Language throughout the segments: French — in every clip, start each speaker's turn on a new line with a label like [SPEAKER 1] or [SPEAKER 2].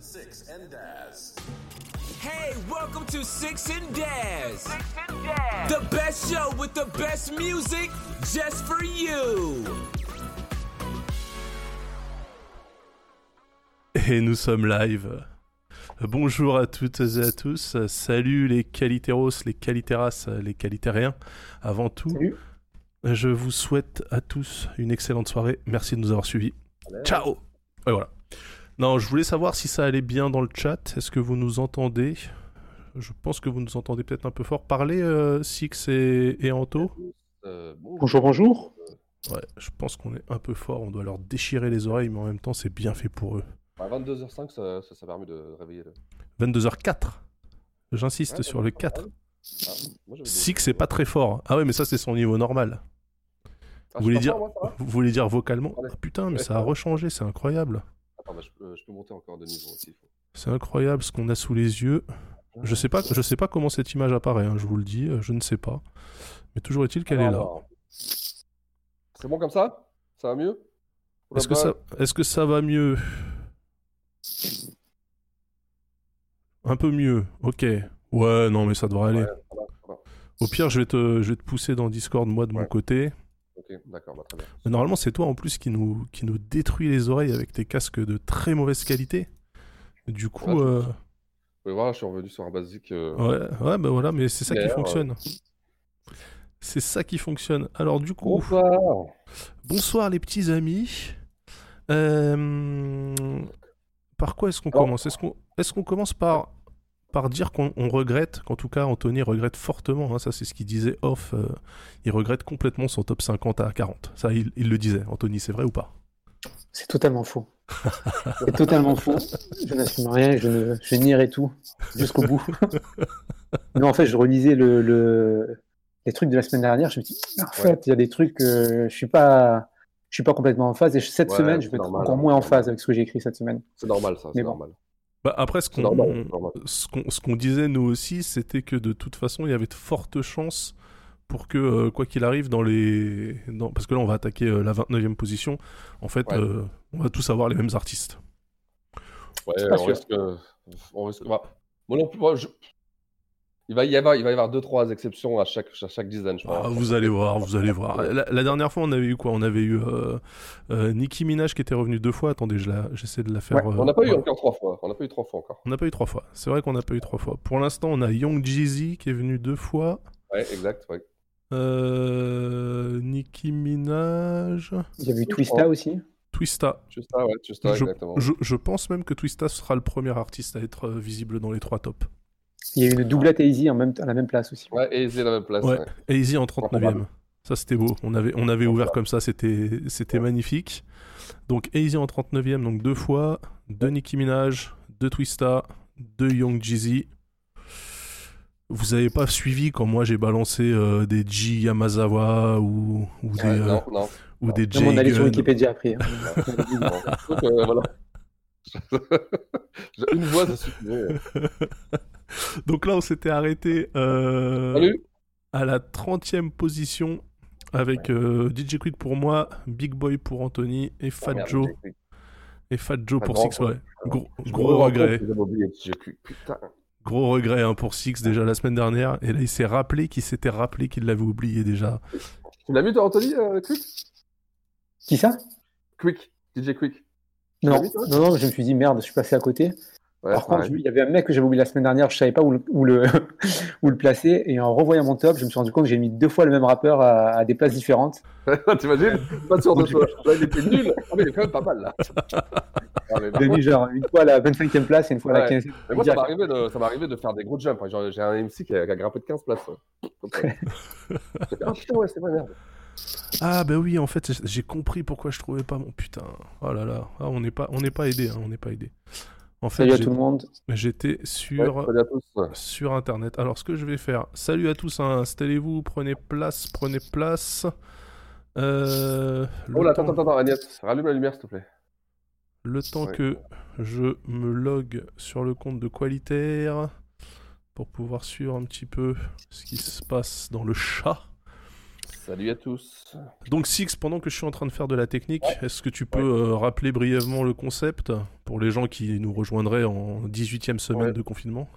[SPEAKER 1] Six and Daz.
[SPEAKER 2] Hey, welcome to Six and Daz. The best show with the best music just for you.
[SPEAKER 3] Et nous sommes live. Bonjour à toutes et à tous. Salut les qualitéros, les qualitéras, les qualitériens. Avant tout,
[SPEAKER 4] Salut.
[SPEAKER 3] je vous souhaite à tous une excellente soirée. Merci de nous avoir suivis. Ciao Et voilà. Non, je voulais savoir si ça allait bien dans le chat. Est-ce que vous nous entendez? Je pense que vous nous entendez peut-être un peu fort. Parlez, euh, Six et, et Anto.
[SPEAKER 5] Euh,
[SPEAKER 4] Bonjour, bonjour.
[SPEAKER 3] Ouais, je pense qu'on est un peu fort. On doit leur déchirer les oreilles, mais en même temps, c'est bien fait pour eux.
[SPEAKER 5] À 22h05, ça, ça, ça permet de réveiller le.
[SPEAKER 3] 22h04. J'insiste
[SPEAKER 5] Ouais,
[SPEAKER 3] sur le 4.
[SPEAKER 5] Ah, moi,
[SPEAKER 3] Six, c'est pas très fort. Ah ouais, mais ça, c'est son niveau normal.
[SPEAKER 5] Ah,
[SPEAKER 3] Vous voulez dire,
[SPEAKER 5] fort, moi,
[SPEAKER 3] vous voulez dire vocalement? Ah, Putain, mais
[SPEAKER 5] Ouais,
[SPEAKER 3] ça a rechangé, c'est incroyable.
[SPEAKER 5] Attends, bah, je, peux, je peux monter encore de niveau.
[SPEAKER 3] C'est incroyable ce qu'on a sous les yeux. Je sais pas, je sais pas comment cette image apparaît, hein, je vous le dis, euh, je ne sais pas. Mais toujours est-il qu'elle est là.
[SPEAKER 5] C'est bon comme ça? Ça va mieux?
[SPEAKER 3] Est-ce que ça, est-ce que ça va mieux? Un peu mieux, ok. Ouais, non, mais ça devrait aller.
[SPEAKER 5] Ouais, ça va, ça va.
[SPEAKER 3] Au pire, je vais te, je vais te pousser dans Discord moi de mon côté.
[SPEAKER 5] Ok, d'accord, bah, très bien.
[SPEAKER 3] Mais normalement, c'est toi en plus qui nous, qui nous détruit les oreilles avec tes casques de très mauvaise qualité. Du coup,
[SPEAKER 5] Ouais,
[SPEAKER 3] euh,
[SPEAKER 5] Vous pouvez voir, je suis revenu sur un basique. euh,
[SPEAKER 3] ouais, ouais, bah voilà, mais c'est ça qui
[SPEAKER 5] D'ailleurs,
[SPEAKER 3] fonctionne. C'est ça qui fonctionne. Alors du coup,
[SPEAKER 5] Bonsoir
[SPEAKER 3] bonsoir les petits amis. Euh, Par quoi est-ce qu'on commence? Est-ce qu'on est qu'on commence par, par dire qu'on on regrette, qu'en tout cas Anthony regrette fortement, hein, ça c'est ce qu'il disait off, euh, il regrette complètement son top 50 à 40. Ça, il, il le disait. Anthony, c'est vrai ou pas?
[SPEAKER 4] C'est totalement faux. C'est totalement faux. Je n'assume rien, je, je nierai tout jusqu'au bout. non, en fait, je relisais le, le- les trucs de la semaine dernière. Je me dis, en fait, il y a des trucs que je suis pas, je suis pas complètement en phase. Et cette
[SPEAKER 5] Ouais,
[SPEAKER 4] semaine, je vais être encore
[SPEAKER 5] hein,
[SPEAKER 4] moins en phase avec ce que j'ai écrit cette semaine.
[SPEAKER 5] C'est normal, ça, c'est
[SPEAKER 4] bon.
[SPEAKER 5] normal.
[SPEAKER 3] Bah, après, ce qu'on
[SPEAKER 5] normal, c'est normal.
[SPEAKER 3] ce qu'on ce qu'on disait nous aussi, c'était que de toute façon, il y avait de fortes chances pour que, euh, quoi qu'il arrive, dans les. dans- Parce que là, on va attaquer euh, la 29e position. En fait,
[SPEAKER 5] Ouais.
[SPEAKER 3] euh, on va tous avoir les mêmes artistes.
[SPEAKER 5] Ouais,
[SPEAKER 4] pas
[SPEAKER 5] on
[SPEAKER 4] sûr.
[SPEAKER 5] risque. On risque... bah, moi non plus, moi, je- il, va y avoir, il va y avoir deux, trois exceptions à chaque, à chaque dizaine, je
[SPEAKER 3] Ah,
[SPEAKER 5] pense.
[SPEAKER 3] vous allez voir, vous allez voir. La, la dernière fois, on avait eu quoi? On avait eu euh, euh, Nicki Minaj qui était revenu deux fois. Attendez, je la- j'essaie de la faire.
[SPEAKER 5] Ouais,
[SPEAKER 3] euh,
[SPEAKER 5] on n'a pas eu
[SPEAKER 3] voilà.
[SPEAKER 5] encore trois fois. On n'a pas eu trois fois encore.
[SPEAKER 3] On n'a pas eu trois fois. C'est vrai qu'on n'a pas eu trois fois. Pour l'instant, on a Young Jeezy qui est venu deux fois.
[SPEAKER 5] Ouais, exact. Ouais.
[SPEAKER 3] Euh, Nicki Minaj.
[SPEAKER 4] Il y a eu Twista aussi.
[SPEAKER 3] Twista.
[SPEAKER 5] Ça, ouais, ça,
[SPEAKER 3] Je,
[SPEAKER 5] exactement.
[SPEAKER 3] je- je pense même que Twista sera le premier artiste à être euh, visible dans les trois tops.
[SPEAKER 4] Il y a eu une doublette Easy en même, à la même place aussi.
[SPEAKER 5] Ouais, et c'est la même place.
[SPEAKER 3] Ouais.
[SPEAKER 5] ouais.
[SPEAKER 3] Easy en 39e.
[SPEAKER 5] Improbable.
[SPEAKER 3] Ça, c'était beau. On avait, on avait ouvert comme ça, c'était c'était magnifique. Donc, Easy en 39e, donc deux fois. De Nicki Minaj, de Twista, de Young Jeezy. Vous avez pas suivi quand moi j'ai balancé euh, des G Yamazawa ou, ou des,
[SPEAKER 5] Ouais,
[SPEAKER 3] euh,
[SPEAKER 5] non, non.
[SPEAKER 3] ou des
[SPEAKER 4] Même on allait sur. Wikipédia après. hein.
[SPEAKER 5] non. Donc, euh, voilà. J'ai Une voix, ça suffisait.
[SPEAKER 3] Donc là, on s'était arrêté euh, à la 30e position avec euh, DJ Quick pour moi, Big Boy pour Anthony et Fat
[SPEAKER 5] Ah, merde,
[SPEAKER 3] Joe. Et Fat Joe pour Six, ouais. Gros, regret. Gros regret hein, pour Six déjà la semaine dernière. Et là, il s'est rappelé qu'il s'était rappelé qu'il l'avait oublié déjà.
[SPEAKER 5] Tu l'as vu, toi, Anthony, euh, Quick
[SPEAKER 4] Qui ça?
[SPEAKER 5] Quick, DJ Quick.
[SPEAKER 4] non.
[SPEAKER 5] vu,
[SPEAKER 4] non, non, je me suis dit merde, je suis passé à côté.
[SPEAKER 5] Ouais,
[SPEAKER 4] Par contre, il y avait un mec que j'avais oublié la semaine dernière, je savais pas où le, où le, où le placer, et en revoyant mon top, je me suis rendu compte que j'ai mis deux fois le même rappeur à, à des places différentes.
[SPEAKER 5] T'imagines? Pas sûr de toi. Là, il était nul. Ah, mais il est quand même pas mal, là.
[SPEAKER 4] Mis genre une fois à la 25e place et une fois à la
[SPEAKER 5] Ouais.
[SPEAKER 4] 15e.
[SPEAKER 5] mais moi, ça m'est arrivé, de- arrivé faire des gros jumps. J'ai un MC qui a, qui a grimpé de 15 places. ouais. Ah putain, ouais, c'est merde.
[SPEAKER 3] Ah bah oui, en fait, j'ai compris pourquoi je trouvais pas mon putain. Oh là là, ah, on n'est pas, on n'est pas aidé, hein, on n'est pas aidé. En fait,
[SPEAKER 4] Salut à tout le monde.
[SPEAKER 3] j'étais sur internet. Alors ce que je vais faire, salut à tous, hein, installez-vous, prenez place, prenez place. Euh,
[SPEAKER 5] Oh là,
[SPEAKER 3] temps-
[SPEAKER 5] attends, attends, attends, Agnès, rallume la lumière, s'il te plaît.
[SPEAKER 3] Le temps
[SPEAKER 5] Ouais.
[SPEAKER 3] que je me log sur le compte de Qualitaire pour pouvoir suivre un petit peu ce qui se passe dans le chat.
[SPEAKER 5] Salut à tous.
[SPEAKER 3] Donc Six, pendant que je suis en train de faire de la technique,
[SPEAKER 5] Ouais.
[SPEAKER 3] est-ce que tu peux euh, rappeler brièvement le concept pour les gens qui nous rejoindraient en 18e semaine
[SPEAKER 5] Ouais.
[SPEAKER 3] de confinement?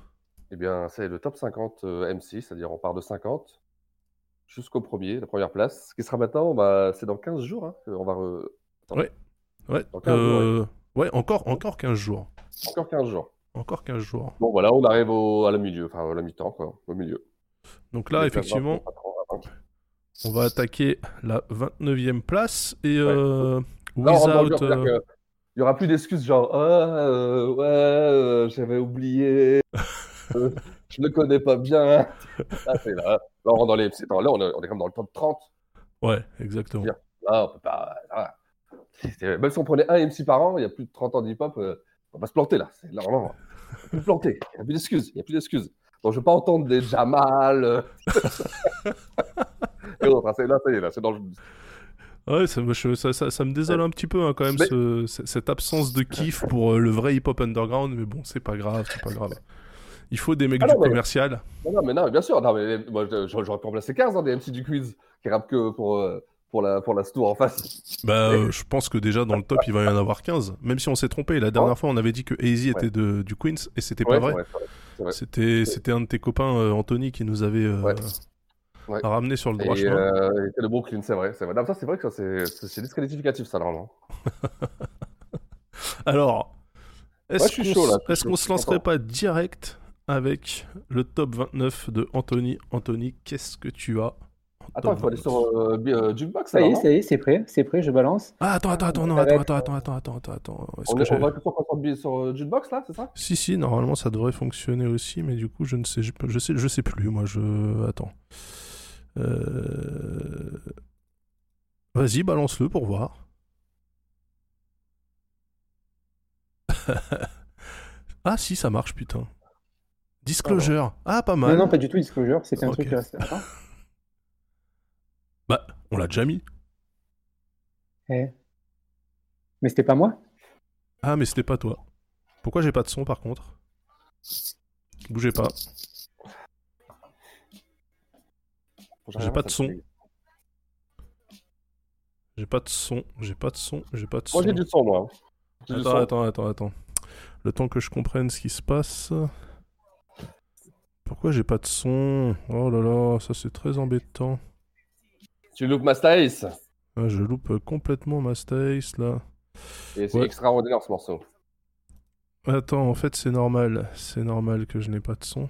[SPEAKER 5] Eh bien, c'est le top 50 euh, MC, c'est-à-dire on part de 50 jusqu'au premier, la première place. Ce qui sera maintenant, bah, c'est dans 15 jours. Hein, on va re- Attends,
[SPEAKER 3] Ouais. Ouais,
[SPEAKER 5] Dans 15 jours,
[SPEAKER 3] euh, ouais, encore, encore 15 jours.
[SPEAKER 5] Encore 15 jours.
[SPEAKER 3] Encore 15 jours.
[SPEAKER 5] Bon, voilà, on arrive au, à la milieu, enfin à la mi-temps, quoi, au milieu.
[SPEAKER 3] Donc là, effectivement. On va attaquer la 29e place et euh,
[SPEAKER 5] le
[SPEAKER 3] without, euh,
[SPEAKER 5] que Il n'y aura plus d'excuses genre Ah, euh, ouais, euh, j'avais oublié, euh, je ne le connais pas bien. Là, c'est là. Là, on rentre dans les. attends, Là, on est, on est comme dans le top 30.
[SPEAKER 3] Ouais, exactement.
[SPEAKER 5] Là, on peut pas. là, même si on prenait un MC par an, il y a plus de 30 ans d'hip-hop, euh, on va pas se planter là. C'est là, vraiment. On peut planter. Il n'y a plus d'excuses. Il n'y a plus d'excuses. Donc, je ne veux pas entendre des Jamal. euh, et autres. hein, c'est- Là, ça y est, là, c'est dans le.
[SPEAKER 3] Ouais, ça, me- je- ça, ça- ça me désole un petit peu hein, quand même
[SPEAKER 5] Mais-
[SPEAKER 3] ce- ce- cette absence de kiff pour euh, le vrai hip-hop underground, mais bon, c'est pas grave, c'est pas grave. Il faut des mecs
[SPEAKER 5] Ah
[SPEAKER 3] du
[SPEAKER 5] mais-
[SPEAKER 3] commercial.
[SPEAKER 5] Non, non, mais non, bien sûr. Non, mais moi, je- j'aurais pu remplacer 15 hein, des MC du quiz qui rappent que pour, euh, pour, la, pour la tour en face.
[SPEAKER 3] Bah, euh, je pense que déjà dans le top, il va y en avoir 15. Même si on s'est trompé. La dernière fois, on avait dit que AZ était de, du Queens et c'était
[SPEAKER 5] Ouais,
[SPEAKER 3] pas vrai. C'était c'était un de tes copains, euh, Anthony, qui nous avait euh,
[SPEAKER 5] Ouais. Ouais.
[SPEAKER 3] ramené sur le droit
[SPEAKER 5] Et
[SPEAKER 3] chemin.
[SPEAKER 5] euh, il était de Brooklyn, c'est vrai. C'est vrai. Non, ça, c'est vrai que c'est disqualificatif, ça, normalement.
[SPEAKER 3] Alors, est-ce
[SPEAKER 5] Ouais,
[SPEAKER 3] qu'on qu'on
[SPEAKER 5] je
[SPEAKER 3] se lancerait pas direct avec le top 29 de Anthony? Anthony, qu'est-ce que tu as
[SPEAKER 5] Attends, il faut aller
[SPEAKER 3] 29?
[SPEAKER 5] sur euh, euh, Jukebox,
[SPEAKER 4] Ça y est, ça y est, c'est prêt, c'est prêt, je balance.
[SPEAKER 3] Ah, attends, attends, attends, non, attends, attends, attends, attends, attends, attends. Est-ce
[SPEAKER 5] On,
[SPEAKER 3] que
[SPEAKER 5] on va que sur, sur, euh, Jukebox, là, c'est ça?
[SPEAKER 3] Si, si, normalement ça devrait fonctionner aussi, mais du coup je ne sais, je, je sais, je sais plus. Moi, je attends. Euh... Vas-y, balance-le pour voir. ah si, ça marche, putain. Disclosure. Ah, pas mal.
[SPEAKER 4] Non, non, pas du tout, Disclosure, c'était un truc. Attends.
[SPEAKER 3] Bah, on l'a déjà mis.
[SPEAKER 4] Eh. Mais c'était pas moi?
[SPEAKER 3] Ah, mais c'était pas toi. Pourquoi j'ai pas de son par contre? Bougez pas. J'ai pas de son. J'ai pas de son. J'ai pas de son. J'ai pas de son.
[SPEAKER 5] Moi, j'ai du son, moi. Du
[SPEAKER 3] Attends,
[SPEAKER 5] son.
[SPEAKER 3] attends, attends, attends. Le temps que je comprenne ce qui se passe. Pourquoi j'ai pas de son? Oh là là, ça c'est très embêtant.
[SPEAKER 5] Tu loupes Master Ace.
[SPEAKER 3] Ah, je loupe euh, complètement ma Stace là.
[SPEAKER 5] Et c'est
[SPEAKER 3] Ouais.
[SPEAKER 5] extraordinaire, ce morceau.
[SPEAKER 3] Attends, en fait c'est normal. C'est normal que je n'ai pas de son.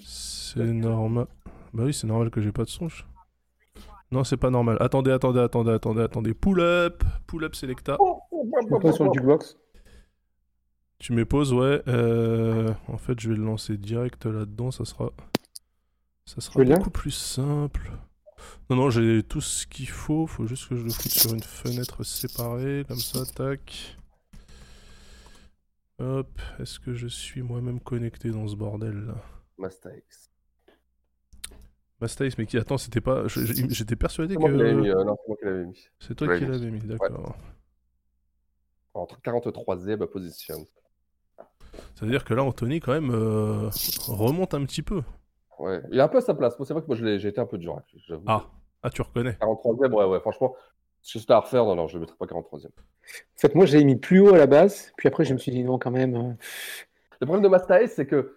[SPEAKER 3] C'est normal. Bah oui, c'est normal que j'ai pas de son. je- Non, c'est pas normal. Attendez, attendez, attendez, attendez, attendez. Pull up, pull up Selecta.
[SPEAKER 4] Je me pose sur le jukebox.
[SPEAKER 3] Tu mets pause, ouais. Euh, en fait, je vais le lancer direct là-dedans. Ça sera, ça sera beaucoup plus simple. Non, non, j'ai tout ce qu'il faut. Faut juste que je le foute sur une fenêtre séparée, comme ça, tac. Hop. Est-ce que je suis moi-même connecté dans ce bordel là?
[SPEAKER 5] Master Ace.
[SPEAKER 3] Mastaïs, mais qui attends, c'était pas. J'étais persuadé que
[SPEAKER 5] non, c'est moi qui l'avais mis.
[SPEAKER 3] c'est toi
[SPEAKER 5] Ouais,
[SPEAKER 3] qui
[SPEAKER 5] oui.
[SPEAKER 3] l'avais mis. D'accord.
[SPEAKER 5] Entre 43e position.
[SPEAKER 3] Ça veut dire que là, Anthony, quand même, euh, remonte un petit peu.
[SPEAKER 5] Ouais. Il a un peu à sa place. Moi, c'est vrai que moi, j'ai été un peu dur.
[SPEAKER 3] Ah, ah, tu reconnais.
[SPEAKER 5] 43e, ouais, ouais, franchement. Si c'était à refaire, non, non, je ne mettrais pas 43e.
[SPEAKER 4] En fait, moi, je mis plus haut à la base, puis après, je me suis dit non, quand même. euh,
[SPEAKER 5] Le problème de Master Ace, c'est que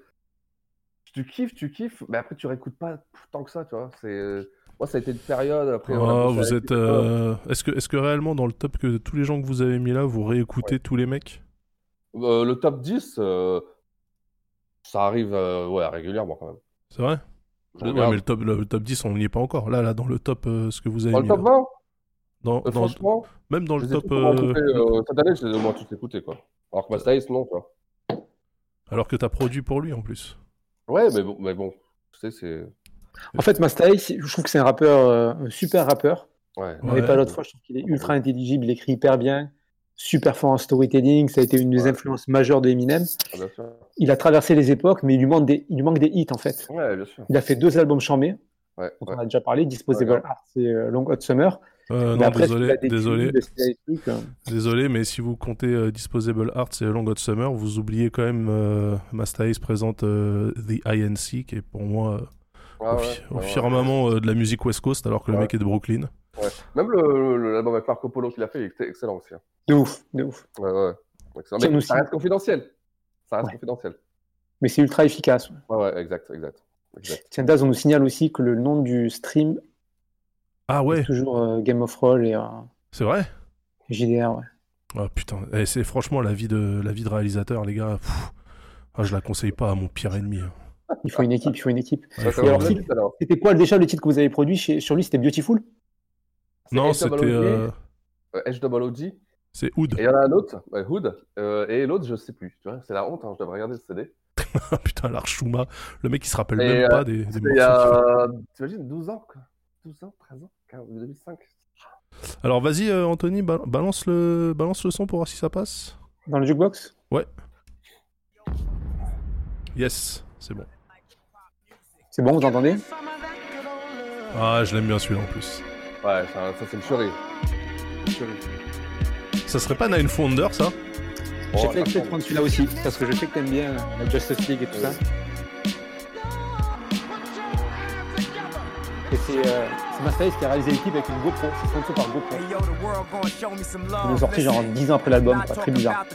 [SPEAKER 5] tu kiffes, tu kiffes, mais après, tu réécoutes pas tant que ça, tu vois. C'est... euh, Moi, ça a été une période. Après,
[SPEAKER 3] Ah, vous êtes. euh, Est-ce que, est-ce que réellement dans le top que tous les gens que vous avez mis là, vous réécoutez tous les mecs?
[SPEAKER 5] Euh, le top 10, euh, ça arrive euh, ouais, régulièrement quand même.
[SPEAKER 3] C'est vrai?
[SPEAKER 5] Je
[SPEAKER 3] Ouais, mais le top, le, le top 10, on n'y est pas encore. Là, là, dans le top, euh, ce que vous avez
[SPEAKER 5] Dans le
[SPEAKER 3] mis.
[SPEAKER 5] top
[SPEAKER 3] là.
[SPEAKER 5] 20,
[SPEAKER 3] Dans,
[SPEAKER 5] euh,
[SPEAKER 3] dans-
[SPEAKER 5] franchement,
[SPEAKER 3] même dans le top. euh,
[SPEAKER 5] euh, cette année, je les ai au moins tous écoutés, quoi. Alors que Master Ace, non, quoi.
[SPEAKER 3] Alors que t'as produit pour lui en plus.
[SPEAKER 5] Ouais, mais bon, mais bon tu sais, c'est.
[SPEAKER 4] En fait, Mastaï, je trouve que c'est un rappeur, euh, un super rappeur.
[SPEAKER 5] Ouais.
[SPEAKER 4] On n'avait
[SPEAKER 3] Ouais.
[SPEAKER 4] pas l'autre fois, je trouve qu'il est ultra intelligible, il écrit hyper bien, super fort en storytelling, ça a été une des
[SPEAKER 5] Ouais.
[SPEAKER 4] influences majeures de Eminem.
[SPEAKER 5] Ah, bien sûr.
[SPEAKER 4] Il a traversé les époques, mais il lui manque des, il lui manque des hits en fait.
[SPEAKER 5] Ouais, bien sûr.
[SPEAKER 4] Il a fait deux albums chambés,
[SPEAKER 5] Ouais,
[SPEAKER 4] on a déjà parlé, Disposable
[SPEAKER 5] Ouais,
[SPEAKER 4] Arts et euh, Long Hot Summer.
[SPEAKER 3] Euh, non,
[SPEAKER 4] après,
[SPEAKER 3] désolé, désolé,
[SPEAKER 4] trucs,
[SPEAKER 3] désolé, mais si vous comptez euh, Disposable Arts et Long Hot Summer, vous oubliez quand même euh, Master Ace présente euh, The INC, qui est pour moi euh,
[SPEAKER 5] Ah
[SPEAKER 3] au,
[SPEAKER 5] ouais,
[SPEAKER 3] fi- au
[SPEAKER 5] ouais, ouais.
[SPEAKER 3] firmament euh, de la musique West Coast alors que le mec est de Brooklyn.
[SPEAKER 5] Même le- le- l'album avec Marco Polo qu'il a fait, il était excellent aussi. hein.
[SPEAKER 4] De ouf, de ouf.
[SPEAKER 5] Ouais, ouais. Excellent. Mais ça reste confidentiel. Ça reste
[SPEAKER 4] Ouais.
[SPEAKER 5] confidentiel.
[SPEAKER 4] Mais c'est ultra efficace.
[SPEAKER 5] Ouais, ouais, exact, exact. exact.
[SPEAKER 4] Tiens, Daz, on nous signale aussi que le nom du stream
[SPEAKER 3] Ah ouais,
[SPEAKER 4] est toujours euh, Game of Roll et euh,
[SPEAKER 3] c'est vrai?
[SPEAKER 4] JDR. Ouais.
[SPEAKER 3] Ah putain, Eh, c'est franchement la vie de la vie de réalisateur, les gars. pff, ah, je la conseille pas à mon pire ennemi. hein.
[SPEAKER 4] Il faut une équipe, il faut une équipe.
[SPEAKER 3] Ouais.
[SPEAKER 4] C'était quoi déjà le titre que vous avez produit chez- sur lui? C'était Beautiful?
[SPEAKER 3] Non, c'était
[SPEAKER 5] HWOG,
[SPEAKER 3] euh,
[SPEAKER 5] euh,
[SPEAKER 3] c'est Hood.
[SPEAKER 5] Et il y en a un autre, ouais, Hood, euh, et l'autre, je sais plus. Tu vois, c'est la honte, hein, je devrais regarder le CD.
[SPEAKER 3] Ah putain, l'Archuma, le mec il se rappelle
[SPEAKER 5] Et,
[SPEAKER 3] même
[SPEAKER 5] euh,
[SPEAKER 3] pas des, des morceaux.
[SPEAKER 5] il y a, t'imagines, 12 ans, quoi. 12 ans, 13 ans, 15, 2005.
[SPEAKER 3] Alors vas-y euh, Anthony, ba- balance le balance le son pour voir si ça passe.
[SPEAKER 4] Dans le jukebox?
[SPEAKER 3] Yes, c'est bon.
[SPEAKER 4] C'est bon, vous entendez?
[SPEAKER 3] Ah, je l'aime bien celui-là en plus.
[SPEAKER 5] Ouais, ça, ça c'est une chérie. Une chérie.
[SPEAKER 3] Ça serait pas Nine Founder ça
[SPEAKER 4] J'ai
[SPEAKER 5] Oh,
[SPEAKER 4] fait exprès de prendre celui-là aussi, parce que je sais que t'aimes bien la Justice League et tout ça. Et c'est euh, c'est Mastaïs qui a réalisé l'équipe avec une GoPro, c'est sponsor par GoPro. Ils l'ont sorti genre
[SPEAKER 6] Listen,
[SPEAKER 4] 10 ans après l'album, quoi, très bizarre.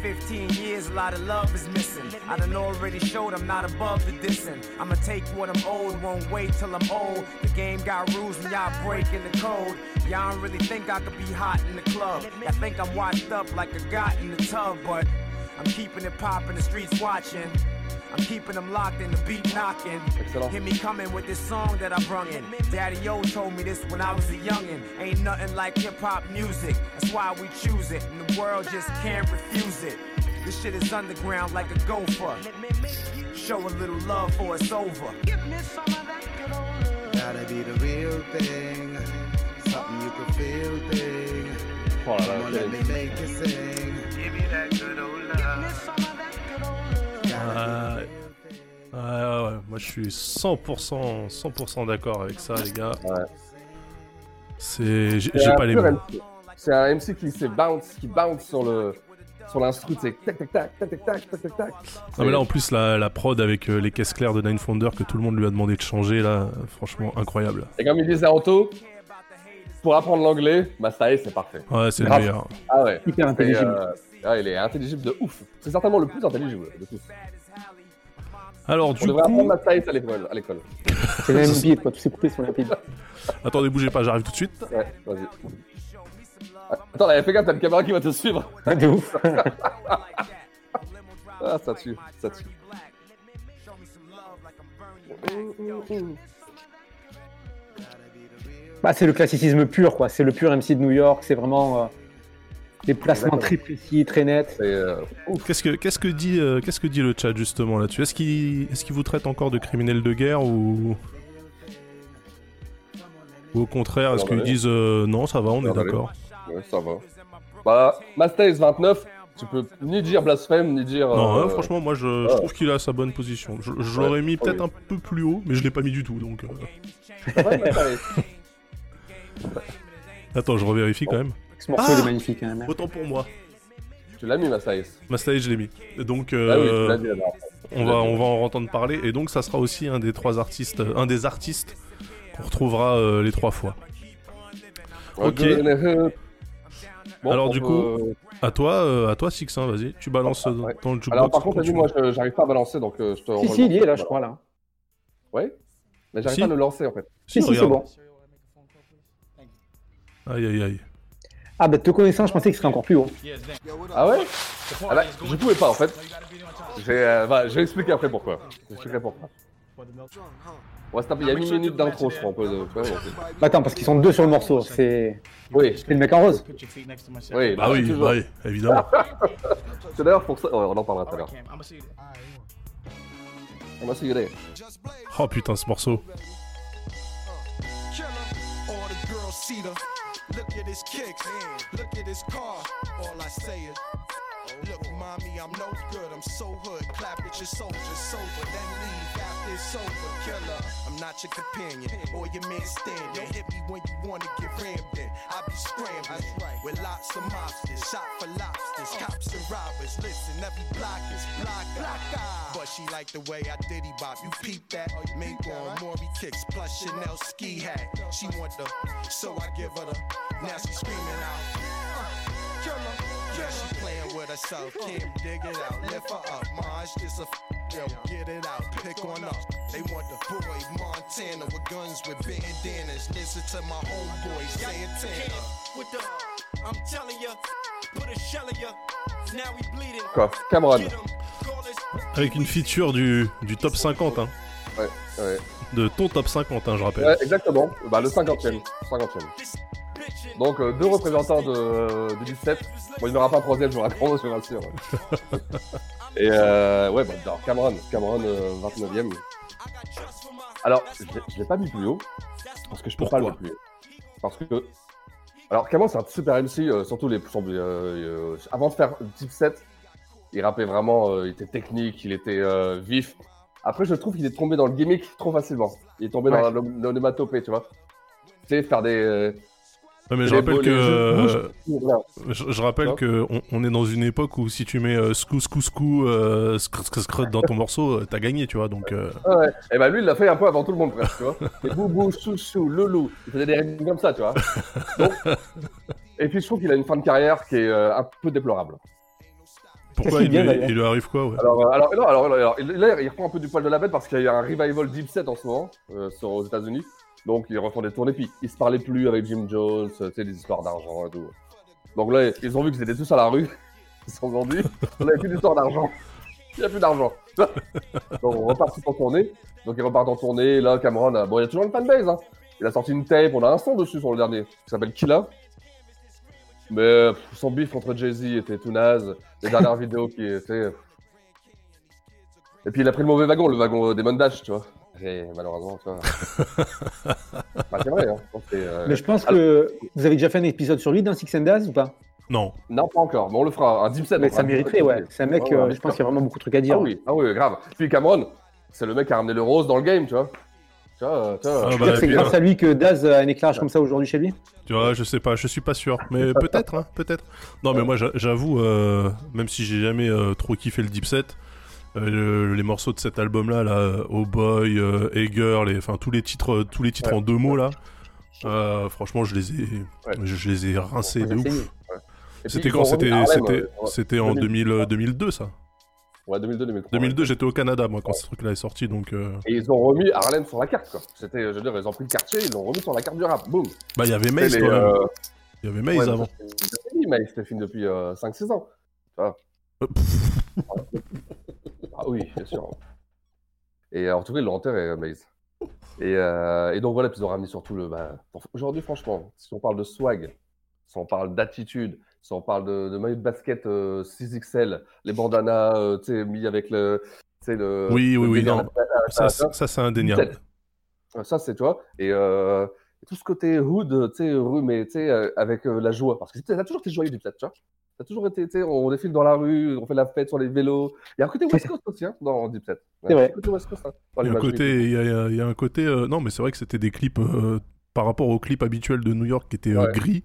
[SPEAKER 6] About the fake hugs and kissing. In 15 years, a lot of love is missing. I done already showed I'm not above the dissing. I'ma take what I'm owed, won't wait till I'm old. The game got rules and y'all breaking the code. Y'all don't really think I could be hot in the club. Y'all think I'm washed up like a got in the tub, but I'm keeping it poppin', the streets watching. I'm keeping them locked in the beat knocking. Hear me coming with this song that I brung in. Daddy O told me this when I was a youngin'. Ain't nothing like hip hop music. That's why we choose it, and the world just can't refuse it. This shit is underground like a gopher. Show a little love for it's over.
[SPEAKER 7] Gotta be the real thing. Something you can feel thing.
[SPEAKER 5] Là
[SPEAKER 7] Come on, let me make you sing. Give me that good old love.
[SPEAKER 3] Ah, ouais, ouais, ouais. Moi je suis 100%, 100% d'accord avec ça les gars.
[SPEAKER 5] Ouais.
[SPEAKER 3] C'est, j'ai pas les mots.
[SPEAKER 5] C'est un MC qui s'est bounce, qui bounce sur le sur l'instru, c'est tac tac tac tac tac tac tac tac.
[SPEAKER 3] Non mais là en plus la, la prod avec euh, les caisses claires de Nine Founder que tout le monde lui a demandé de changer là, euh, franchement incroyable.
[SPEAKER 5] Et comme il disait Anto, pour apprendre l'anglais, Mastae c'est parfait.
[SPEAKER 3] Ouais c'est le meilleur.
[SPEAKER 5] Ah ouais.
[SPEAKER 4] Hyper
[SPEAKER 5] Et,
[SPEAKER 4] intelligible.
[SPEAKER 5] euh, ah, il est intelligible de ouf. C'est certainement le plus intelligible de tous.
[SPEAKER 3] Alors
[SPEAKER 5] On
[SPEAKER 3] du
[SPEAKER 5] devrait apprendre
[SPEAKER 3] coup,
[SPEAKER 5] Mastae à l'école. À l'école.
[SPEAKER 4] C'est limpide, quoi. Tous ces coupés sont limpides.
[SPEAKER 3] attendez bougez pas, j'arrive tout de suite.
[SPEAKER 5] Ouais, vas-y. Attends, là, fais gaffe, t'as une caméra qui va te suivre.
[SPEAKER 4] Ouais, de ouf.
[SPEAKER 5] Ah, ça tue, ça tue.
[SPEAKER 4] Bah, c'est le classicisme pur, quoi. C'est le pur MC de New York. C'est vraiment euh, des placements
[SPEAKER 5] Exactement.
[SPEAKER 4] très précis, très nets.
[SPEAKER 5] Et, euh,
[SPEAKER 3] Qu'est-ce que qu'est-ce que dit euh, qu'est-ce que dit le chat justement là-dessus? Est-ce qu'il est-ce qu'il vous traite encore de criminel de guerre ou ou au contraire est-ce qu'ils disent euh, non ça va on est d'accord?
[SPEAKER 5] Ouais, ça va. Bah, Mastae 29, tu peux ni dire blasphème, ni dire.
[SPEAKER 3] Non
[SPEAKER 5] euh,
[SPEAKER 3] hein, franchement moi je, je
[SPEAKER 5] ouais.
[SPEAKER 3] trouve qu'il a sa bonne position. Je, je
[SPEAKER 5] Ouais,
[SPEAKER 3] l'aurais mis
[SPEAKER 5] oui.
[SPEAKER 3] peut-être un peu plus haut mais je l'ai pas mis du tout donc. euh. Attends je revérifie quand même.
[SPEAKER 4] Ce morceau
[SPEAKER 3] Ah
[SPEAKER 4] il est magnifique, quand même.
[SPEAKER 3] Autant pour moi.
[SPEAKER 5] Tu l'as mis, Mastae.
[SPEAKER 3] Mastaï je l'ai mis. Et donc
[SPEAKER 5] Ah oui,
[SPEAKER 3] euh,
[SPEAKER 5] tu l'as mis alors.
[SPEAKER 3] on va on va en entendre parler et donc ça sera aussi un des trois artistes un des artistes qu'on retrouvera euh, les trois fois. Ok.
[SPEAKER 5] Bon,
[SPEAKER 3] Alors, du
[SPEAKER 5] peut-
[SPEAKER 3] coup, À toi, euh, à toi Six, hein, vas-y. Tu balances euh,
[SPEAKER 5] Ouais.
[SPEAKER 3] dans le jukebox.
[SPEAKER 5] Alors, par contre,
[SPEAKER 3] quand
[SPEAKER 5] t'as vu,
[SPEAKER 3] tu
[SPEAKER 5] moi, j'arrive pas à balancer, donc euh, je te
[SPEAKER 4] Si, si, il y est là, je crois, là.
[SPEAKER 5] Ouais Mais j'arrive
[SPEAKER 3] Si.
[SPEAKER 5] pas à le lancer, en fait.
[SPEAKER 4] Si, si, c'est
[SPEAKER 3] regarde.
[SPEAKER 4] bon.
[SPEAKER 3] Aïe, aïe, aïe.
[SPEAKER 4] Ah, bah, te connaissant, je pensais qu'il serait encore plus haut.
[SPEAKER 5] Ah ouais? Ah bah, Je pouvais pas, en fait. J'ai, euh, bah, je vais expliquer après pourquoi. Je vais expliquer pourquoi. On va se taper, il y a une minute d'intro, je crois, on peut...
[SPEAKER 4] Bah, attends, parce qu'ils sont deux sur le morceau. C'est
[SPEAKER 5] Oui,
[SPEAKER 4] c'est le mec en rose.
[SPEAKER 5] oui,
[SPEAKER 3] Bah oui, bah oui, évidemment.
[SPEAKER 5] C'est d'ailleurs pour ça... ouais, on en parlera tout à l'heure. On va se regarder.
[SPEAKER 3] Oh putain, ce morceau.
[SPEAKER 8] Look at his kicks. Look at his car. All I say is. Look, mommy, I'm no good. I'm so hood. Clap at your soldier sober, then leave after it's over. Killer, I'm not your companion or your man stand. Don't hit me when you wanna get rammed in. I be scrambling with lots of mobsters, shot for lobsters, cops and robbers. Listen, every block is block, block. But she like the way I diddy bop. You peep that? Mink on Maury kicks plus Chanel ski hat. She want the, so I give her the. Now she screaming out. Killer. Yeah, she playing with herself. Can't dig it out. Lift her up. Marge is a. F- Yo, get it out, pick on up. They want the boy Montana with guns with bandanas. Listen to my homeboy Santana.
[SPEAKER 2] With the, I'm telling ya, put a shell in ya. Now we bleeding.
[SPEAKER 5] Cameron.
[SPEAKER 3] Avec une feature du, du top 50, hein.
[SPEAKER 5] Ouais, ouais.
[SPEAKER 3] De ton top 50, hein, je rappelle.
[SPEAKER 5] Ouais, exactement. Bah, le 50e. 50e. Donc, euh, deux représentants de, de 17. Bon, il n'y aura pas un troisième, je vous raconte, je vous rassure. Et euh, ouais, bah, alors, Cameron, Cameron euh, 29e. Alors, je l'ai- je l'ai pas mis plus haut, parce que je peux pas le mettre plus haut. Parce que. Alors, Cameron, c'est un super MC, euh, surtout les. euh, euh, avant de faire Deep Set, il rappait vraiment, euh, il était technique, il était euh, vif. Après, je trouve qu'il est tombé dans le gimmick trop facilement. Il est tombé
[SPEAKER 4] Ouais.
[SPEAKER 5] dans l'onomatopée, tu vois. Tu sais, faire des.
[SPEAKER 3] Mais je rappelle que. euh. Je, je rappelle
[SPEAKER 5] Non.
[SPEAKER 3] que on, on est dans une époque où si tu mets euh, scou scou scou euh, scr scr scr dans ton morceau, t'as gagné, tu vois. Donc
[SPEAKER 5] Ah Ouais, et bah lui, il l'a fait un peu avant tout le monde, presque, tu vois. Et boubou, chouchou, loulou. Il faisait des rythmes comme ça, tu vois. Donc... Et puis je trouve qu'il a une fin de carrière qui est un peu déplorable.
[SPEAKER 3] pourquoi il, lui- il lui arrive quoi ouais?
[SPEAKER 5] Alors, alors, non, alors, là, il reprend un peu du poil de la bête parce qu'il y a un revival Deep Set en ce moment sur, aux États-Unis. Donc ils refont des tournées, puis ils se parlaient plus avec Jim Jones, euh, tu sais, des histoires d'argent et tout. Donc là, ils ont vu qu'ils étaient tous à la rue. Ils se sont vendus. On n'avait plus d'histoire d'argent. Il n'y a plus d'argent. Donc on repart en tournée. Donc ils repartent en tournée. Là, Cameron, bon, il y a toujours une fanbase. Hein. Il a sorti une tape, on a un son dessus sur le dernier, qui s'appelle Killa. Mais son bif contre Jay-Z était tout naze. Les dernières vidéos qui étaient. Et puis il a pris le mauvais wagon, le wagon des Dash, tu vois. Et malheureusement, tu vois. bah, c'est vrai, hein. Je euh,
[SPEAKER 4] Mais je pense que vous avez déjà fait un épisode sur lui dans Six and Daz ou pas?
[SPEAKER 3] Non.
[SPEAKER 5] Non, pas encore, mais on le fera. Un deep set.
[SPEAKER 4] Mais ça
[SPEAKER 5] deep
[SPEAKER 4] mériterait, ouais. C'est un mec,
[SPEAKER 5] Ouais, ouais,
[SPEAKER 4] euh, je pense qu'il y a vraiment beaucoup de trucs à dire.
[SPEAKER 5] Ah oui, ah oui, grave. Puis Cameron, c'est le mec qui a ramené le rose dans le game, tu vois. Tu vois, tu vois.
[SPEAKER 3] Ah,
[SPEAKER 4] Je veux
[SPEAKER 3] bah,
[SPEAKER 4] dire que c'est grâce
[SPEAKER 3] euh,
[SPEAKER 4] à lui que Daz a un éclairage comme ça aujourd'hui chez lui
[SPEAKER 3] Tu vois, je sais pas, je suis pas sûr, mais peut-être, hein, peut-être. Non, mais moi, j'a- j'avoue, euh, même si j'ai jamais euh, trop kiffé le deep set, euh, le- les morceaux de cet album-là, là, euh, Oh Boy, euh, Hey Girl, et enfin tous les titres, tous les titres
[SPEAKER 5] Ouais.
[SPEAKER 3] en deux mots là, euh, franchement, je les ai,
[SPEAKER 5] Ouais.
[SPEAKER 3] je, je les ai rincés de
[SPEAKER 4] Ouais,
[SPEAKER 3] ouf. C'était quand C'était, c'était,
[SPEAKER 5] euh,
[SPEAKER 3] c'était en
[SPEAKER 5] 2000.
[SPEAKER 3] 2000, euh, 2002, ça.
[SPEAKER 5] Ouais, 2002, 2003.
[SPEAKER 3] 2002, j'étais au Canada, moi, quand ce truc-là est sorti, donc. euh,
[SPEAKER 5] Et ils ont remis Harlem sur la carte, quoi. C'était, je veux dire, ils ont pris le quartier, ils l'ont remis sur la carte du rap. Boum.
[SPEAKER 3] Bah, il y avait Maze
[SPEAKER 5] les,
[SPEAKER 3] quand même.
[SPEAKER 5] euh,
[SPEAKER 3] Il y avait Maze
[SPEAKER 5] ouais,
[SPEAKER 3] avant.
[SPEAKER 5] c'était fini, Maze, c'était fini depuis euh, 5-6 ans.
[SPEAKER 3] Euh,
[SPEAKER 5] Ah oui, bien sûr. Et en tout cas, ils l'ont enterré, Maze. Et, euh, et donc voilà, puis ils ont ramené surtout le. Bah, pour- Aujourd'hui, franchement, si on parle de swag, si on parle d'attitude, si on parle de, de maillot de basket euh, 6XL, les bandanas, euh, tu sais, mis avec le. tu le
[SPEAKER 3] Oui, oui,
[SPEAKER 5] le
[SPEAKER 3] oui, non.
[SPEAKER 5] la-
[SPEAKER 3] Ça, c'est- ça, c'est indéniable.
[SPEAKER 5] Ça, c'est, tu vois, et euh, tout ce côté hood, tu sais, rue, mais tu sais, euh, avec euh, la joie. Parce que ça a toujours été joyeux du plat, tu vois. Ça a toujours été, tu sais, on défile dans la rue, on fait la fête sur les vélos. Il y a un côté West Coast aussi, hein, dans Deep Set.
[SPEAKER 4] C'est vrai.
[SPEAKER 3] Il y a un côté, il y a, il y a un côté. euh, non, mais c'est vrai que c'était des clips euh, par rapport aux clips habituels de New York qui étaient euh,
[SPEAKER 5] Ouais.
[SPEAKER 3] gris,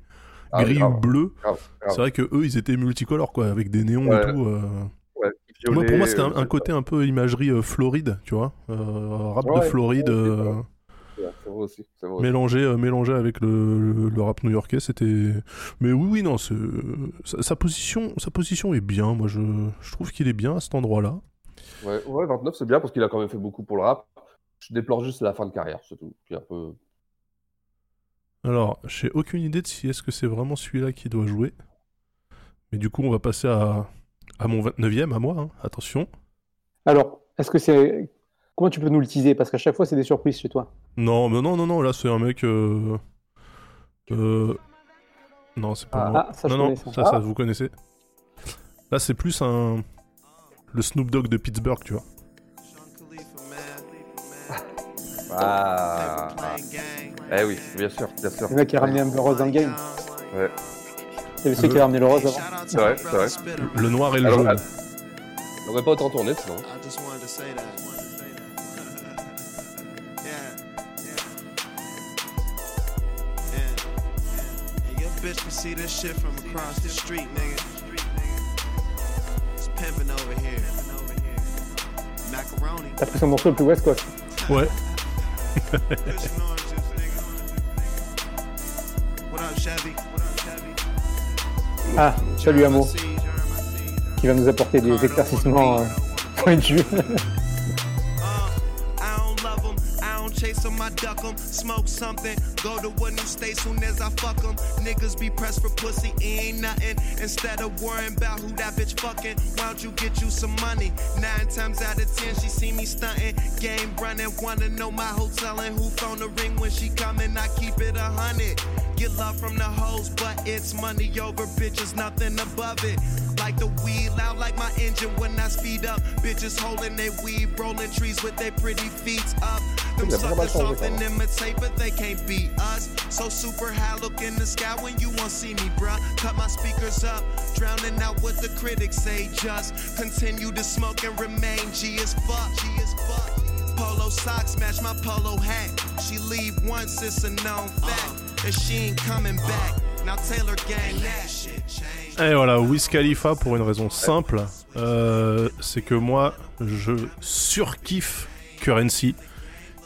[SPEAKER 5] Ah,
[SPEAKER 3] gris
[SPEAKER 5] grave,
[SPEAKER 3] ou bleu. C'est vrai que eux, ils étaient multicolores, quoi, avec des néons
[SPEAKER 5] Ouais.
[SPEAKER 3] et tout. euh.
[SPEAKER 5] Ouais,
[SPEAKER 3] Moi, pour moi, c'était un, un côté un peu imagerie euh, Floride, tu vois, euh, rap de
[SPEAKER 5] Ouais,
[SPEAKER 3] Floride.
[SPEAKER 5] ouais,
[SPEAKER 3] euh,
[SPEAKER 5] ouais. ouais, C'est vrai aussi. C'est vrai aussi.
[SPEAKER 3] Mélangé, euh, mélangé avec le, le- le rap new-yorkais, c'était. Mais oui, oui, non, c'est- sa, sa position, sa position est bien. Moi, je, je trouve qu'il est bien à cet endroit-là.
[SPEAKER 5] Ouais, ouais, 29, c'est bien parce qu'il a quand même fait beaucoup pour le rap. Je déplore juste la fin de carrière, c'est tout. Puis un peu.
[SPEAKER 3] Alors, j'ai aucune idée de si est-ce que c'est vraiment celui-là qui doit jouer. Mais du coup, on va passer à, à mon 29e, à moi, hein. attention.
[SPEAKER 4] Alors, est-ce que c'est. Comment tu peux nous le teaser? Parce qu'à chaque fois, c'est des surprises chez toi.
[SPEAKER 3] Non, mais non, non, non, là, c'est un mec. euh, euh, Non, c'est pas
[SPEAKER 5] Ah,
[SPEAKER 3] moi.
[SPEAKER 4] ah, ça,
[SPEAKER 3] non, non,
[SPEAKER 4] ça.
[SPEAKER 3] ça, ça, vous connaissez. Là, c'est plus un. Le Snoop Dogg de Pittsburgh, tu vois.
[SPEAKER 5] Ah. Eh oui, bien sûr, bien sûr.
[SPEAKER 4] Le mec qui a ramené un peu rose dans le game. C'est celui qui a ramené le rose avant.
[SPEAKER 5] C'est vrai, c'est vrai.
[SPEAKER 3] Le noir et le
[SPEAKER 5] Alors,
[SPEAKER 3] jaune.
[SPEAKER 5] On aurait pas autant tourné sinon.
[SPEAKER 7] Bitch can see this shit from across the street, nigga. It's pimping over here. Macaroni.
[SPEAKER 4] T'as pris son morceau le plus West Coast.
[SPEAKER 3] Ouais.
[SPEAKER 4] Ah, salut Amo, qui va nous apporter des éclaircissements euh, pointus.
[SPEAKER 7] chase 'em, I duck 'em. Smoke something, go to a new state soon as I fuck 'em. Niggas be pressed for pussy, ain't nothing. Instead of worrying about who that bitch fucking, why don't you get you some money? Nine times out of ten, she see me stunting. Game running, wanna know my hotel and who phone the ring when she coming. I keep it a hundred. Get love from the hoes, but it's money over bitches, nothing above it. Like the weed, loud like my engine when I speed up. Bitches holding their weed, rolling trees with their pretty feet up. Them
[SPEAKER 5] Yeah, how much
[SPEAKER 7] suckers
[SPEAKER 5] longer,
[SPEAKER 7] often imitate, but they can't beat us. So super high, look in the sky when you won't see me, bruh. Cut my speakers up, drowning out what the critics say. Just continue to smoke and remain G as fuck. G as fuck. Polo socks match my polo hat. She leave once, it's a known fact. And she ain't coming back. Now Taylor gang that shit changed.
[SPEAKER 3] Et voilà, Wiz Khalifa pour une raison simple, euh, c'est que moi je surkiffe Currency,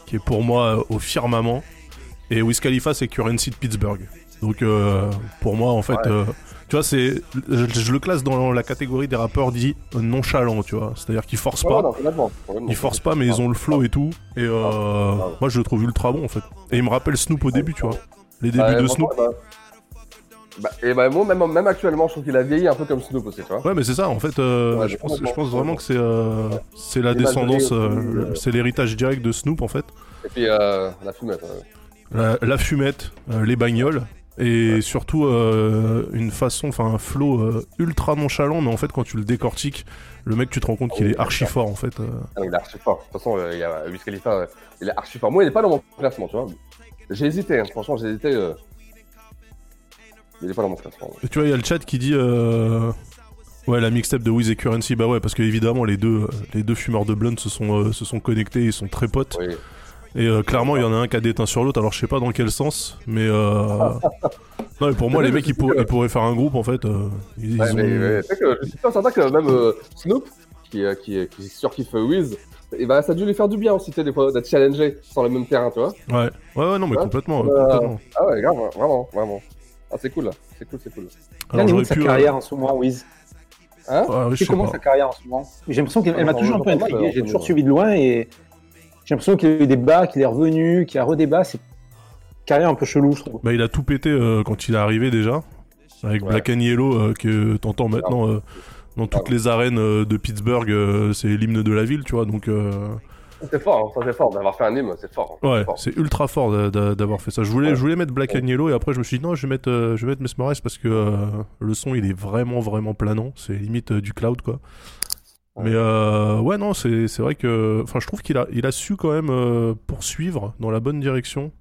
[SPEAKER 3] qui est pour moi euh, au firmament, et Wiz Khalifa c'est Currency de Pittsburgh. Donc euh, pour moi en fait, euh, tu vois, c'est, je, je le classe dans la catégorie des rappeurs dits nonchalants, tu vois, c'est-à-dire qu'ils forcent pas. Ils forcent pas, mais ils ont le flow et tout. Et euh,
[SPEAKER 5] Ah.
[SPEAKER 3] moi, je le trouve ultra bon en fait. Et il me rappelle Snoop au début, tu vois. Les débuts
[SPEAKER 5] Ouais,
[SPEAKER 3] de Snoop.
[SPEAKER 5] bah, bah, et bah, moi, même, même actuellement, je trouve qu'il a vieilli un peu comme Snoop aussi, tu vois.
[SPEAKER 3] Ouais, mais c'est ça. En fait, euh,
[SPEAKER 5] Ouais,
[SPEAKER 3] je, pense, je
[SPEAKER 5] complètement,
[SPEAKER 3] pense vraiment que c'est euh, c'est la descendance, euh,
[SPEAKER 5] euh,
[SPEAKER 3] c'est l'héritage direct de Snoop en fait.
[SPEAKER 5] Et puis, euh, la fumette. ouais.
[SPEAKER 3] La, la fumette, les bagnoles. Et surtout une façon, enfin un flow ultra nonchalant, mais en fait quand tu le décortiques, le mec tu te rends compte qu'il
[SPEAKER 5] Oui,
[SPEAKER 3] est archi fort en fait.
[SPEAKER 5] Ah, il est archi fort. De toute façon, il y a Wiz Khalifa, il est archi fort. Moi, il est pas dans mon classement, tu vois. J'ai hésité, hein. franchement, j'ai hésité. euh, Il est pas dans mon classement.
[SPEAKER 3] Tu vois, il y a le chat qui dit euh, Ouais, la mixtape de Wiz et Currency, bah ouais, parce que évidemment les deux, les deux fumeurs de blunt se sont, euh, se sont connectés, ils sont très potes.
[SPEAKER 5] Oui.
[SPEAKER 3] Et euh, clairement, il y en a un qui a déteint sur l'autre, alors je sais pas dans quel sens, mais euh... non, mais pour moi, les mecs, ils, pour- ils pourraient faire un groupe en fait. ils,
[SPEAKER 5] Ouais,
[SPEAKER 3] ils ont-
[SPEAKER 5] mais, que je suis pas certain que même Snoop, qui, euh, qui, qui surkiffe Wiz, et bah, ça a dû lui faire du bien aussi, tu sais, des fois, d'être challengé sur le même terrain, tu vois.
[SPEAKER 3] Ouais, ouais, ouais, non, mais
[SPEAKER 5] Ouais.
[SPEAKER 3] complètement.
[SPEAKER 5] Euh,
[SPEAKER 3] complètement.
[SPEAKER 5] Ah ouais, grave, vraiment, vraiment. Ah, c'est cool, là. C'est cool, c'est cool.
[SPEAKER 3] Alors,
[SPEAKER 4] Là,
[SPEAKER 3] j'aurais
[SPEAKER 4] sa
[SPEAKER 3] pu. euh,
[SPEAKER 4] carrière en ce moment, Wiz.
[SPEAKER 5] Hein
[SPEAKER 3] je sais
[SPEAKER 4] comment
[SPEAKER 3] pas.
[SPEAKER 4] sa carrière en ce moment? J'ai l'impression qu'elle elle m'a
[SPEAKER 5] Ouais,
[SPEAKER 4] toujours un peu intrigué.
[SPEAKER 5] euh,
[SPEAKER 4] J'ai toujours suivi de loin et j'ai l'impression qu'il y a eu des bas, qu'il est revenu, qu'il y a redébat. C'est une carrière un peu chelou, je trouve.
[SPEAKER 3] Bah, il a tout pété euh, quand il est arrivé déjà, avec
[SPEAKER 5] Ouais.
[SPEAKER 3] Black and Yellow euh, que t'entends maintenant euh, dans toutes les arènes euh, de Pittsburgh. euh, c'est l'hymne de la ville, tu vois. Donc euh,
[SPEAKER 5] C'est fort, hein, ça c'est fort. D'avoir fait un hymne, c'est fort. hein,
[SPEAKER 3] ouais,
[SPEAKER 5] c'est
[SPEAKER 3] ultra fort d'a- d'a- d'avoir fait ça. Je voulais,
[SPEAKER 5] Ouais.
[SPEAKER 3] je voulais mettre Black and Yellow et après je me suis dit non, je vais mettre, euh, je vais mettre Mesmerize parce que euh, le son il est vraiment vraiment planant. C'est limite euh, du cloud quoi.
[SPEAKER 5] Ouais.
[SPEAKER 3] Mais ouais non, c'est vrai que, enfin je trouve qu'il a, il a su quand même poursuivre dans la bonne direction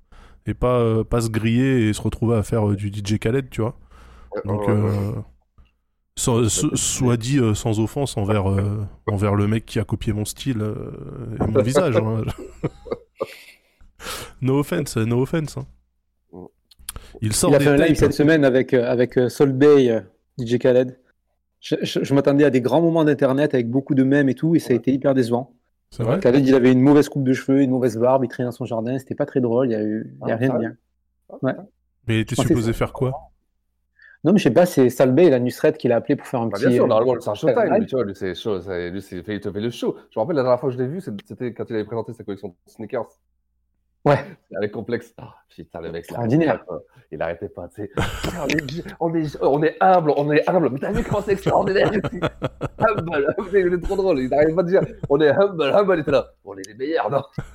[SPEAKER 3] et pas pas se griller et se retrouver à faire du DJ Khaled, tu vois.
[SPEAKER 5] Ouais,
[SPEAKER 3] Donc, so- soit dit euh, sans offense envers, euh, envers le mec qui a copié mon style euh, et mon visage. hein. no offense, no offense. hein. Il sort
[SPEAKER 4] Il a
[SPEAKER 3] des
[SPEAKER 4] fait un live cette semaine avec, euh, avec euh, Sol Bay, euh, DJ Khaled. Je, je- je m'attendais à des grands moments d'internet avec beaucoup de mèmes et tout, et ça a été hyper décevant.
[SPEAKER 3] C'est vrai?
[SPEAKER 4] Khaled, il avait une mauvaise coupe de cheveux, une mauvaise barbe, il traînait dans son jardin, c'était pas très drôle, il y a, eu, il y a
[SPEAKER 5] Ah,
[SPEAKER 4] rien de
[SPEAKER 5] sérieux
[SPEAKER 4] bien. Ouais.
[SPEAKER 3] Mais
[SPEAKER 4] Je pensais
[SPEAKER 3] supposé faire quoi?
[SPEAKER 4] Non, mais je sais pas, c'est Sol Bay, la Nusret qui l'a appelé pour faire un
[SPEAKER 5] Bah,
[SPEAKER 4] petit.
[SPEAKER 5] bien sûr,
[SPEAKER 4] euh,
[SPEAKER 5] normalement, c'est un showtime, lui, tu vois, lui, c'est show, c'est- lui, c'est, il te fait le show. Je me rappelle la dernière fois que je l'ai vu, c'était quand il avait présenté sa collection de sneakers.
[SPEAKER 4] Ouais.
[SPEAKER 5] Avec complexe. Ah, putain, le mec, il
[SPEAKER 4] Extraordinaire.
[SPEAKER 5] Il arrêtait pas, tu sais. On, est, on, est, est humble, on est humble. Mais t'as vu comment c'est extraordinaire Humble, humble, c'est trop drôle. Il n'arrive pas à dire, on est humble, humble, il était là. On est les meilleurs, non?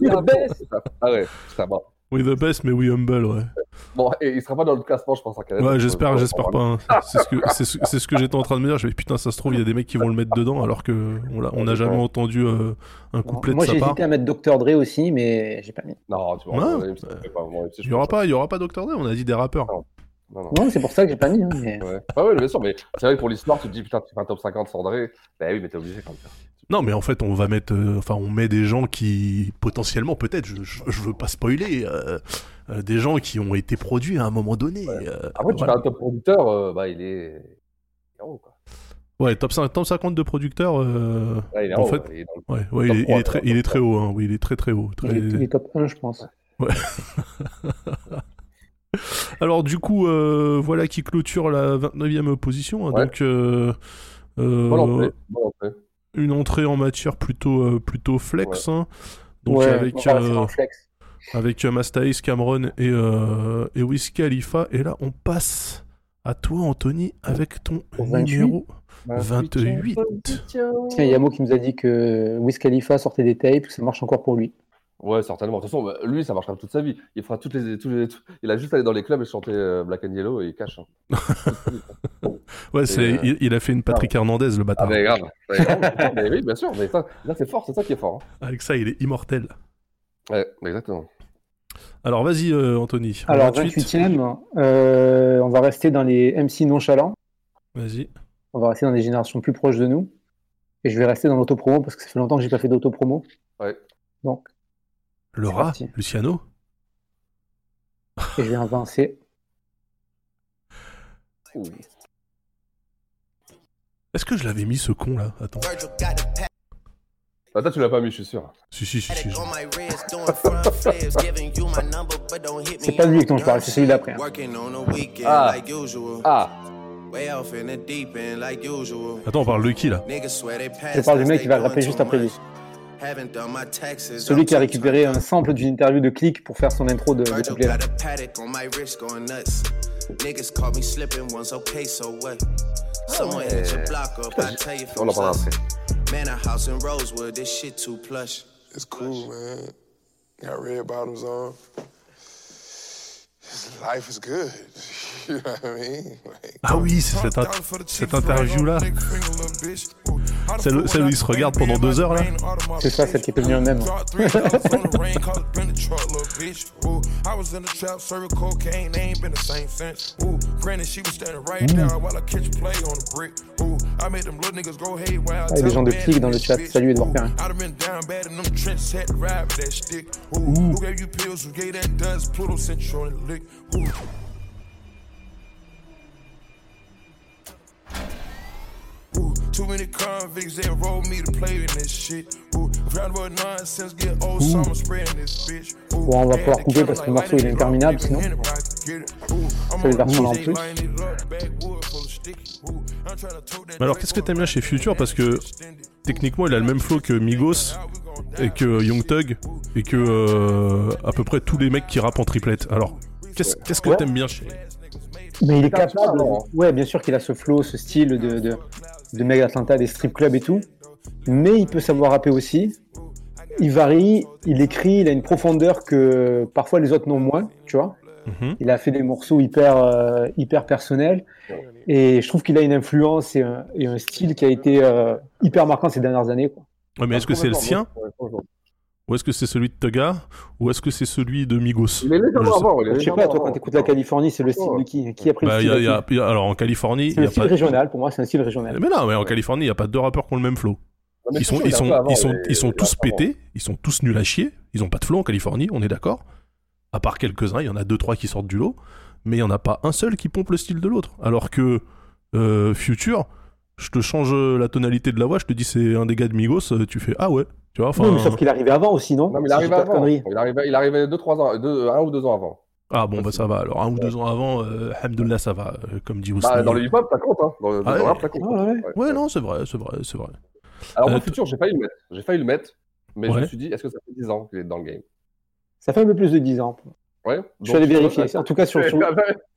[SPEAKER 5] Il
[SPEAKER 4] best.
[SPEAKER 5] Ah ouais, putain, bon.
[SPEAKER 3] We the best, mais we humble, ouais.
[SPEAKER 5] Bon, et il sera pas dans le classement, je pense, en Canada.
[SPEAKER 3] Ouais, j'espère, j'espère pas. hein. C'est ce que, c'est ce, c'est ce que j'étais en train de me dire. Je me dis, putain, ça se trouve, il y a des mecs qui vont le mettre dedans, alors que on n'a jamais entendu euh, un couplet
[SPEAKER 4] Moi,
[SPEAKER 3] de
[SPEAKER 4] j'ai
[SPEAKER 3] sa part.
[SPEAKER 4] hésité à mettre Dr. Dre aussi, mais j'ai pas mis.
[SPEAKER 5] Non, tu vois,
[SPEAKER 3] Ouais.
[SPEAKER 5] moi
[SPEAKER 3] Il y aura pas, il y aura pas Dr. Dre, on a dit des rappeurs.
[SPEAKER 5] Non, non.
[SPEAKER 4] Non, c'est pour ça que j'ai pas mis. hein, mais-
[SPEAKER 5] Ouais. Ah ouais, bien sûr, mais c'est vrai que pour l'histoire, tu te dis putain, tu fais un top 50 sans Dre. Bah oui, mais t'es obligé quand même.
[SPEAKER 3] Non, mais en fait, on va mettre, euh, enfin, on met des gens qui potentiellement, peut-être, je, je, je veux pas spoiler, euh, euh, des gens qui ont été produits à un moment donné. euh,
[SPEAKER 5] Après, tu
[SPEAKER 3] voilà.
[SPEAKER 5] fais un top producteur, euh, bah il est. quoi.
[SPEAKER 3] Ouais, top, 5, top 50 de producteurs. euh,
[SPEAKER 5] Ouais, il est
[SPEAKER 3] En
[SPEAKER 5] haut,
[SPEAKER 3] fait,
[SPEAKER 5] ouais, il est le-
[SPEAKER 3] Ouais, ouais, il, est, il
[SPEAKER 5] trois,
[SPEAKER 3] est très, il est très haut, hein, oui, il est très très haut. très-
[SPEAKER 4] Il est, il est top 1, je pense.
[SPEAKER 3] Alors du coup, euh, voilà qui clôture la 29e position. hein,
[SPEAKER 5] Ouais.
[SPEAKER 3] Donc euh, euh,
[SPEAKER 5] Bonne entrée, bonne entrée.
[SPEAKER 3] Une entrée en matière plutôt euh, plutôt flex. hein. Donc
[SPEAKER 4] ouais,
[SPEAKER 3] avec euh,
[SPEAKER 4] flex.
[SPEAKER 3] avec euh, Masta Ace, Cameron et et Wiz Khalifa. Et là, on passe à toi, Anthony, avec ton
[SPEAKER 4] Au 28.
[SPEAKER 3] numéro 28.
[SPEAKER 4] Tiens, il y a Mo qui nous a dit que Wiz Khalifa sortait des tapes, que ça marche encore pour lui.
[SPEAKER 5] Ouais, certainement. De toute façon, bah, lui, ça marchera toute sa vie. Il fera toutes les, tous les, tout- Il a juste allé dans les clubs et chanter euh, Black and Yellow et il cache. hein.
[SPEAKER 3] Ouais, c'est
[SPEAKER 5] euh,
[SPEAKER 3] il, il a fait une Patrick Hernandez le
[SPEAKER 5] Ah,
[SPEAKER 3] bâtard.
[SPEAKER 5] mais grave. Mais oui, bien sûr. Mais ça, là, c'est fort. C'est ça qui est fort. hein.
[SPEAKER 3] Avec ça, il est immortel.
[SPEAKER 5] Ouais, exactement.
[SPEAKER 3] Alors vas-y, euh, Anthony.
[SPEAKER 4] Alors,
[SPEAKER 3] 28.
[SPEAKER 4] 28e, euh, on va rester dans les MC nonchalants.
[SPEAKER 3] Vas-y.
[SPEAKER 4] On va rester dans des générations plus proches de nous. Et je vais rester dans l'autopromo parce que ça fait longtemps que j'ai pas fait d'autopromo.
[SPEAKER 5] Ouais.
[SPEAKER 4] Donc,
[SPEAKER 3] Le rat,
[SPEAKER 4] parti.
[SPEAKER 3] Luciano.
[SPEAKER 4] et je vais avancer.
[SPEAKER 3] Est-ce que je l'avais mis ce con là Attends.
[SPEAKER 5] Ah, toi, tu l'as pas mis, je suis sûr.
[SPEAKER 3] Si, si, si. si.
[SPEAKER 4] C'est pas lui dont je parle, c'est celui d'après. hein.
[SPEAKER 5] Ah. Ah,
[SPEAKER 7] Way off in the deep end like usual.
[SPEAKER 3] Attends, on parle de qui là?
[SPEAKER 4] Je parle du mec qui va rapper juste après lui. Celui qui a récupéré un sample d'une interview de Click pour faire son intro de, de couplet.
[SPEAKER 7] on
[SPEAKER 5] en parlera après.
[SPEAKER 7] House in Rosewood, this shit too plush.
[SPEAKER 9] It's cool, man. Got red bottoms on. Life is good. You know what I mean? Like,
[SPEAKER 3] Ah oui, c'est cette, in- cette interview-là. Celle, celle où il se regarde pendant deux heures, là
[SPEAKER 4] C'est ça, celle qui est devenue un. Ah, il y a des gens de clic dans le chat. Salut Edouard Perrin.
[SPEAKER 8] Ooh. Ooh. Too many convicts that rolled me to play in this shit. Ooh, nonsense, get old summer spreading this bitch. Ooh,
[SPEAKER 4] Bon, on va pouvoir couper parce que le morceau, il est interminable, sinon. C'est en plus.
[SPEAKER 3] Alors, qu'est-ce que t'aimes bien chez Future? Parce que techniquement, il a le même flow que Migos et que Young Thug et que euh, à peu près tous les mecs qui rappent en triplette. Alors, qu'est-ce qu'est-ce que
[SPEAKER 4] Ouais.
[SPEAKER 3] t'aimes bien chez
[SPEAKER 4] Mais il est
[SPEAKER 5] Capable, hein.
[SPEAKER 4] Ouais, bien sûr qu'il a ce flow, ce style de, de, de mec d'Atlanta, des strip clubs et tout. Mais il peut savoir rapper aussi. Il varie, il écrit, il a une profondeur que parfois les autres n'ont moins, tu vois.
[SPEAKER 3] Mhm.
[SPEAKER 4] Il a fait des morceaux hyper, euh, hyper personnels. Et je trouve qu'il a une influence et un, et un style qui a été euh, hyper marquant ces dernières années. Quoi.
[SPEAKER 3] Ouais, mais est-ce que c'est le sien. Ou est-ce que c'est celui de Tugga ou est-ce que c'est celui de Migos
[SPEAKER 5] Il est
[SPEAKER 3] Je
[SPEAKER 5] légèrement
[SPEAKER 3] sais-
[SPEAKER 5] avant. il est
[SPEAKER 4] Je sais pas, toi, quand t'écoutes la Californie, c'est le style de qui Qui a pris
[SPEAKER 3] Bah,
[SPEAKER 4] le
[SPEAKER 3] y
[SPEAKER 4] style
[SPEAKER 3] y a- y alors en Californie,
[SPEAKER 4] C'est
[SPEAKER 3] il y
[SPEAKER 4] un style
[SPEAKER 3] pas.
[SPEAKER 4] régional, pour moi, c'est un style régional.
[SPEAKER 3] Mais non, mais en Californie, il y a pas deux rappeurs qui ont le même flow. Ils sont, ils ils ils tous pétés, ils sont tous nuls à chier. Ils ont pas de flow en Californie, on est d'accord. À part quelques-uns, il y en a deux trois qui sortent du lot, mais il y en a pas un seul qui pompe le style de l'autre. Alors que euh, Future, je te change la tonalité de la voix, je te dis c'est un des gars de Migos, euh, tu fais ah ouais, tu vois. Enfin,
[SPEAKER 4] Non, mais sauf qu'il arrivait avant aussi, non
[SPEAKER 5] Non, mais il arrivait avant. Il arrivait, il arrivait deux, trois ans, deux, un ou deux ans avant.
[SPEAKER 3] ah bon bah ça va. Alors un ou deux ans avant, euh, Hamdullah ça va, euh, comme dit
[SPEAKER 5] Bah,
[SPEAKER 3] Ousmane.
[SPEAKER 5] dans le hip-hop, ça compte. Hein. Dans, le- dans
[SPEAKER 3] Ah
[SPEAKER 5] le
[SPEAKER 3] ouais.
[SPEAKER 5] rap, ça compte.
[SPEAKER 4] Ah ouais.
[SPEAKER 3] Ouais non c'est vrai, c'est vrai, c'est vrai.
[SPEAKER 5] Alors,
[SPEAKER 3] Euh,
[SPEAKER 5] mon
[SPEAKER 3] t-
[SPEAKER 5] futur, j'ai failli le mettre. J'ai failli le mettre. Mais je me suis dit, est-ce que ça fait 10 ans qu'il est dans le game?
[SPEAKER 4] Ça fait un peu plus de 10 ans.
[SPEAKER 5] Ouais.
[SPEAKER 4] Je suis allé vérifier. En tout cas, sur, sur,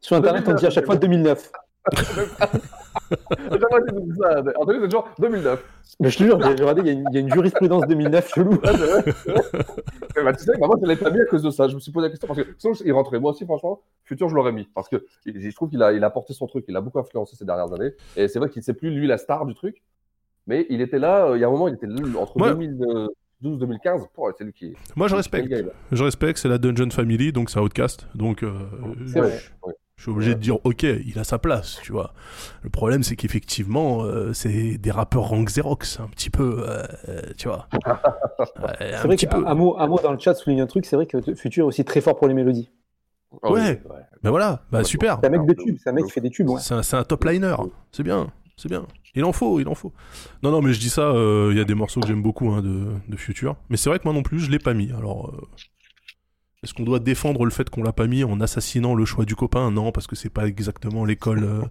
[SPEAKER 4] sur Internet, on dit à chaque fois 2009.
[SPEAKER 5] Anthony, c'est toujours 2009.
[SPEAKER 4] Mais je te jure, j'ai regardé, il y, a une- il y a une jurisprudence 2009 chelou.
[SPEAKER 5] Bah, tu sais, bah, moi, je l'ai pas mis à cause de ça. Je me suis posé la question parce que sinon, il rentrait. Moi aussi, franchement, futur, je l'aurais mis. Parce que je trouve qu'il a, il a porté son truc. Il a beaucoup influencé ces dernières années. Et c'est vrai qu'il ne sait plus, lui, la star du truc. Mais il était là, euh, il y a un moment, il était là, entre
[SPEAKER 3] Ouais.
[SPEAKER 5] 2012-2015. C'est lui qui.
[SPEAKER 3] Moi je respecte,
[SPEAKER 5] qui
[SPEAKER 3] je respecte, c'est la Dungeon Family, donc c'est Outcast, donc euh,
[SPEAKER 4] C'est vrai.
[SPEAKER 3] je-
[SPEAKER 5] Ouais.
[SPEAKER 3] Je suis obligé de dire, ok, il a sa place, tu vois. Le problème, c'est qu'effectivement, euh, c'est des rappeurs rank Xerox, un petit peu, euh, euh, tu vois. Ouais,
[SPEAKER 4] C'est
[SPEAKER 3] un
[SPEAKER 4] vrai
[SPEAKER 3] petit peu.
[SPEAKER 4] mot, un mot dans le chat souligne un truc, c'est vrai que Futur est aussi très fort pour les mélodies.
[SPEAKER 5] Ah oui,
[SPEAKER 3] Ouais.
[SPEAKER 5] ouais.
[SPEAKER 3] Ben voilà, bah super.
[SPEAKER 4] C'est un mec de tube, c'est un mec qui fait des tubes, ouais.
[SPEAKER 3] C'est un, c'est un top liner, c'est bien, c'est bien. Il en faut, il en faut. Non, non, mais je dis ça, euh, il y a des morceaux que j'aime beaucoup hein, de, de Future. Mais c'est vrai que moi non plus, je l'ai pas mis. Alors, euh, est-ce qu'on doit défendre le fait qu'on l'a pas mis en assassinant le choix du copain? Non, parce que c'est pas exactement l'école euh,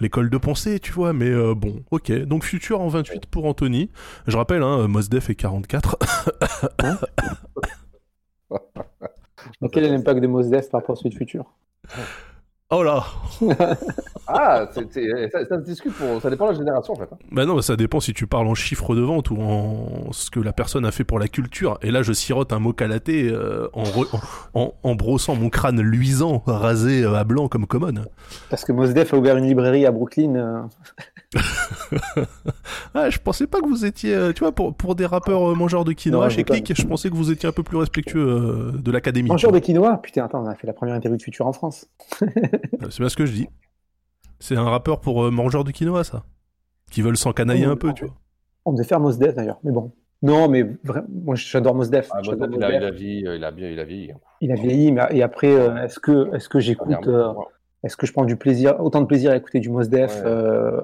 [SPEAKER 3] l'école de pensée, tu vois. Mais euh, bon, ok. Donc Future en 28 pour Anthony. Je rappelle, hein, Mos Def est 44.
[SPEAKER 4] Mais quel est l'impact de Mos Def par rapport à celui de Futur?
[SPEAKER 3] Oh là
[SPEAKER 5] Ah, c'est- ça, ça se discute pour. Ça dépend de la génération en fait. hein.
[SPEAKER 3] Bah non, ça dépend si tu parles en chiffres de vente ou en ce que la personne a fait pour la culture. Et là, je sirote un mot calaté euh, en, re- en, en- brossant mon crâne luisant, rasé euh, à blanc comme Common.
[SPEAKER 4] Parce que Mos Def a ouvert une librairie à Brooklyn. euh,
[SPEAKER 3] Ah, je pensais pas que vous étiez, euh, tu vois, pour, pour des rappeurs euh, mangeurs de quinoa chez. Click, je pensais que vous étiez un peu plus respectueux euh, de l'académie.
[SPEAKER 4] Mangeur de quinoa? Putain, attends, on a fait la première interview de Futur en France.
[SPEAKER 3] C'est bien ce que je dis. C'est un rappeur pour euh, mangeurs de quinoa, ça. Qui veulent s'encanailler un peu, tu vois.
[SPEAKER 4] On devait faire Mos Def d'ailleurs, mais bon. Non, mais vraiment, moi j'adore Mos Def.
[SPEAKER 5] Ah, Mos
[SPEAKER 4] J'adore
[SPEAKER 5] Def,
[SPEAKER 4] Mos
[SPEAKER 5] il a,
[SPEAKER 4] Def.
[SPEAKER 5] il a vieilli, il a bien, il a vieilli. hein.
[SPEAKER 4] Il a vieilli, mais et après, euh, est-ce que, est-ce que j'écoute, euh, est-ce que je prends du plaisir, autant de plaisir à écouter du Mos Def
[SPEAKER 5] Ouais.
[SPEAKER 4] euh,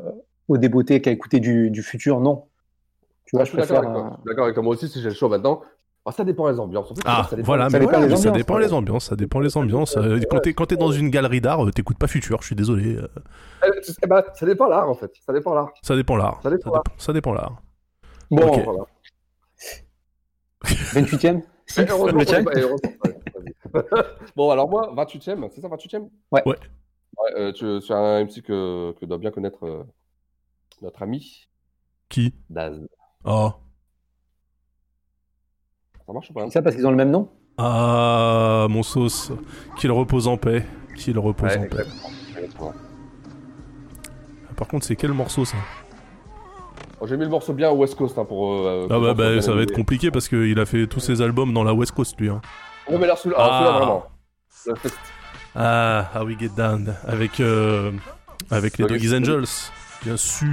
[SPEAKER 4] au débeauté qu'à écouter du, du futur Non. Tu vois,
[SPEAKER 5] je
[SPEAKER 4] je
[SPEAKER 5] suis d'accord
[SPEAKER 4] préfère.
[SPEAKER 5] avec toi.
[SPEAKER 4] euh,
[SPEAKER 5] suis d'accord avec toi. Moi aussi, si j'ai le choix maintenant. Alors, ça dépend des ambiances. En fait,
[SPEAKER 3] Ah,
[SPEAKER 5] ça dépend-
[SPEAKER 3] voilà,
[SPEAKER 4] ça
[SPEAKER 3] mais
[SPEAKER 4] dépend des
[SPEAKER 3] mais ça
[SPEAKER 4] ambiances,
[SPEAKER 3] dépend les ambiances, ça dépend les ambiances. Euh, quand t'es quand t'es dans une galerie d'art, euh, t'écoutes pas Futur, je suis désolé. euh,
[SPEAKER 5] Eh, bah, ça dépend l'art en fait. Ça dépend l'art.
[SPEAKER 3] Ça dépend l'art.
[SPEAKER 5] Ça dépend
[SPEAKER 3] dépend, ça dépend l'art.
[SPEAKER 4] Bon,
[SPEAKER 3] Ok.
[SPEAKER 5] Voilà.
[SPEAKER 4] 28ème
[SPEAKER 5] Eh, eh, bon, alors moi, 28ème, c'est ça 28ème
[SPEAKER 4] Ouais.
[SPEAKER 3] Ouais.
[SPEAKER 5] Ouais, euh, tu, tu as un MC que, que doit bien connaître euh, notre ami
[SPEAKER 3] Qui?
[SPEAKER 5] Daz.
[SPEAKER 3] Oh.
[SPEAKER 5] Ça marche ou pas?
[SPEAKER 4] Ça parce qu'ils ont le même nom?
[SPEAKER 3] Ah, mon sauce. Qu'il repose en paix. Qu'il repose
[SPEAKER 5] Ouais,
[SPEAKER 3] en paix.
[SPEAKER 5] Exactement.
[SPEAKER 3] Par contre, c'est quel morceau ça?
[SPEAKER 5] Bon, J'ai mis le morceau bien au West Coast hein, pour. euh,
[SPEAKER 3] Ah bah, bah ça va être compliqué parce qu'il a fait tous ses albums dans la West Coast lui. Hein.
[SPEAKER 5] Ouais, mais là, celui-là, alors, celui-là,
[SPEAKER 3] Ah.
[SPEAKER 5] vraiment.
[SPEAKER 3] Ah, How We Get Down avec euh, avec les Doggies Angels, bien sûr.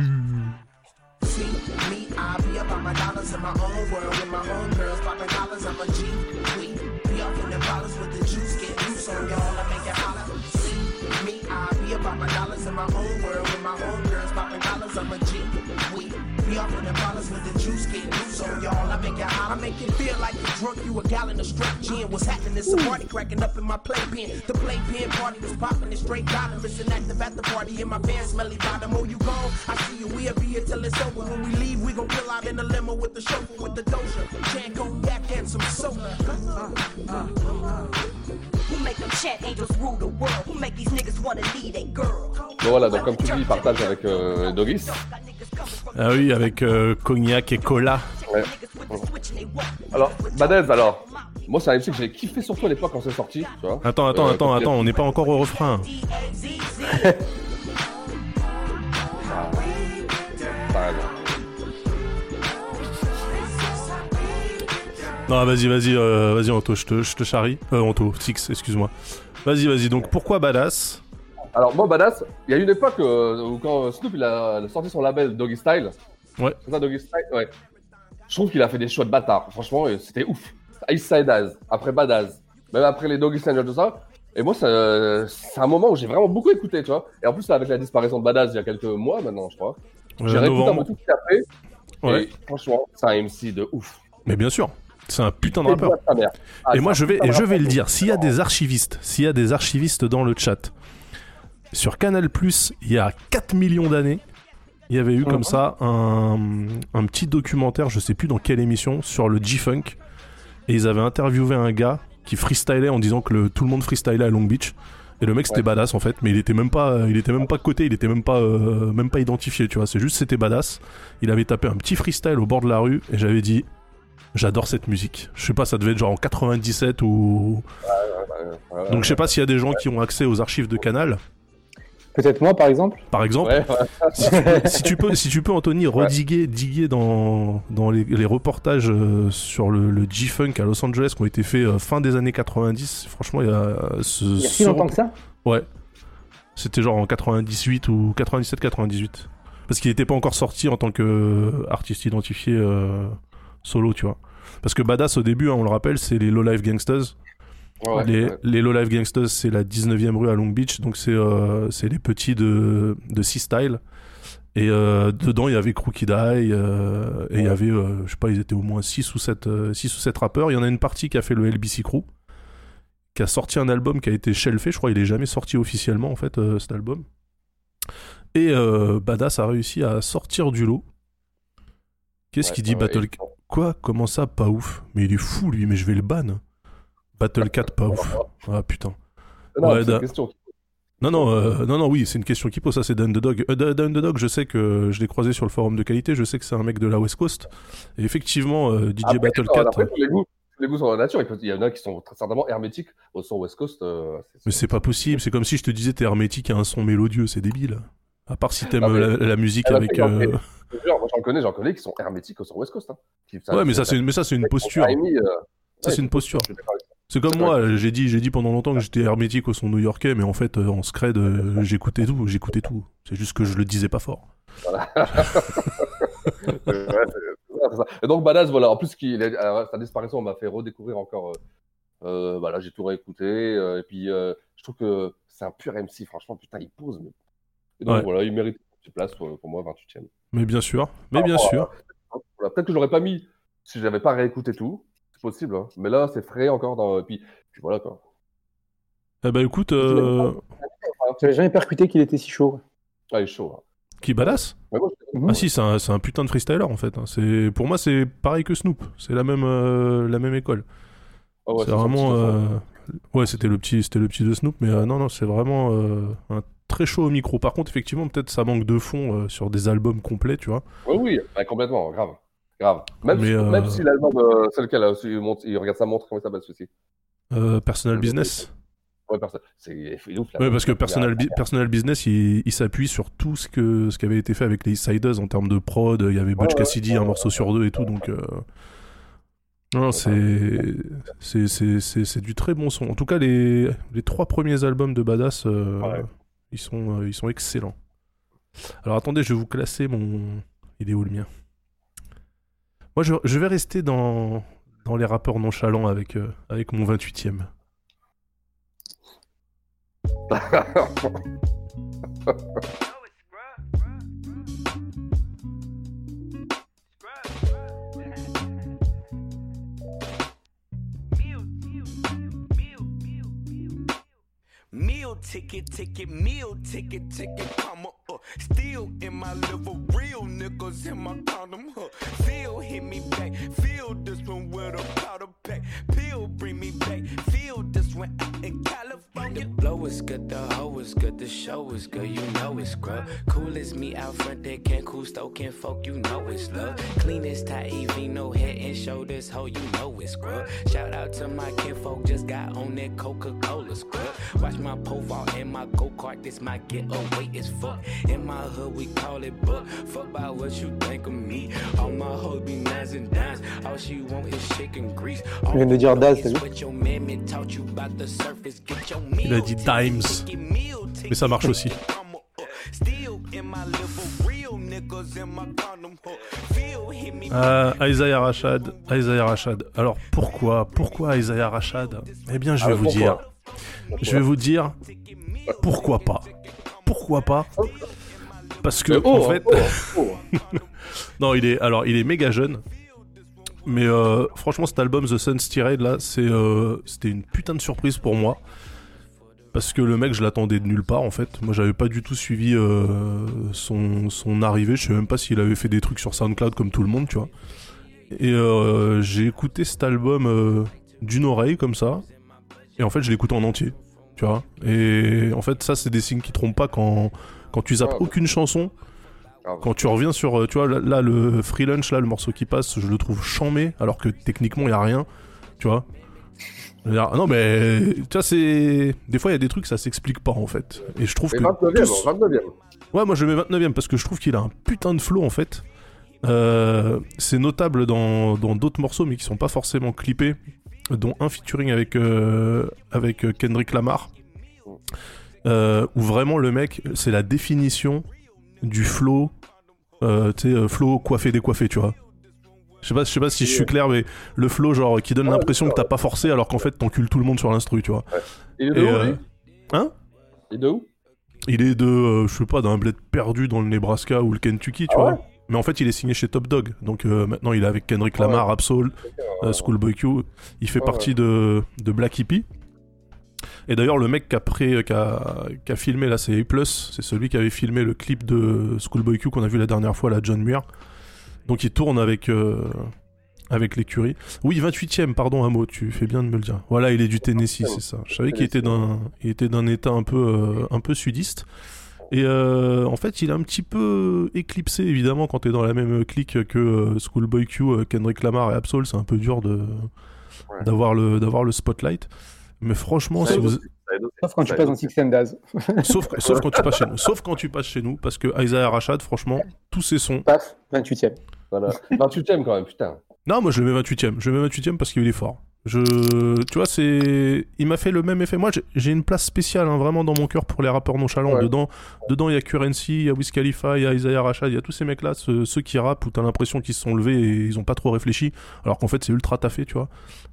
[SPEAKER 7] On y'all. I make it holler. I make it feel like you drunk. You a gallon of straight gin. What's happening? It's a party cracking up in my playpen. The playpen party was popping. It's straight dollar. Listen active at the party in my pants smelly bottom. Oh, you gone? I see you. We'll be here till it's over. When we leave, we gon' pull out in the limo with the chauffeur with the doja. Chan cognac and some soda.
[SPEAKER 10] Who make them chant angels rule the world? Who make these niggas wanna lead a girl?
[SPEAKER 5] Bon, voilà, donc comme tu dis, il partage avec euh, les Doggies.
[SPEAKER 3] Ah oui, avec euh, cognac et cola.
[SPEAKER 5] Ouais. Alors, Badez, alors. Moi, c'est un MC que j'ai kiffé surtout à l'époque quand c'est sorti. Tu vois.
[SPEAKER 3] Attends, attends,
[SPEAKER 5] Euh,
[SPEAKER 3] attends, attends, on n'est pas encore au refrain.
[SPEAKER 5] T'as raison.
[SPEAKER 3] Non, vas-y, vas-y, euh, vas-y, Anto, je te, je te charrie. Euh, Anto, Six, excuse-moi. Vas-y, vas-y, donc pourquoi Badass?
[SPEAKER 5] Alors, moi, Badass, il y a une époque euh, où quand Snoop il a sorti son label Doggy Style.
[SPEAKER 3] Ouais.
[SPEAKER 5] C'est ça, Doggy Style Ouais. Je trouve qu'il a fait des choix de bâtard. Franchement, euh, c'était ouf. Ice Side Az, après Badass, même après les Doggy Style et tout ça. Et moi, c'est un moment où j'ai vraiment beaucoup écouté, tu vois. Et en plus, avec la disparition de Badass il y a quelques mois maintenant, je crois.
[SPEAKER 3] Euh,
[SPEAKER 5] j'ai réécouté un peu tout ce qu'il a fait.
[SPEAKER 3] Ouais.
[SPEAKER 5] Et franchement, c'est un MC de ouf.
[SPEAKER 3] Mais bien sûr, c'est un putain de rappeur.
[SPEAKER 5] Ah,
[SPEAKER 3] et moi, je vais, et je vais le dire, s'il y a des archivistes, s'il y a des archivistes dans le chat, sur Canal+, il y a 4 millions d'années, il y avait eu comme ça un, un petit documentaire, je sais plus dans quelle émission, sur le G-Funk. Et ils avaient interviewé un gars qui freestylait en disant que le- tout le monde freestylait à Long Beach. Et le mec c'était
[SPEAKER 5] Ouais.
[SPEAKER 3] badass en fait, mais il était même pas, il était même pas coté, il était même pas, euh, même pas identifié, tu vois. C'est juste c'était badass. Il avait tapé un petit freestyle au bord de la rue et j'avais dit, j'adore cette musique. Je sais pas, ça devait être genre en 97 ou.
[SPEAKER 5] Ouais, ouais,
[SPEAKER 3] Donc je sais pas s'il y a des gens qui ont accès aux archives de Canal,
[SPEAKER 4] Peut-être moi, par exemple.
[SPEAKER 3] par exemple.
[SPEAKER 5] ouais, ouais.
[SPEAKER 3] Si, tu peux, si tu peux, si tu peux, Anthony, rediguer, diguer dans, dans les, les reportages euh, sur le, le G-Funk à Los Angeles qui ont été faits euh, fin des années 90. Franchement, il y a euh, ce.
[SPEAKER 4] Il y a si
[SPEAKER 3] ce
[SPEAKER 4] longtemps
[SPEAKER 3] rep-
[SPEAKER 4] que ça?
[SPEAKER 3] Ouais. C'était genre en 98 ou 97-98. Parce qu'il n'était pas encore sorti en tant que euh, artiste identifié euh, solo, tu vois. Parce que Badass, au début, hein, on le rappelle, c'est les Low Life Gangsters.
[SPEAKER 5] Ouais,
[SPEAKER 3] les,
[SPEAKER 5] ouais.
[SPEAKER 3] les Low Life Gangsters, c'est la 19e rue à Long Beach, donc c'est euh, c'est les petits de, de C-Style. Et euh, dedans, il y avait Crookie Die, euh, et il y avait, euh, je sais pas, ils étaient au moins 6 ou 7, euh, six ou 7 rappeurs. Il y en a une partie qui a fait le LBC Crew, qui a sorti un album qui a été shelfé, je crois, il est jamais sorti officiellement, en fait, euh, cet album. Et euh, Badass a réussi à sortir du lot. Qu'est-ce
[SPEAKER 5] Ouais,
[SPEAKER 3] qu'il dit
[SPEAKER 5] ouais,
[SPEAKER 3] Battle
[SPEAKER 5] et-
[SPEAKER 3] Quoi? Comment ça, pas ouf? Mais il est fou, lui, mais je vais le ban. Battle 4, pas ouf. Ah putain.
[SPEAKER 5] Non,
[SPEAKER 3] Ouais,
[SPEAKER 5] c'est
[SPEAKER 3] da-
[SPEAKER 5] une question.
[SPEAKER 3] Non, non, euh, non, non, oui, c'est une question qui pose. Ça, c'est d'Underdog. Euh, d- d'Underdog, je sais que je l'ai croisé sur le forum de qualité. Je sais que c'est un mec de la West Coast. Et effectivement, euh, DJ
[SPEAKER 5] Après,
[SPEAKER 3] Battle
[SPEAKER 5] non,
[SPEAKER 3] 4.
[SPEAKER 5] après, les goûts, tous les goûts sont la nature. Il y en a qui sont très certainement hermétiques au son West Coast. euh,
[SPEAKER 3] Mais c'est pas possible. C'est comme si je te disais t'es hermétique à un son mélodieux. C'est débile. À part si t'aimes
[SPEAKER 5] mais-
[SPEAKER 3] la, la musique
[SPEAKER 5] Ah, bah,
[SPEAKER 3] avec.
[SPEAKER 5] j'en connais.
[SPEAKER 3] euh,
[SPEAKER 5] j'en connais, j'en connais qui sont hermétiques au son West Coast. Hein. Qui-
[SPEAKER 3] Ouais, mais ça, c'est mais ça, c'est une posture. Ça,
[SPEAKER 5] ouais,
[SPEAKER 3] c'est une posture. C'est comme moi, j'ai dit, j'ai dit pendant longtemps que j'étais hermétique au son new-yorkais, mais en fait, euh, en scred, euh, j'écoutais tout, j'écoutais tout. C'est juste que je le disais pas fort.
[SPEAKER 5] Ouais, ça. Et donc Badass, voilà, en plus qu'il sa disparition m'a fait redécouvrir encore. Euh, voilà, j'ai tout réécouté euh, et puis je trouve que c'est un pur MC. Franchement, putain, il pose. Mais... Et donc
[SPEAKER 3] Ouais.
[SPEAKER 5] voilà, il mérite une petite place pour, pour moi, 28 e
[SPEAKER 3] Mais bien sûr, mais bien sûr.
[SPEAKER 5] Voilà, Peut-être que je l'aurais pas mis si j'avais pas réécouté tout. C'est possible, hein. mais là, c'est frais encore. Dans... Et puis, puis voilà quoi.
[SPEAKER 3] Eh ben écoute, euh,
[SPEAKER 4] J'avais jamais percuté qu'il était si chaud.
[SPEAKER 5] Ah, il est chaud. hein.
[SPEAKER 3] qui badass. Ah si, c'est un, putain de freestyler en fait. hein. C'est pour moi c'est pareil que Snoop. C'est la même euh, la même école.
[SPEAKER 5] Ah ouais,
[SPEAKER 3] c'est vraiment euh, ouais c'était le petit c'était le petit de Snoop, mais euh, non non c'est vraiment euh, un très chaud au micro. Par contre effectivement peut-être ça manque de fond euh, sur des albums complets, tu vois.
[SPEAKER 5] Oui, oui, ouais, complètement, grave. Grave. Même,
[SPEAKER 3] Mais,
[SPEAKER 5] si,
[SPEAKER 3] euh,
[SPEAKER 5] même si l'album, euh, c'est lequel il, monte- il regarde sa montre, comment il s'appelle celui-ci
[SPEAKER 3] Personal Business?
[SPEAKER 5] Ouais, personne. C'est il est ouf là.
[SPEAKER 3] Ouais, parce que Personal, Business, il, il s'appuie sur tout ce, que, ce qui avait été fait avec les Siders en termes de prod. Il y avait Butch
[SPEAKER 5] ouais,
[SPEAKER 3] Cassidy,
[SPEAKER 5] ouais,
[SPEAKER 3] un morceau sur deux et tout. Donc, euh, non, c'est, c'est, c'est, c'est, c'est du très bon son. En tout cas, les, les trois premiers albums de Badass, euh,
[SPEAKER 5] Ouais.
[SPEAKER 3] Ils, sont, euh, ils sont excellents. Alors attendez, je vais vous classer mon. Il est où le mien? Moi, je, vais rester dans, dans les rappeurs nonchalants avec, euh, avec mon 28ème.
[SPEAKER 11] ticket, ticket, meal ticket, ticket, comma up. Still in my liver, real niggas in my condom hook. Feel hit me back, feel this one with a powder pack. Pill bring me back, feel this one out in California.
[SPEAKER 12] The blow is good, the hoe is good, the show is good, you know it's scrub. Cool as me out front, they can't cool, stoking folk, you know it's love. Clean as Taev, no head and shoulders, hoe, you know it's scrub. Shout out to my kinfolk, just got on that Coca Cola scrub. Watch my profile and my go kart, this my getaway as fuck. In my hood, we call it book. Fuck about what you think of me. All my hoes be nines and dimes, all she want is chicken grease. All
[SPEAKER 4] Je viens de dire Daz, t'as vu
[SPEAKER 12] what your mammy taught you about the surface, get your
[SPEAKER 3] Il a dit Times. Mais ça marche aussi. Euh, Isaiah Rashad, Isaiah Rashad. Alors pourquoi, pourquoi Isaiah Rashad? Eh bien, je vais
[SPEAKER 5] Ah,
[SPEAKER 3] vous
[SPEAKER 5] pourquoi?
[SPEAKER 3] dire. Je vais vous dire pourquoi pas. Pourquoi pas? Parce que
[SPEAKER 5] oh,
[SPEAKER 3] en fait,
[SPEAKER 5] oh, oh.
[SPEAKER 3] non, il est alors il est méga jeune. Mais euh, franchement, cet album The Sun's Tirade là, c'est euh, c'était une putain de surprise pour moi. Parce que le mec, je l'attendais de nulle part en fait. Moi, j'avais pas du tout suivi euh, son, son arrivée. Je sais même pas s'il avait fait des trucs sur SoundCloud comme tout le monde, tu vois. Et euh, j'ai écouté cet album euh, d'une oreille comme ça. Et en fait, je l'écoute en entier, tu vois. Et en fait, ça, c'est des signes qui trompent pas quand, quand tu zappes
[SPEAKER 5] Ouais.
[SPEAKER 3] aucune chanson.
[SPEAKER 5] Grave.
[SPEAKER 3] Quand tu reviens sur, tu vois, là, là, le Free Lunch, là, le morceau qui passe, je le trouve chamé, alors que techniquement, il y a rien, tu vois. Non, mais, tu vois, c'est. Des fois, il y a des trucs, ça s'explique pas, en fait. Et je trouve
[SPEAKER 5] Mais
[SPEAKER 3] que.
[SPEAKER 5] 29
[SPEAKER 3] tous-
[SPEAKER 5] 29
[SPEAKER 3] Ouais, moi je le mets 29ème parce que je trouve qu'il a un putain de flow en fait. Euh, c'est notable dans dans d'autres morceaux mais qui sont pas forcément clippés, dont un featuring avec, euh, avec euh, Kendrick Lamar. euh, où vraiment le mec, c'est la définition du flow, tu sais, flow coiffé décoiffé, tu vois. Je sais pas, je sais pas si je suis clair, mais le flow genre qui donne l'impression que t'as pas forcé alors qu'en fait t'encules tout le monde sur l'instru, tu vois.
[SPEAKER 5] Il est de
[SPEAKER 3] Et,
[SPEAKER 5] où,
[SPEAKER 3] euh, Hein?
[SPEAKER 5] Il est de où?
[SPEAKER 3] Il est de, euh, je sais pas, d'un bled perdu dans le Nebraska ou le Kentucky, tu
[SPEAKER 5] Ah
[SPEAKER 3] vois.
[SPEAKER 5] ouais?
[SPEAKER 3] Mais en fait, il est signé chez Top Dog. Donc euh, maintenant, il est avec Kendrick Lamar, Absol, euh, Schoolboy Q. Il fait partie de, de Black Hippie. Et d'ailleurs, le mec qui a, pré- qui a, qui a filmé, là, c'est A+, c'est celui qui avait filmé le clip de Schoolboy Q qu'on a vu la dernière fois, la John Muir. Donc il tourne avec, euh, avec l'écurie. Oui, 28ème, pardon, un mot, tu fais bien de me le dire. Voilà, il est du Tennessee, c'est ça. Je savais qu'il était d'un il était d'un état un peu, euh, un peu sudiste. Et euh, en fait, il est un petit peu éclipsé, évidemment, quand t'es dans la même clique que Schoolboy Q, Kendrick Lamar et Absol, c'est un peu dur de d'avoir le d'avoir le spotlight. Mais franchement, si vous...
[SPEAKER 4] Sauf quand tu passes dans Six and Daz.
[SPEAKER 3] sauf, sauf quand tu passes chez nous, sauf quand tu passes chez nous, parce que Isaiah Rashad, franchement, tous ses sons.
[SPEAKER 4] Paf, 28ème.
[SPEAKER 5] Voilà. 28ème quand même, putain.
[SPEAKER 3] Non, moi je le mets 28ème. Je le mets 28ème parce qu'il est fort. Je, tu vois, c'est, il m'a fait le même effet. Moi, j'ai- j'ai une place spéciale, hein, vraiment dans mon cœur pour les rappeurs nonchalants.
[SPEAKER 5] Ouais.
[SPEAKER 3] Dedans, dedans, il y a Currency, il y a Wiz Khalifa, il y a Isaiah Rashad, il y a tous ces mecs-là, ceux, ceux qui rappent où t'as l'impression qu'ils se sont levés et ils ont pas trop réfléchi, alors qu'en fait c'est ultra taffé, tu vois.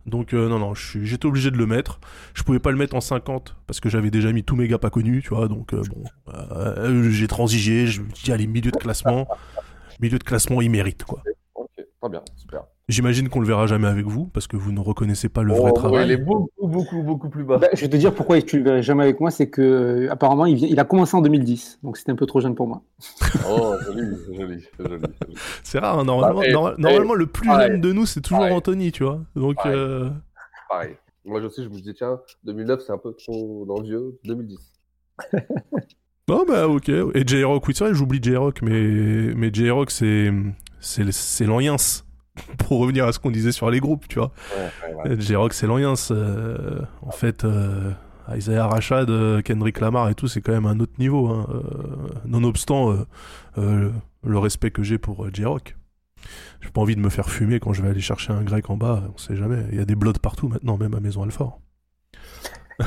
[SPEAKER 3] Donc euh, non, non, j'étais obligé de le mettre. Je pouvais pas le mettre en 50 parce que j'avais déjà mis tous mes gars pas connus, tu vois. Donc euh, bon, euh, j'ai transigé. Je me dis allez milieu de classement, milieu de classement, il mérite quoi.
[SPEAKER 5] Ok, très bien, super.
[SPEAKER 3] J'imagine qu'on le verra jamais avec vous parce que vous ne reconnaissez pas le
[SPEAKER 5] Oh,
[SPEAKER 3] vrai
[SPEAKER 5] ouais,
[SPEAKER 3] travail.
[SPEAKER 5] il est beaucoup, beaucoup, beaucoup plus bas.
[SPEAKER 4] Bah, je vais te dire pourquoi tu le verrais jamais avec moi, c'est que apparemment il, vient- il a commencé en 2010, donc c'était un peu trop jeune pour moi.
[SPEAKER 5] Oh, joli, joli, joli.
[SPEAKER 3] C'est rare, hein, normalement,
[SPEAKER 5] Bah, et- et-
[SPEAKER 3] normalement le plus
[SPEAKER 5] pareil,
[SPEAKER 3] jeune de nous c'est toujours
[SPEAKER 5] pareil.
[SPEAKER 3] Anthony, tu vois. Donc
[SPEAKER 5] Pareil.
[SPEAKER 3] euh,
[SPEAKER 5] Pareil. Moi, je sais, je me dis, tiens, 2009, c'est un peu trop dans le vieux. 2010.
[SPEAKER 3] Oh bah ok. Et J-Rock, oui c'est vrai, j'oublie J-Rock, mais, mais J-Rock c'est c'est. Pour revenir à ce qu'on disait sur les groupes, tu vois.
[SPEAKER 5] Ouais, ouais, ouais.
[SPEAKER 3] Euh, J-Rock c'est l'Oyens. euh, en fait, euh, Isaiah Rashad, euh, Kendrick Lamar et tout, c'est quand même un autre niveau. hein, euh, nonobstant euh, euh, le respect que j'ai pour euh, J-Rock. J'ai pas envie de me faire fumer quand je vais aller chercher un grec en bas, on sait jamais. Il y a des bloods partout maintenant, même à Maison Alfort.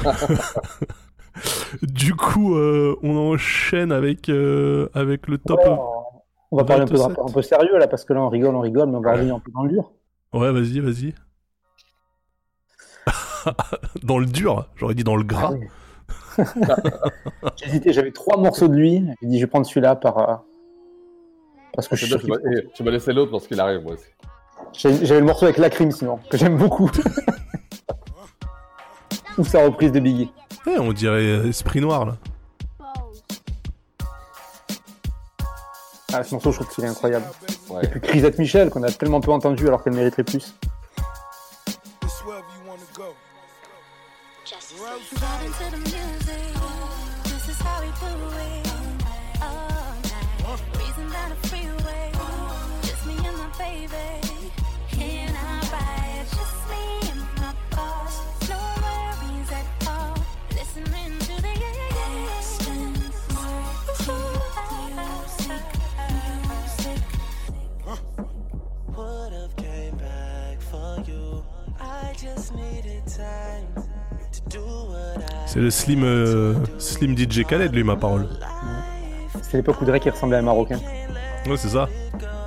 [SPEAKER 3] du coup, euh, on enchaîne avec, euh, avec le top.
[SPEAKER 4] On va parler un peu, de
[SPEAKER 3] 27.
[SPEAKER 4] rapport un peu sérieux là, parce que là on rigole, on rigole, mais on va revenir un peu dans le dur.
[SPEAKER 3] Ouais, vas-y, vas-y. dans le dur, j'aurais dit dans le gras.
[SPEAKER 4] J'ai hésité, j'avais trois morceaux de lui, j'ai dit je vais prendre celui-là par. euh, Parce que je
[SPEAKER 5] bien, m'as- eh, tu m'as laissé l'autre parce qu'il arrive, moi aussi.
[SPEAKER 4] J'ai- J'avais le morceau avec la crime sinon, que j'aime beaucoup. Ou sa reprise de Biggie.
[SPEAKER 3] Ouais, on dirait euh, Esprit Noir, là.
[SPEAKER 4] Ah, ce morceau, je trouve qu'il est incroyable.
[SPEAKER 5] Ouais.
[SPEAKER 4] Et puis Crisette Michel, qu'on a tellement peu entendu alors qu'elle mériterait plus.
[SPEAKER 3] C'est le Slim, euh, Slim DJ Khaled, lui, ma parole.
[SPEAKER 4] C'est l'époque où Drake il ressemblait à un Marocain.
[SPEAKER 3] Ouais, c'est ça.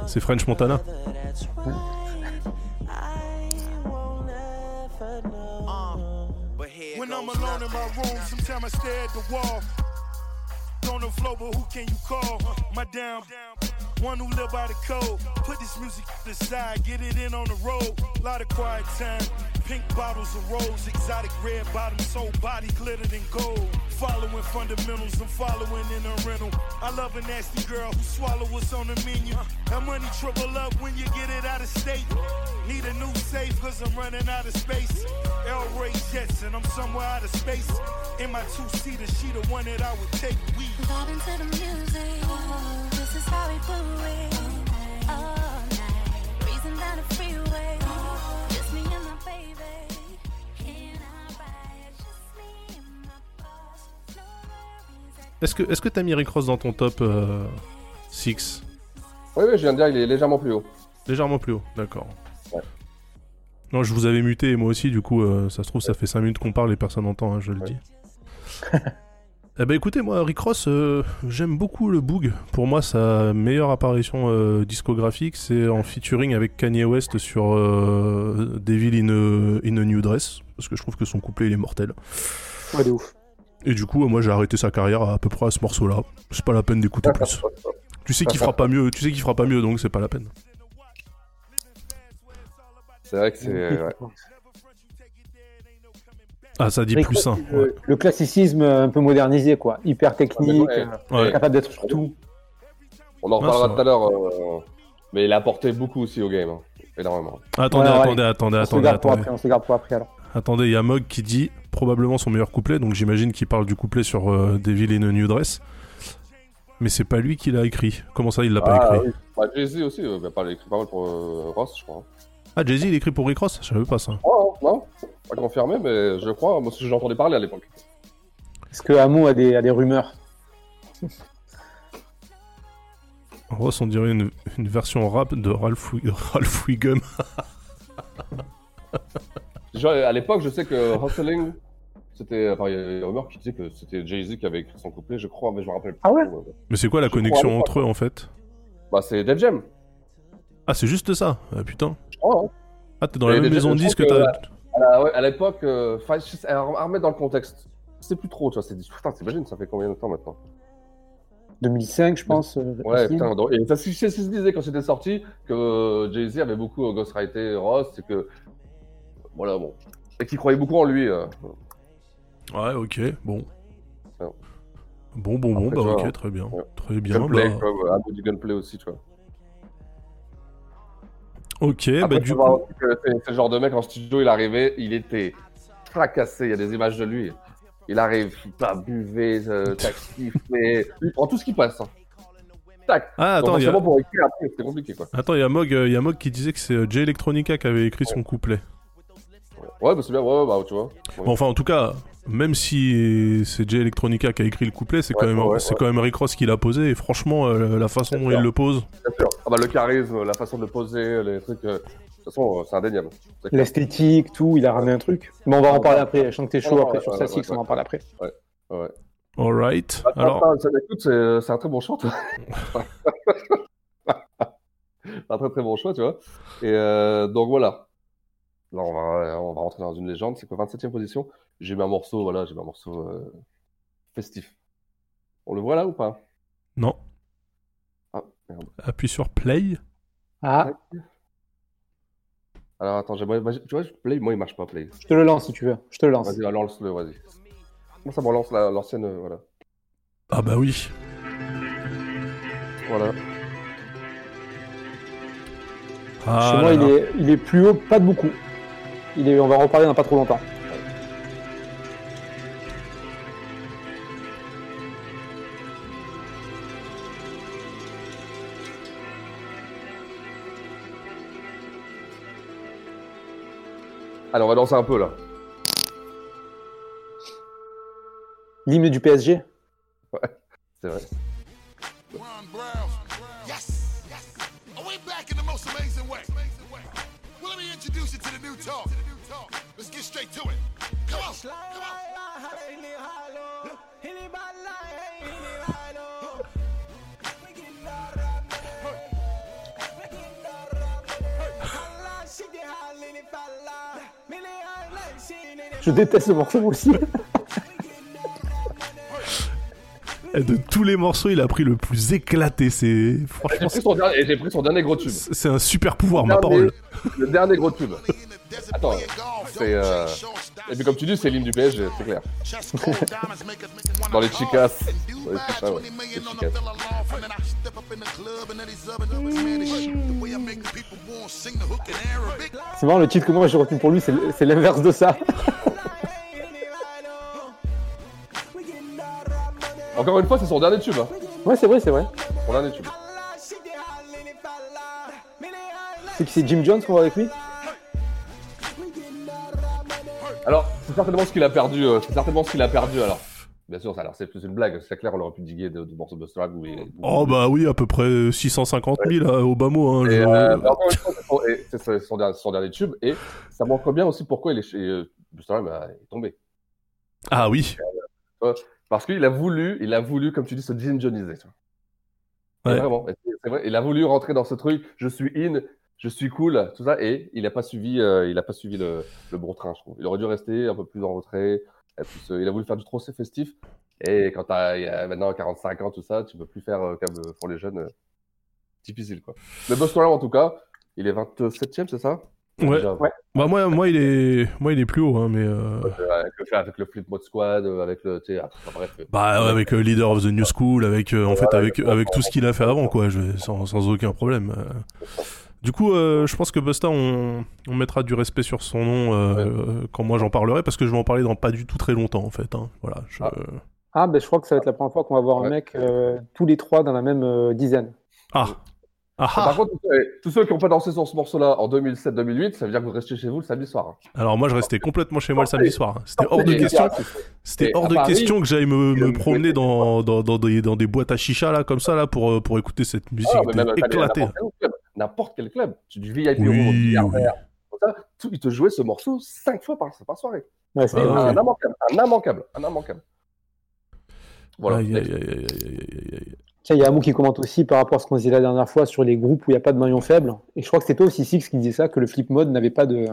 [SPEAKER 3] C'est French Montana.
[SPEAKER 8] When I'm alone in my room, sometimes I stare at the wall. On the floor, but who can you call? My damn one who live by the code. Put this music aside, get it in on the road. Lot of quiet time. Pink bottles of rose, exotic red bottoms, whole body glittered in gold. Following fundamentals, I'm following in a rental. I love a nasty girl who swallow what's on the menu. That money triple up when you get it out of state. Need a new safe cause I'm running out of space. El Ray Jetson, I'm somewhere out of space. In my two-seater, she the one that I would take. We
[SPEAKER 13] Vibe into the music. This is how we do
[SPEAKER 3] Est-ce que est-ce que t'as mis Rick Ross dans ton top 6
[SPEAKER 5] Oui, oui, je viens de dire, il est légèrement plus haut.
[SPEAKER 3] Légèrement plus haut, d'accord.
[SPEAKER 5] Ouais.
[SPEAKER 3] Non, je vous avais muté, et moi aussi, du coup, euh, ça se trouve, ça fait 5 minutes qu'on parle et personne n'entend, hein, je le dis. Eh ben écoutez, moi, Rick Ross, euh, j'aime beaucoup le Boog. Pour moi, sa meilleure apparition euh, discographique, c'est en featuring avec Kanye West sur euh, Devil in a, in a New Dress, parce que je trouve que son couplet il est mortel.
[SPEAKER 4] Ouais, de ouf.
[SPEAKER 3] Et du coup, moi, j'ai arrêté sa carrière à, peu près à ce morceau-là. C'est pas la peine d'écouter plus. Tu sais qu'il fera pas mieux, tu sais qu'il fera pas mieux, donc c'est pas la peine.
[SPEAKER 5] C'est vrai que c'est. ouais.
[SPEAKER 3] Ah, ça dit plus sain.
[SPEAKER 4] le, le classicisme un peu modernisé, quoi. Hyper technique,
[SPEAKER 5] Ouais,
[SPEAKER 4] euh,
[SPEAKER 3] ouais.
[SPEAKER 4] capable d'être sur tout.
[SPEAKER 5] On en reparlera tout à l'heure. euh, Mais il a apporté beaucoup aussi au game. hein. Énormément.
[SPEAKER 3] Attendez,
[SPEAKER 4] Ouais, ouais.
[SPEAKER 3] attendez, attendez,
[SPEAKER 4] on
[SPEAKER 3] attendez, attendez.
[SPEAKER 4] après, on se garde pour après alors.
[SPEAKER 3] Attendez, il y a Mog qui dit probablement son meilleur couplet, donc j'imagine qu'il parle du couplet sur euh, Devil in a New Dress. Mais c'est pas lui qui l'a écrit. Comment ça, il l'a pas
[SPEAKER 5] Ah,
[SPEAKER 3] écrit?
[SPEAKER 5] oui. Bah, Jay-Z aussi, euh, il a pas- il a écrit pas mal pour euh, Ross, je crois.
[SPEAKER 3] Ah, Jay-Z, il écrit pour Rick Ross? Je savais pas ça.
[SPEAKER 5] Oh, non, pas confirmé, mais je crois, moi aussi j'en entendais parler à l'époque.
[SPEAKER 4] Est-ce que Amo a des, a des rumeurs
[SPEAKER 3] Ross, on dirait une, une version rap de Ralph, Ralph Wiggum.
[SPEAKER 5] Genre, à l'époque, je sais que Hustling, c'était. Enfin, il y a des rumeurs qui disaient que c'était Jay-Z qui avait écrit son couplet, je crois, mais je me rappelle plus.
[SPEAKER 4] Ah ouais
[SPEAKER 3] Mais c'est quoi la
[SPEAKER 5] Je
[SPEAKER 3] connexion entre eux en fait?
[SPEAKER 5] Bah, c'est Def Jam.
[SPEAKER 3] Ah, c'est juste ça Ah putain.
[SPEAKER 5] Je crois, hein.
[SPEAKER 3] Ah, t'es dans la même maison de
[SPEAKER 5] je
[SPEAKER 3] disques que t'as.
[SPEAKER 5] À l'époque, euh, à remettre dans le contexte, c'est plus trop, tu vois. C'est putain, t'imagines, ça fait combien de temps maintenant?
[SPEAKER 4] 2005, je pense. euh,
[SPEAKER 5] Ouais, putain, donc- et ça, c'est ce qui se disait quand c'était sorti, que euh, Jay-Z avait beaucoup euh, ghostwrité Ross, c'est que. Voilà, bon. Et qu'il croyait beaucoup en lui. euh.
[SPEAKER 3] Ouais, ok, bon.
[SPEAKER 5] Ouais.
[SPEAKER 3] Bon, bon, bon,
[SPEAKER 5] Après,
[SPEAKER 3] bah
[SPEAKER 5] vois,
[SPEAKER 3] ok, très bien.
[SPEAKER 5] ouais.
[SPEAKER 3] Très bien,
[SPEAKER 5] Gunplay,
[SPEAKER 3] bah.
[SPEAKER 5] quoi, un peu du gunplay aussi, tu vois.
[SPEAKER 3] Ok,
[SPEAKER 5] Après,
[SPEAKER 3] bah du coup.
[SPEAKER 5] le genre de mec en studio, il arrivait, il était fracassé. Il y a des images de lui. Il arrive, putain, buvez, euh, tac, sifflez. Il prend tout ce qui passe. hein. Tac.
[SPEAKER 3] Ah, attends, il y a-
[SPEAKER 5] pour écrire après, c'était compliqué, quoi.
[SPEAKER 3] Attends, il y a Mog, euh, il y a Mog qui disait que c'est euh, Jay Electronica qui avait écrit son couplet.
[SPEAKER 5] Ouais, bah c'est bien, ouais, ouais, bah tu vois. Ouais.
[SPEAKER 3] Bon, enfin, en tout cas, même si c'est Jay Electronica qui a écrit le couplet, c'est
[SPEAKER 5] Ouais,
[SPEAKER 3] quand, même,
[SPEAKER 5] ouais,
[SPEAKER 3] c'est
[SPEAKER 5] ouais.
[SPEAKER 3] quand même Rick Ross qui l'a posé. Et franchement, euh, la façon dont il le pose.
[SPEAKER 5] Bien sûr. Ah bah le charisme, la façon de le poser, les trucs. euh, De toute façon, euh, c'est indéniable. C'est.
[SPEAKER 4] L'esthétique, tout, il a ramené un truc. Mais on va en parler après. Je sens que t'es chaud
[SPEAKER 5] Ouais,
[SPEAKER 4] après
[SPEAKER 5] ouais,
[SPEAKER 4] sur
[SPEAKER 5] ouais,
[SPEAKER 4] ça,
[SPEAKER 5] ouais,
[SPEAKER 4] Six, on en parle après.
[SPEAKER 5] Ouais. ouais.
[SPEAKER 3] Alright.
[SPEAKER 5] Ah,
[SPEAKER 3] Alors,
[SPEAKER 5] ça, écoute, c'est c'est un très bon choix, toi. un très très bon choix, tu vois. Et euh, donc voilà. Là, on va, on va rentrer dans une légende. C'est quoi, 27e position? J'ai mis un morceau, voilà, j'ai mis un morceau euh, festif. On le voit là ou pas?
[SPEAKER 3] Non.
[SPEAKER 5] Ah, merde.
[SPEAKER 3] Appuie sur play.
[SPEAKER 4] Ah,
[SPEAKER 5] Alors attends, j'aimerais. Tu vois, Play, moi il marche pas, Play.
[SPEAKER 4] je te le lance si tu veux. Je te le lance.
[SPEAKER 5] Vas-y, bah, lance-le, vas-y. Moi, ça me relance la- l'ancienne, euh, voilà.
[SPEAKER 3] Ah bah oui.
[SPEAKER 5] Voilà.
[SPEAKER 3] Ah
[SPEAKER 4] Chez moi,
[SPEAKER 3] là
[SPEAKER 4] il
[SPEAKER 3] là.
[SPEAKER 4] est, il est plus haut, pas de beaucoup. Il est, on va en reparler dans pas trop longtemps.
[SPEAKER 5] Allez, on va danser un peu là.
[SPEAKER 4] L'hymne du PSG.
[SPEAKER 5] C'est vrai.
[SPEAKER 8] Ron Brown. Yes. Are we back in the most amazing way? Well, let me introduce you to the new talk. Let's get straight to it. Come on. Come on.
[SPEAKER 4] Je déteste ce morceau aussi.
[SPEAKER 3] Et de tous les morceaux, il a pris le plus éclaté. C'est
[SPEAKER 5] J'ai
[SPEAKER 3] franchement,
[SPEAKER 5] pris, son dernier, et j'ai pris son dernier gros tube.
[SPEAKER 3] c'est un super pouvoir, ma
[SPEAKER 5] Dernier-
[SPEAKER 3] parole.
[SPEAKER 5] Le dernier gros tube. Attends, c'est. Euh... Et puis comme tu dis, c'est l'hymne du PSG, c'est clair. Dans les chicas. Dans les chicas, ouais. Les chicas.
[SPEAKER 4] C'est marrant, le titre que moi j'ai retenu pour lui, c'est c'est l'inverse de ça.
[SPEAKER 5] Encore une fois, c'est son dernier tube. Hein.
[SPEAKER 4] Ouais, c'est vrai, c'est vrai.
[SPEAKER 5] Son dernier tube.
[SPEAKER 4] C'est qui c'est Jim Jones qu'on voit avec lui?
[SPEAKER 5] Alors, c'est certainement ce qu'il a perdu. euh, c'est certainement ce qu'il a perdu alors. Bien sûr, alors c'est plus une blague. C'est clair, on aurait pu diguer de, de morceaux de.
[SPEAKER 3] Oh bah oui, à peu près 650 000 là, au bas mot. Hein, je-
[SPEAKER 5] euh, c'est son- dernier, tube et ça montre bien aussi pourquoi il est euh, bah, est tombé.
[SPEAKER 3] Ah oui.
[SPEAKER 5] Euh, Parce qu'il a voulu, il a voulu, comme tu dis, se.
[SPEAKER 3] Ouais.
[SPEAKER 5] Vraiment, c'est vrai. Il a voulu rentrer dans ce truc. Je suis in, je suis cool, tout ça, et il n'a pas suivi, euh, il a pas suivi le, le bon train, je trouve. Il aurait dû rester un peu plus en retrait. plus, euh, il a voulu faire du trop festif. Et quand tu as maintenant 45 ans, tout ça, tu peux plus faire euh, comme pour les jeunes. euh, difficile, quoi. Mais Rhymes, en tout cas, il est 27ème, c'est ça?
[SPEAKER 3] Ouais.
[SPEAKER 5] Déjà,
[SPEAKER 3] Bah, moi, moi, il est, moi, il est plus haut, hein, mais. euh,
[SPEAKER 5] avec, le, avec le Flip Mode Squad, avec le. Tu sais, enfin, bref.
[SPEAKER 3] Bah, ouais, avec euh, Leader of the New School, avec, euh, en fait, avec, avec tout ce qu'il a fait avant, quoi, je, sans, sans aucun problème. Du coup, euh, je pense que Busta, on, on mettra du respect sur son nom euh, euh, quand moi j'en parlerai, parce que je vais en parler dans pas du tout très longtemps, en fait. hein. Voilà. je-
[SPEAKER 4] Ah, ben je crois que ça va être la première fois qu'on va voir un mec euh, tous les trois dans la même euh, dizaine.
[SPEAKER 3] Ah.
[SPEAKER 5] Par contre, tous ceux- qui n'ont pas dansé sur ce morceau-là en 2007-2008, ça veut dire que vous restez chez vous le samedi soir. hein.
[SPEAKER 3] Alors moi, je restais complètement chez moi le samedi soir. hein. C'était hors de question. C'était hors de question que j'aille me, promener dans, dans, dans, des, dans des boîtes à chicha là, comme ça là, pour, pour écouter cette musique
[SPEAKER 5] Ah, mais n'importe quel club, du VIP
[SPEAKER 3] Oui,
[SPEAKER 5] room, du
[SPEAKER 3] oui.
[SPEAKER 5] tout ils te jouaient ce morceau cinq fois par, par soirée.
[SPEAKER 4] Ouais,
[SPEAKER 5] C'est
[SPEAKER 3] Ah,
[SPEAKER 5] un, immanquable, un immanquable, un immanquable. Voilà.
[SPEAKER 3] Aïe, aïe, aïe, aïe, aïe, aïe, aïe, aïe.
[SPEAKER 4] Tiens, il y a Amou qui commente aussi par rapport à ce qu'on disait la dernière fois sur les groupes où il n'y a pas de maillon faible. Et je crois que c'était toi aussi, Six, qui disait ça, que le flip mode n'avait pas de,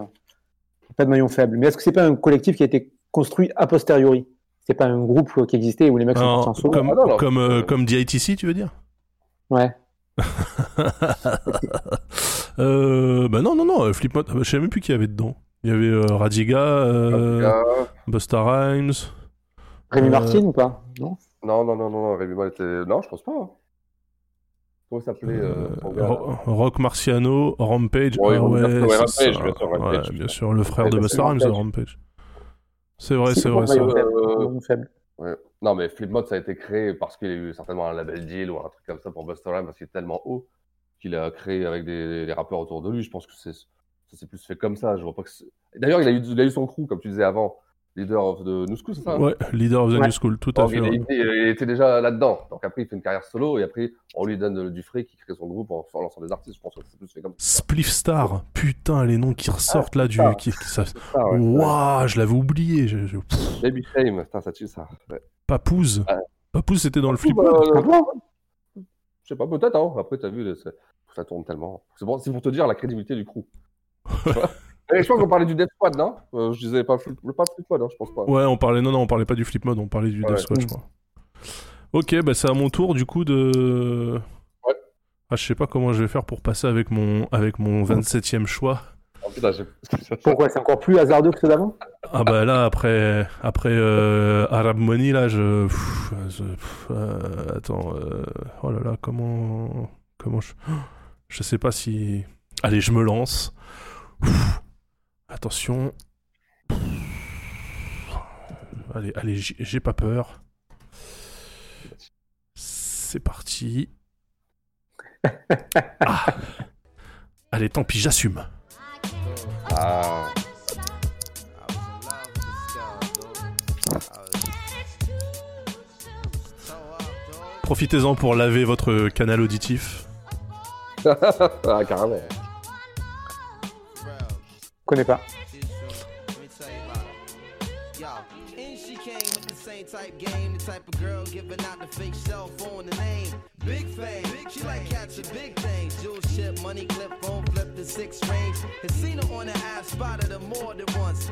[SPEAKER 4] pas de maillon faible. Mais est-ce que c'est pas un collectif qui a été construit a posteriori? C'est pas un groupe qui existait où les mecs sont partis en solo?
[SPEAKER 3] comme,
[SPEAKER 5] Ah, non, non.
[SPEAKER 3] comme, euh, comme DITC, tu veux dire?
[SPEAKER 4] Ouais.
[SPEAKER 3] euh, Bah non, non, non, euh, Flipmode, ah bah, je savais même plus qui y avait dedans. Il y avait euh, Radiga, euh. Busta Rhymes.
[SPEAKER 4] Rémi
[SPEAKER 3] euh,
[SPEAKER 4] Martin ou pas? Non?
[SPEAKER 5] Non, non, non, non, Rémi Mal était. Non, je pense pas. hein. Comment s'appelait euh,
[SPEAKER 3] Ro- Rock Marciano, Rampage.
[SPEAKER 5] Ouais,
[SPEAKER 3] ah
[SPEAKER 5] ouais,
[SPEAKER 3] ouais,
[SPEAKER 5] ouais, Rampage, bien sûr, Rampage.
[SPEAKER 3] Ouais, bien sûr, le frère de Busta Rhymes, c'est
[SPEAKER 5] Rampage.
[SPEAKER 3] C'est vrai, c'est vrai, c'est vrai.
[SPEAKER 5] Euh. Ouais. Non, mais Flipmode, ça a été créé parce qu'il y a eu certainement un label deal ou un truc comme ça pour Busta Rhymes parce qu'il est tellement haut qu'il a créé avec des, rappeurs autour de lui. Je pense que c'est, ça s'est plus fait comme ça. Je vois pas que D'ailleurs, il a, eu, il a eu son crew, comme tu disais avant, leader of the New School, c'est ça
[SPEAKER 3] Ouais, Leader of the
[SPEAKER 4] Ouais.
[SPEAKER 3] New School, tout à
[SPEAKER 5] Donc,
[SPEAKER 3] fait.
[SPEAKER 5] il,
[SPEAKER 3] ouais.
[SPEAKER 5] il- il était déjà là-dedans. Donc après, il fait une carrière solo et après, on lui donne du fric, il crée son groupe en, en lançant des artistes. Je pense que c'est plus fait comme ça.
[SPEAKER 3] Spliff Star, putain, les noms qui ressortent là du. Qui, qui- ça...
[SPEAKER 5] Ah, ouais.
[SPEAKER 3] Waouh, je l'avais oublié. je- je-
[SPEAKER 5] Baby Shame, putain, ça tue ça. Ouais.
[SPEAKER 3] Papouze.
[SPEAKER 5] Ouais.
[SPEAKER 3] Papouze, c'était dans le flip.
[SPEAKER 5] Bah, euh, je sais pas, peut-être. Hein. Après, t'as vu, ça tourne tellement. C'est bon, c'est pour te dire la crédibilité du crew. Et je pense qu'on parlait du Death Squad, non? Euh, Je disais pas, Flip- pas Flip Squad, hein, je pense pas.
[SPEAKER 3] Ouais, on parlait. Non, non, on parlait pas du flip mode, on parlait du
[SPEAKER 5] Ouais.
[SPEAKER 3] Death Squad, je crois. Ok, bah c'est à mon tour du coup de.
[SPEAKER 5] Ouais.
[SPEAKER 3] Ah, je sais pas comment je vais faire pour passer avec mon, avec mon 27ème choix.
[SPEAKER 5] Oh, putain, j'ai-
[SPEAKER 4] Pourquoi C'est encore plus hasardeux que ceux d'avant?
[SPEAKER 3] Ah bah là, après, après euh, Arab Money, là, je... pff, je- pff, euh, attends, euh, oh là là, comment... Comment je... Je sais pas si... Allez, je me lance. Ouf. Attention. Allez, allez, j'ai pas peur. C'est parti. Ah. Allez, tant pis, j'assume.
[SPEAKER 5] Ah.
[SPEAKER 3] Profitez-en pour laver votre canal auditif.
[SPEAKER 5] ah, carrément.
[SPEAKER 4] Connais pas.
[SPEAKER 7] Type game, the type of girl giving out the fake cell phone, the name. Big fame, she like big. Jewel ship, money clip, phone flip the six range. Her on the ass, spotted her more than once.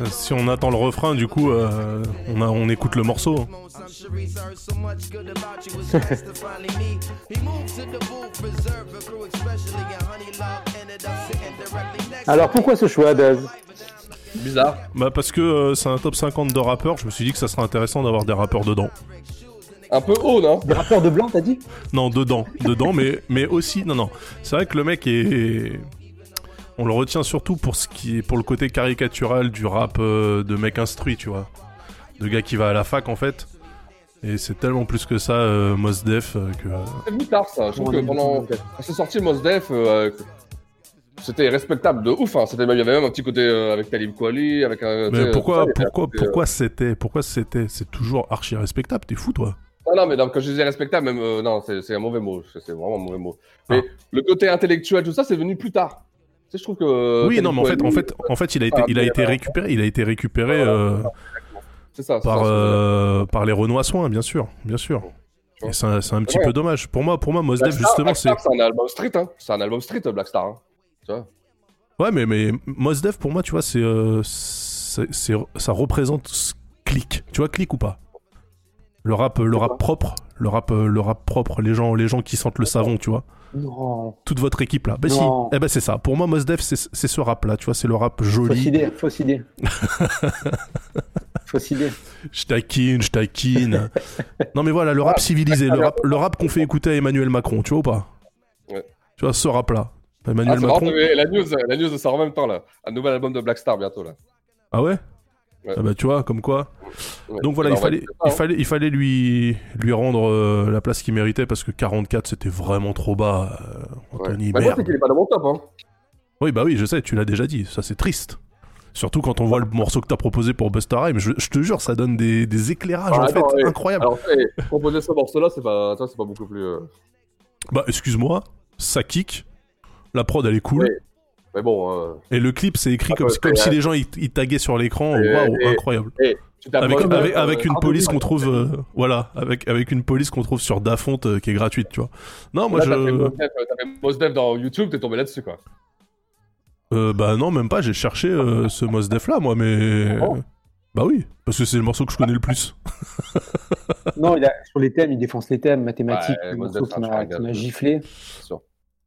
[SPEAKER 3] Euh, Si on attend le refrain, du coup, euh, on, on écoute le morceau.
[SPEAKER 7] I'm sure he's heard so much good about you. It's nice to finally meet. He moved to the booth, reserved for crew, especially and Honey Love ended up sitting directly next
[SPEAKER 4] Alors pourquoi ce choix, Daz
[SPEAKER 5] Bizarre.
[SPEAKER 3] Bah parce que euh, c'est un top 50 de rappeurs, je me suis dit que ça serait intéressant d'avoir des rappeurs dedans.
[SPEAKER 5] Un peu haut, non
[SPEAKER 4] Des rappeurs de blanc, t'as dit
[SPEAKER 3] Non, dedans, dedans, mais, mais aussi, non, non. C'est vrai que le mec est... On le retient surtout pour ce qui est, pour le côté caricatural du rap euh, de mec instruit, tu vois. De gars qui va à la fac, en fait. Et c'est tellement plus que ça, euh, Mos Def, euh, que...
[SPEAKER 5] C'est venu tard, ça. Je trouve que pendant. Quand c'est sorti Mos Def, euh, c'était respectable de ouf. Hein. C'était Il y avait même un petit côté euh, avec Talib Kweli, avec un.
[SPEAKER 3] Mais pourquoi,
[SPEAKER 5] ça,
[SPEAKER 3] pourquoi,
[SPEAKER 5] un côté, euh,
[SPEAKER 3] pourquoi c'était, pourquoi c'était, c'est toujours archi respectable, t'es fou, toi
[SPEAKER 5] Non, non, mais non, quand je disais respectable, même, euh, non, c'est c'est un mauvais mot. C'est vraiment un mauvais mot. Mais
[SPEAKER 3] Ah.
[SPEAKER 5] le côté intellectuel, tout ça, c'est venu plus tard. Tu sais, je trouve que.
[SPEAKER 3] Oui,
[SPEAKER 5] Talib
[SPEAKER 3] non, mais en fait,
[SPEAKER 5] Kweli,
[SPEAKER 3] en fait, en fait, il a été,
[SPEAKER 5] ah,
[SPEAKER 3] il a
[SPEAKER 5] mais,
[SPEAKER 3] été
[SPEAKER 5] euh,
[SPEAKER 3] récupéré, il a été récupéré euh,
[SPEAKER 5] C'est ça,
[SPEAKER 3] par,
[SPEAKER 5] ça,
[SPEAKER 3] euh, par les Renois soins, bien sûr, bien sûr. Et c'est un, c'est un petit
[SPEAKER 5] Ouais.
[SPEAKER 3] peu dommage. Pour moi, pour moi, Mos Def, justement, c'est.
[SPEAKER 5] C'est un album street, hein. C'est un album street, Blackstar. Hein. Tu vois
[SPEAKER 3] Ouais, mais, mais Mos Def, pour moi, tu vois, c'est, euh, ça représente ce clic. Tu vois, clic ou pas? Le rap, le rap propre, le rap, euh, le rap propre, les gens, les gens qui sentent le savon, tu vois.
[SPEAKER 4] Non.
[SPEAKER 3] Toute votre équipe là. Bah si. Eh ben c'est ça. Pour moi, Mos Def, c'est, ce rap là. Tu vois, c'est le rap
[SPEAKER 4] Fausse
[SPEAKER 3] joli.
[SPEAKER 4] idée, fausse idée. Fausse idée.
[SPEAKER 3] Je taquine, je taquine. non mais voilà, le rap civilisé, le rap, le rap qu'on fait écouter à Emmanuel Macron, tu vois ou pas?
[SPEAKER 5] Ouais.
[SPEAKER 3] Tu vois ce rap là.
[SPEAKER 5] Ah,
[SPEAKER 3] Emmanuel Macron.
[SPEAKER 5] la news, la news sort en même temps, là. Un nouvel album de Blackstar bientôt, là.
[SPEAKER 3] Ah ouais?
[SPEAKER 5] Ouais.
[SPEAKER 3] Ah bah tu vois, comme quoi.
[SPEAKER 5] Ouais.
[SPEAKER 3] Donc voilà, il fallait, il
[SPEAKER 5] hein.
[SPEAKER 3] fallait, il fallait lui, lui rendre euh, la place qu'il méritait parce que 44 c'était vraiment trop bas. euh, Anthony,
[SPEAKER 5] Bah, moi,
[SPEAKER 3] merde.
[SPEAKER 5] c'est qu'il est pas dans mon top, hein.
[SPEAKER 3] Oui bah oui, je sais, tu l'as déjà dit. Ça c'est triste. Surtout quand on voit le morceau que t'as proposé pour Busta Rhymes, je, je te jure, ça donne des, des éclairages
[SPEAKER 5] Ah,
[SPEAKER 3] en fait
[SPEAKER 5] ouais.
[SPEAKER 3] incroyables.
[SPEAKER 5] Alors, hey, composer ce morceau-là, c'est pas, ça, c'est pas beaucoup plus. euh,
[SPEAKER 3] Bah excuse-moi, ça kick, la prod elle est cool.
[SPEAKER 5] Mais bon. euh,
[SPEAKER 3] Et le clip, c'est écrit
[SPEAKER 5] Ah,
[SPEAKER 3] comme,
[SPEAKER 5] ouais,
[SPEAKER 3] si- comme
[SPEAKER 5] et,
[SPEAKER 3] si les gens ils, ils taguaient sur l'écran. Waouh,
[SPEAKER 5] et-
[SPEAKER 3] incroyable.
[SPEAKER 5] et
[SPEAKER 3] Avec, une police qu'on trouve, euh, voilà, avec, avec une police qu'on trouve sur Dafont euh, qui est gratuite, tu vois. Non, moi
[SPEAKER 5] Là, t'as fait
[SPEAKER 3] je.
[SPEAKER 5] T'as fait Mos Def dans YouTube, t'es tombé là-dessus, quoi.
[SPEAKER 3] Euh, bah non, même pas, j'ai cherché euh, ce Mos Def là, moi, mais.
[SPEAKER 5] Oh.
[SPEAKER 3] Bah oui, parce que c'est le morceau que je connais le plus.
[SPEAKER 4] Non, il a, sur les thèmes, il défonce les thèmes mathématiques.
[SPEAKER 5] Ouais,
[SPEAKER 4] le
[SPEAKER 5] Mos
[SPEAKER 4] morceau
[SPEAKER 5] Def,
[SPEAKER 4] qui m'a giflé.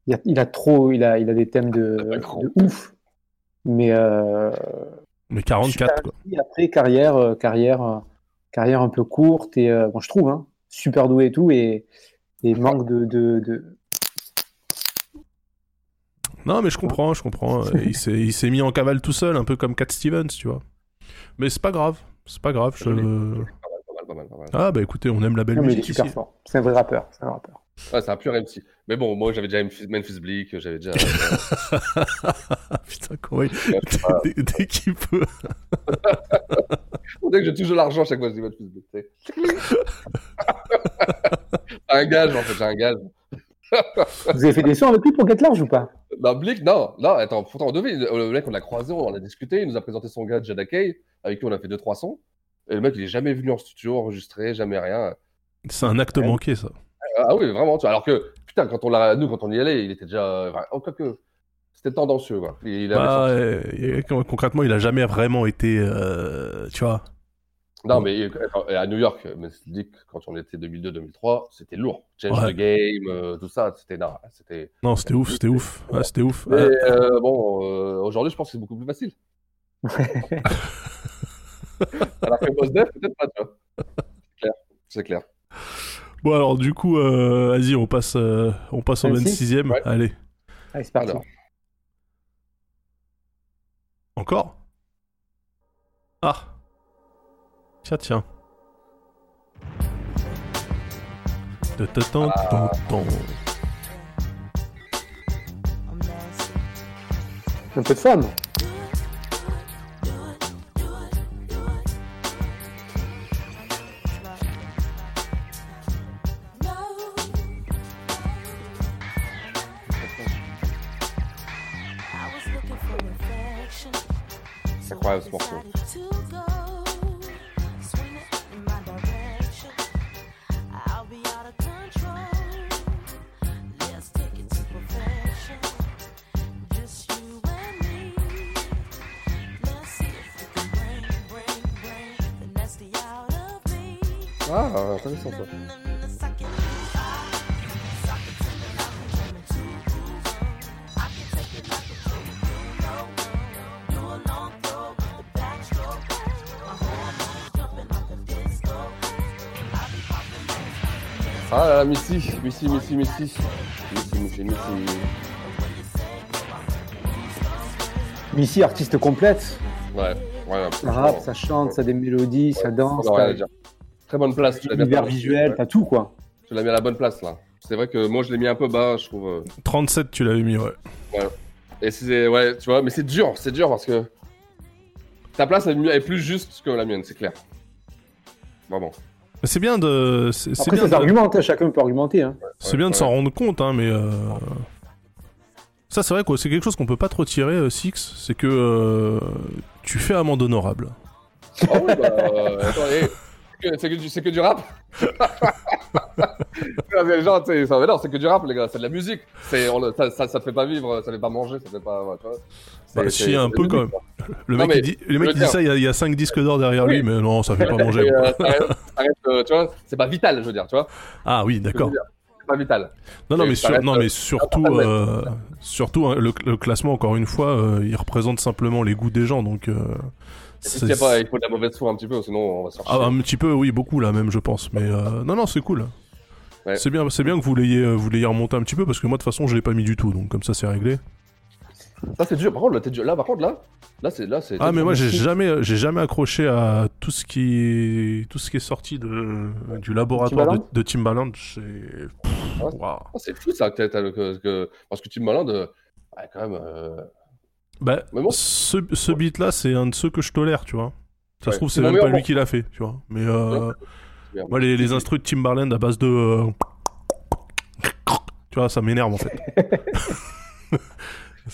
[SPEAKER 4] Il a, il a trop, il a, il a des thèmes de, de ouf. Mais euh,
[SPEAKER 3] Mais 44, quoi.
[SPEAKER 4] et après carrière, euh, carrière, euh, carrière un peu courte et euh, bon, je trouve, hein, super doué et tout et, et manque de, de, de-
[SPEAKER 3] Non, mais je comprends, je comprends. Euh, il s'est il s'est mis en cavale tout seul, un peu comme Cat Stevens, tu vois. Mais c'est pas grave, c'est pas grave. Je...
[SPEAKER 5] Pas mal, pas mal, pas mal.
[SPEAKER 3] Ah bah écoutez, on aime la belle
[SPEAKER 4] Non, mais il est
[SPEAKER 3] musique
[SPEAKER 4] super
[SPEAKER 3] ici.
[SPEAKER 4] fort. C'est un vrai rappeur. C'est un rappeur.
[SPEAKER 5] Ouais, c'est un pur MC. Mais bon, moi, j'avais déjà Memphis, Memphis Bleak, j'avais déjà.
[SPEAKER 3] Putain, comment il...
[SPEAKER 5] Ouais, c'est pas-
[SPEAKER 3] dès, dès qu'il peut.
[SPEAKER 5] Dirait que j'ai toujours l'argent à chaque fois je dis Memphis Bleak. tu sais. un gage, en fait, j'ai un gage.
[SPEAKER 4] Vous avez fait des sons avec lui pour Get Large ou pas?
[SPEAKER 5] Non, Blick, non, non, attends, pourtant on devait, le mec on l'a croisé, on en a discuté, il nous a présenté son gars Jada Kay, avec qui on a fait 2-3 sons, et le mec il est jamais venu en studio enregistrer, jamais rien.
[SPEAKER 3] C'est un acte manqué, ça.
[SPEAKER 5] Ah oui, vraiment, tu vois, alors que, putain, quand on l'a, nous quand on y allait, il était déjà, enfin, oh, quoique, c'était tendancieux, quoi. Il, il avait
[SPEAKER 3] Bah, et concrètement, il a jamais vraiment été, euh, tu vois.
[SPEAKER 5] Non, mais attends, à New York, mais Blick, quand on était 2002-2003, c'était lourd. Change
[SPEAKER 3] Ouais.
[SPEAKER 5] the game, euh, tout ça, c'était, non, c'était...
[SPEAKER 3] Non, c'était ouf, c'était ouf. Ouais, c'était ouf.
[SPEAKER 5] Mais euh, bon, euh, aujourd'hui, je pense que c'est beaucoup plus facile. Alors que Boss peut-être pas, tu vois. C'est clair, c'est clair.
[SPEAKER 3] Bon alors du coup, euh, vas-y, on passe, euh, on passe au
[SPEAKER 4] 26?
[SPEAKER 3] 26e.
[SPEAKER 5] Ouais.
[SPEAKER 3] Allez,
[SPEAKER 4] Allez, c'est parti.
[SPEAKER 5] Alors.
[SPEAKER 3] encore? Ah, tiens, tiens. Ta-ta-tan, tan, tan.
[SPEAKER 4] Un peu de femme.
[SPEAKER 5] C'est incroyable ce morceau. Missy, Missy, Missy, Missy. Missy, Missy, Missy.
[SPEAKER 4] Missy, artiste complète.
[SPEAKER 5] Ouais, ouais.
[SPEAKER 4] Ça rappe, ça chante, ça a des mélodies, ça danse.
[SPEAKER 5] Non, dire. Très bonne place. Tu l'as mis à
[SPEAKER 4] l'univers
[SPEAKER 5] la-
[SPEAKER 4] visuel, t'as tout quoi.
[SPEAKER 5] Tu l'as mis à la bonne place là. C'est vrai que moi je l'ai mis un peu bas, je trouve. euh,
[SPEAKER 3] 37, tu l'avais mis, ouais.
[SPEAKER 5] Ouais. Et c'est ouais, tu vois, mais c'est dur, c'est dur parce que ta place est, est plus juste que la mienne, c'est clair. Vraiment.
[SPEAKER 3] Mais c'est bien de. C'est c'est
[SPEAKER 4] Après,
[SPEAKER 3] bien
[SPEAKER 4] ça
[SPEAKER 3] de-
[SPEAKER 4] chacun peut argumenter. Hein.
[SPEAKER 3] C'est bien de s'en rendre compte, hein, mais euh, ça c'est vrai quoi. C'est quelque chose qu'on peut pas trop tirer, euh, Six. C'est que euh, tu fais amende honorable.
[SPEAKER 5] Oh oui, bah, euh, attends, c'est que- c'est que, du- c'est que du rap. les gens, tu sais, ça- mais non, c'est que du rap, les gars, c'est de la musique. C'est, on le- ça, ça, ça te fait pas vivre, ça te fait pas manger, ça te fait pas. ouais. C'est-
[SPEAKER 3] Bah, si, un peu quand même. Le
[SPEAKER 5] Non,
[SPEAKER 3] mec,
[SPEAKER 5] mais
[SPEAKER 3] il dit, le mec il dit ça, il y, a, il y a 5 disques d'or derrière lui, mais non, ça fait pas manger.
[SPEAKER 5] Euh, euh, tu vois, c'est pas vital, je veux dire, tu vois.
[SPEAKER 3] Ah oui, d'accord.
[SPEAKER 5] C'est pas vital.
[SPEAKER 3] Non, non, mais,
[SPEAKER 5] ça
[SPEAKER 3] sur-
[SPEAKER 5] reste,
[SPEAKER 3] non,
[SPEAKER 5] euh,
[SPEAKER 3] mais surtout, euh, surtout hein, le, le classement, encore une fois, euh, il représente simplement les goûts des gens. Donc,
[SPEAKER 5] y a pas- il faut de la mauvaise foi un petit peu, sinon on va faire
[SPEAKER 3] Ah, un petit peu, oui, beaucoup là même, je pense. Mais non, non, c'est cool.
[SPEAKER 5] Ouais.
[SPEAKER 3] C'est bien, c'est bien que vous l'ayez, vous l'ayez remonté un petit peu parce que moi de toute façon je l'ai pas mis du tout, donc comme ça c'est réglé.
[SPEAKER 5] Ça c'est dur. Par contre, là, t'es dur. Là, par contre, là, là, c'est là, c'est.
[SPEAKER 3] Ah mais moi j'ai jamais, j'ai jamais accroché à tout ce qui, tout ce qui est sorti de du laboratoire de,
[SPEAKER 5] Timbaland
[SPEAKER 3] de Timbaland. C'est,
[SPEAKER 5] Ah, ah, c'est fou ça que, que, parce que Timbaland, euh, quand même. euh,
[SPEAKER 3] bah,
[SPEAKER 5] bon.
[SPEAKER 3] ce, ce beat là c'est un de ceux que je tolère, tu vois. Ça
[SPEAKER 5] Ouais.
[SPEAKER 3] se trouve
[SPEAKER 5] C'est
[SPEAKER 3] même pas lui qui l'a fait, tu vois. Mais euh, moi les, les instrus de Timbaland à base de, euh, tu vois, ça m'énerve en fait.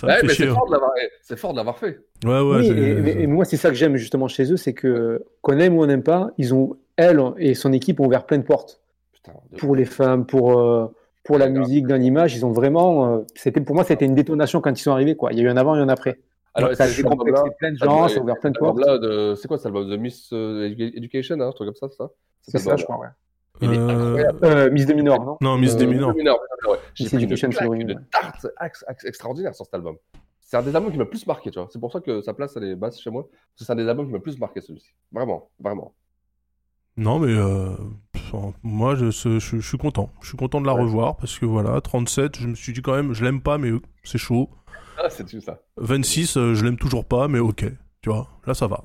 [SPEAKER 5] Ouais, c'est
[SPEAKER 3] hein.
[SPEAKER 5] fort de l'avoir, c'est fort de l'avoir fait.
[SPEAKER 3] Ouais, ouais,
[SPEAKER 4] Oui,
[SPEAKER 3] j'ai-
[SPEAKER 4] et, mais- et moi, c'est ça que j'aime justement chez eux, c'est que qu'on aime ou on n'aime pas, ils ont, elle et son équipe ont ouvert plein de portes pour les femmes, pour, euh, pour la musique, dans l'image. Ils ont vraiment, euh, c'était pour moi, c'était une détonation quand ils sont arrivés. Quoi. Il y a eu un avant et un après.
[SPEAKER 5] Alors,
[SPEAKER 4] ça a
[SPEAKER 5] album-là-
[SPEAKER 4] plein de gens, ça a ouvert plein de portes.
[SPEAKER 5] C'est quoi cet album de Miss euh, Edu- Education, hein, un truc comme ça, c'est ça?
[SPEAKER 4] C'est ça, je crois, ouais.
[SPEAKER 5] Il est
[SPEAKER 3] Euh,
[SPEAKER 5] incroyable.
[SPEAKER 4] Euh, Miss de Minor, non
[SPEAKER 3] Non, Miss
[SPEAKER 5] Euh,
[SPEAKER 3] des mineurs.
[SPEAKER 5] Miss Deminor, ouais. J'ai pris une claque,
[SPEAKER 4] ouais.
[SPEAKER 5] tarte ex- ex- extraordinaire sur cet album. C'est un des albums qui m'a le plus marqué, tu vois. C'est pour ça que sa place elle est basse chez moi. C'est un des albums qui m'a le plus marqué celui-ci. Vraiment, vraiment.
[SPEAKER 3] Non, mais euh, moi, je, je- je- je suis content. Je suis content de la revoir parce que voilà, 37, je me suis dit quand même, je l'aime pas, mais c'est chaud.
[SPEAKER 5] Ah, c'est tout ça.
[SPEAKER 3] 26, euh, je l'aime toujours pas, mais ok. Tu vois, là, ça va.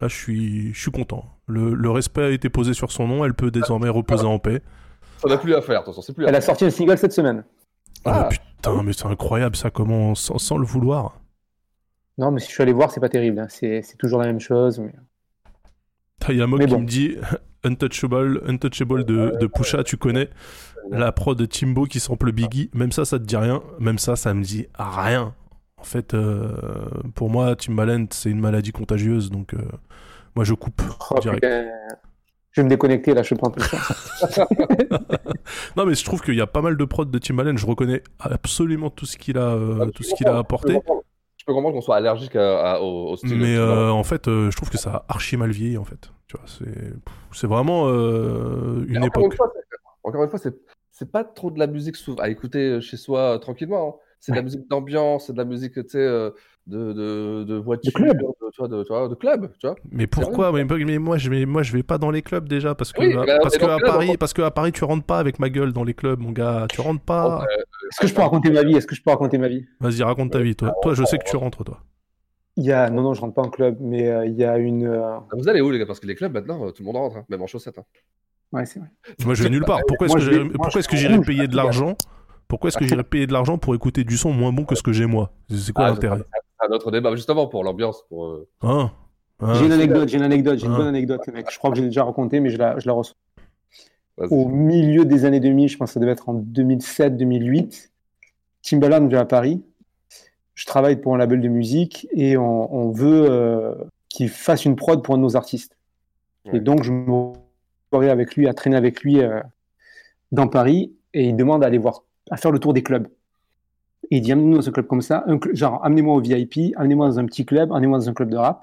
[SPEAKER 3] Là, je suis, je suis content. Le, le respect a été posé sur son nom, elle peut désormais reposer en paix.
[SPEAKER 5] Ça n'a plus à faire, de toute façon. C'est plus à
[SPEAKER 4] Elle a
[SPEAKER 5] faire.
[SPEAKER 4] sorti un single cette semaine.
[SPEAKER 3] Ah, putain, mais c'est incroyable ça, comment, sans, sans le vouloir.
[SPEAKER 4] Non, mais si je suis allé voir, c'est pas terrible. hein. C'est c'est toujours la même chose. mais-
[SPEAKER 3] Il y a un mot qui
[SPEAKER 4] bon.
[SPEAKER 3] me dit Untouchable, Untouchable de, de Pusha, tu connais la prod de Timbo qui sample Biggie. Même ça, ça te dit rien. Même ça, ça me dit rien. En fait, euh, pour moi, Timbaland, c'est une maladie contagieuse, donc euh, moi je coupe
[SPEAKER 4] Oh,
[SPEAKER 3] direct.
[SPEAKER 4] putain. Je vais me déconnecter là, je prends ça.
[SPEAKER 3] non, mais je trouve qu'il y a pas mal de prods de Timbaland. Je reconnais absolument tout ce qu'il a, euh, tout ce qu'il a apporté.
[SPEAKER 5] Je peux comprendre- qu'on soit allergique à- à- au, au style.
[SPEAKER 3] Mais euh, en fait, euh, je trouve que ça a archi mal vieilli, en fait. Tu vois, c'est, c'est vraiment une
[SPEAKER 5] encore
[SPEAKER 3] époque.
[SPEAKER 5] Une fois, c'est- encore une fois, c'est c'est pas trop de la musique à écouter chez soi tranquillement. hein. C'est de la musique d'ambiance, c'est de la musique, tu sais, de, de, de voiture, de
[SPEAKER 4] club.
[SPEAKER 5] de, tu vois, de, tu vois, de club, tu vois.
[SPEAKER 3] Mais pourquoi? Mais, mais moi, je vais, moi, je vais pas dans les clubs déjà parce que,
[SPEAKER 5] Oui, bah,
[SPEAKER 3] parce que à Paris, parce que à Paris, tu rentres pas avec ma gueule dans les clubs, mon gars. Tu rentres pas.
[SPEAKER 4] Est-ce que je peux raconter ma vie? Est-ce que je peux raconter ma vie?
[SPEAKER 3] Vas-y, raconte ta vie, toi. Toi, je sais que tu rentres, toi.
[SPEAKER 4] Il y a, non, non, je rentre pas en club, mais euh, il y a une. euh,
[SPEAKER 5] Vous allez où, les gars? Parce que les clubs, maintenant, euh, tout le monde rentre, hein, même en chaussettes. hein.
[SPEAKER 4] Ouais, c'est vrai.
[SPEAKER 3] Moi, je vais nulle part. Pourquoi est-ce que pourquoi est-ce que j'irais payer de l'argent? Pourquoi est-ce que j'irais payer de l'argent pour écouter du son moins bon que ce que j'ai moi? C'est quoi
[SPEAKER 5] Ah,
[SPEAKER 3] l'intérêt?
[SPEAKER 5] C'est un autre débat, justement, pour l'ambiance. Pour,
[SPEAKER 3] Hein
[SPEAKER 4] J'ai une anecdote, j'ai une anecdote, j'ai une
[SPEAKER 3] Ah.
[SPEAKER 4] bonne anecdote, mec. Je crois que j'ai déjà raconté, mais je la, je la reçois. Au milieu des années 2000, je pense que ça devait être en 2007-2008, Timbaland vient à Paris. Je travaille pour un label de musique et on, on veut euh, qu'il fasse une prod pour un de nos artistes.
[SPEAKER 5] Ouais.
[SPEAKER 4] Et donc, je me avec lui, à traîner avec lui euh, dans Paris et il demande à aller voir, à faire le tour des clubs. Et il dit, amenez-nous dans un club comme ça, un cl- genre, amenez-moi au VIP, amenez-moi dans un petit club, amenez-moi dans un club de rap.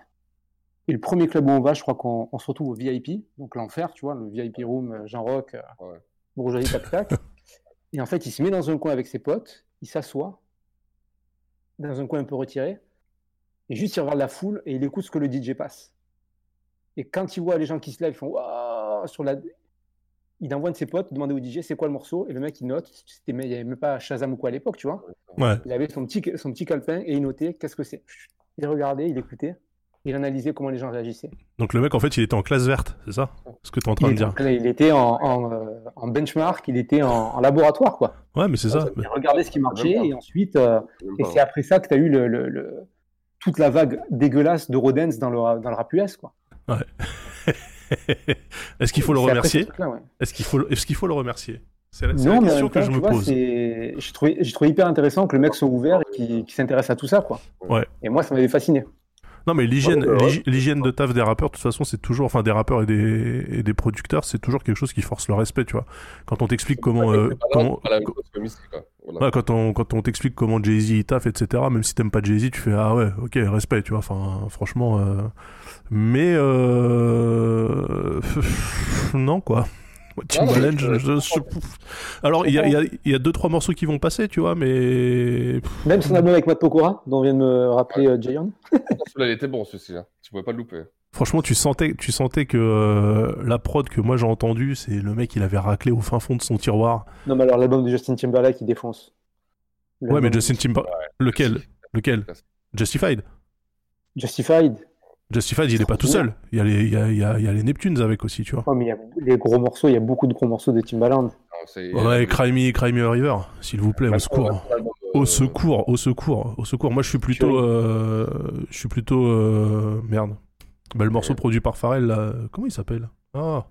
[SPEAKER 4] Et le premier club où on va, je crois qu'on on se retrouve au VIP, donc l'enfer, tu vois, le VIP room, euh, Jean Rock, euh,
[SPEAKER 5] Ouais.
[SPEAKER 4] bourgeoisie, tac tac. Et en fait, il se met dans un coin avec ses potes, il s'assoit, dans un coin un peu retiré, et juste il regarde la foule et il écoute ce que le DJ passe. Et quand il voit les gens qui se lèvent, ils font Waouh sur la. Il envoie un de ses potes demander au DJ c'est quoi le morceau, et le mec il note. C'était, il n'y avait même pas Shazam ou quoi à l'époque, tu vois.
[SPEAKER 3] Ouais.
[SPEAKER 4] Il avait son petit, son petit calepin et il notait qu'est-ce que c'est? Il regardait, il écoutait, il analysait comment les gens réagissaient.
[SPEAKER 3] Donc le mec, en fait, il était en classe verte, c'est ça? Ce que tu es en train
[SPEAKER 4] il,
[SPEAKER 3] de dire.
[SPEAKER 4] il était en, en, euh, en benchmark, il était en, en laboratoire, quoi.
[SPEAKER 3] Ouais, mais c'est ça.
[SPEAKER 4] Il regardait ce qui marchait, et ensuite, euh, et c'est après ça que tu as eu le, le- le- toute la vague dégueulasse de Rodens dans le, dans le rap US, quoi.
[SPEAKER 3] Ouais. Est-ce qu'il faut le remercier. Est-ce qu'il faut, est-ce qu'il faut le remercier C'est la,
[SPEAKER 4] Non,
[SPEAKER 3] la question que je me
[SPEAKER 4] vois,
[SPEAKER 3] pose.
[SPEAKER 4] j'ai trouvé, hyper intéressant que le mec soit ouvert et qu'il qu'il s'intéresse à tout ça, quoi.
[SPEAKER 3] Ouais.
[SPEAKER 4] Et moi, ça m'avait fasciné.
[SPEAKER 3] Non, mais l'hygiène,
[SPEAKER 4] Ouais,
[SPEAKER 3] l'hygiène de taf des rappeurs, de toute façon, c'est toujours, enfin, des rappeurs et des, et des producteurs, c'est toujours quelque chose qui force le respect, tu vois. Quand on t'explique comment, euh, comment.
[SPEAKER 5] Voilà.
[SPEAKER 3] Quand on, quand on t'explique comment Jay-Z il taffe, etc., même si t'aimes pas Jay-Z, tu fais Ah ouais, ok, respect, tu vois. Enfin, franchement. euh, Mais. Euh... Non, quoi. Moi, Timbaland, je- je- je- Alors, il y a, il y, a, il y a deux, trois morceaux qui vont passer, tu vois, mais.
[SPEAKER 4] Même son album avec Matt Pokora, dont vient de me rappeler euh, Jayon.
[SPEAKER 5] Celui-là, il était bon, celui-ci. Hein. Tu pouvais pas le louper.
[SPEAKER 3] Franchement, tu sentais, tu sentais que euh, la prod que moi j'ai entendue, c'est le mec, il avait raclé au fin fond de son tiroir.
[SPEAKER 4] Non, mais alors l'album de Justin Timberlake, il défonce.
[SPEAKER 3] Ouais, mais Justin Timberlake. Lequel? Lequel? Justified
[SPEAKER 4] Justified.
[SPEAKER 3] Justified, il est pas tout seul. Il y, a les, il, y a, il, y a, il y a les Neptunes avec aussi, tu vois.
[SPEAKER 4] Ouais, mais il y a les gros morceaux, il y a beaucoup de gros morceaux de Timbaland.
[SPEAKER 3] Ouais, Cry Me, Cry Me a River, s'il vous plaît, au secours. Au secours, au secours, au secours. Moi, je suis plutôt. euh, je suis plutôt. euh, merde. Bah, le morceau produit par Pharrell, là. Comment il s'appelle? Ah.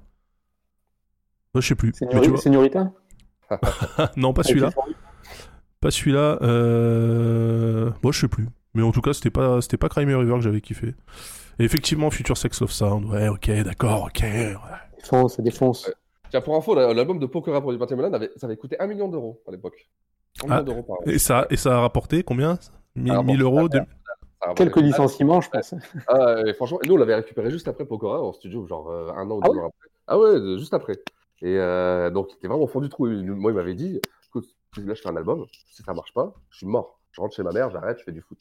[SPEAKER 3] Bah, je sais plus. Tu vois-
[SPEAKER 4] Señorita?
[SPEAKER 3] Non, pas celui-là. Pas celui-là. Euh... Bon, je sais plus. Mais en tout cas, c'était pas, c'était pas Cry Me a River que j'avais kiffé. Et effectivement, Future Sex Love Sound. Ouais, ok, d'accord, ok. ouais.
[SPEAKER 4] Défonce, ça défonce.
[SPEAKER 5] Tiens, pour info, la- l'album de Pokora produit par Timbaland, avait- ça avait coûté 1 million d'euros à l'époque. 1 million
[SPEAKER 3] Ah,
[SPEAKER 5] d'euros par an.
[SPEAKER 3] et, ça, et ça a rapporté combien? 1000
[SPEAKER 5] Alors, bon,
[SPEAKER 3] 1000 euros de-
[SPEAKER 4] Quelques licenciements, je pense.
[SPEAKER 5] Ah, et franchement, nous, on l'avait récupéré juste après Pokora en studio, genre euh, un an ou
[SPEAKER 4] Ah
[SPEAKER 5] deux
[SPEAKER 4] ouais?
[SPEAKER 5] ans après. Ah ouais, juste après. Et euh, donc, il était vraiment au fond du trou. Il- moi, il m'avait dit écoute, là, je fais un album, si ça marche pas, je suis mort. Je rentre chez ma mère, j'arrête, je fais du foot.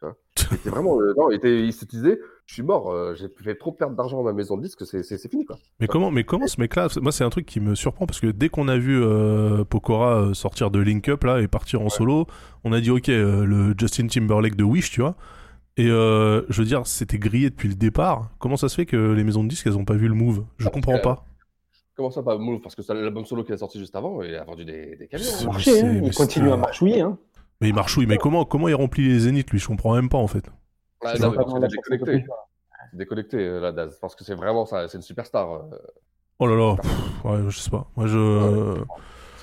[SPEAKER 5] Tu vois il était vraiment. euh, non, il, était, il se disait je suis mort, euh, j'ai fait trop perdre d'argent à ma maison de disques, c'est c'est- c'est fini, quoi.
[SPEAKER 3] Mais comment, mais comment ce mec-là Moi, c'est un truc qui me surprend parce que dès qu'on a vu euh, Pokora euh, sortir de Link Up là et partir en solo, on a dit ok, euh, le Justin Timberlake de Wish, tu vois. Et euh, je veux dire, c'était grillé depuis le départ. Comment ça se fait que les maisons de disques elles ont pas vu le move? Je comprends
[SPEAKER 5] que-
[SPEAKER 3] pas.
[SPEAKER 5] Comment ça, pas Move? Parce que c'est l'album solo qui a sorti juste avant, il a vendu des, des camions. Hein.
[SPEAKER 4] Marché, hein, il continue
[SPEAKER 3] c'est-
[SPEAKER 4] à marchouiller. Hein.
[SPEAKER 3] Mais il marchouille. Mais comment, comment il remplit les zéniths lui? Je comprends même pas en fait.
[SPEAKER 5] Ah, non, parce
[SPEAKER 4] de
[SPEAKER 5] déconnecté. déconnecté, euh, la Daz. Parce que c'est vraiment ça, c'est une superstar. euh,
[SPEAKER 3] Oh là là, pff, ouais, je sais pas. Moi je.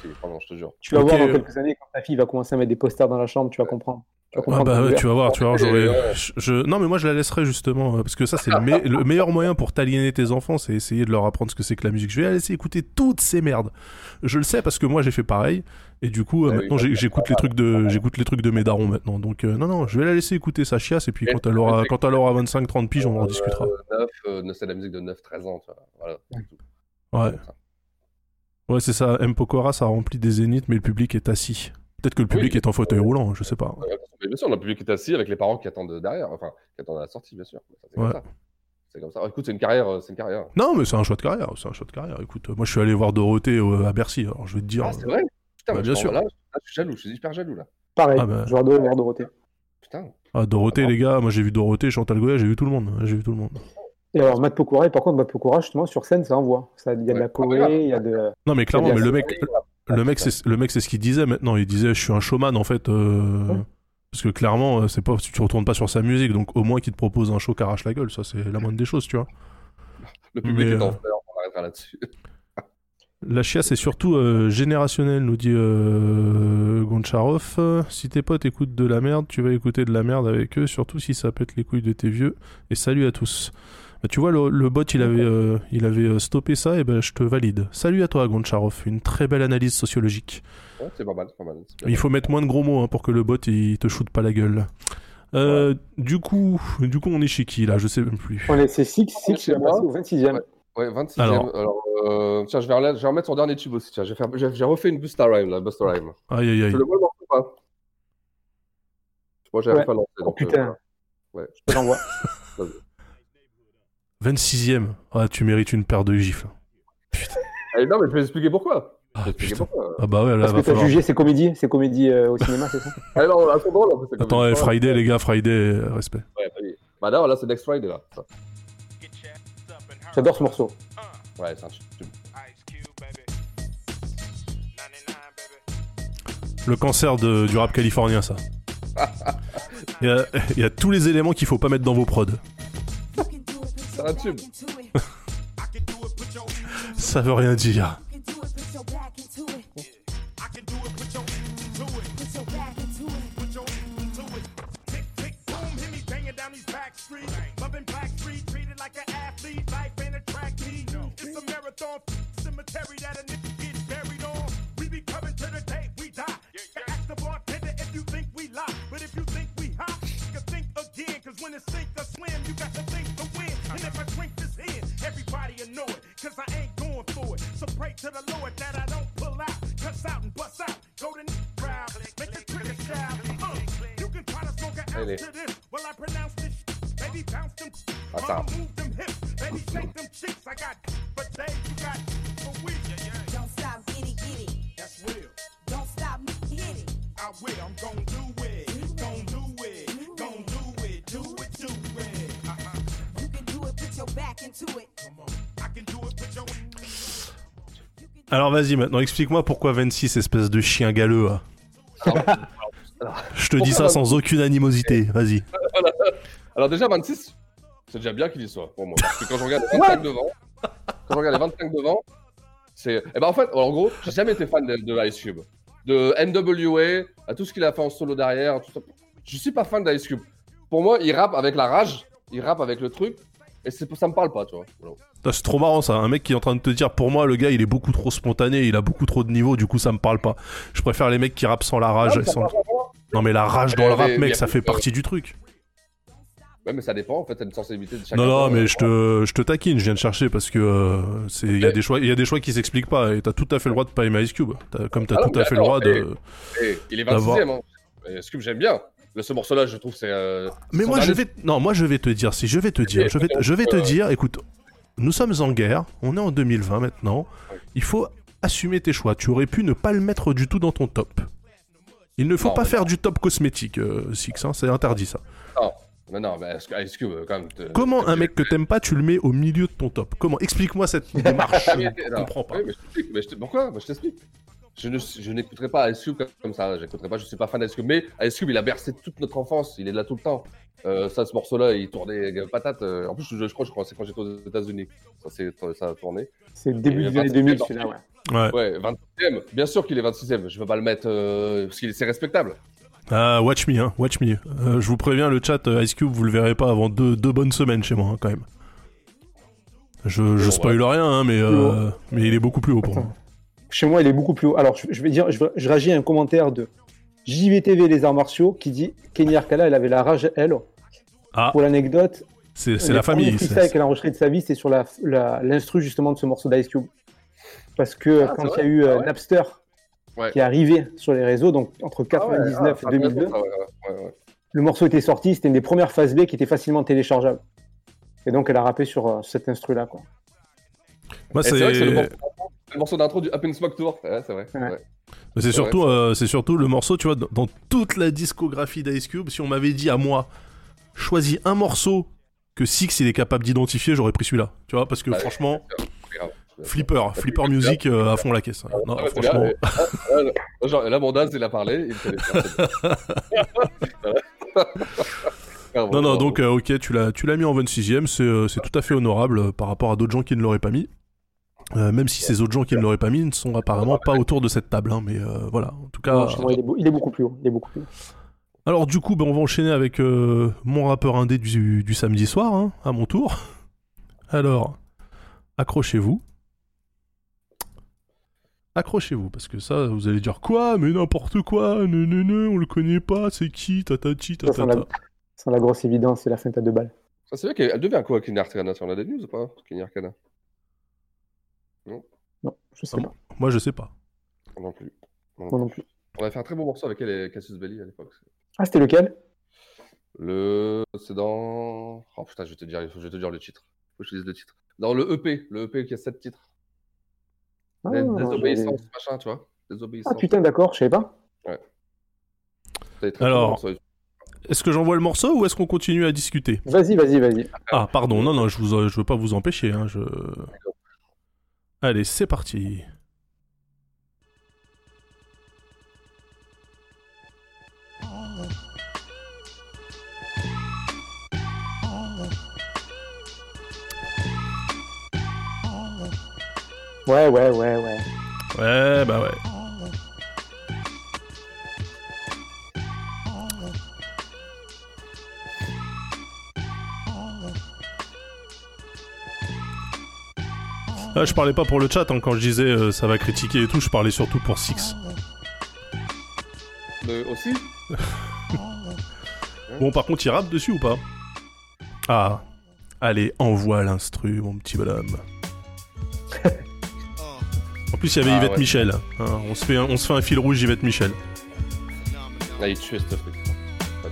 [SPEAKER 5] si, pardon, je te jure.
[SPEAKER 4] Tu vas voir dans quelques années, quand ta fille va commencer à mettre des posters dans la chambre, tu vas comprendre. Tu vas
[SPEAKER 3] Ah bah ouais, tu vas voir, tu vas voir, j'aurais. Je- je- Non mais moi je la laisserai justement euh, parce que ça c'est le, me- le meilleur moyen pour t'aliéner tes enfants, c'est essayer de leur apprendre ce que c'est que la musique. Je vais la laisser écouter toutes ces merdes. Je le sais parce que moi j'ai fait pareil et du coup euh,
[SPEAKER 5] Ah oui,
[SPEAKER 3] maintenant j'écoute les trucs de j'écoute les trucs de mes darons maintenant. Donc euh, non non, je vais la laisser écouter sa chiasse et puis quand elle aura quand elle aura 25 30 piges, on en rediscutera.
[SPEAKER 5] Euh, 9, euh, c'est la musique de 9-13 ans, tu vois. Voilà.
[SPEAKER 3] Ouais. Ouais, c'est ça, M Pokora ça remplit des zéniths mais le public est assis. Peut-être que le public
[SPEAKER 5] Oui.
[SPEAKER 3] est en fauteuil roulant, je sais pas.
[SPEAKER 5] Bien sûr, le public est assis avec les parents qui attendent derrière, enfin, qui attendent à la sortie, bien sûr. C'est
[SPEAKER 3] Ouais.
[SPEAKER 5] comme ça. C'est comme ça. Écoute, c'est une carrière, c'est une carrière.
[SPEAKER 3] Non, mais c'est un choix de carrière, c'est un choix de carrière. Écoute, moi je suis allé voir Dorothée euh, à Bercy, alors je vais te dire.
[SPEAKER 5] Ah, c'est vrai? Putain,
[SPEAKER 3] Bah, bien sûr.
[SPEAKER 5] Là, là, je suis jaloux, je suis hyper jaloux, là.
[SPEAKER 4] Pareil,
[SPEAKER 3] Ah bah.
[SPEAKER 4] je vais adorer voir Dorothée.
[SPEAKER 5] Putain.
[SPEAKER 3] Ah, Dorothée, les gars, moi j'ai vu Dorothée, Chantal Goya, j'ai vu tout le monde. J'ai vu tout le monde.
[SPEAKER 4] Et alors, Matt Pokora, et par contre, Matt Pokora, justement, sur scène, ça envoie. Ça- Il y a de la
[SPEAKER 5] Ah,
[SPEAKER 4] Corée, il y a de.
[SPEAKER 3] Non, mais clairement, mais le mec, le mec, c'est le mec, c'est ce qu'il disait maintenant. Il disait, je suis un showman en fait, euh,
[SPEAKER 4] Ouais.
[SPEAKER 3] parce que clairement, euh, c'est pas, tu retournes pas sur sa musique, donc au moins qu'il te propose un show qui arrache la gueule, ça c'est la moindre des choses, tu vois.
[SPEAKER 5] Le public
[SPEAKER 3] Mais,
[SPEAKER 5] est en
[SPEAKER 3] euh,
[SPEAKER 5] fleurs, on arrêtera là-dessus.
[SPEAKER 3] La chiasse est surtout euh, générationnelle, nous dit euh, Goncharov. Si tes potes écoutent de la merde, tu vas écouter de la merde avec eux, surtout si ça pète les couilles de tes vieux. Et salut à tous. Bah, tu vois, le, le bot, il avait, euh, il avait euh, stoppé ça, et ben je te valide. Salut à toi, Goncharov. Une très belle analyse sociologique.
[SPEAKER 5] Ouais, c'est pas mal, c'est pas mal. c'est.
[SPEAKER 3] Il faut mettre moins de gros mots hein, pour que le bot il te shoot pas la gueule. Euh, Du coup, du coup, on est chez qui là? Je sais même plus.
[SPEAKER 4] On est, c'est 6, 6,
[SPEAKER 5] chez moi.
[SPEAKER 4] au 26e.
[SPEAKER 5] Ouais. Ouais, 26 e
[SPEAKER 3] Alors.
[SPEAKER 5] Alors, euh, tiens, je vais, remettre, je vais remettre son dernier tube aussi. Tiens, j'ai, fait- j'ai- j'ai refait une Busta Rhyme, là, Busta Rhyme.
[SPEAKER 3] Aïe aïe aïe.
[SPEAKER 5] Tu le vois, ou pas Moi,
[SPEAKER 4] Ouais.
[SPEAKER 5] pas lancé.
[SPEAKER 4] Oh
[SPEAKER 5] donc,
[SPEAKER 4] putain,
[SPEAKER 5] euh, ouais.
[SPEAKER 4] je te l'envoie.
[SPEAKER 3] 26ème. Ah, tu mérites une paire de gifles.
[SPEAKER 5] Eh, non, mais je vais expliquer pourquoi.
[SPEAKER 3] Ah,
[SPEAKER 5] expliquer
[SPEAKER 3] putain.
[SPEAKER 5] pourquoi.
[SPEAKER 3] Ah bah ouais, là,
[SPEAKER 4] Parce
[SPEAKER 3] va
[SPEAKER 4] que t'as
[SPEAKER 3] falloir...
[SPEAKER 4] jugé ces comédies, ces comédies euh, au cinéma, c'est ça?
[SPEAKER 5] Ah
[SPEAKER 3] Attends, eh, Friday, les gars, Friday, euh, respect.
[SPEAKER 5] Ouais. Bah non, là, c'est Next Friday, là. Ça.
[SPEAKER 4] J'adore ce morceau.
[SPEAKER 5] Ouais, c'est un tube.
[SPEAKER 3] Le cancer de- du rap californien, ça. Il y, a, il y a tous les éléments qu'il faut pas mettre dans vos prods.
[SPEAKER 5] C'est un tube.
[SPEAKER 3] Ça veut rien dire.
[SPEAKER 8] Marathon cemetery that a nigga get buried on. We be coming to the day we die. Ask the bartender if you think we lie. But if you think we hot, you can think again. Cause when it's sink or swim, you got to think to win. And if I drink this in, everybody will know it. Cause I ain't going for it. So pray to the Lord that I don't pull out. Cuss out and bust out. Go to crowd. Make the trigger shout. Uh, you can try to smoke an ounce to this. Well, I pronounce this. Baby, bounce them.
[SPEAKER 5] Attends.
[SPEAKER 8] Mama, move them hips. Baby, shake them cheeks. I got, but they, you got for week.
[SPEAKER 10] Don't stop, get it, get it.
[SPEAKER 8] That's real.
[SPEAKER 10] Don't stop, hit it.
[SPEAKER 8] I will. I'm gon' do it. Gon' do it. Gon' do it. Do it, do it.
[SPEAKER 10] You can do it, put your back into it.
[SPEAKER 8] Come on. I can do it. Put your
[SPEAKER 3] Alors vas-y, maintenant explique-moi pourquoi 26, espèce de chien galeux. là. Je te dis ça sans aucune animosité, vas-y.
[SPEAKER 5] Alors déjà, 26, c'est déjà bien qu'il y soit pour moi. Parce que quand je regarde les 25 devant, quand je regarde les 25 devant, c'est... Eh ben en fait, en gros, j'ai jamais été fan de, de Ice Cube. De NWA, à tout ce qu'il a fait en solo derrière, tout ça. Je suis pas fan d'Ice Cube. Pour moi, il rappe avec la rage, il rappe avec le truc, et c'est, ça me parle pas, tu vois.
[SPEAKER 3] C'est trop marrant ça, un mec qui est en train de te dire pour moi le gars il est beaucoup trop spontané, il a beaucoup trop de niveau, du coup ça me parle pas. Je préfère les mecs qui rappent sans la rage.
[SPEAKER 5] Non, mais
[SPEAKER 3] sans-. Non la rage dans le
[SPEAKER 5] Mais-
[SPEAKER 3] rap mec ça fait partie du truc.
[SPEAKER 5] Ouais, mais ça dépend, en fait, t'as une sensibilité de chacun.
[SPEAKER 3] Non non mais je te, je te taquine, je viens de chercher parce que euh, c'est il y a des choix, y a des choix qui s'expliquent pas et t'as tout à fait le droit de pas aimer Ice Cube. Comme t'as
[SPEAKER 5] Ah non,
[SPEAKER 3] tout à fait le droit de.
[SPEAKER 5] Eh, il est
[SPEAKER 3] d'avoir-
[SPEAKER 5] 26ème, hein. Et Ce que j'aime bien. Le, ce morceau-là, je trouve, c'est. euh,
[SPEAKER 3] Mais moi je vais non moi je vais te dire si je vais te dire je vais je vais te
[SPEAKER 5] Euh,
[SPEAKER 3] dire écoute nous sommes en guerre on est en 2020 maintenant il faut assumer tes choix tu aurais pu ne pas le mettre du tout dans ton top il ne faut
[SPEAKER 5] Non,
[SPEAKER 3] pas faire du top cosmétique euh, Six hein, c'est interdit ça
[SPEAKER 5] Non, mais non, mais est-ce que Ice Cube, quand même. te-
[SPEAKER 3] comment un mec que t'aimes pas tu le mets au milieu de ton top? Comment? Explique-moi cette démarche
[SPEAKER 5] Ah,
[SPEAKER 3] je
[SPEAKER 5] mais-
[SPEAKER 3] ne
[SPEAKER 5] non.
[SPEAKER 3] comprends pas
[SPEAKER 5] Oui, mais je t'explique. Mais je te- Pourquoi? Moi, Je t'explique. Je, ne, je n'écouterai pas Ice Cube comme- comme ça. J'écouterai pas. Je suis pas fan d'Ice Cube. Mais Ice Cube, il a bercé toute notre enfance. Il est là tout le temps. Euh, ça, ce morceau-là, il tournait euh, patate. euh, En plus, je, je crois, je crois, c'est quand j'étais aux États-Unis. Ça, c'est, ça a tourné.
[SPEAKER 4] C'est le début des années
[SPEAKER 5] 26e,
[SPEAKER 4] 2000, celui-là, ouais.
[SPEAKER 3] ouais
[SPEAKER 5] Ouais, 26ème. Bien sûr qu'il est 26ème. Je veux pas le mettre euh, parce qu'il c'est respectable.
[SPEAKER 3] Ah watch me hein watch me. Euh, je vous préviens le chat euh, Ice Cube vous le verrez pas avant deux, deux bonnes semaines chez moi hein, quand même. Je, je spoil rien hein, mais euh, mais il est beaucoup plus haut pour moi.
[SPEAKER 4] Chez moi, il est beaucoup plus haut. Alors, je, je vais dire, je, je réagis à un commentaire de JVTV Les Arts Martiaux qui dit Kenny Arcala, elle avait la rage, elle.
[SPEAKER 3] ah.
[SPEAKER 4] Pour l'anecdote,
[SPEAKER 3] c'est la famille c'est-
[SPEAKER 4] freestyles qu'elle a enregistré de sa vie, c'est sur la- la- l'instru justement de ce morceau d'Ice Cube. Parce que
[SPEAKER 5] Ah,
[SPEAKER 4] quand il y a eu euh,
[SPEAKER 5] ouais.
[SPEAKER 4] Napster
[SPEAKER 5] Ouais.
[SPEAKER 4] qui est arrivé sur les réseaux, donc entre
[SPEAKER 5] Ah ouais,
[SPEAKER 4] 99
[SPEAKER 5] ah,
[SPEAKER 4] et 2002,
[SPEAKER 5] ah, ouais, ouais, ouais, ouais.
[SPEAKER 4] le morceau était sorti, c'était une des premières phases B qui était facilement téléchargeable. Et donc elle a rappé sur euh, cet instru-là. Quoi.
[SPEAKER 3] moi
[SPEAKER 5] c'est vrai que c'est le morceau, le morceau d'intro du Up in Smoke Tour. Ouais, c'est vrai.
[SPEAKER 4] Ouais.
[SPEAKER 5] ouais.
[SPEAKER 3] Mais c'est
[SPEAKER 5] C'est
[SPEAKER 3] surtout,
[SPEAKER 5] vrai,
[SPEAKER 3] euh, c'est surtout le morceau, tu vois, dans, dans toute la discographie d'Ice Cube, si on m'avait dit à moi, choisis un morceau que Six il est capable d'identifier, j'aurais pris celui-là. Tu vois, parce que
[SPEAKER 5] Bah,
[SPEAKER 3] franchement. Flipper, Flipper Music euh, à fond la caisse. Non,
[SPEAKER 5] Ah ouais, c'est
[SPEAKER 3] franchement.
[SPEAKER 5] bien, mais- ah, là, genre, là, mon il a parlé. Il.
[SPEAKER 3] Non, non, donc, euh, ok, tu l'as, tu l'as mis en 26ème, c'est, euh, c'est tout à fait honorable euh, par rapport à d'autres gens qui ne l'auraient pas mis. Euh, même si ces autres gens qui ne l'auraient pas mis ne sont apparemment pas autour de cette table, hein, mais euh, voilà. En tout cas,
[SPEAKER 4] Non, il, est, beau- il est beaucoup plus haut. Il est beaucoup plus haut.
[SPEAKER 3] Alors du coup, ben, on va enchaîner avec euh, mon rappeur indé du, du samedi soir, hein, à mon tour. Alors, accrochez-vous. Accrochez-vous, parce que ça, vous allez dire quoi Mais n'importe quoi, ne, ne, ne, on le connaît pas, c'est qui Tatati,
[SPEAKER 4] Ça, sans, la,
[SPEAKER 3] tatata.
[SPEAKER 4] sans la grosse évidence, c'est la feinte à deux balles.
[SPEAKER 5] Ça, c'est vrai qu'elle devient quoi, Kenny Arcana On a des news ou pas Kenny Arcana? Non,
[SPEAKER 4] Non, je sais
[SPEAKER 3] Ah
[SPEAKER 4] pas.
[SPEAKER 3] Moi, je sais pas.
[SPEAKER 5] non plus. Non
[SPEAKER 4] Moi non plus.
[SPEAKER 5] On avait fait un très beau morceau avec elle et Cassius Belli à l'époque.
[SPEAKER 4] Ah, c'était lequel?
[SPEAKER 5] Le. C'est dans. Oh putain, je vais te dire, je te dire le titre. Faut que je te dise le titre. Dans le EP, le EP qui a 7 titres.
[SPEAKER 4] Ah,
[SPEAKER 5] Des-
[SPEAKER 4] j'ai-
[SPEAKER 5] Désobéissance, machin, tu vois. Désobéissance.
[SPEAKER 4] Ah putain, d'accord, je savais pas.
[SPEAKER 5] Ouais.
[SPEAKER 3] Alors, est-ce que j'envoie le morceau ou est-ce qu'on continue à discuter?
[SPEAKER 4] Vas-y, vas-y, vas-y.
[SPEAKER 3] Ah, pardon, non, non, je vous, je veux pas vous empêcher. Hein, je... Allez, c'est parti.
[SPEAKER 4] Ouais, ouais, ouais, ouais.
[SPEAKER 3] Ouais, bah ouais. Ah, je parlais pas pour le chat hein, quand je disais euh, ça va critiquer et tout, je parlais surtout pour Six.
[SPEAKER 5] Le- aussi
[SPEAKER 3] Bon, par contre, il rappe dessus ou pas? Ah, allez, envoie l'instru, mon petit bonhomme. En plus, il y avait
[SPEAKER 5] Ah,
[SPEAKER 3] Yvette
[SPEAKER 5] ouais.
[SPEAKER 3] Michel. hein, on, se fait un, on se fait un fil rouge Yvette Michel.
[SPEAKER 5] Ah, il tuait ce truc.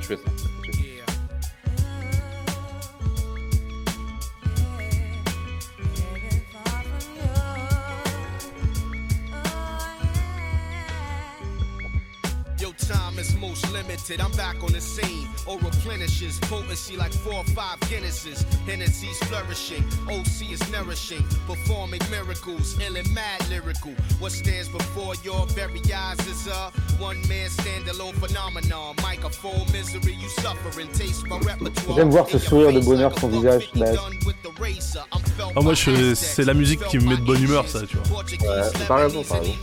[SPEAKER 5] Ça.
[SPEAKER 7] Limited. I'm back on the scene. Or replenishes potency like four or five Guinnesses. Hennessy's flourishing. OC is nourishing. Performing miracles. Ill and mad lyrical. What stands before your very eyes is a one man standalone phenomenon. Microphone misery you suffering. Taste my repertoire.
[SPEAKER 4] J'aime voir ce sourire de bonheur sur son visage.
[SPEAKER 3] Ah, moi, je- c'est la musique qui me met de bonne humeur, ça, tu vois.
[SPEAKER 5] Ouais, t'as raison, t'as raison.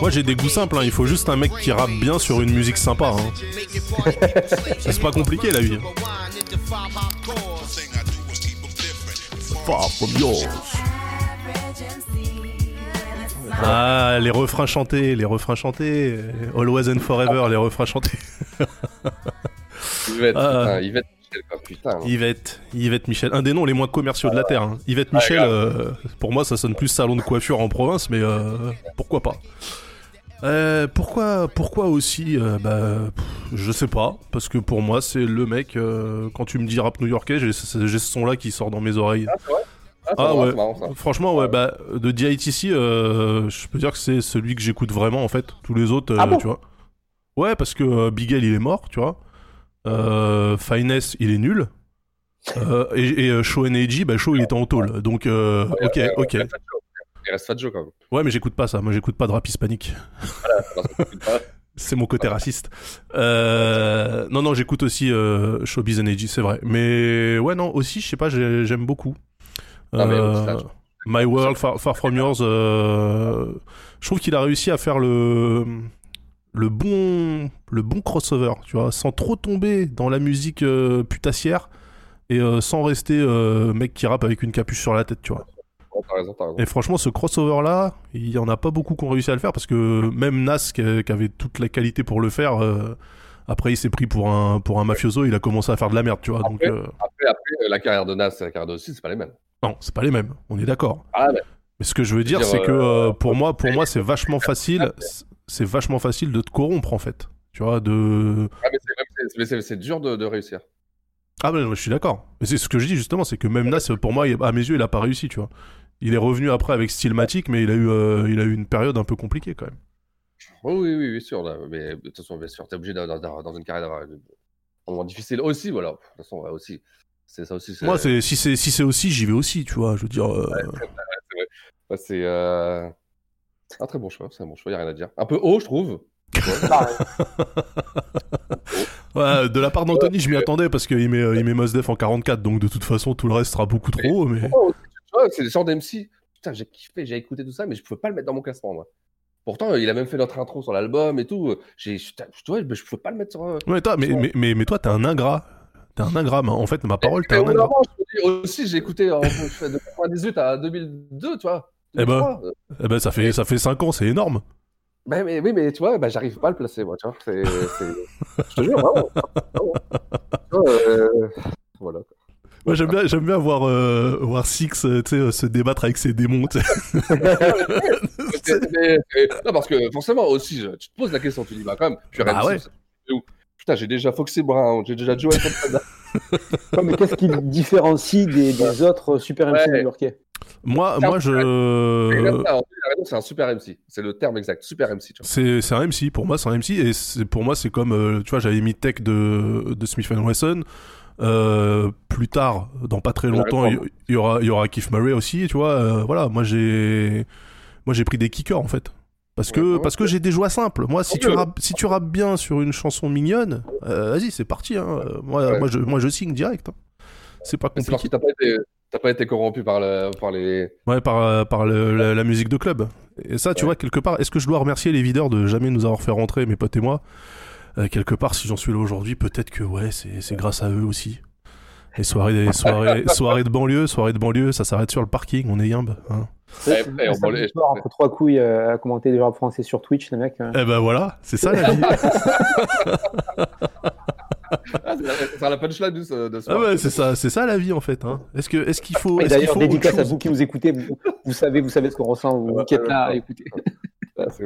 [SPEAKER 3] Moi, j'ai des goûts simples, hein, il faut juste un mec qui rappe bien sur une musique sympa. Hein. c'est pas compliqué la vie. Far from yours. Ah, les refrains chantés, les refrains chantés. Always and forever, les refrains chantés.
[SPEAKER 5] Yvette,
[SPEAKER 3] Ah.
[SPEAKER 5] putain, Yvette Michel, quoi, putain.
[SPEAKER 3] Yvette, Yvette Michel, un des noms les moins commerciaux de la Terre. hein. Yvette
[SPEAKER 5] Ah,
[SPEAKER 3] Michel, euh, pour moi, ça sonne plus salon de coiffure en province, mais euh, pourquoi pas Euh, pourquoi, pourquoi aussi bah, pff, Je sais pas, parce que pour moi, c'est le mec. quand tu me dis rap new-yorkais, j'ai ce son-là qui sort dans mes oreilles.
[SPEAKER 5] Ah, c'est vrai? Ah,
[SPEAKER 3] Ah
[SPEAKER 5] marrant,
[SPEAKER 3] ouais,
[SPEAKER 5] c'est marrant, ça.
[SPEAKER 3] franchement, ouais, bah, de DITC, euh, je peux dire que c'est celui que j'écoute vraiment en fait. Tous les autres, euh,
[SPEAKER 4] Ah bon?
[SPEAKER 3] tu vois. Ouais, parce que euh, Bigel il est mort, tu vois. Euh, Finesse il est nul. Euh, et et euh, Show NAG, bah Show il était en tôle. Donc, euh, ok, ok.
[SPEAKER 5] Il reste Fat Joe. Quand même.
[SPEAKER 3] Ouais, mais j'écoute pas ça. Moi, j'écoute pas de rap hispanique.
[SPEAKER 5] Voilà,
[SPEAKER 3] C'est mon côté raciste. Euh, non, non, j'écoute aussi Showbiz NAG, c'est vrai. Mais ouais, non, aussi, je sais pas, j'ai- j'aime beaucoup.
[SPEAKER 5] Mais
[SPEAKER 3] My World, Far, Far From Yours. je trouve qu'il a réussi à faire le le bon le bon crossover, tu vois, sans trop tomber dans la musique euh, putassière et euh, sans rester euh, mec qui rappe avec une capuche sur la tête, tu vois. Et franchement, ce crossover-là, il y en a pas beaucoup qui ont réussi à le faire parce que même Nas, qui, avait toute la qualité pour le faire, après il s'est pris pour un, pour un mafioso, il a commencé à faire de la merde, tu vois. Donc,
[SPEAKER 5] Après,
[SPEAKER 3] euh,
[SPEAKER 5] après, après, la carrière de Nas et la carrière de aussi, c'est pas les mêmes.
[SPEAKER 3] non, c'est pas les mêmes, on est d'accord.
[SPEAKER 5] Ah.
[SPEAKER 3] Mais ce que je veux dire,
[SPEAKER 5] dire,
[SPEAKER 3] c'est que pour moi, pour moi, c'est vachement facile, c'est vachement facile de te corrompre en fait. Tu vois, de.
[SPEAKER 5] Ah, mais c'est- dur de, de réussir.
[SPEAKER 3] Ah, mais je suis d'accord. Mais c'est ce que je dis justement, c'est que même Nas, pour moi, à mes yeux, il a pas réussi, tu vois. Il est revenu après avec Stillmatic, mais il a eu, euh, il a eu une période un peu compliquée quand même.
[SPEAKER 5] Oui, oui, oui, bien sûr. là. Mais de toute façon, bien sûr, t'es obligé d'avoir- dans une carrière d'avoir un moment difficile aussi, voilà. De toute façon, ouais, aussi. C'est ça aussi.
[SPEAKER 3] Moi, si c'est si aussi, j'y vais aussi, tu vois. Je veux dire. euh,
[SPEAKER 5] c'est vrai. Ouais, c'est euh, un très bon choix. C'est un bon choix, y a rien à dire. Un peu haut, je trouve.
[SPEAKER 3] Ouais, de la part d'Anthony, je m'y attendais parce qu'il met, euh, il met Mos Def en 44, donc de toute façon, tout le reste sera beaucoup trop haut. Mais...
[SPEAKER 5] Oh, tu vois, c'est le genre d'MC. Putain, j'ai kiffé, j'ai écouté tout ça, mais je pouvais pas le mettre dans mon classement, moi. Pourtant, il a même fait notre intro sur l'album et tout. J'ai, putain, tu vois, mais je pouvais pas le mettre sur. euh,
[SPEAKER 3] Ouais, toi, mais,
[SPEAKER 5] sur-
[SPEAKER 3] mais, mais, mais toi, t'es un ingrat. T'es un ingrat, mais en fait, ma parole, t'es un ingrat.
[SPEAKER 5] je aussi, j'ai écouté en, de 98 à 2002, tu vois.
[SPEAKER 3] Eh ben,
[SPEAKER 5] 2003,
[SPEAKER 3] eh ben, ça fait, ça fait 5 ans, c'est énorme.
[SPEAKER 5] Ben, mais, oui, mais tu vois, ben, j'arrive pas à le placer, moi, tu vois. C'est, c'est... Je te jure, vraiment. euh, Voilà.
[SPEAKER 3] Moi, j'aime bien, j'aime bien voir, euh, voir Six, euh, tu sais, euh, se débattre avec ses démons.
[SPEAKER 5] non, parce que forcément, aussi, je- tu te poses la question, tu dis, bah, quand même, je suis
[SPEAKER 3] Bah ouais.
[SPEAKER 5] Putain, j'ai déjà Foxy Brown, j'ai déjà Joel
[SPEAKER 4] mais qu'est-ce qui le différencie des, des autres super MC
[SPEAKER 5] Ouais.
[SPEAKER 4] new-yorkais?
[SPEAKER 3] Moi, moi je.
[SPEAKER 5] c'est un super MC. C'est le terme exact, super MC.
[SPEAKER 3] C'est un MC, pour moi c'est un MC, et pour moi c'est comme, euh, tu vois, j'avais mis Tech de, de Smith Wesson. Euh, plus tard, dans pas très longtemps, il il y aura, y aura Keith Murray aussi, tu vois. euh, voilà, moi j'ai, moi j'ai pris des kickers en fait, parce que
[SPEAKER 5] Ouais, ouais.
[SPEAKER 3] parce que j'ai des joies simples. Moi, si tu rappes, si tu rappes bien sur une chanson mignonne, vas-y, c'est parti. Hein. Moi, moi je, moi je signe direct. hein. C'est pas
[SPEAKER 5] parce
[SPEAKER 3] compliqué.
[SPEAKER 5] que t'as pas été, t'as pas été corrompu par, le, par les.
[SPEAKER 3] Ouais, par, euh, par le- la, la musique de club. Et ça, tu
[SPEAKER 5] Ouais.
[SPEAKER 3] vois, quelque part, est-ce que je dois remercier les videurs de jamais nous avoir fait rentrer, mes potes et moi? Euh, Quelque part, si j'en suis là aujourd'hui, peut-être que ouais, c'est c'est grâce à eux aussi. Les soirées, les soirées, soirées de banlieue, soirées de banlieue, ça s'arrête sur le parking, on est yimbe. Hein.
[SPEAKER 5] Ouais, on
[SPEAKER 4] entre trois couilles euh, à commenter du rap français sur Twitch, les mecs. euh.
[SPEAKER 3] Eh ben voilà, c'est ça la vie.
[SPEAKER 5] Ah, c'est la- punchline de ce, de ce
[SPEAKER 3] ah ouais, c'est ça, c'est ça la vie en fait. Hein. Est-ce que, est-ce qu'il faut, qu'il
[SPEAKER 4] d'ailleurs, dédicace à vous qui nous écoutez, vous, vous savez, vous savez ce qu'on ressent, vous,
[SPEAKER 5] Ouais,
[SPEAKER 4] qui êtes là à écouter.
[SPEAKER 5] Ah, c'est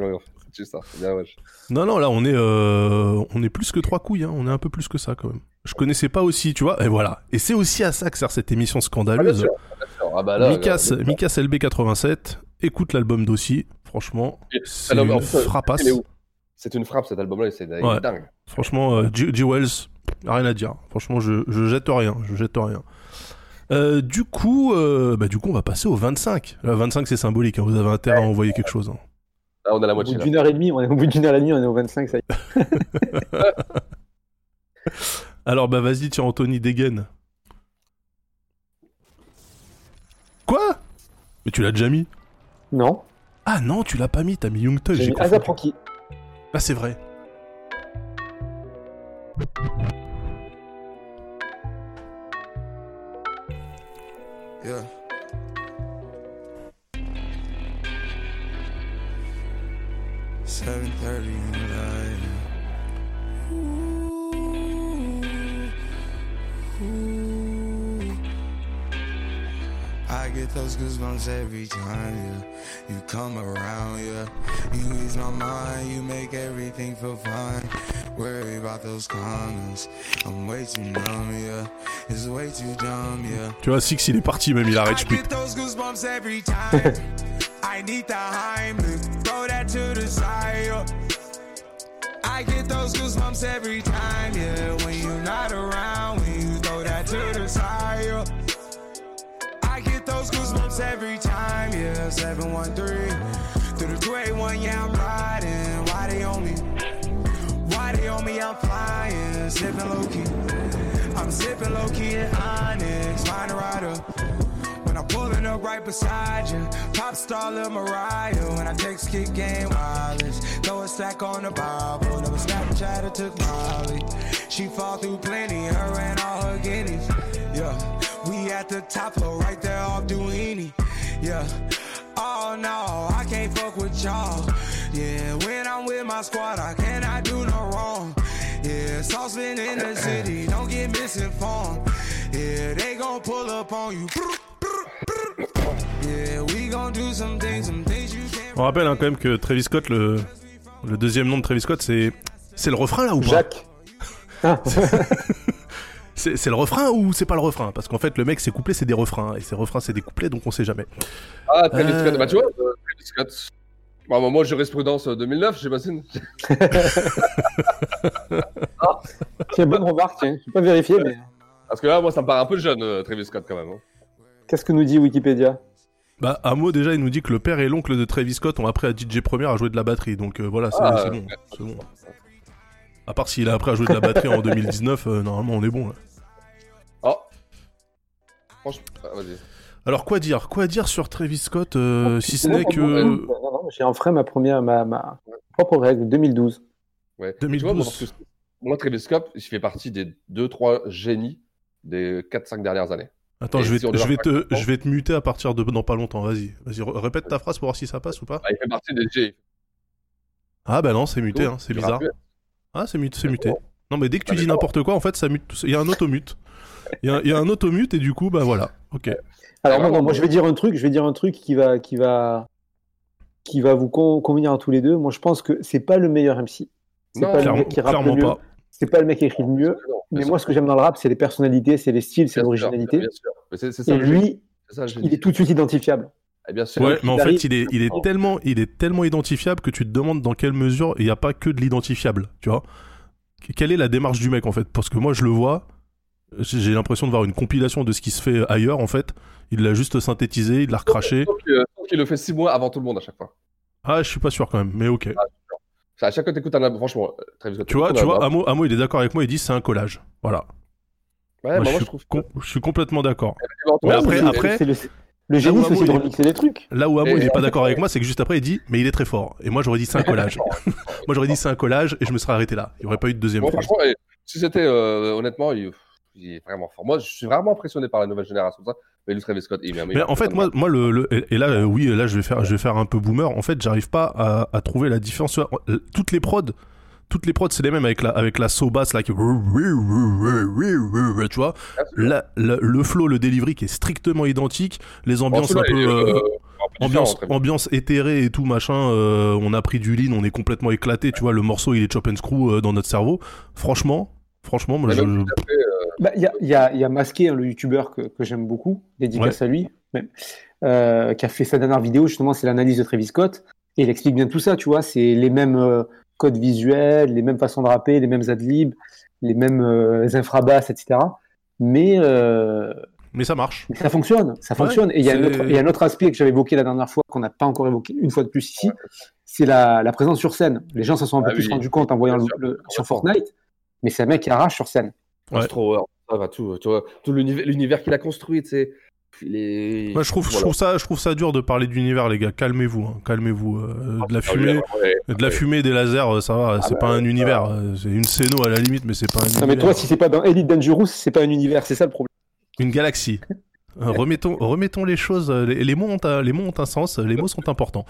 [SPEAKER 5] juste ça. Bien, wesh.
[SPEAKER 3] Non, non, là on est, euh, on est plus que trois couilles, hein. on est un peu plus que ça quand même. Je connaissais pas aussi, tu vois, et voilà. Et c'est aussi à ça que sert cette émission
[SPEAKER 5] Ah,
[SPEAKER 3] scandaleuse.
[SPEAKER 5] sûr. Ah, bah là,
[SPEAKER 3] Mikas,
[SPEAKER 5] là,
[SPEAKER 3] Mikas LB87, écoute l'album d'aussi, franchement, c'est
[SPEAKER 5] Alors,
[SPEAKER 3] une
[SPEAKER 5] en fait, C'est une frappe cet album-là, c'est
[SPEAKER 3] Ouais.
[SPEAKER 5] dingue.
[SPEAKER 3] Franchement, euh, G. G. Wells, rien à dire. Franchement, je, je jette rien, je jette rien. Euh, du coup, euh, bah, du coup, on va passer au 25. Le 25, c'est symbolique. hein, Vous avez intérêt à envoyer quelque chose. hein.
[SPEAKER 5] Là, on a la
[SPEAKER 4] Au bout
[SPEAKER 5] moitié.
[SPEAKER 4] d'une heure et demie, on est au bout d'une heure et demie, on est au 25, ça y est.
[SPEAKER 3] Alors, bah, vas-y, tiens, Anthony, dégaine. Quoi? Mais tu l'as déjà mis?
[SPEAKER 4] Non,
[SPEAKER 3] Ah non, tu l'as pas mis. T'as mis Young Thug.
[SPEAKER 4] j'ai mis. Azap.
[SPEAKER 3] Ah, c'est vrai.
[SPEAKER 6] I get those goosebumps every time, yeah. You come around, yeah. You ease my mind, you make everything feel fine. Worry about those comments. I'm way too numb, yeah. It's way too dumb, yeah.
[SPEAKER 3] Tu vois, Six, il est parti, même il arrête,
[SPEAKER 6] I get those goosebumps every time. I need the Heimlich, throw that to the side. yeah. I get those goosebumps every time, yeah. When you're not around, when you throw that to the side. yeah. Those goosebumps every time, yeah. 713 through the 281, yeah, I'm riding. Why they on me? Why they on me? I'm flying, sipping low key. I'm sipping low key in Onyx, find a rider. When I'm pulling up right beside you, pop star Lil Mariah. When I text kick game wireless, throw a stack on the Bible. Never Snapchat or took Molly. She fall through plenty, her and all her guineas. Yeah, we at the top floor, right there off Duini. Yeah. Oh no, I can't fuck with y'all. Yeah, when I'm with my squad, I cannot do no wrong. Yeah, saucepan in the city, don't get misinformed. Yeah, they gon' pull up on you. Yeah, we gon' do some things, some things you can't.
[SPEAKER 3] On rappelle hein, quand même que Travis Scott, le, le deuxième nom de Travis Scott, c'est c'est le refrain là ou pas?
[SPEAKER 4] Jacques. Ah.
[SPEAKER 3] C'est le refrain ou c'est pas le refrain? Parce qu'en fait, le mec, ses couplets, c'est des refrains. Et ses refrains, c'est des couplets, donc on sait jamais.
[SPEAKER 5] Ah, Travis
[SPEAKER 3] Euh.
[SPEAKER 5] Scott. Bah, tu vois, euh, Travis Scott. Bah, moi, jurisprudence euh, 2009, j'imagine.
[SPEAKER 4] Tiens, bonne remarque, tiens. Je pas vérifié, mais
[SPEAKER 5] Parce que là, moi, ça me paraît un peu jeune, euh, Travis Scott, quand même. hein.
[SPEAKER 4] qu'est-ce que nous dit Wikipédia?
[SPEAKER 3] Bah, Amo, déjà, il nous dit que le père et l'oncle de Travis Scott ont appris à DJ Premier à jouer de la batterie. Donc euh, voilà, c'est
[SPEAKER 5] Ah,
[SPEAKER 3] c'est
[SPEAKER 5] ouais.
[SPEAKER 3] bon, c'est bon. À part s'il a appris à jouer de la batterie en 2019, euh, normalement, on est bon. Là.
[SPEAKER 5] Oh. Franchement, ah, vas-y.
[SPEAKER 3] Alors, quoi dire? Quoi dire sur Travis Scott, euh, si ce n'est que...
[SPEAKER 4] non, non, J'ai enfreint ma première, ma, ma propre règle, 2012.
[SPEAKER 5] Ouais.
[SPEAKER 3] 2012.
[SPEAKER 5] Tu vois, moi, parce que moi, Travis Scott, il fait partie des 2-3 génies des 4-5 dernières années.
[SPEAKER 3] Attends,
[SPEAKER 5] Et
[SPEAKER 3] je vais,
[SPEAKER 5] si
[SPEAKER 3] je, vais te, je vais te muter à partir de dans pas longtemps. Vas-y, vas-y, répète ta phrase pour voir si ça passe ou pas.
[SPEAKER 5] Ah, il fait partie des G.
[SPEAKER 3] Ah bah non, c'est muté, hein, c'est bizarre. Ah, c'est muté, c'est muté. Non, mais dès que tu
[SPEAKER 5] Ah,
[SPEAKER 3] dis n'importe quoi, en fait, ça mute. Il y a un automute. Il y a, il y a un automute et du coup, bah voilà. Ok.
[SPEAKER 4] Alors non, non,
[SPEAKER 5] non,
[SPEAKER 4] moi je vais dire un truc, je vais dire un truc qui va, qui va, qui va vous con- convenir à tous les deux. Moi je pense que c'est pas le meilleur MC. C'est
[SPEAKER 5] Non,
[SPEAKER 4] pas le
[SPEAKER 3] Clairement,
[SPEAKER 4] mec qui rappe le mieux. C'est pas le mec qui écrit le mieux. Mais moi, ce que j'aime dans le rap, c'est les personnalités, c'est les styles, c'est l'originalité. Et lui,
[SPEAKER 5] ça
[SPEAKER 4] il est tout de suite identifiable.
[SPEAKER 5] Eh bien.
[SPEAKER 3] Ouais, mais en fait, il est, il est tellement, il est tellement identifiable que tu te demandes dans quelle mesure il n'y a pas que de l'identifiable, tu vois. Quelle est la démarche du mec en fait? Parce que moi, je le vois, j'ai l'impression de voir une compilation de ce qui se fait ailleurs en fait. Il l'a juste synthétisé, il l'a recraché.
[SPEAKER 5] Qu'il le fait six mois avant tout le monde à chaque fois.
[SPEAKER 3] Ah, je suis pas sûr quand même, mais ok.
[SPEAKER 5] À chaque fois que t'écoutes un album, franchement, euh, Travis Scott.
[SPEAKER 3] Tu vois, tu
[SPEAKER 5] un
[SPEAKER 3] vois. Amo, Amo, il est d'accord avec moi, il dit c'est un collage. Voilà.
[SPEAKER 5] Ouais, bah,
[SPEAKER 3] moi,
[SPEAKER 5] moi,
[SPEAKER 3] je,
[SPEAKER 5] je
[SPEAKER 3] suis
[SPEAKER 5] trouve
[SPEAKER 3] com- je suis complètement d'accord.
[SPEAKER 5] ben,
[SPEAKER 3] Mais après, après,
[SPEAKER 4] le, le
[SPEAKER 3] là
[SPEAKER 4] génie,
[SPEAKER 3] où
[SPEAKER 4] c'est aussi de remixer des trucs.
[SPEAKER 3] Là où Amo il est pas d'accord avec moi, c'est que juste après il dit mais il est très fort. Et moi j'aurais dit c'est un collage. moi j'aurais dit c'est un collage et je me serais arrêté là. Il y aurait pas eu de deuxième
[SPEAKER 5] Bon,
[SPEAKER 3] phase.
[SPEAKER 5] franchement, si c'était euh, honnêtement, il, il est vraiment fort. Moi, je suis vraiment impressionné par la nouvelle génération. Ça. Mais lui, Travis Scott, il est
[SPEAKER 3] Mais en fait, moi, moi le, le- et là, euh, oui, là, je vais faire, je vais faire un peu boomer. En fait, j'arrive pas à, à trouver la différence. Euh, Toutes les prods, toutes les prods, c'est les mêmes avec la, avec la so basse là, qui... tu vois. La- la- le flow, le delivery qui est strictement identique. Les ambiances un peu, euh,
[SPEAKER 5] euh,
[SPEAKER 3] ambiance, ambiance éthérée et tout machin. euh, on a pris du lean, on est complètement éclaté. Tu vois, le morceau, il est chop and screw euh, dans notre cerveau. Franchement, franchement, moi,
[SPEAKER 5] Mais
[SPEAKER 3] je,
[SPEAKER 5] euh,
[SPEAKER 4] Bah, Il y, a, il y, a, il y a Masqué, hein, le youtubeur que, que j'aime beaucoup, dédicace à lui, même, euh, qui a fait sa dernière vidéo, justement, c'est l'analyse de Travis Scott. Et il explique bien tout ça, tu vois, c'est les mêmes euh, codes visuels, les mêmes façons de rapper, les mêmes adlibs, les mêmes euh, infrabasses, etc. Mais, euh,
[SPEAKER 3] mais ça marche.
[SPEAKER 4] mais ça fonctionne, ça fonctionne. et il y, a un
[SPEAKER 3] c'est-
[SPEAKER 4] autre- il y a un autre aspect que j'avais évoqué la dernière fois, qu'on n'a pas encore évoqué une fois de plus ici, c'est la, la présence sur scène. Les gens s'en sont un peu
[SPEAKER 5] Ah
[SPEAKER 4] plus rendus compte en voyant le, sur Fortnite, mais c'est un mec qui arrache sur scène.
[SPEAKER 3] Ouais.
[SPEAKER 5] Astro, ça va tout, tu vois, tout l'univers qu'il a construit, tu
[SPEAKER 3] Moi, je trouve, je
[SPEAKER 5] Voilà.
[SPEAKER 3] trouve ça, je trouve ça dur de parler d'univers, les gars. Calmez-vous, hein, calmez-vous. euh, de la
[SPEAKER 5] Ah,
[SPEAKER 3] fumée, de la fumée, des lasers, euh, ça va. c'est
[SPEAKER 4] bah,
[SPEAKER 3] pas un univers. euh, C'est une scéno à la limite, mais c'est pas un
[SPEAKER 4] Non,
[SPEAKER 3] univers.
[SPEAKER 4] mais toi, si c'est pas dans Elite Dangerous, c'est pas un univers, c'est ça le problème.
[SPEAKER 3] Une galaxie. Remettons, remettons les choses. Les, les mots ont un, les mots ont un sens. Les mots sont importants.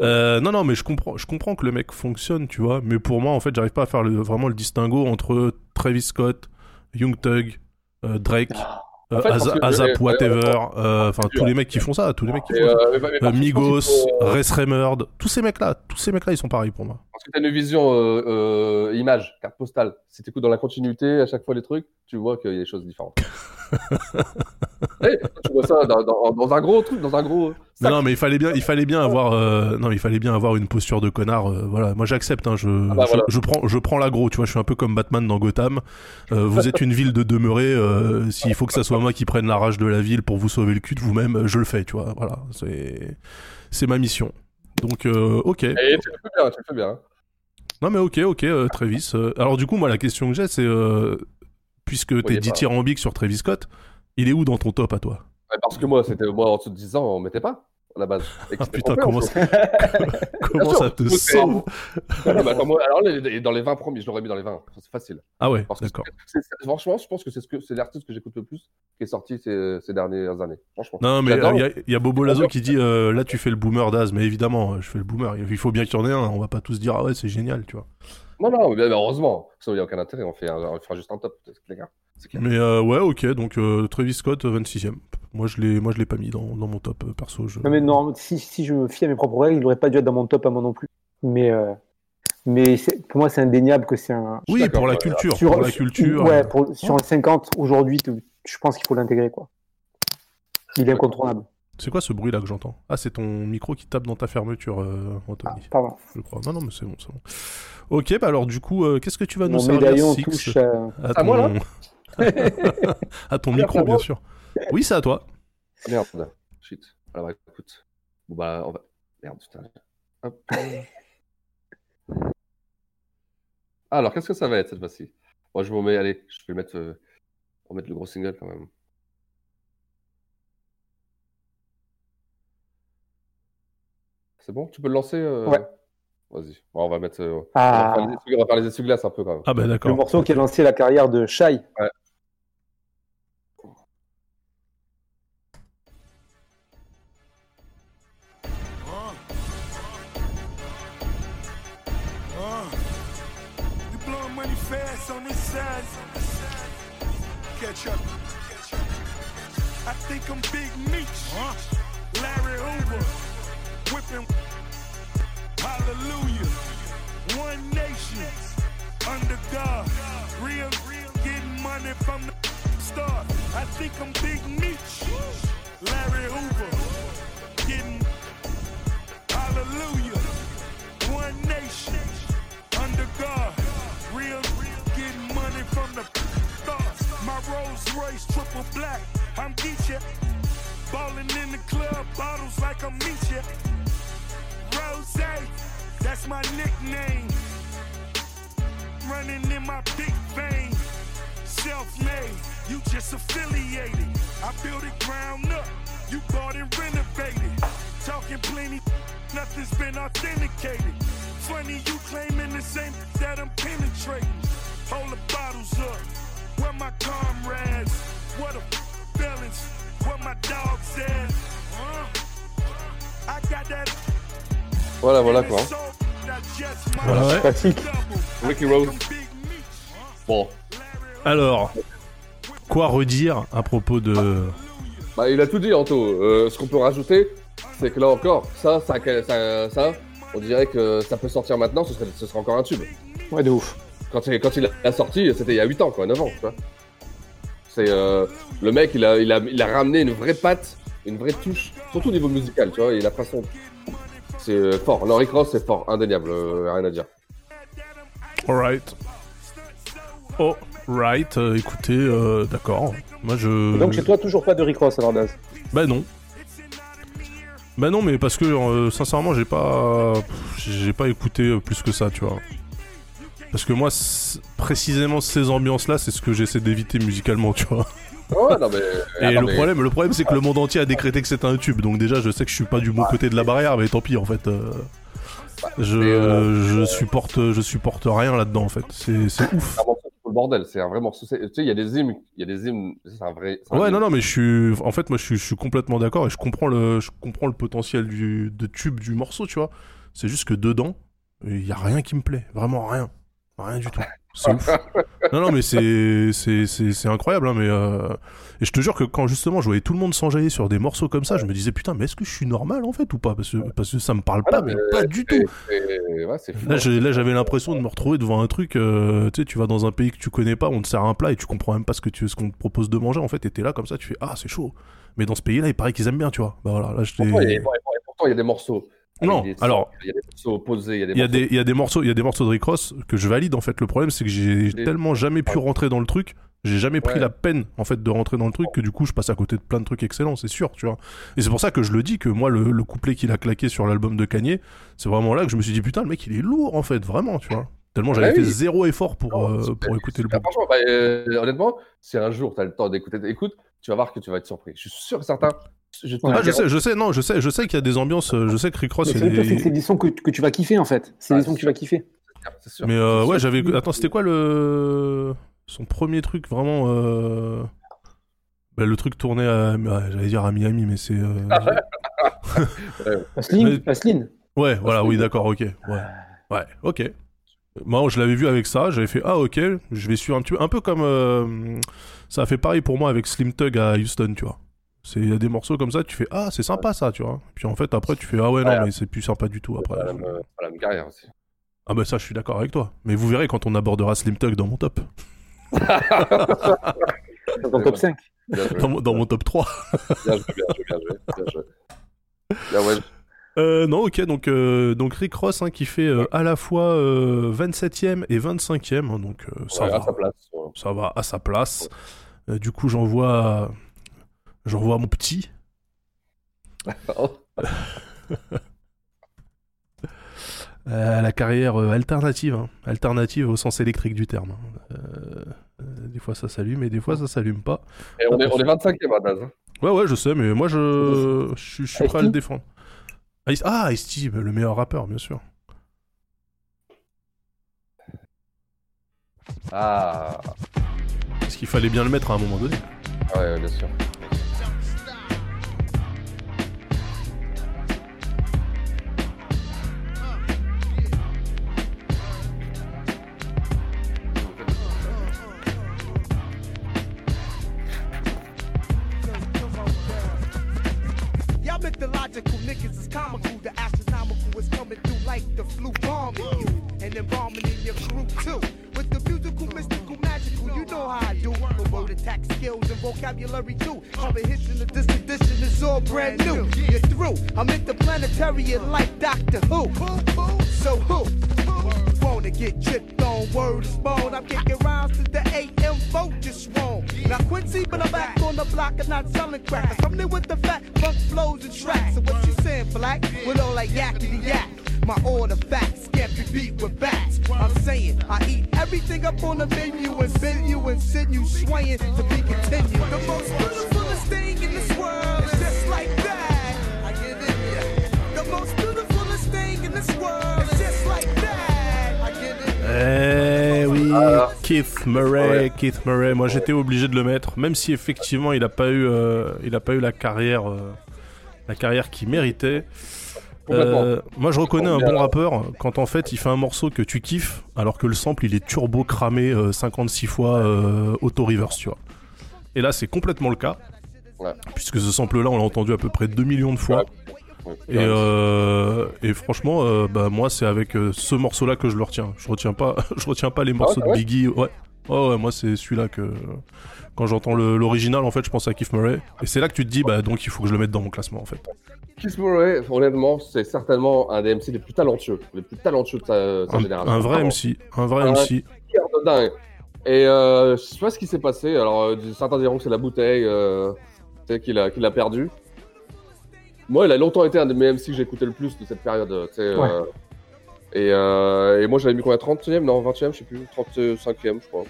[SPEAKER 3] Euh, non, non, mais je comprends, je comprends que le mec fonctionne, tu vois. Mais pour moi, en fait, j'arrive pas à faire le, vraiment le distinguo entre Travis Scott, Young Thug, euh, Drake. euh,
[SPEAKER 5] En fait, que-
[SPEAKER 3] Azap, whatever,
[SPEAKER 5] ouais,
[SPEAKER 3] euh, enfin tous les mecs qui font ça, tous les mecs qui font ça.
[SPEAKER 5] euh,
[SPEAKER 3] Euh, Migos,
[SPEAKER 5] euh,
[SPEAKER 3] Res tous ces mecs-là, tous ces mecs-là, ils sont pareils pour moi.
[SPEAKER 5] Parce que tu as une vision euh, euh, image, carte postale. Si tu écoutes dans la continuité à chaque fois les trucs, tu vois qu'il y a des choses différentes. Eh, tu vois ça dans, dans- dans un gros truc, dans un gros.
[SPEAKER 3] Non, non, mais il fallait bien, il fallait bien avoir, euh, non, il fallait bien avoir une posture de connard. euh, voilà, moi j'accepte. Hein, je,
[SPEAKER 5] bah,
[SPEAKER 3] je,
[SPEAKER 5] voilà.
[SPEAKER 3] je prends, je prends l'agro. Tu vois, je suis un peu comme Batman dans Gotham. Euh, vous êtes une ville de demeurés. S'il faut que ça soit moi qui prenne la rage de la ville pour vous sauver le cul de vous-même, je le fais. Tu vois, voilà, c'est, c'est ma mission. Donc, ok.
[SPEAKER 5] Et tu le fais bien, tu le fais bien. hein.
[SPEAKER 3] Non, mais ok, ok, Travis. Alors du coup, moi, la question que j'ai, c'est, puisque t'es
[SPEAKER 5] pas.
[SPEAKER 3] dithyrambique sur Travis Scott, il est où dans ton top à toi?
[SPEAKER 5] Ouais, Parce que moi, c'était moi en dessous de 10 ans, on mettait pas à la base.
[SPEAKER 3] Ah putain, comment ça, comment ça te sauve
[SPEAKER 5] Ah, bah, alors, les- dans les 20 premiers, je l'aurais mis dans les 20. C'est facile.
[SPEAKER 3] Ah ouais, d'accord.
[SPEAKER 5] franchement, je pense que c'est ce l'artiste que j'écoute le plus qui est sorti ces, ces dernières années. Franchement.
[SPEAKER 3] Non, mais
[SPEAKER 5] J'adore.
[SPEAKER 3] il y, a- y a Bobo Lazo qui dit euh, là tu fais le boomer d'Az, mais évidemment, euh, je fais le boomer. Il faut bien qu'il y en ait un. On va pas tous dire ah ouais c'est génial, tu vois.
[SPEAKER 5] Non, non, mais heureusement. Sinon, il n'y a aucun intérêt. On, fait un- on fera juste un top, les gars.
[SPEAKER 3] Mais euh, ouais, ok. Donc euh, Travis Scott, 26ème. Moi je l'ai, moi je l'ai pas mis dans, dans mon top euh, perso. Je...
[SPEAKER 4] Non, mais non, si, si je me fie à mes propres règles, il n'aurait pas dû être dans mon top à moi non plus. Mais, euh, mais pour moi, c'est indéniable que c'est un.
[SPEAKER 3] Oui, pour la culture, pour la culture.
[SPEAKER 4] Ouais,
[SPEAKER 3] euh,
[SPEAKER 4] pour- sur les 50, aujourd'hui, je pense qu'il faut l'intégrer. quoi. Il est incontournable.
[SPEAKER 3] C'est quoi ce bruit là que j'entends? Ah, c'est ton micro qui tape dans ta fermeture, euh, Anthony.
[SPEAKER 4] pardon.
[SPEAKER 3] Je crois. Non, non, mais c'est bon, c'est bon. Ok, bah alors du coup, euh, qu'est-ce que tu vas nous
[SPEAKER 4] Mon
[SPEAKER 3] servir
[SPEAKER 4] médaillon
[SPEAKER 3] Six?
[SPEAKER 4] touche, euh,
[SPEAKER 3] à
[SPEAKER 5] à
[SPEAKER 3] ton...
[SPEAKER 5] moi, là?
[SPEAKER 3] à ton micro, bien
[SPEAKER 5] moi
[SPEAKER 3] sûr. Oui, c'est à toi.
[SPEAKER 5] Merde. Shit. Alors, écoute. Bon, bah, on va. Merde, putain. Hop. Alors, qu'est-ce que ça va être cette fois-ci? Moi, je me mets. Allez, je vais mettre. euh, On va mettre le gros single quand même. C'est bon? Tu peux le lancer euh,
[SPEAKER 4] Ouais.
[SPEAKER 5] Vas-y. Bon, on va mettre. euh,
[SPEAKER 4] Ah.
[SPEAKER 5] On, va faire les on va faire les essuie-glaces un peu quand même.
[SPEAKER 3] Ah bah
[SPEAKER 4] Le
[SPEAKER 3] d'accord.
[SPEAKER 4] morceau qui a lancé la carrière de Shai.
[SPEAKER 5] Ouais.
[SPEAKER 14] Side. Catch up. I think I'm Big Meech. Larry Hoover. Whipping. Hallelujah. One nation. Under God. Real, real. Getting
[SPEAKER 15] money from the start. I think I'm Big Meech, Larry Hoover, getting hallelujah. One nation under God, real, from the start. My Rolls Royce triple black, I'm Geechee. Ballin' in the club, bottles like I'm Meechee. Rose, that's my nickname. Running in my big vein. Self-made, you just affiliated. I built it ground up, you bought and renovated. Talking plenty, nothing's been authenticated. Funny you claiming the same that I'm penetrating. Hold the bottles up, where my comrades? What a balance, what my dog said. I got that
[SPEAKER 5] Voilà, voilà quoi.
[SPEAKER 3] Voilà, ouais.
[SPEAKER 4] Classique.
[SPEAKER 5] Ricky Rose. Bon.
[SPEAKER 3] Alors, quoi redire à propos de.
[SPEAKER 5] Bah, il a tout dit, Anto. Euh, ce qu'on peut rajouter, c'est que là encore, ça, ça, ça, ça, on dirait que ça peut sortir maintenant, ce serait, ce serait encore un tube.
[SPEAKER 4] Ouais, de ouf.
[SPEAKER 5] Quand, il- quand il a sorti, c'était il y a 8 ans, quoi, 9 ans, tu vois. C'est euh, le mec, il a, il, a, il a ramené une vraie patte, une vraie touche, surtout au niveau musical, tu vois, et la façon. C'est euh, fort. Laurie Cross, c'est fort, indéniable, euh, rien à dire.
[SPEAKER 3] Alright. Oh, right. euh, écoutez, euh, d'accord. Moi, je.
[SPEAKER 4] Donc chez toi, toujours pas de Rick Ross alors, Daz?
[SPEAKER 3] Bah non. Bah non, mais parce que euh, sincèrement, j'ai pas, j'ai pas écouté plus que ça, tu vois. Parce que moi, précisément ces ambiances-là, c'est ce que j'essaie d'éviter musicalement, tu vois.
[SPEAKER 5] Ouais, non, mais.
[SPEAKER 3] Et
[SPEAKER 5] attends,
[SPEAKER 3] le
[SPEAKER 5] mais-
[SPEAKER 3] problème, le problème, c'est que le monde entier a décrété que c'était un tube. Donc déjà, je sais que je suis pas du bon côté de la barrière, mais tant pis, en fait. euh, je,
[SPEAKER 5] euh,
[SPEAKER 3] je supporte, je supporte rien là-dedans, en fait. C'est, c'est ouf.
[SPEAKER 5] C'est un morceau fout le bordel, c'est un vrai morceau. Tu sais, il y a des hymnes, il y a des hymnes, c'est un vrai. un
[SPEAKER 3] Ouais,
[SPEAKER 5] hymne.
[SPEAKER 3] non, non, mais je suis, en fait, moi, je suis, je suis complètement d'accord et je comprends le, je comprends le potentiel du, de tube du morceau, tu vois. C'est juste que dedans, il y a rien qui me plaît, vraiment rien, rien du tout. C'est ouf. Non, non, mais c'est, c'est, c'est, c'est incroyable, hein, mais euh... et je te jure que quand justement je voyais tout le monde s'enjailler sur des morceaux comme ça, je me disais putain, mais est-ce que je suis normal en fait ou pas? Parce que, parce que ça me parle
[SPEAKER 5] Ah
[SPEAKER 3] pas, mais pas du tout.
[SPEAKER 5] ouais,
[SPEAKER 3] Là,
[SPEAKER 5] hein.
[SPEAKER 3] j'ai- là, j'avais l'impression de me retrouver devant un truc. euh, tu sais, tu vas dans un pays que tu connais pas, on te sert un plat et tu comprends même pas ce que tu, ce qu'on te propose de manger en fait. Et t'es là comme ça, tu fais ah c'est chaud. Mais dans ce pays-là, il paraît qu'ils aiment bien, tu vois. Bah voilà, là je
[SPEAKER 5] Pourtant, il y a- et pourtant, il y a des morceaux.
[SPEAKER 3] Non,
[SPEAKER 5] des-
[SPEAKER 3] alors-
[SPEAKER 5] Il y a des morceaux opposés, il y a des
[SPEAKER 3] Il y a
[SPEAKER 5] morceaux.
[SPEAKER 3] des, y a des morceaux, il y a des morceaux de Rick Ross que je valide en fait. Le problème, c'est que j'ai tellement jamais pu rentrer dans le truc. J'ai jamais pris
[SPEAKER 5] Ouais.
[SPEAKER 3] la peine en fait de rentrer dans le truc que du coup je passe à côté de plein de trucs excellents, c'est sûr, tu vois. Et c'est pour ça que je le dis que moi le, le couplet qu'il a claqué sur l'album de Kanye, c'est vraiment là que je me suis dit putain le mec il est lourd en fait, vraiment, tu vois. Tellement j'avais
[SPEAKER 5] Ah
[SPEAKER 3] fait
[SPEAKER 5] oui.
[SPEAKER 3] zéro effort pour, euh, pour écouter le
[SPEAKER 5] Ah,
[SPEAKER 3] bon.
[SPEAKER 5] franchement, bah, euh, honnêtement, si un jour tu as le temps d'écouter, écoute, tu vas voir que tu vas être surpris. Je suis sûr et certain. Je,
[SPEAKER 3] Ah, je sais, je sais, non, je sais, je sais qu'il y a des ambiances, euh, je sais que Rick Ross,
[SPEAKER 4] Mais
[SPEAKER 3] il
[SPEAKER 4] c'est c'est des sons que, que tu vas kiffer en fait. C'est des sons que tu vas kiffer.
[SPEAKER 5] Sûr.
[SPEAKER 3] Mais euh, ouais, j'avais. Attends, c'était quoi le. Son premier truc vraiment. euh, bah, le truc tourné à. ah, J'allais dire à Miami, mais c'est. euh,
[SPEAKER 4] Vaseline,
[SPEAKER 3] Mais-
[SPEAKER 4] Vaseline.
[SPEAKER 3] Ouais, voilà, oui, d'accord, ok. Ouais, ouais ok. Moi, je l'avais vu avec ça, j'avais fait Ah, ok, je vais suivre un petit peu. Un peu comme. euh, Ça a fait pareil pour moi avec Slim Tug à Houston, tu vois. C'est- Il y a des morceaux comme ça, tu fais Ah, c'est sympa ça, tu vois. Puis en fait, après, tu fais Ah, ouais, non, mais c'est plus sympa du tout après.
[SPEAKER 5] Pas la même, euh, pas la même carrière aussi.
[SPEAKER 3] Ah, bah ça, je suis d'accord avec toi. Mais vous verrez quand on abordera Slim Tug dans mon top.
[SPEAKER 4] Dans ton top 5.
[SPEAKER 5] Bien joué.
[SPEAKER 3] dans, mon- dans mon top 3.
[SPEAKER 5] Bien joué, bien joué, bien joué. Bien joué. Bien, ouais.
[SPEAKER 3] Euh, non, ok, donc, euh, donc Rick Ross hein, qui fait euh, à la fois euh, 27ème et 25ème, hein, donc euh, ça,
[SPEAKER 5] Ouais,
[SPEAKER 3] va,
[SPEAKER 5] à sa place. ouais.
[SPEAKER 3] ça va à sa place. Euh, du coup, j'envoie j'envoie mon petit. Euh, la carrière euh, alternative, hein. alternative au sens électrique du terme. hein. Euh, euh, des fois ça s'allume et des fois ça s'allume pas.
[SPEAKER 5] Et on est, on est 25e à Daz. hein.
[SPEAKER 3] Ouais, ouais, je sais, mais moi je, je, suis- je suis prêt à le défendre. Ice- Ah, Ice-T, le meilleur rappeur, bien sûr.
[SPEAKER 5] Ah,
[SPEAKER 3] Parce qu'il fallait bien le mettre à un moment donné.
[SPEAKER 5] ouais, bien sûr.
[SPEAKER 16] Mythological niggas is comical. The astronomical is coming through like the flu you. and embalming in your crew too. With the musical, mystical, magical, you know how I do. The word attack skills and vocabulary too. Comprehension of this edition is all brand new. You're through. I'm interplanetary like Doctor Who. So who? Wanna get tripped on word is bone. I'm kicking rounds to the AM vote just wrong. Now Quincy, but I'm back on the block and not selling crack. I'm coming in with the fat funk flows and tracks. So what you saying, black? With all that yakety yak. My order facts can't be beat with bats. I'm saying I eat everything up on the menu and bend you and send you swaying to be continued. The most beautifulest thing in this world is just like that. I give it. The most beautifulest thing in this world
[SPEAKER 3] Eh oui,
[SPEAKER 5] Ah.
[SPEAKER 3] Keith Murray, Keith Murray. Moi, j'étais obligé de le mettre, même si effectivement, il a pas eu, euh, il a pas eu la carrière, euh, la carrière qu'il méritait. Euh, moi, je reconnais un bon rappeur quand en fait, il fait un morceau que tu kiffes, alors que le sample, il est turbo cramé euh, 56 fois auto reverse, tu vois. Et là, c'est complètement le cas,
[SPEAKER 5] Ouais.
[SPEAKER 3] puisque ce sample-là, on l'a entendu à peu près 2 millions de fois.
[SPEAKER 5] Ouais.
[SPEAKER 3] Et, euh, et franchement, euh, bah moi c'est avec euh, ce morceau-là que je le retiens. Je retiens pas, je retiens pas les morceaux
[SPEAKER 5] ah ouais
[SPEAKER 3] de Biggie. Ouais, ouais, ouais, moi c'est celui-là que quand j'entends l'original en fait, je pense à Keith Murray. Et c'est là que tu te dis bah donc il faut que je le mette dans mon classement en fait.
[SPEAKER 5] Keith Murray, honnêtement, c'est certainement un des MC les plus talentueux, les plus talentueux de sa, sa
[SPEAKER 3] Un,
[SPEAKER 5] génération.
[SPEAKER 3] un vrai. MC, un vrai
[SPEAKER 5] Un
[SPEAKER 3] MC.
[SPEAKER 5] de dingue. Et je sais pas ce qui s'est passé. Alors, certains diront que c'est la bouteille qu'il a, qu'il a perdu. Moi, il a longtemps été un de mes MC que j'écoutais le plus de cette période. tu sais, euh, et, euh, et moi, j'avais mis combien 30e Non, 20e, je sais plus. 35e, je crois.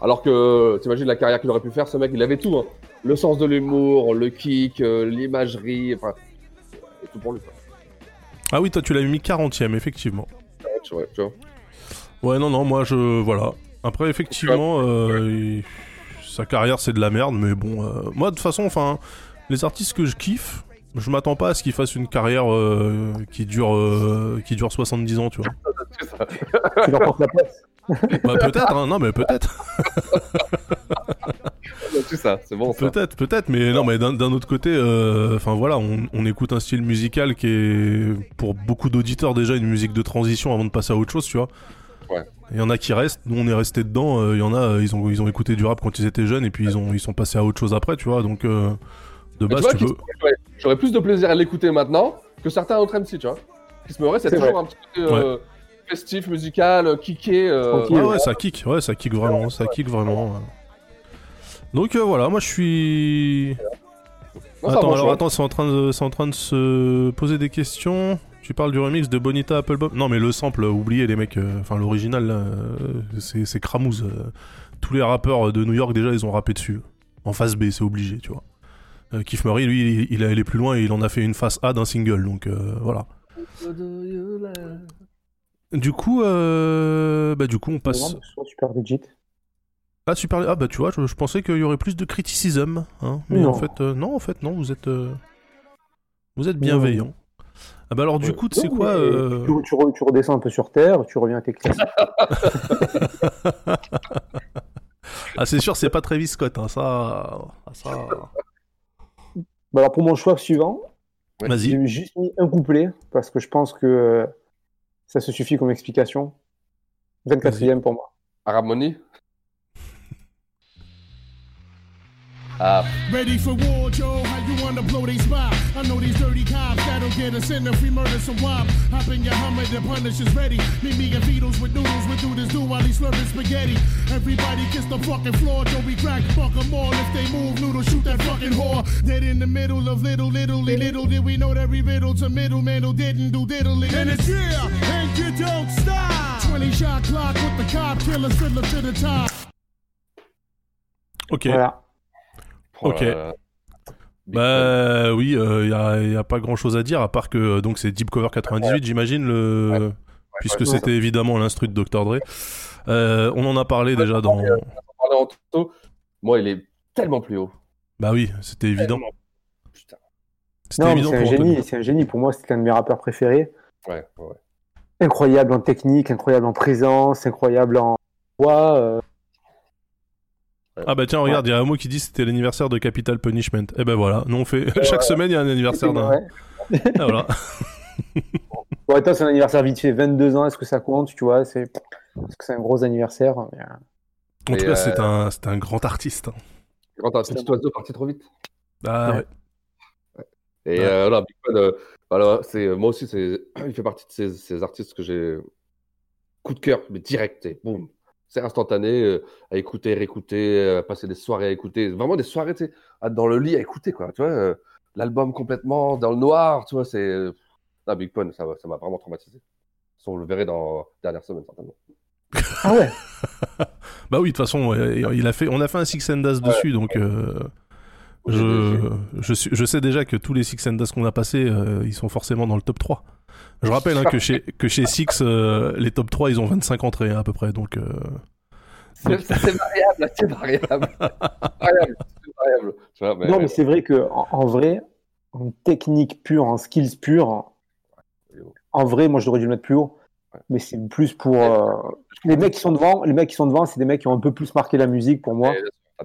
[SPEAKER 5] Alors que, t'imagines la carrière qu'il aurait pu faire, ce mec, il avait tout. hein. Le sens de l'humour, le kick, euh, l'imagerie, enfin, et tout pour lui. Quoi.
[SPEAKER 3] Ah oui, toi tu l'as mis 40ème effectivement.
[SPEAKER 5] Ouais, tu vois, tu vois.
[SPEAKER 3] Ouais non non, moi je voilà. Après effectivement, euh, il- sa carrière c'est de la merde, mais bon, euh, moi de toute façon, enfin, les artistes que je kiffe, je m'attends pas à ce qu'ils fassent une carrière euh, qui dure euh, qui dure 70 ans, tu vois.
[SPEAKER 4] Tu leur portes la place.
[SPEAKER 3] Bah peut-être, hein, non mais peut-être,
[SPEAKER 5] ça, c'est bon. Ça.
[SPEAKER 3] peut-être, peut-être, mais non mais d'un d'un autre côté, euh, enfin voilà, on, on écoute un style musical qui est pour beaucoup d'auditeurs déjà une musique de transition avant de passer à autre chose, tu vois.
[SPEAKER 5] Ouais.
[SPEAKER 3] Il y en a qui restent, nous on est restés dedans, euh, il y en a, ils ont, ils ont écouté du rap quand ils étaient jeunes et puis ils, ont, ils sont passés à autre chose après, tu vois, donc euh, de base
[SPEAKER 5] tu vois,
[SPEAKER 3] tu
[SPEAKER 5] Kiss
[SPEAKER 3] peux...
[SPEAKER 5] j'aurais- plus de plaisir à l'écouter maintenant que certains autres MC, tu vois. Kiss Murray, c'est
[SPEAKER 4] C'est
[SPEAKER 5] toujours
[SPEAKER 4] vrai.
[SPEAKER 5] un petit peu euh, festif, musical, euh, kické. euh.
[SPEAKER 3] Ouais, ouais, ça kick, ouais, ça kick vraiment, ça kick vraiment. ouais. Donc euh, voilà, moi je suis...
[SPEAKER 5] Non,
[SPEAKER 3] attends, alors attends, c'est en, train de- c'est en train de se poser des questions. Tu parles du remix de Bonita Applebum Non mais le sample, oubliez les mecs, euh, enfin l'original, euh, c'est c'est Cramouze. euh. tous les rappeurs de New York déjà ils ont rappé dessus. En face B, c'est obligé, tu vois. Euh, Keith Murray, lui, il, est allé plus loin et il en a fait une face A d'un single, donc euh, voilà. Du coup, euh, bah du coup on passe...
[SPEAKER 4] Super legit.
[SPEAKER 3] Ah super, ah bah tu vois, je, je pensais qu'il y aurait plus de criticisme, hein, mais
[SPEAKER 4] Non.
[SPEAKER 3] en fait, euh, non, en fait, non, vous êtes, euh, vous êtes bienveillant. Ah bah alors du coup, tu sais
[SPEAKER 4] Non,
[SPEAKER 3] quoi euh,
[SPEAKER 4] tu, tu re- tu redescends un peu sur terre, tu reviens à tes classiques.
[SPEAKER 3] Ah c'est sûr, c'est pas Travis Scott, hein, ça, ah, ça.
[SPEAKER 4] Bah alors pour mon choix suivant, j'ai juste mis un couplet parce que je pense que euh, ça se suffit comme explication. 24e pour moi.
[SPEAKER 5] Harmony Ah,
[SPEAKER 15] Ready for war, Joe? How you wanna blow they spot? I know these dirty cops that'll get us in if we murder some wop. Hop in your Hummer, the punish is ready. Meet me and Beatles with noodles, we do this do while he's slurping spaghetti. Everybody kiss the fucking floor, Joe. We crack, fuck 'em all. If they move, noodle, shoot that fucking whore. Dead in the middle of little, little, little did we know that we riddle to middleman who didn't do diddly. And it's yeah, and you don't stop. 20 shot clock with the cop killers, fiddler to the top.
[SPEAKER 3] Ok.
[SPEAKER 4] Voilà.
[SPEAKER 3] Ok.
[SPEAKER 5] euh,
[SPEAKER 3] Bah oui, il y, a, y a pas grand chose à dire à part que euh, donc c'est Deep Cover 98, j'imagine le, puisque
[SPEAKER 5] ouais,
[SPEAKER 3] c'était évidemment l'instru de Dr Dre. Euh, on en a parlé déjà dans.
[SPEAKER 5] en taux. Moi, il est tellement plus haut.
[SPEAKER 3] Bah oui, c'était évident.
[SPEAKER 5] Putain.
[SPEAKER 3] C'était évident
[SPEAKER 4] c'est un génie, c'est un génie. Pour moi, c'est un de mes rappeurs préférés.
[SPEAKER 5] Ouais, ouais, ouais.
[SPEAKER 4] Incroyable en technique, incroyable en présence, incroyable en voix. euh,
[SPEAKER 3] Ah bah tiens, regarde, il y a un mot qui dit c'était l'anniversaire de Capital Punishment. Et ben voilà, nous on fait chaque semaine il y a un anniversaire d'un.
[SPEAKER 4] ouais.
[SPEAKER 3] Ah, voilà.
[SPEAKER 4] Bon, attends, c'est un anniversaire vite fait, 22 ans, est-ce que ça compte, tu vois? C'est... Est-ce que c'est un gros anniversaire mais, euh,
[SPEAKER 3] En
[SPEAKER 5] Et,
[SPEAKER 3] tout cas, c'est
[SPEAKER 5] euh,
[SPEAKER 3] un, c'est un grand artiste. hein.
[SPEAKER 5] Un petit oiseau parti trop vite.
[SPEAKER 3] Ah ouais.
[SPEAKER 5] Et
[SPEAKER 3] Ouais.
[SPEAKER 5] euh, voilà, Big Pun, euh, voilà, c'est, moi aussi, c'est, il fait partie de ces, ces artistes que j'ai coup de cœur, mais direct, et boum. C'est instantané, euh, à écouter, réécouter, euh, à passer des soirées à écouter. Vraiment des soirées, tu sais, à- dans le lit à écouter, quoi. Tu vois, euh, l'album complètement dans le noir, tu vois, c'est. Ah, Big Pun, ça m'a ça m'a vraiment traumatisé. On le verrait dans la dernière semaine, certainement.
[SPEAKER 4] Ah ouais?
[SPEAKER 3] Bah oui, de toute façon, il a fait, on a fait un Six and Das dessus, donc euh, je, je, sais déjà que tous les Six and Das qu'on a passés, euh, ils sont forcément dans le top 3. Je rappelle hein, que, chez, que chez Six, euh, les top 3, ils ont 25 entrées hein, à peu près, donc... euh,
[SPEAKER 5] C'est c'est variable, c'est variable. variable, c'est variable. Tu vois, mais-
[SPEAKER 4] Non, mais c'est vrai que en, en vrai, en technique pure, en skills pure, en vrai, moi, j'aurais dû le mettre plus haut. Mais c'est plus pour euh, les mecs qui sont devant. Les mecs qui sont devant, c'est des mecs qui ont un peu plus marqué la musique pour moi,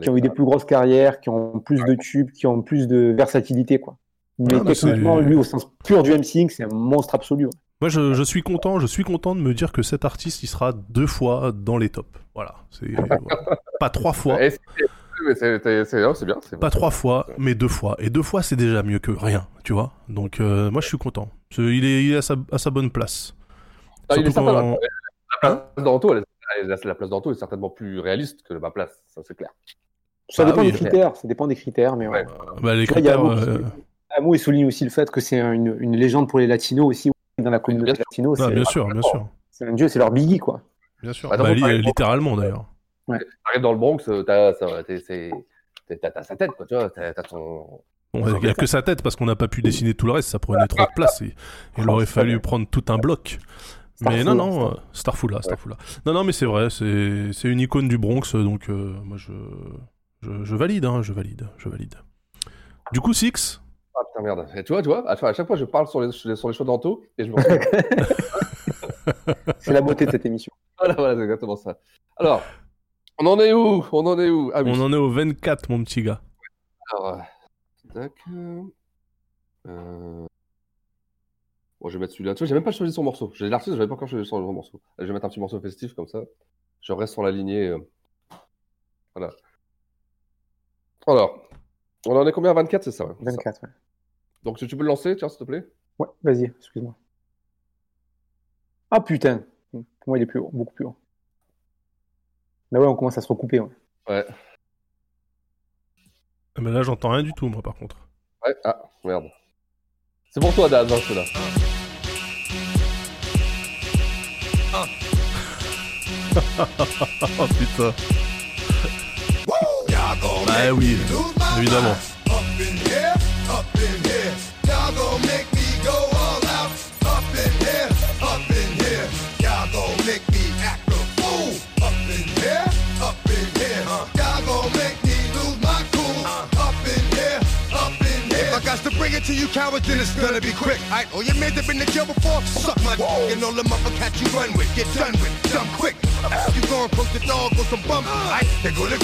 [SPEAKER 4] qui ont eu des plus grosses carrières, qui ont plus de tubes, qui ont plus de versatilité, quoi. Mais
[SPEAKER 3] Ah, mais
[SPEAKER 4] techniquement, lui, au sens pur du MCing, c'est un monstre absolu. ouais.
[SPEAKER 3] Moi, je, je suis content, je suis content de me dire que cet artiste, il sera deux fois dans les tops. Voilà, c'est voilà. pas trois fois,
[SPEAKER 5] c'est- bien. c'est
[SPEAKER 3] pas trois fois, mais deux fois. Et deux fois, c'est déjà mieux que rien, tu vois. Donc, euh, moi, je suis content. Il est, il est à, sa, à sa bonne place.
[SPEAKER 5] Ah, il est
[SPEAKER 3] Surtout
[SPEAKER 5] certain,
[SPEAKER 3] quand-
[SPEAKER 5] La place d'Anto, elle est- la, la place d'Anto est certainement plus réaliste que ma place, ça c'est clair.
[SPEAKER 4] Ça
[SPEAKER 3] Ah
[SPEAKER 4] dépend
[SPEAKER 3] oui.
[SPEAKER 4] des critères. Ça dépend des critères, mais ouais.
[SPEAKER 3] Bah, les
[SPEAKER 4] vois,
[SPEAKER 3] critères,
[SPEAKER 4] Amo
[SPEAKER 3] euh,
[SPEAKER 4] il souligne aussi le fait que c'est une, une légende pour les latinos aussi dans la communauté latino.
[SPEAKER 3] Ah, bien sûr, bien sûr.
[SPEAKER 4] C'est un dieu, c'est leur biggie, quoi.
[SPEAKER 3] Bien sûr.
[SPEAKER 5] Attends,
[SPEAKER 3] Bah, li-
[SPEAKER 5] aller-
[SPEAKER 3] littéralement, d'ailleurs.
[SPEAKER 5] T'arrives dans le Bronx, euh, t'as sa tête, quoi, tu vois, t'as ton.
[SPEAKER 3] Bon, il n'y a que sa tête parce qu'on n'a pas pu dessiner tout le reste, ça prenait trop de place. et- Il aurait fallu prendre tout un bloc. Mais non,
[SPEAKER 4] Starful,
[SPEAKER 3] non, euh, Starful là, Starful là. Non, non, mais c'est vrai, c'est c'est une icône du Bronx, donc euh, moi je, je, je valide, hein, je valide, je valide. Du coup, Six,
[SPEAKER 5] Ah putain, merde. Et tu vois, tu vois, à chaque à chaque fois je parle sur les, sur les, shows d'Anto et je me
[SPEAKER 4] C'est la beauté de cette émission.
[SPEAKER 5] Voilà, voilà, c'est exactement ça. Alors, on en est où? On en est où? Ah oui.
[SPEAKER 3] on en est au 24, mon petit gars.
[SPEAKER 5] Alors, tac. euh, Bon, je vais mettre celui-là. Tu vois, j'ai même pas choisi son morceau. J'ai l'artiste, j'avais pas encore choisi son morceau. Je vais mettre un petit morceau festif comme ça. Je reste sur la lignée. euh. Voilà. Alors, on en est combien? 24, c'est ça ouais, c'est ça.
[SPEAKER 4] 24, ouais.
[SPEAKER 5] Donc, tu tu peux le lancer, tiens, s'il te plaît
[SPEAKER 4] Ouais, vas-y, excuse-moi. Ah putain, pour moi il est plus haut, beaucoup plus haut. Là ouais, on commence à se recouper. Ouais.
[SPEAKER 5] Ouais.
[SPEAKER 3] Ah, Mais là, j'entends rien du tout, moi, par contre.
[SPEAKER 5] Ouais, ah, merde. C'est pour toi, Daz, hein, celui-là.
[SPEAKER 3] oh putain. Bah oui, évidemment.
[SPEAKER 8] Bring it to you cowards, then it's gonna be quick. I oh your man that been to jail before, suck my dick and all the motherfuckers you run with, get done with, dumb quick. You gon' post the dog or some bum? I they gonna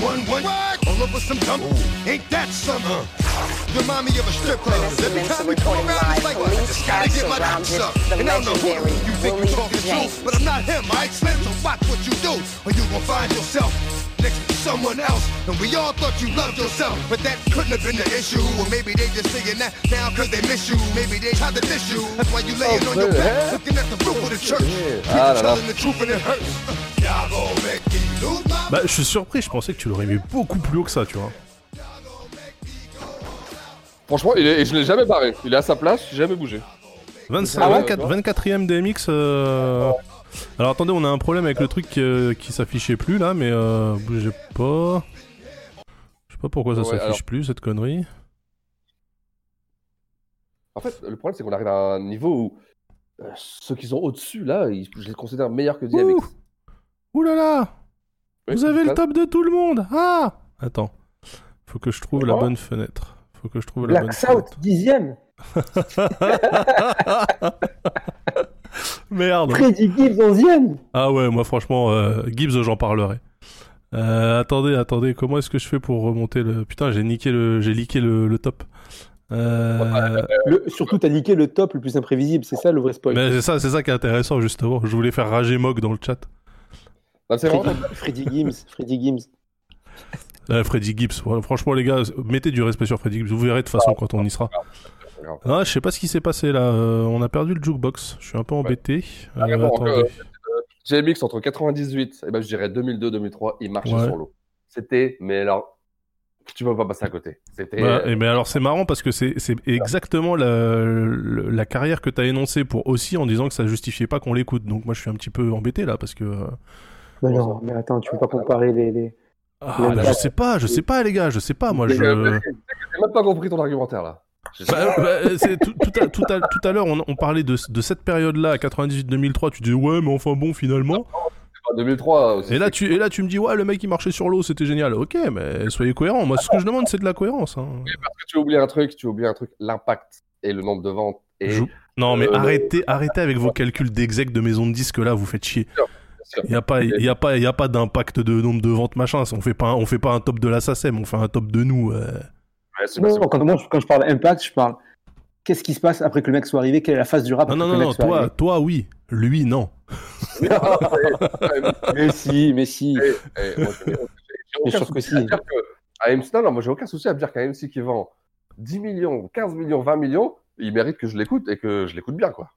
[SPEAKER 8] one, one, all over some dump. Ain't that something? Remind me of a strip club. Every time we come around, it's like, I just gotta get my nuts up. And I don't know who you think you're talking to, but I'm not him, alright? Slim, so watch what you do, or you gon' find yourself next to someone else. And we all thought you loved yourself, but that couldn't have been the issue. Or maybe they just saying that now cause they miss you. Maybe they tried to diss you. That's why you laying on your back, looking at the roof of the church.
[SPEAKER 5] Ah là là.
[SPEAKER 8] Telling the truth and it hurts. Y'all gon' make me lose my
[SPEAKER 3] Bah, je suis surpris, je pensais que tu l'aurais mis beaucoup plus haut que ça, tu vois.
[SPEAKER 5] Franchement, il est, et je l'ai jamais barré. Il est à sa place, j'ai jamais bougé.
[SPEAKER 3] 25,
[SPEAKER 5] Ah ouais
[SPEAKER 3] 24, 24e DMX. euh, Alors attendez, on a un problème avec le truc euh, qui s'affichait plus là, mais euh, bougez pas. Je sais pas pourquoi ça
[SPEAKER 5] Ouais,
[SPEAKER 3] s'affiche
[SPEAKER 5] alors-
[SPEAKER 3] plus cette connerie.
[SPEAKER 5] En fait, le problème, c'est qu'on arrive à un niveau où euh, ceux qui sont au-dessus, là, ils- je les considère meilleurs que DMX.
[SPEAKER 3] Ouh là là Vous avez le top de tout le monde Ah Attends. Faut que je trouve la bonne fenêtre. Faut que je trouve la
[SPEAKER 4] Black
[SPEAKER 3] bonne
[SPEAKER 4] South, dixième.
[SPEAKER 3] Merde
[SPEAKER 4] Freddy Gibbs, onzième.
[SPEAKER 3] Ah ouais, moi franchement, euh, Gibbs, j'en parlerai. Euh, attendez, attendez, comment est-ce que je fais pour remonter le... Putain, j'ai niqué le... J'ai leaké le, le top. Euh,
[SPEAKER 4] Le- surtout, t'as niqué le top le plus imprévisible, c'est ça le vrai spoil.
[SPEAKER 3] Mais c'est ça, c'est ça qui est intéressant justement. Je voulais faire rager Mog dans le chat.
[SPEAKER 5] Bah, c'est vraiment-
[SPEAKER 4] Freddy, Freddy Gims, Freddy Gims.
[SPEAKER 3] Euh, Freddy Gibbs. Franchement, les gars, mettez du respect sur Freddy Gibbs. Vous verrez de toute façon quand on y sera. Ah, je sais pas ce qui s'est passé là. Euh, on a perdu le jukebox. Je suis un peu embêté. Euh, attendez.
[SPEAKER 5] euh, euh, GMX entre 98 et ben, je dirais 2002-2003, il marchait
[SPEAKER 3] Ouais.
[SPEAKER 5] sur l'eau. C'était, mais alors, tu peux pas passer à côté. C'était.
[SPEAKER 3] Et mais alors c'est marrant parce que c'est c'est exactement la, la carrière que tu as énoncée pour aussi en disant que ça justifiait pas qu'on l'écoute. Donc moi je suis un petit peu embêté là parce que.
[SPEAKER 4] Mais non, mais attends, tu peux pas comparer les. les...
[SPEAKER 3] Ah,
[SPEAKER 4] les
[SPEAKER 3] bah, je sais pas, je sais pas les gars, je sais pas. Moi je.
[SPEAKER 5] J'ai même pas compris ton argumentaire là.
[SPEAKER 3] Bah, bah, c'est tout, tout à, tout à- tout à l'heure, on, on parlait de, de cette période-là, 98-2003. Tu dis ouais, mais enfin bon, finalement.
[SPEAKER 5] 2003 aussi.
[SPEAKER 3] Et là, tu, et là, tu me dis ouais, le mec il marchait sur l'eau, c'était génial. Ok, mais soyez cohérents. Moi, ce que je demande, c'est de la cohérence. hein.
[SPEAKER 5] Parce que tu oublies un truc, tu oublies un truc, l'impact et le nombre de ventes. Et
[SPEAKER 3] Je- Non, mais
[SPEAKER 5] Euh,
[SPEAKER 3] arrêtez, arrêtez avec vos calculs d'exec de maison de disques là, vous faites chier. Il n'y a pas, il y a pas, il y a pas d'impact de nombre de ventes machin. On fait pas, un- on fait pas un top de la SACEM, on fait un top de nous. euh.
[SPEAKER 5] Ouais,
[SPEAKER 4] Non, quand, moi, je- quand je parle impact, je parle. Qu'est-ce qui se passe après que le mec soit arrivé? Quelle est la phase du rap
[SPEAKER 3] Non,
[SPEAKER 4] après
[SPEAKER 3] non,
[SPEAKER 4] que
[SPEAKER 3] non,
[SPEAKER 4] le
[SPEAKER 3] non,
[SPEAKER 4] mec soit
[SPEAKER 3] toi,
[SPEAKER 4] arrivé?
[SPEAKER 3] toi, oui. Lui, non.
[SPEAKER 4] Mais si, mais si.
[SPEAKER 5] Et- et moi, j'ai- j'ai
[SPEAKER 4] Bien
[SPEAKER 5] aucun
[SPEAKER 4] sûr que
[SPEAKER 5] souci à
[SPEAKER 4] si.
[SPEAKER 5] dire que MC non, non, moi j'ai aucun souci à dire qu'un MC qui vend 10 millions, 15 millions, 20 millions, il mérite que je l'écoute et que je l'écoute bien, quoi.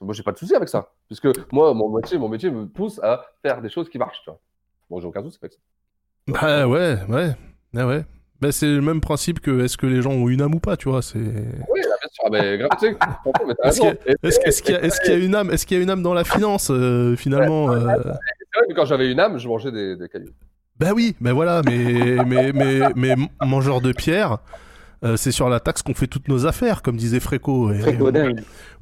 [SPEAKER 5] Moi, j'ai pas de souci avec ça. Puisque moi, mon métier, mon métier me pousse à faire des choses qui marchent, tu vois. Bon, j'ai aucun souci avec ça.
[SPEAKER 3] Bah ouais, ouais, ouais, ouais. Bah, c'est le même principe que est-ce que les gens ont une âme ou pas, tu vois. C'est.
[SPEAKER 5] Oui, bien sûr. Ah, mais grave, tu sais,
[SPEAKER 3] Est-ce
[SPEAKER 5] raison.
[SPEAKER 3] qu'il y, a- est-ce- est-ce qu'il y a- est-ce qu'il y a une âme, est-ce qu'il y a une âme dans la finance euh, finalement euh,
[SPEAKER 5] C'est vrai que quand j'avais une âme, je mangeais des, des cailloux.
[SPEAKER 3] Bah oui, mais voilà, mais mais mais mais mangeur de pierre, euh, c'est sur la taxe qu'on fait toutes nos affaires, comme disait Fréco. Et,
[SPEAKER 4] Fréco
[SPEAKER 3] euh,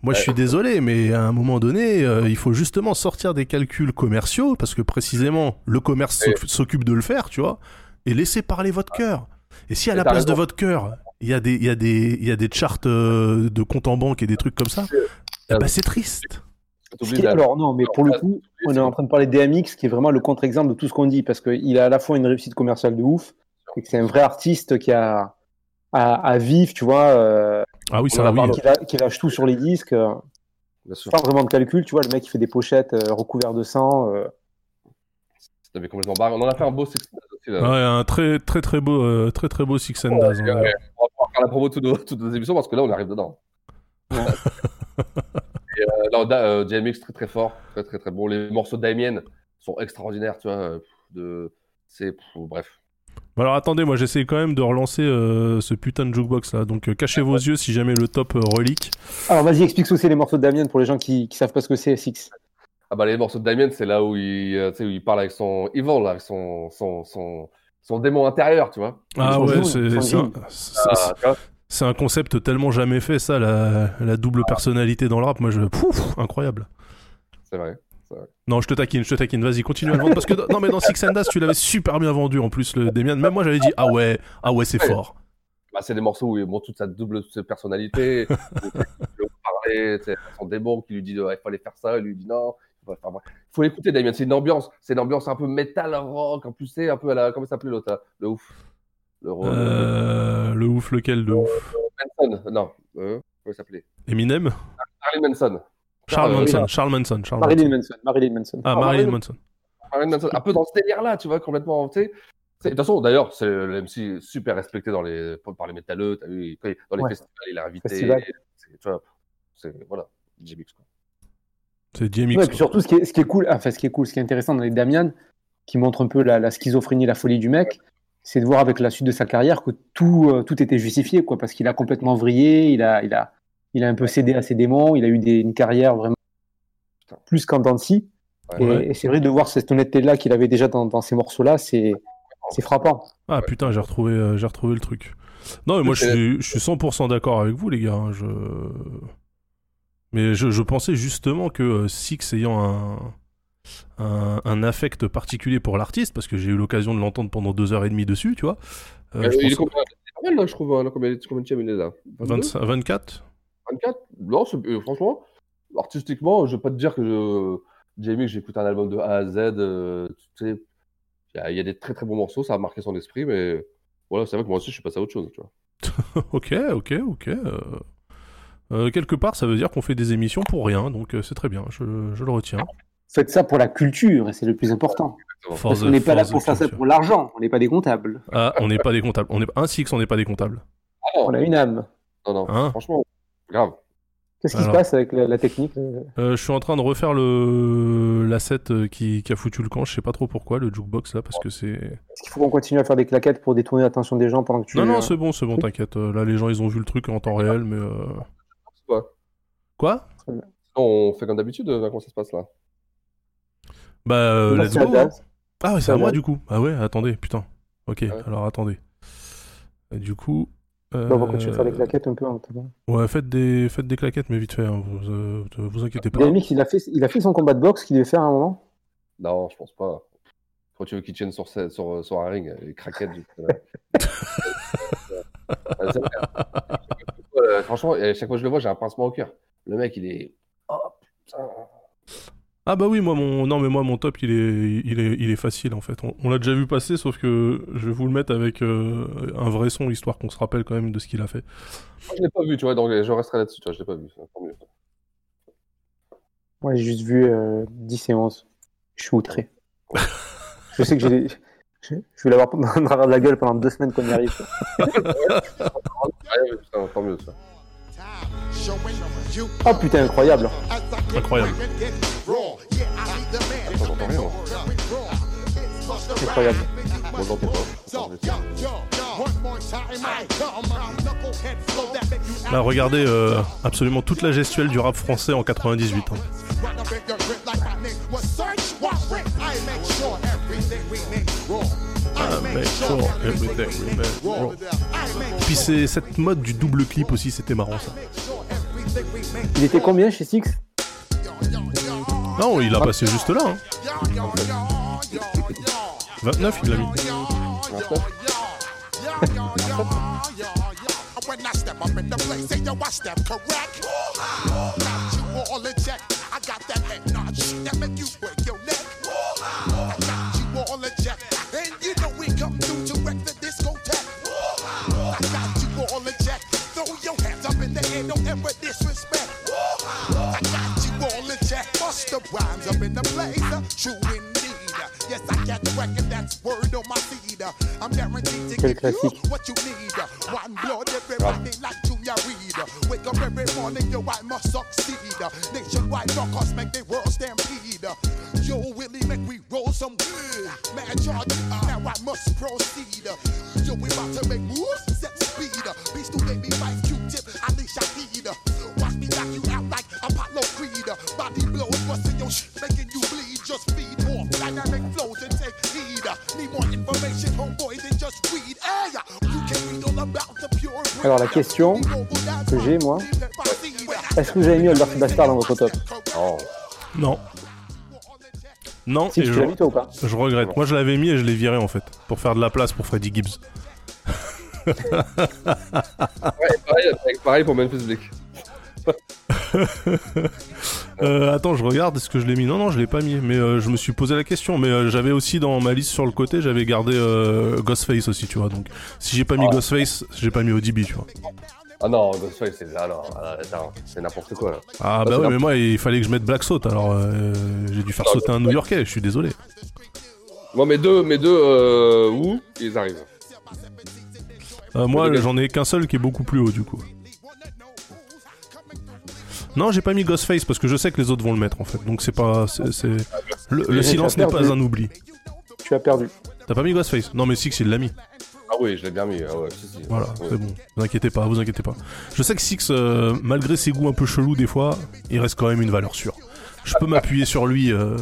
[SPEAKER 3] moi, je suis désolé, mais à un moment donné, euh, il faut justement sortir des calculs commerciaux parce que précisément le commerce s'occupe de le faire, tu vois, et laisser parler votre cœur. Et si à
[SPEAKER 5] Et
[SPEAKER 3] la place de votre cœur, il y a des il y a des il y a des charts euh, de compte en banque et des trucs comme ça, ben, c'est triste.
[SPEAKER 4] Qui- Alors non, mais pour le coup, on est en train de parler de DMX qui est vraiment le contre-exemple de tout ce qu'on dit parce qu'il a à la fois une réussite commerciale de ouf et que c'est un vrai artiste qui a à, à vivre, tu vois, euh,
[SPEAKER 3] Ah oui, ça oui.
[SPEAKER 4] qui, qui lâche tout sur les disques, euh, pas vraiment de calcul, tu vois, le mec il fait des pochettes euh, recouvertes de sang. euh,
[SPEAKER 5] complètement barré. On en a fait un beau.
[SPEAKER 3] Ouais, un très très très beau euh, très très beau Six and Daz, hein,
[SPEAKER 5] Ouais,
[SPEAKER 3] d'ailleurs.
[SPEAKER 5] on va pouvoir faire la promo de toutes nos, toutes nos émissions parce que là, on arrive dedans. Et, euh, non, Da- euh, DMX, très très fort, très très très bon. Les morceaux d'Amien sont extraordinaires, tu vois. euh, De... C'est. Bref.
[SPEAKER 3] Alors attendez, moi j'essaie quand même de relancer euh, ce putain de jukebox là. Donc euh, cachez vos yeux si jamais le top euh, relique.
[SPEAKER 4] Alors vas-y, explique aussi les morceaux de Damien pour les gens qui, qui savent pas ce que c'est, Six.
[SPEAKER 5] Ah bah, les morceaux de Damien, c'est là où il, euh, tu sais, où il parle avec son Evil, là, avec son, son, son, son démon intérieur, tu vois.
[SPEAKER 3] Ah ouais, c'est un, c'est-
[SPEAKER 5] Ah,
[SPEAKER 3] c'est un concept tellement jamais fait ça, la, la double personnalité dans le rap. Moi je... Pouf, incroyable.
[SPEAKER 5] c'est vrai.
[SPEAKER 3] Non, je te taquine, je te taquine. Vas-y, continue à le vendre. Parce que non, mais dans Six and Daz, tu l'avais super bien vendu en plus, le Demian. Même moi j'avais dit, ah ouais, ah ouais, c'est
[SPEAKER 5] Ouais.
[SPEAKER 3] fort.
[SPEAKER 5] Bah, c'est des morceaux où il montre toute sa double toute sa personnalité, où il veut parler, son démon qui lui dit il fallait faire ça, il lui dit non. Enfin, bref. faut l'écouter, Damien. C'est une ambiance, c'est une ambiance un peu metal rock, en plus c'est un peu à la comment s'appelait l'autre, le ouf, le.
[SPEAKER 3] Euh, le ouf, lequel de ouf?
[SPEAKER 5] Manson, non, euh, comment il s'appelait?
[SPEAKER 3] Eminem?
[SPEAKER 5] Marilyn Manson.
[SPEAKER 3] Charles Manson, Charles Manson, Charles
[SPEAKER 4] Marilyn
[SPEAKER 3] Manson.
[SPEAKER 4] Marilyn Manson.
[SPEAKER 3] Ah,
[SPEAKER 5] Ah,
[SPEAKER 3] Marilyn Manson.
[SPEAKER 5] Marilyn Manson, un peu dans ce délire-là, tu vois, complètement, tu sais. De toute façon, d'ailleurs, c'est le MC super respecté dans les, par les métalleux, vu, il- dans les
[SPEAKER 4] Ouais.
[SPEAKER 5] festivals, il est invité.
[SPEAKER 4] Festival.
[SPEAKER 5] c'est- Tu vois, c'est, voilà, JBX, quoi.
[SPEAKER 3] C'est DMX.
[SPEAKER 4] Ouais, et puis surtout, ce qui, est, ce qui est cool, enfin, ce qui est cool, ce qui est intéressant dans les Damian, qui montre un peu la, la schizophrénie, la folie du mec, c'est de voir avec la suite de sa carrière que tout, euh, tout était justifié, quoi, parce qu'il a complètement vrillé, il a, il a, il a un peu cédé à ses démons, il a eu des- une carrière vraiment plus qu'en scie.
[SPEAKER 5] Ouais.
[SPEAKER 4] Et,
[SPEAKER 3] Ouais.
[SPEAKER 4] et c'est vrai de voir cette honnêteté-là qu'il avait déjà dans, dans ces morceaux-là, c'est, c'est frappant.
[SPEAKER 3] Ah putain, j'ai retrouvé, euh, j'ai retrouvé le truc. Non, mais moi je suis, je suis 100% d'accord avec vous, les gars. hein, Je... Mais je, je pensais justement que euh, Six ayant un, un, un affect particulier pour l'artiste, parce que j'ai eu l'occasion de l'entendre pendant deux heures et demie dessus, tu vois. euh,
[SPEAKER 5] Euh, il est pas mal, là, je trouve. hein, là, combien, combien de il est là? 22
[SPEAKER 3] 25 24
[SPEAKER 5] 24 Non, euh, franchement, artistiquement, je vais pas te dire que je... Jamie, que j'écoute un album de A à Z. tu sais, il y, a- il y a des très très bons morceaux, ça a marqué son esprit, mais voilà, c'est vrai que moi aussi, je suis passé à autre chose, tu vois.
[SPEAKER 3] ok, ok, ok. Euh, quelque part, ça veut dire qu'on fait des émissions pour rien, donc euh, c'est très bien, je, je le retiens.
[SPEAKER 4] Faites ça pour la culture, et c'est le plus important.
[SPEAKER 3] For
[SPEAKER 4] Parce qu'on n'est pas là pour faire ça pour l'argent, on n'est pas des comptables.
[SPEAKER 3] Ah, on n'est pas des comptables. On est... Un six, on n'est pas des comptables.
[SPEAKER 4] On a une âme.
[SPEAKER 5] Non, non,
[SPEAKER 3] Hein
[SPEAKER 5] franchement, grave.
[SPEAKER 4] Qu'est-ce qui
[SPEAKER 3] Alors.
[SPEAKER 4] se passe avec la, la technique euh
[SPEAKER 3] je suis en train de refaire le l'asset qui... qui a foutu le camp, je sais pas trop pourquoi, le jukebox là, parce que c'est...
[SPEAKER 4] Est-ce qu'il faut qu'on continue à faire des claquettes pour détourner l'attention des gens pendant que tu...
[SPEAKER 3] Non, non, c'est bon, c'est bon, t'inquiète. Là, les gens, ils ont vu le truc en temps réel, mais... euh,
[SPEAKER 5] Quoi? On fait comme d'habitude, euh, comment ça se passe là?
[SPEAKER 3] Bah, euh, let's go.
[SPEAKER 4] Daz.
[SPEAKER 3] Ah ouais, c'est à moi du coup. Ah ouais, attendez, putain. Ok, alors attendez. Et du coup...
[SPEAKER 4] Bah, on va continuer à faire des
[SPEAKER 3] euh,
[SPEAKER 4] claquettes un peu attendant.
[SPEAKER 3] Ouais, faites des, faites des claquettes, mais vite fait, hein, vous, euh, vous inquiétez pas.
[SPEAKER 4] Il a, fait, il a fait son combat de boxe qu'il devait faire à un moment?
[SPEAKER 5] Non, je pense pas. Quand tu veux qu'il tienne sur, scè- sur, sur un ring, les craquettes. du- Euh, c'est vrai. Euh, Franchement, à chaque fois que je le vois, j'ai un pincement au cœur. Le mec, il est. Oh, putain.
[SPEAKER 3] Ah bah oui, moi mon non mais moi mon top il est il est il est facile en fait. On, on l'a déjà vu passer sauf que je vais vous le mettre avec euh, un vrai son histoire qu'on se rappelle quand même de ce qu'il a fait.
[SPEAKER 5] Je l'ai pas vu, tu vois, donc je resterai là-dessus, tu vois, je l'ai pas vu. tant mieux.
[SPEAKER 4] Moi, j'ai juste vu euh, 10 et 11. Je suis outré. je sais que j'ai... Je, je vais l'avoir dans le travers de la gueule pendant deux semaines qu'on y arrive.
[SPEAKER 5] Tant mieux ça.
[SPEAKER 4] Oh putain, incroyable.
[SPEAKER 3] Incroyable.
[SPEAKER 4] Incroyable.
[SPEAKER 3] Là regardez euh, absolument toute la gestuelle du rap français en 98. hein. Ah, make sure everything remains raw. Puis c'est cette mode du double clip aussi, c'était marrant ça.
[SPEAKER 4] Il était combien chez Six?
[SPEAKER 3] Non, il a passé juste là. Hein. 29 il l'a mis.
[SPEAKER 8] Rhymes up in the place. uh, True indeed. Yes, I got the record that's word on my feed. I'm guaranteed to give you what you need. One blood, everybody like Junior Reed. Wake up every morning, yo, I must succeed. Nationwide knockouts make the world stampede. Yo, Willie, make we roll some good. Man, charge, now I must proceed. Yo, we about to make
[SPEAKER 4] Alors la question que j'ai moi, est-ce que vous avez mis Albert Bastard dans votre top
[SPEAKER 5] Non.
[SPEAKER 3] Non. Non,
[SPEAKER 4] Si,
[SPEAKER 3] et
[SPEAKER 4] tu
[SPEAKER 3] je,
[SPEAKER 4] l'as mis toi ou pas
[SPEAKER 3] je regrette. Moi je l'avais mis et je l'ai viré en fait, pour faire de la place pour Freddie Gibbs.
[SPEAKER 5] Ouais, pareil, pareil pour Memphis Bleak.
[SPEAKER 3] Euh, attends, je regarde, est-ce que je l'ai mis? Non, non, je l'ai pas mis, mais euh, je me suis posé la question. Mais euh, j'avais aussi dans ma liste sur le côté, j'avais gardé euh, Ghostface aussi, tu vois. Donc si j'ai pas mis
[SPEAKER 5] Ah.
[SPEAKER 3] Ghostface, j'ai pas mis ODB, tu vois.
[SPEAKER 5] Ah non, Ghostface, c'est ah non, attends, c'est n'importe quoi là.
[SPEAKER 3] Ah bah ouais, mais moi il fallait que je mette Black Salt, alors j'ai dû faire
[SPEAKER 5] Non,
[SPEAKER 3] sauter un New Yorkais, je suis désolé.
[SPEAKER 5] Moi, mes deux, mes deux, euh, où ils arrivent?
[SPEAKER 3] Moi j'en ai qu'un seul qui est beaucoup plus haut du coup. Non, j'ai pas mis Ghostface parce que je sais que les autres vont le mettre en fait. Donc c'est pas. c'est- Le, silence n'est pas un oubli.
[SPEAKER 4] Tu as perdu.
[SPEAKER 3] T'as pas mis Ghostface? Non, mais Six il l'a mis.
[SPEAKER 5] Ah oui, je l'ai bien mis. Ah ouais, si, si.
[SPEAKER 3] Voilà,
[SPEAKER 5] Ouais.
[SPEAKER 3] c'est bon. Vous inquiétez pas, vous inquiétez pas. Je sais que Six, euh, malgré ses goûts un peu chelous des fois, il reste quand même une valeur sûre. Je peux m'appuyer sur lui. euh.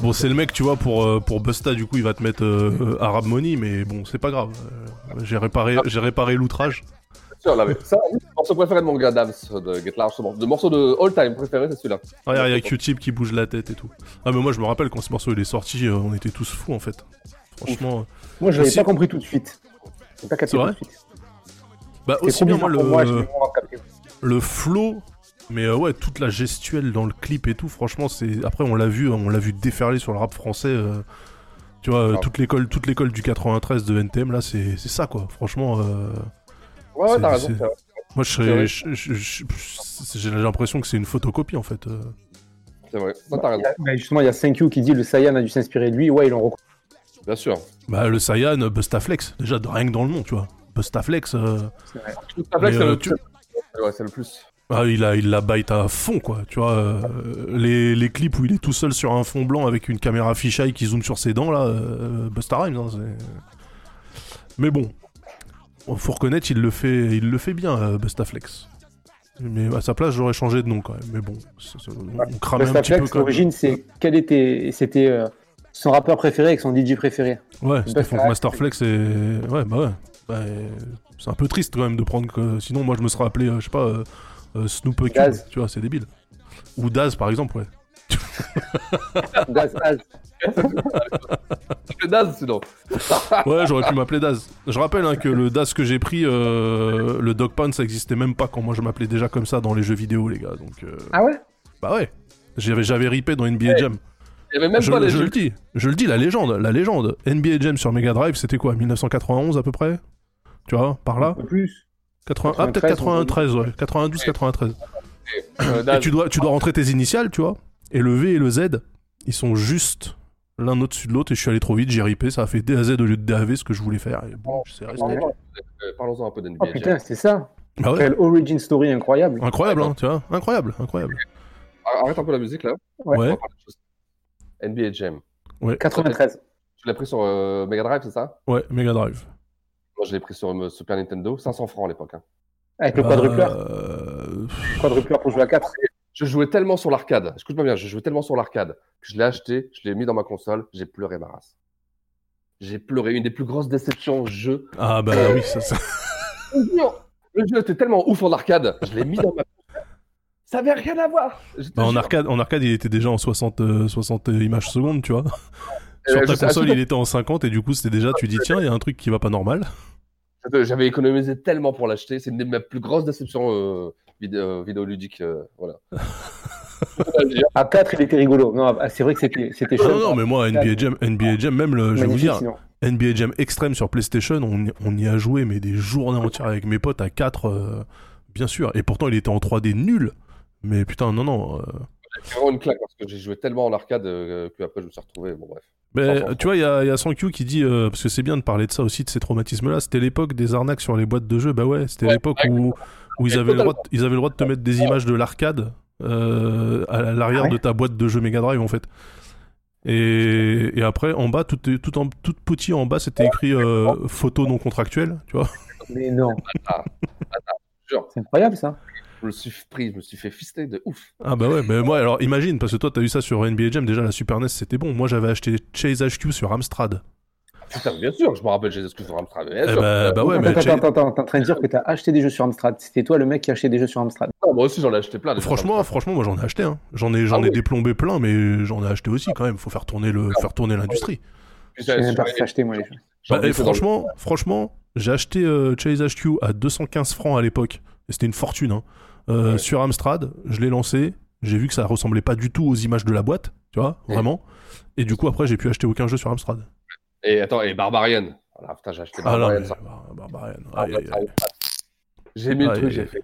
[SPEAKER 3] Bon, c'est le mec, tu vois, pour, euh, pour Busta, du coup, il va te mettre Arab Money, mais bon, c'est pas grave. J'ai réparé, j'ai réparé l'outrage.
[SPEAKER 5] Sûr, là, mais ça, oui, c'est le morceau préféré de mon gars Dams de Get Large. Le morceau de all time préféré, c'est celui-là.
[SPEAKER 3] Ah, il y a Q-Tip qui bouge la tête et tout. Ah, mais moi, je me rappelle quand ce morceau il est sorti, euh, on était tous fous en fait. Franchement.
[SPEAKER 4] Moi, je l'avais
[SPEAKER 3] aussi-
[SPEAKER 4] pas compris tout de suite. J'ai pas capté
[SPEAKER 3] C'est
[SPEAKER 4] tout
[SPEAKER 3] vrai
[SPEAKER 4] de suite.
[SPEAKER 3] Bah, aussi bien, moi, le,
[SPEAKER 4] moi,
[SPEAKER 3] le flow, mais euh, ouais, toute la gestuelle dans le clip et tout, franchement, c'est. Après, on l'a vu, on l'a vu déferler sur le rap français. euh, Tu vois, euh,
[SPEAKER 5] Grave.
[SPEAKER 3] toute l'école, toute l'école du 93 de NTM là, c'est c'est ça quoi. Franchement. euh,
[SPEAKER 5] Ouais, ouais,
[SPEAKER 3] c'est-
[SPEAKER 5] t'as raison.
[SPEAKER 3] c'est-
[SPEAKER 5] c'est vrai.
[SPEAKER 3] Moi, je
[SPEAKER 5] C'est vrai.
[SPEAKER 3] serais, je- je- je- j'ai l'impression que c'est une photocopie en fait. euh.
[SPEAKER 5] C'est vrai. Non, t'as raison.
[SPEAKER 4] Bah, justement, il y a 5Q qui dit le Saiyan a dû s'inspirer de lui. Ouais, ils l'ont reconnu.
[SPEAKER 5] Bien sûr.
[SPEAKER 3] Bah, le Saiyan, euh, Bustaflex, déjà rien que dans le nom, tu vois. Bustaflex. euh,
[SPEAKER 5] Après,
[SPEAKER 3] mais,
[SPEAKER 5] c'est
[SPEAKER 3] euh,
[SPEAKER 5] le,
[SPEAKER 3] tu-
[SPEAKER 5] ouais, c'est le plus.
[SPEAKER 3] Ah, il a, il la bite à fond, quoi. Tu vois, euh, les, les clips où il est tout seul sur un fond blanc avec une caméra fisheye qui zoome sur ses dents, là, euh, Busta Rhymes, hein, c'est- Mais bon, faut reconnaître, il le fait, il le fait bien, euh, Bustaflex. Mais à sa place, j'aurais changé de nom quand même. Mais bon, c'est- c'est- on, on cramait un petit peu
[SPEAKER 4] l'origine, c'est quel était, c'était euh, son rappeur préféré avec son DJ préféré?
[SPEAKER 3] Ouais, c'était
[SPEAKER 4] Busta
[SPEAKER 3] Funk Masterflex et. Ouais, bah ouais. Bah, c'est un peu triste quand même de prendre que. Sinon, moi, je me serais appelé, euh, je sais pas, euh, Snoop Cube, tu vois, c'est débile. Ou Daz, par exemple, ouais.
[SPEAKER 4] Daz, Daz.
[SPEAKER 5] Le Daz, sinon.
[SPEAKER 3] Ouais, j'aurais pu m'appeler Daz. Je rappelle hein, que le Daz que j'ai pris, euh, le Dog Pound, ça existait même pas quand moi je m'appelais déjà comme ça dans les jeux vidéo, les gars. Donc, euh,
[SPEAKER 4] Ah ouais?
[SPEAKER 3] Bah ouais. J'avais, j'avais ripé dans NBA Jam.
[SPEAKER 5] Il y avait même
[SPEAKER 3] je
[SPEAKER 5] pas les
[SPEAKER 3] je
[SPEAKER 5] jeux.
[SPEAKER 3] le dis, je le dis, la légende, la légende. NBA Jam sur Mega Drive, c'était quoi 1991 à peu près? Tu vois, par là?
[SPEAKER 4] Un peu plus.
[SPEAKER 3] 80... Ah, peut-être 93, ouais. 92, 93.
[SPEAKER 5] Euh,
[SPEAKER 3] Et tu dois, tu dois rentrer tes initiales, tu vois? Et le V et le Z, ils sont juste l'un au-dessus de l'autre. Et je suis allé trop vite, j'ai ripé. Ça a fait DAZ au lieu de DAV, ce que je voulais faire. Et bon,
[SPEAKER 5] parlons-en euh, parlons-en un peu d'NBA.
[SPEAKER 4] Oh putain, c'est ça.
[SPEAKER 3] Bah ouais.
[SPEAKER 4] Quelle origin story incroyable.
[SPEAKER 3] Incroyable, hein, tu vois. Incroyable, incroyable.
[SPEAKER 5] Arrête un peu la musique là.
[SPEAKER 4] Ouais.
[SPEAKER 5] NBA Jam.
[SPEAKER 3] Ouais,
[SPEAKER 4] 93.
[SPEAKER 5] Tu l'as pris sur euh, Mega Drive, c'est ça?
[SPEAKER 3] Ouais, Mega Drive.
[SPEAKER 5] Moi, je l'ai pris sur euh, Super Nintendo. 500 francs à l'époque. hein.
[SPEAKER 4] Avec le quadrupleur.
[SPEAKER 3] euh,
[SPEAKER 4] Quadrupleur pour jouer à 4.
[SPEAKER 5] Je jouais tellement sur l'arcade. Écoute-moi bien, je jouais tellement sur l'arcade que je l'ai acheté, je l'ai mis dans ma console, j'ai pleuré ma race. J'ai pleuré. Une des plus grosses déceptions au jeu.
[SPEAKER 3] Ah bah oui, ça, ça-
[SPEAKER 5] Le jeu était tellement ouf en arcade, je l'ai mis dans ma console. Ça avait rien à voir.
[SPEAKER 3] Bah, en, arcade, en arcade, il était déjà en 60, euh, 60 images seconde, tu vois. Sur
[SPEAKER 5] Euh,
[SPEAKER 3] ta
[SPEAKER 5] je sais-
[SPEAKER 3] console, il était en 50 et du coup, c'était déjà, tu dis, tiens, il y a un truc qui va pas normal.
[SPEAKER 5] J'avais économisé tellement pour l'acheter. C'est une de mes plus grosses déceptions euh, vidéo, vidéoludiques. euh, voilà.
[SPEAKER 4] À 4, il était rigolo. Non, ah, c'est vrai que c'était c'était
[SPEAKER 3] Non,
[SPEAKER 4] chaud.
[SPEAKER 3] non, non, mais moi, NBA Jam, NBA Jam même, le, je vais vous dire,
[SPEAKER 4] sinon.
[SPEAKER 3] NBA Jam Extreme sur PlayStation, on, y- on y a joué, mais des journées entières avec mes potes à 4, bien sûr. Et pourtant, il était en 3D nul. Mais putain, non, non. euh,
[SPEAKER 5] C'est vraiment une claque parce que j'ai joué tellement en arcade euh, que après je me suis retrouvé. Bon, bref.
[SPEAKER 3] Mais tu vois, il y a, il y a Sankyu qui dit, euh, parce que c'est bien de parler de ça aussi, de ces traumatismes-là, c'était l'époque des arnaques sur les boîtes de jeux. Bah ouais, c'était
[SPEAKER 5] Ouais,
[SPEAKER 3] l'époque où, où ils, avaient le droit de, ils avaient le droit de te mettre des images de l'arcade euh, à l'arrière
[SPEAKER 4] Ah ouais
[SPEAKER 3] de ta boîte de jeux Mega Drive en fait. Et, et après, en bas, tout, est- tout, en, tout petit en bas, c'était écrit euh, photo non contractuelle, tu vois.
[SPEAKER 4] Mais non.
[SPEAKER 5] Ah, jure.
[SPEAKER 4] C'est incroyable ça.
[SPEAKER 5] Je me suis pris, je me suis fait fister de ouf.
[SPEAKER 3] Ah bah ouais, mais moi alors imagine, parce que toi t'as eu ça sur NBA Jam, déjà la Super NES c'était bon. Moi j'avais acheté Chase HQ sur Amstrad.
[SPEAKER 5] Putain, bien sûr, je me rappelle, j'ai des excuses sur Amstrad. Bien
[SPEAKER 3] Eh
[SPEAKER 5] sûr.
[SPEAKER 3] bah, bah ouais, mais
[SPEAKER 4] attends, attends, attends, t'es en train de dire que t'as acheté des jeux sur Amstrad. C'était toi le mec qui a acheté des jeux sur Amstrad.
[SPEAKER 5] Non, moi aussi j'en ai acheté plein. des
[SPEAKER 3] Franchement, franchement, moi j'en ai acheté. Hein. J'en ai, j'en
[SPEAKER 5] Ah
[SPEAKER 3] ai
[SPEAKER 5] oui.
[SPEAKER 3] déplombé plein, mais j'en ai acheté aussi quand même. Faut faire tourner le, faire tourner l'industrie.
[SPEAKER 5] J'ai-
[SPEAKER 4] même pas acheté moi les jeux.
[SPEAKER 3] Bah, et
[SPEAKER 5] le-
[SPEAKER 3] franchement, franchement, j'ai acheté euh, Chase HQ à 215 francs à l'époque. Et C'était une fortune. Hein. Euh,
[SPEAKER 5] Ouais.
[SPEAKER 3] Sur Amstrad, je l'ai lancé. J'ai vu que ça ressemblait pas du tout aux images de la boîte, tu vois,
[SPEAKER 5] Ouais.
[SPEAKER 3] vraiment. Et du coup, après, j'ai pu acheter aucun jeu sur Amstrad.
[SPEAKER 5] Et attends, et Barbarian. Voilà, putain, j'ai acheté
[SPEAKER 3] Ah là,
[SPEAKER 5] Barbarian. Ah. J'ai mis le truc, j'ai fait.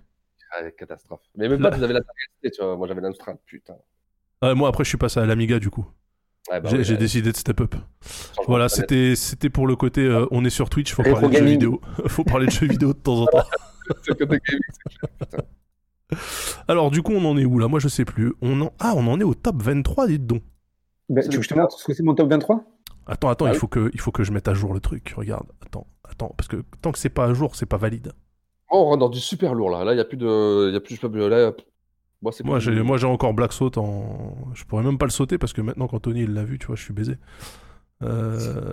[SPEAKER 5] Ah, catastrophe. Mais même
[SPEAKER 3] Là-
[SPEAKER 5] pas, vous avez la target, tu vois. Moi j'avais l'Amstrad, putain.
[SPEAKER 3] Ah, moi, après, je suis passé à l'Amiga, du coup.
[SPEAKER 5] Ouais, bah
[SPEAKER 3] j'ai
[SPEAKER 5] ouais,
[SPEAKER 3] j'ai
[SPEAKER 5] ouais.
[SPEAKER 3] décidé de step up. Voilà, c'était c'était pour le côté euh, on est sur Twitch, faut
[SPEAKER 4] Rétro
[SPEAKER 3] parler de jeux vidéo. faut parler de jeux vidéo de temps en temps.
[SPEAKER 5] Côté gaming.
[SPEAKER 3] Alors du coup, on en est où là? Moi, je sais plus. On en... Ah, on en est au top 23, dites donc.
[SPEAKER 4] Ben, tu veux que je te montre ce que c'est mon top 23
[SPEAKER 3] Attends, attends,
[SPEAKER 5] Ah
[SPEAKER 3] il
[SPEAKER 5] oui.
[SPEAKER 3] faut que il faut que je mette à jour le truc. Regarde, attends, attends, parce que tant que c'est pas à jour, c'est pas valide.
[SPEAKER 5] Moi, on rentre dans du super lourd là. Là, il n'y a plus de. Il y a plus, pas, là, y a- Moi, c'est
[SPEAKER 3] Moi, j'ai moi j'ai encore Black Saut en. Je pourrais même pas le sauter parce que maintenant qu'Anthony il l'a vu, tu vois, je suis baisé. Euh...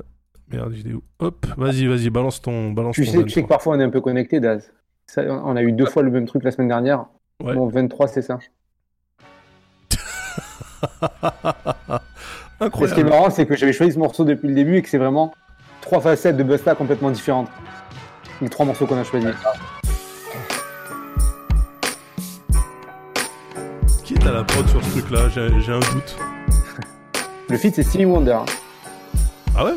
[SPEAKER 3] Merde, vidéo. Hop, vas-y, vas-y, balance ton balance
[SPEAKER 4] tu
[SPEAKER 3] ton
[SPEAKER 4] sais, tu sais
[SPEAKER 3] 23.
[SPEAKER 4] que parfois on est un peu connecté, Daz. Ça, on a eu deux fois le même truc la semaine dernière.
[SPEAKER 3] Ouais.
[SPEAKER 4] Bon, 23, c'est ça. Et ce qui est
[SPEAKER 3] Incroyable.
[SPEAKER 4] marrant, c'est que j'avais choisi ce morceau depuis le début et que c'est vraiment trois facettes de Busta complètement différentes. Les trois morceaux qu'on a choisis.
[SPEAKER 3] Qui est à la prod sur ce truc-là? J'ai j'ai un doute.
[SPEAKER 4] Le feat, c'est Stevie Wonder.
[SPEAKER 3] Ah ouais?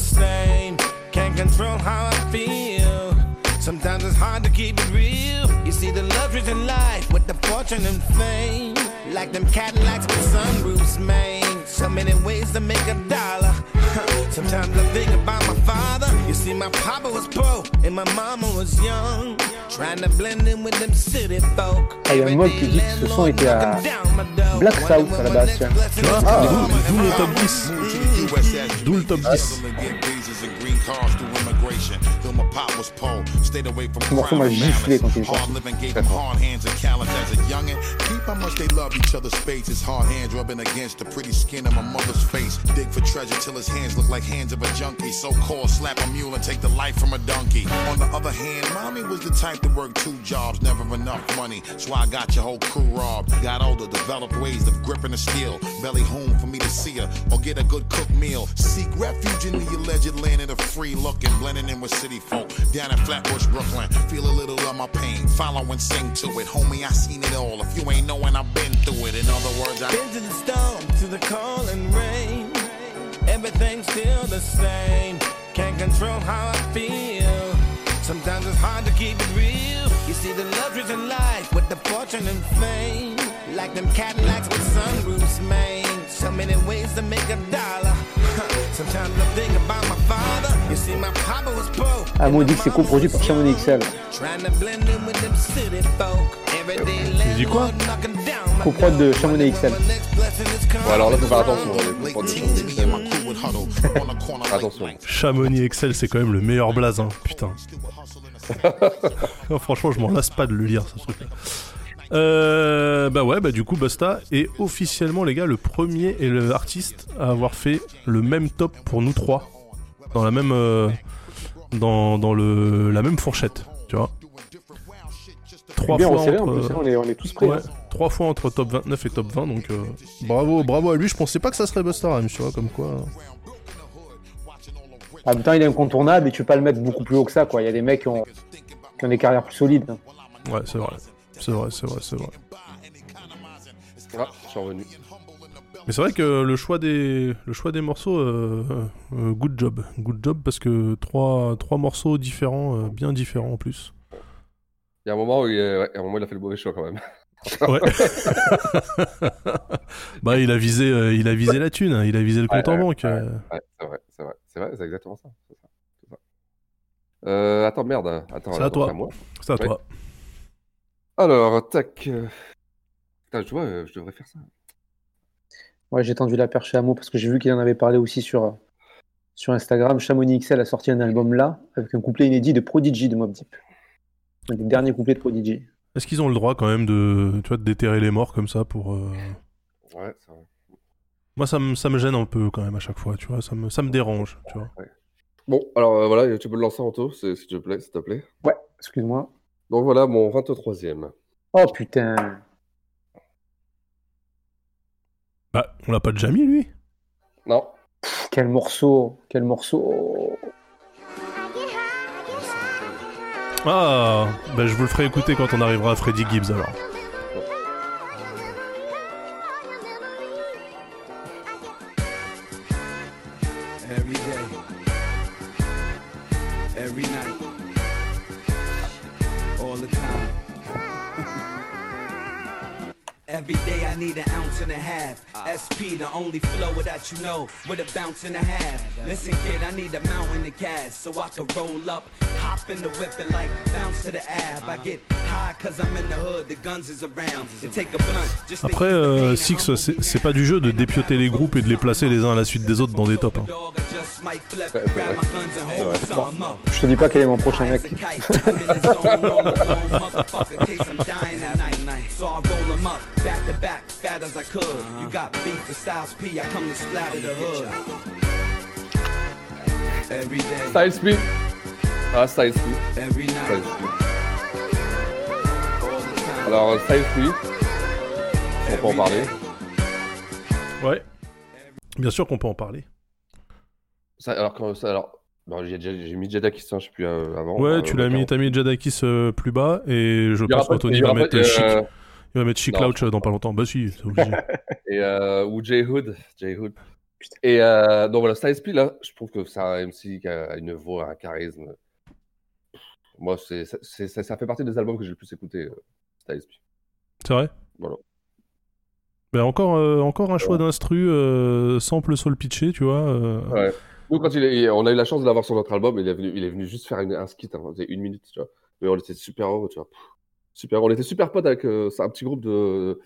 [SPEAKER 7] Same. Can't control how I feel. Sometimes it's hard to keep it real. You see the luxuries in life with the fortune and fame. Like them Cadillacs with sunroofs, man. So many ways to make a dollar. Sometimes I think about my father. You see, my papa was poor and my mama was young. Trying to blend in with them city folk.
[SPEAKER 4] Ah, il y a un mode qui dit que ce son était à Black South à la base. tiens.
[SPEAKER 3] Tu vois
[SPEAKER 4] Ah,
[SPEAKER 3] D'où d'où le top 10. D'où le top 10.
[SPEAKER 4] Ce morceau m'a giflé quand il est sorti.
[SPEAKER 8] Hard living gave them hard hands and callous as a youngin'. Keep how much they love each other's faces. Hard hands rubbing against the pretty skin of my mother's face. Dig for treasure till his hands look like hands of a junkie. So called slap a mule and take the life from a donkey. On the other hand, mommy was the type to work two jobs, never enough money. So I got your whole crew robbed. Got older, developed ways of gripping the steel. Belly home for me to see her or get a good cooked meal. Seek refuge in the alleged land of the free looking, blending in with city folk. Down in Flatbush, Brooklyn. Feel a little of my pain. Follow and sing to it. Homie, I seen it all. If you ain't knowing, I've been through it. In other words, I.
[SPEAKER 7] Into the storm, to the cold and rain. Everything's still the same. Can't control how I feel. Sometimes it's hard to keep it real. You see the luxuries in life with the fortune and fame. Like them Cadillacs with sunroofs, man. So many ways to make a dollar.
[SPEAKER 4] Ah, moi, on dit que c'est coproduit par Chamonix XL. Tu dis quoi Coprod de Chamonix XL.
[SPEAKER 5] Bon, alors là, faut faire attention. Les produits Attention.
[SPEAKER 3] Chamonix Excel, c'est quand même le meilleur blaze, hein. putain. Franchement, je m'en lasse pas de le lire, ce truc-là. Euh, bah ouais, bah du coup, Busta est officiellement, les gars, le premier et le artiste à avoir fait le même top pour nous trois. Dans la même. euh, dans dans le, la même fourchette, tu vois. Trois
[SPEAKER 4] Bien
[SPEAKER 3] fois,
[SPEAKER 4] resserré, en
[SPEAKER 3] entre,
[SPEAKER 4] plus, hein, on est- on est tous prêts,
[SPEAKER 3] Ouais,
[SPEAKER 4] hein.
[SPEAKER 3] trois fois entre top 29 et top 20, donc euh, bravo, bravo à lui. Je pensais pas que ça serait Busta Rhymes, tu vois, comme quoi.
[SPEAKER 4] En même temps, il est incontournable et tu peux pas le mettre beaucoup plus haut que ça, quoi. Il y a des mecs qui ont, qui ont des carrières plus solides. hein.
[SPEAKER 3] Ouais, c'est vrai. C'est vrai, c'est vrai, c'est vrai.
[SPEAKER 5] Ah, je suis revenu.
[SPEAKER 3] Mais c'est vrai que le choix des, le choix des morceaux, euh, euh, good job. Good job parce que trois, trois morceaux différents, euh, bien différents en plus.
[SPEAKER 5] Il y a un moment où il, ouais, un moment, il a fait le mauvais choix quand même.
[SPEAKER 3] Ouais. bah, il a visé, il a visé la thune, hein, il a visé le compte
[SPEAKER 5] Ouais,
[SPEAKER 3] en
[SPEAKER 5] ouais,
[SPEAKER 3] banque.
[SPEAKER 5] ouais, ouais, c'est vrai, c'est vrai, c'est vrai, c'est exactement ça. c'est c'est attends, merde. Attends,
[SPEAKER 3] C'est à toi.
[SPEAKER 5] moi.
[SPEAKER 3] C'est à
[SPEAKER 5] Ouais.
[SPEAKER 3] toi.
[SPEAKER 5] Alors, tac. euh, Putain, tu vois, euh, je devrais faire ça.
[SPEAKER 4] Ouais, j'ai tendu la perche à mot parce que j'ai vu qu'il en avait parlé aussi sur, sur Instagram. Chamonix XL a sorti un album là avec un couplet inédit de Prodigy de Mob Deep. Un des derniers couplets de Prodigy.
[SPEAKER 3] Est-ce qu'ils ont le droit quand même de, tu vois, de déterrer les morts comme ça pour. euh,
[SPEAKER 5] Ouais, c'est vrai.
[SPEAKER 3] Moi, ça me, ça me gêne un peu quand même à chaque fois, tu vois. Ça me, ça me dérange, tu vois.
[SPEAKER 5] Bon, alors euh, voilà, tu peux le lancer en taux, s'il te plaît, s'il te plaît.
[SPEAKER 4] Ouais, excuse-moi.
[SPEAKER 5] Donc voilà, mon 23e.
[SPEAKER 4] Oh putain.
[SPEAKER 3] Bah, on l'a pas déjà mis lui?
[SPEAKER 5] Non.
[SPEAKER 4] Pff, quel morceau, quel morceau.
[SPEAKER 3] Ah, bah je vous le ferai écouter quand on arrivera à Freddy Gibbs alors.
[SPEAKER 6] SP, the only flow that you know, with a bounce and a half. Listen, kid, I need a mountain of gas so I can roll up, hop in the whip and like bounce to the ab. I get high cause I'm in the hood, the guns is around. And take a blunt, just to
[SPEAKER 3] Après, euh, Six, c'est pas du jeu de dépioter les groupes et de les placer les uns à la suite des autres dans des tops. hein.
[SPEAKER 4] Je te dis pas quel est mon prochain mec.
[SPEAKER 6] I. You got beef with Styles P, I come to splatter the hood. Every day,
[SPEAKER 5] Style Speed. Ah, Style Speed.
[SPEAKER 6] every
[SPEAKER 5] Style
[SPEAKER 6] night,
[SPEAKER 5] Speed. Alors, Style Speed. On peut en parler.
[SPEAKER 3] Ouais. Bien sûr qu'on peut en parler.
[SPEAKER 5] Ça, alors, quand, ça, alors bon, j'ai mis Jadakis, hein, je sais plus, euh, avant.
[SPEAKER 3] Ouais,
[SPEAKER 5] euh,
[SPEAKER 3] tu l'as mis, t'as mis Jadakis euh, plus bas et je pense
[SPEAKER 5] pas-
[SPEAKER 3] qu'Anthony
[SPEAKER 5] il y
[SPEAKER 3] va mettre Chic.
[SPEAKER 5] Euh,
[SPEAKER 3] Il va mettre Chic
[SPEAKER 5] non,
[SPEAKER 3] Louch dans pas longtemps. Bah si, c'est obligé.
[SPEAKER 5] Et, euh, ou Jay Hood. Jay Hood. Et euh, donc voilà, Styles P, là, je trouve que c'est un MC qui a une voix, un charisme. Moi, c'est, ça fait partie des albums que j'ai le plus écouté, euh, Styles P.
[SPEAKER 3] C'est vrai?
[SPEAKER 5] Voilà.
[SPEAKER 3] Mais encore, euh, encore un choix d'instru euh, sample soul pitché, tu vois. euh,
[SPEAKER 5] Ouais. Nous, quand il est, on a eu la chance de l'avoir sur notre album, il est venu, il est venu juste faire une- un skit, hein, une minute, tu vois. Mais on était super heureux, tu vois. Pff, Super, on était super potes avec euh, un petit groupe de,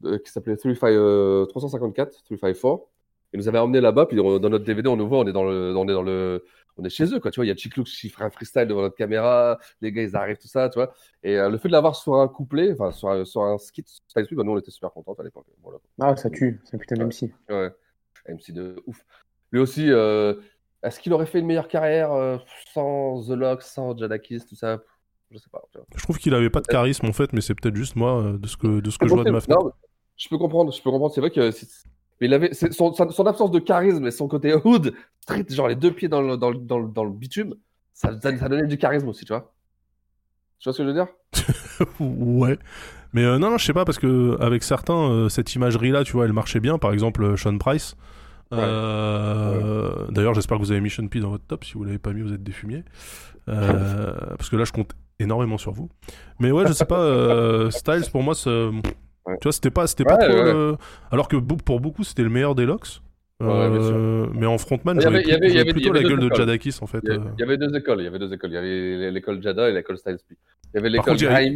[SPEAKER 5] de- qui s'appelait 35, euh, 354, 354. Ils nous avaient emmené là-bas, puis on- dans notre DVD, on nous voit, on est dans le, on est dans le, on est chez eux, quoi. Tu vois, il y a Chick Lux qui ferait un freestyle devant notre caméra, les gars, ils arrivent, tout ça, tu vois. Et euh, le fait de l'avoir sur un couplet, enfin, sur un, sur un skit, Styles P, bah, nous, on était super contents à l'époque. Voilà.
[SPEAKER 4] Ah, ça tue, c'est un putain d'MC.
[SPEAKER 5] Ouais, MC de ouf. Lui aussi, euh, est-ce qu'il aurait fait une meilleure carrière euh, sans The Lock, sans Jadakis, tout ça? Je sais pas. tu vois.
[SPEAKER 3] Je trouve qu'il avait pas de charisme en fait, mais c'est peut-être juste moi euh, de ce que, de ce que je vois de ma
[SPEAKER 5] Non,
[SPEAKER 3] fenêtre.
[SPEAKER 5] mais je peux comprendre, je peux comprendre. C'est vrai que mais il avait son, absence de charisme et son côté hood, street, genre les deux pieds dans le, dans le, dans le, dans le bitume, ça, ça, ça donnait du charisme aussi, tu vois. Tu vois ce que je veux dire?
[SPEAKER 3] Ouais. Mais euh, non, non, je sais pas, parce que avec certains, euh, cette imagerie-là, tu vois, elle marchait bien. Par exemple, Sean Price. Euh, D'ailleurs, j'espère que vous avez mis Sean P dans votre top. Si vous l'avez pas mis, vous êtes des fumiers. Parce que là, je compte énormément sur vous. Mais ouais, je sais pas, euh, Styles, pour moi, c'est- tu vois, c'était pas, c'était pas trop. le- Alors que pour beaucoup, c'était le meilleur des locks. Euh, mais en frontman,
[SPEAKER 5] y
[SPEAKER 3] plutôt la gueule de. Jadakis, en fait.
[SPEAKER 5] Il y,
[SPEAKER 3] euh.
[SPEAKER 5] il y avait deux écoles, il y avait deux écoles. Il y avait l'école Jada et l'école Styles P. Il y avait l'école Jaime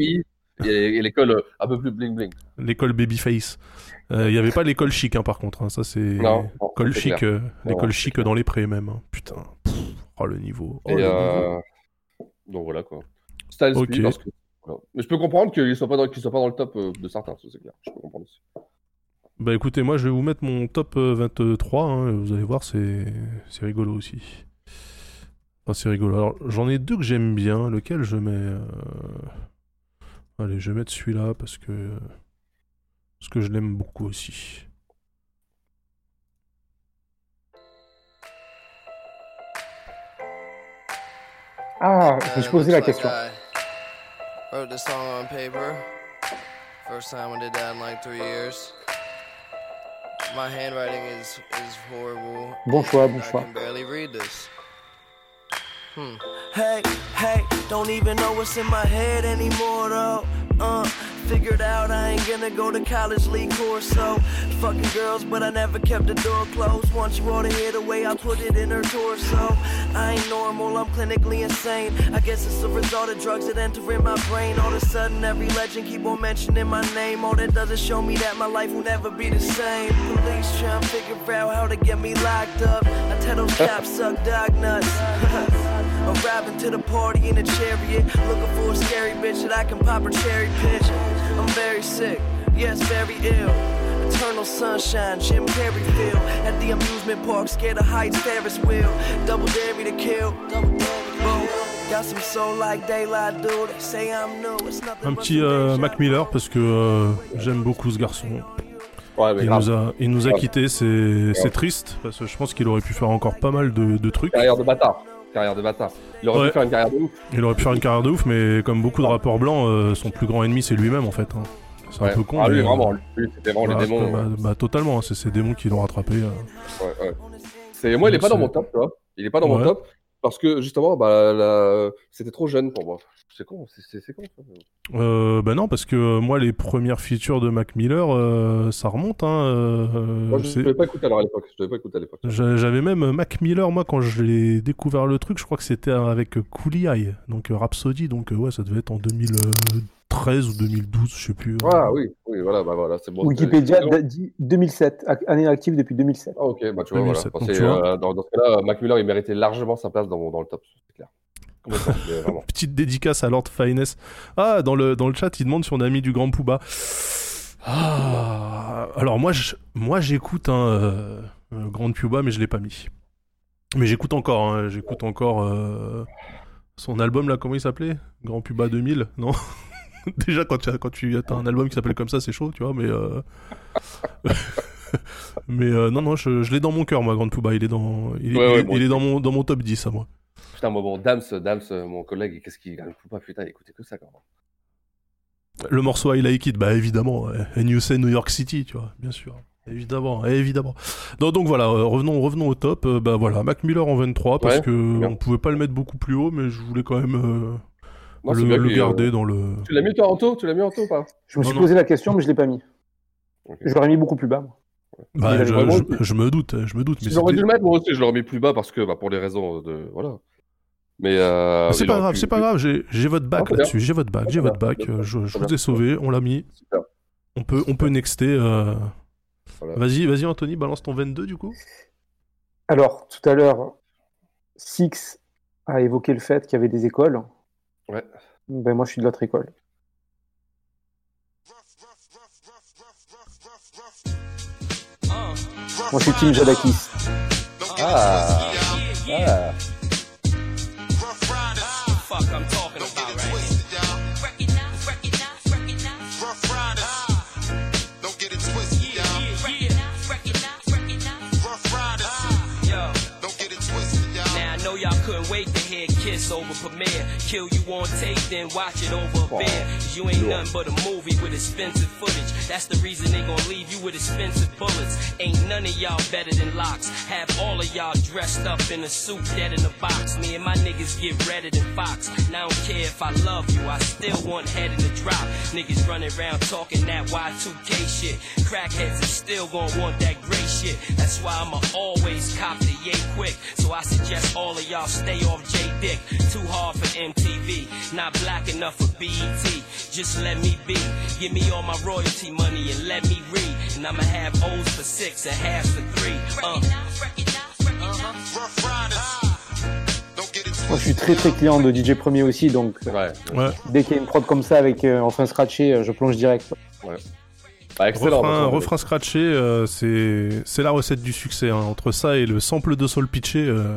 [SPEAKER 5] et, l'école euh, un peu plus bling bling.
[SPEAKER 3] L'école Babyface. Euh, Il n'y avait pas l'école chic, hein, par contre. hein. Ça, c'est. L'école chic, euh, l'école chic dans les prés, même. hein. Putain. Pff, Oh, le niveau. Oh,
[SPEAKER 5] Et
[SPEAKER 3] le
[SPEAKER 5] euh,
[SPEAKER 3] niveau.
[SPEAKER 5] donc voilà quoi. Styles
[SPEAKER 3] Ok.
[SPEAKER 5] P, parce que. voilà. Mais je peux comprendre qu'il soit pas dans, qu'il soit pas dans le top euh, de certains, c'est clair. Je peux comprendre aussi.
[SPEAKER 3] Bah écoutez, moi, je vais vous mettre mon top euh, 23. hein. Vous allez voir, c'est c'est rigolo aussi. Enfin, c'est rigolo. Alors, j'en ai deux que j'aime bien. Lequel je mets euh, Allez, je vais mettre celui-là parce que. Parce que je l'aime beaucoup aussi.
[SPEAKER 4] Ah, je me suis posé la question.
[SPEAKER 17] Wrote the song on paper. First time I did that in like three years. My handwriting is is horrible.
[SPEAKER 4] Bon choix, bon
[SPEAKER 17] I can barely read this. Hmm.
[SPEAKER 18] Hey, hey, don't even know what's in my head anymore though. Uh, figured out I ain't gonna go to college league course, so fucking girls, but I never kept the door closed. Want you hear the way I put it in her torso. I ain't normal, I'm clinically insane. I guess it's the result of drugs that enter in my brain. All of a sudden, every legend keep on mentioning my name. All that does is show me that my life will never be the same. Police trying to figure out how to get me locked up. I tell those cops suck dog nuts. I'm rapping to the party in a chariot, looking for a scary bitch that I can pop her cherry pitch. I'm very sick, yes, very ill. Eternal sunshine, Jim Carrey feel at the amusement park, scared of heights, Ferris wheel. Double dare me to kill. Double dare me to kill. Got some soul like daylight, dude. They say I'm new. It's nothing
[SPEAKER 3] Un petit euh, Mac Miller parce que euh, j'aime beaucoup ce garçon.
[SPEAKER 5] Ouais, mais
[SPEAKER 3] il,
[SPEAKER 5] grave.
[SPEAKER 3] nous a, il nous a
[SPEAKER 5] Grave.
[SPEAKER 3] quittés, c'est c'est triste parce que je pense qu'il aurait pu faire encore pas mal de, de trucs.
[SPEAKER 5] Carrière de bâtard. Carrière de bâtard. Il aurait
[SPEAKER 3] Ouais.
[SPEAKER 5] pu faire une carrière de ouf.
[SPEAKER 3] Il aurait pu faire une carrière de ouf, mais comme beaucoup de rappeurs blancs, euh, son plus grand ennemi c'est lui-même en fait. hein. C'est un peu con.
[SPEAKER 5] Ah, lui,
[SPEAKER 3] mais,
[SPEAKER 5] vraiment,
[SPEAKER 3] euh,
[SPEAKER 5] lui, c'était vraiment les démons,
[SPEAKER 3] bah,
[SPEAKER 5] ouais.
[SPEAKER 3] bah, totalement, hein, c'est ces démons qui l'ont rattrapé. euh.
[SPEAKER 5] Ouais, ouais. C'est... Moi, il est pas dans mon top, tu vois. Il est pas dans mon top parce que justement, bah, la- c'était trop jeune pour moi. C'est con, c'est, con. ça.
[SPEAKER 3] Euh, bah non, parce que euh, moi les premières features de Mac Miller, euh, ça remonte. Hein, euh,
[SPEAKER 5] Moi, je ne devais pas écouter alors à l'époque. Je devais pas écouter à l'époque.
[SPEAKER 3] J'a- J'avais même Mac Miller, moi, quand je l'ai découvert le truc, je crois que c'était avec Coolie Eye, donc euh, Rhapsody, donc ouais, ça devait être en 2013 ou 2012, je sais plus. euh.
[SPEAKER 5] Ah oui, oui, voilà, bah voilà, c'est bon.
[SPEAKER 4] Wikipédia dit 2007, ac- année active depuis 2007.
[SPEAKER 5] Ah, ok, bah tu vois,
[SPEAKER 3] 2007,
[SPEAKER 5] voilà.
[SPEAKER 3] donc
[SPEAKER 5] C'est,
[SPEAKER 3] tu vois.
[SPEAKER 5] euh, dans, dans ce cas-là, Mac Miller, il méritait largement sa place dans, dans le top, c'est clair.
[SPEAKER 3] Petite dédicace à Lord Finesse. Ah, dans le, dans le chat, il demande si on a mis du Grand Pouba. Ah, alors moi, je- moi j'écoute un euh, euh, Grand Puba, mais je l'ai pas mis. Mais j'écoute encore, hein, j'écoute encore euh, son album là, comment il s'appelait? Grand Puba 2000, non? Déjà quand tu as, quand tu as un album qui s'appelle comme ça, c'est chaud, tu vois, mais euh, Mais euh, non, non, je, je l'ai dans mon cœur, moi, Grande Pouba. Il est dans, il est,
[SPEAKER 5] Ouais, ouais,
[SPEAKER 3] il-
[SPEAKER 5] moi
[SPEAKER 3] il est
[SPEAKER 5] aussi.
[SPEAKER 3] dans mon, dans mon top 10, à moi.
[SPEAKER 5] Putain, moi, bon, Dams, Dams, mon collègue, qu'est-ce qu'il gagne pas Putain, écoutez que ça quand même.
[SPEAKER 3] Le morceau I Like It, bah évidemment. And you say New York City, tu vois, bien sûr. Évidemment, évidemment. Donc, donc voilà, euh, revenons, revenons au top. Euh, bah voilà, Mac Miller en 23 parce
[SPEAKER 5] Ouais,
[SPEAKER 3] que
[SPEAKER 5] bien.
[SPEAKER 3] on pouvait pas le mettre beaucoup plus haut, mais je voulais quand même
[SPEAKER 5] Non,
[SPEAKER 3] le,
[SPEAKER 5] bien
[SPEAKER 3] le garder
[SPEAKER 5] euh,
[SPEAKER 3] dans le.
[SPEAKER 5] Tu l'as mis toi en taux Tu l'as mis en taux ou pas?
[SPEAKER 4] Je me suis
[SPEAKER 3] Non, non.
[SPEAKER 4] posé la question, mais je l'ai pas mis. Je l'aurais mis beaucoup plus bas. moi.
[SPEAKER 3] Bah, je,
[SPEAKER 4] vraiment
[SPEAKER 3] je- je me doute, je me doute.
[SPEAKER 5] Si j'aurais dû le mettre, moi aussi, je l'aurais mis plus bas parce que, bah, pour des raisons de. Voilà. Mais. Euh,
[SPEAKER 3] c'est pas grave,
[SPEAKER 5] pu-
[SPEAKER 3] c'est pas grave, j'ai votre bac
[SPEAKER 5] Ah,
[SPEAKER 3] là-dessus, j'ai votre bac, j'ai votre bac, euh, je, vous ai sauvé, on l'a mis.
[SPEAKER 5] Super.
[SPEAKER 3] On peut, on peut nexter. euh,
[SPEAKER 5] Voilà.
[SPEAKER 3] Vas-y, vas-y Anthony, balance ton 22 du coup.
[SPEAKER 4] Alors, tout à l'heure, Six a évoqué le fait qu'il y avait des écoles.
[SPEAKER 5] Ouais.
[SPEAKER 4] Ben, moi, je suis de l'autre école. Moi, je suis Team Jadakis.
[SPEAKER 5] Ah. Ah.
[SPEAKER 11] Over premiere. Kill you on tape, then watch it over a beer. 'Cause you ain't nothing but a movie with expensive footage. That's the reason they gon' leave you with expensive bullets. Ain't none of y'all better than locks. Have all of y'all dressed up in a suit, dead in a box. Me and my niggas get redder than Fox. And I don't care if I love you, I still want head in the drop. Niggas running around talking that Y2K shit. Crackheads is still gon' want that gray shit. That's why I'ma always cop the yay quick. So I suggest all of y'all stay off J Dick. Too hard for MTV, not black enough for BET. Just let me be. Give me all my royalty money and let me read. And I'ma have O's for six and halves for three. Uh.
[SPEAKER 4] Moi, je suis très très client de DJ Premier aussi, donc euh,
[SPEAKER 5] Ouais.
[SPEAKER 4] dès qu'il y a une prod comme ça avec euh, enfin scratché, euh, je plonge direct.
[SPEAKER 5] Ouais. Bah, excellent.
[SPEAKER 3] refrain, scratché, euh, c'est c'est la recette du succès. hein. Entre ça et le sample de sol pitché, euh,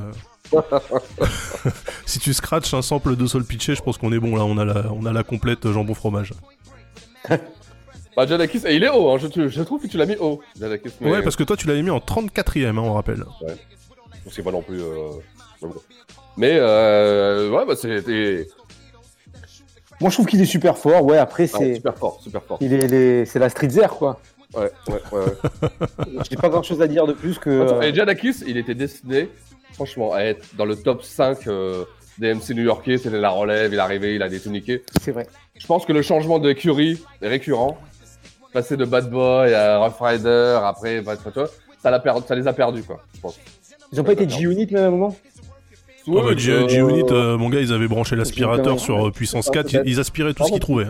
[SPEAKER 3] si tu scratches un sample de sol pitché, je pense qu'on est bon là. On a la, on a la complète jambon fromage.
[SPEAKER 5] Bah, Jadakis, et il est haut, hein. je, trouve que tu l'as mis haut, Jadakis. Mais...
[SPEAKER 3] Ouais, parce que toi tu l'avais mis en 34ème, hein, on rappelle.
[SPEAKER 5] Ouais. C'est pas non plus. euh, Mais, euh, ouais, bah, c'était.
[SPEAKER 4] Moi, je trouve qu'il est super fort. Ouais, après,
[SPEAKER 5] Ah,
[SPEAKER 4] c'est
[SPEAKER 5] super fort, super fort.
[SPEAKER 4] il est, il est- c'est la street zère, quoi.
[SPEAKER 5] Ouais, ouais, ouais. ouais.
[SPEAKER 4] J'ai pas grand chose à dire de plus que.
[SPEAKER 5] Et Jadakis, il était destiné, franchement, à être dans le top 5 euh, des MC new-yorkais. C'était la relève, il est arrivé, il a des tout niqué.
[SPEAKER 4] C'est vrai.
[SPEAKER 5] Je pense que le changement de Curie est récurrent. Passer de Bad Boy à Rough Rider, après, bah, tu vois, ça, l'a ça les a perdus, quoi, je pense.
[SPEAKER 4] Ils ont pas été G-Unit même à un moment
[SPEAKER 3] Ah bah, G-
[SPEAKER 5] euh,
[SPEAKER 3] G-Unit, euh, mon gars, ils avaient branché l'aspirateur
[SPEAKER 4] Ouais.
[SPEAKER 3] sur euh, puissance 4, ils, aspiraient tout ce qu'ils trouvaient.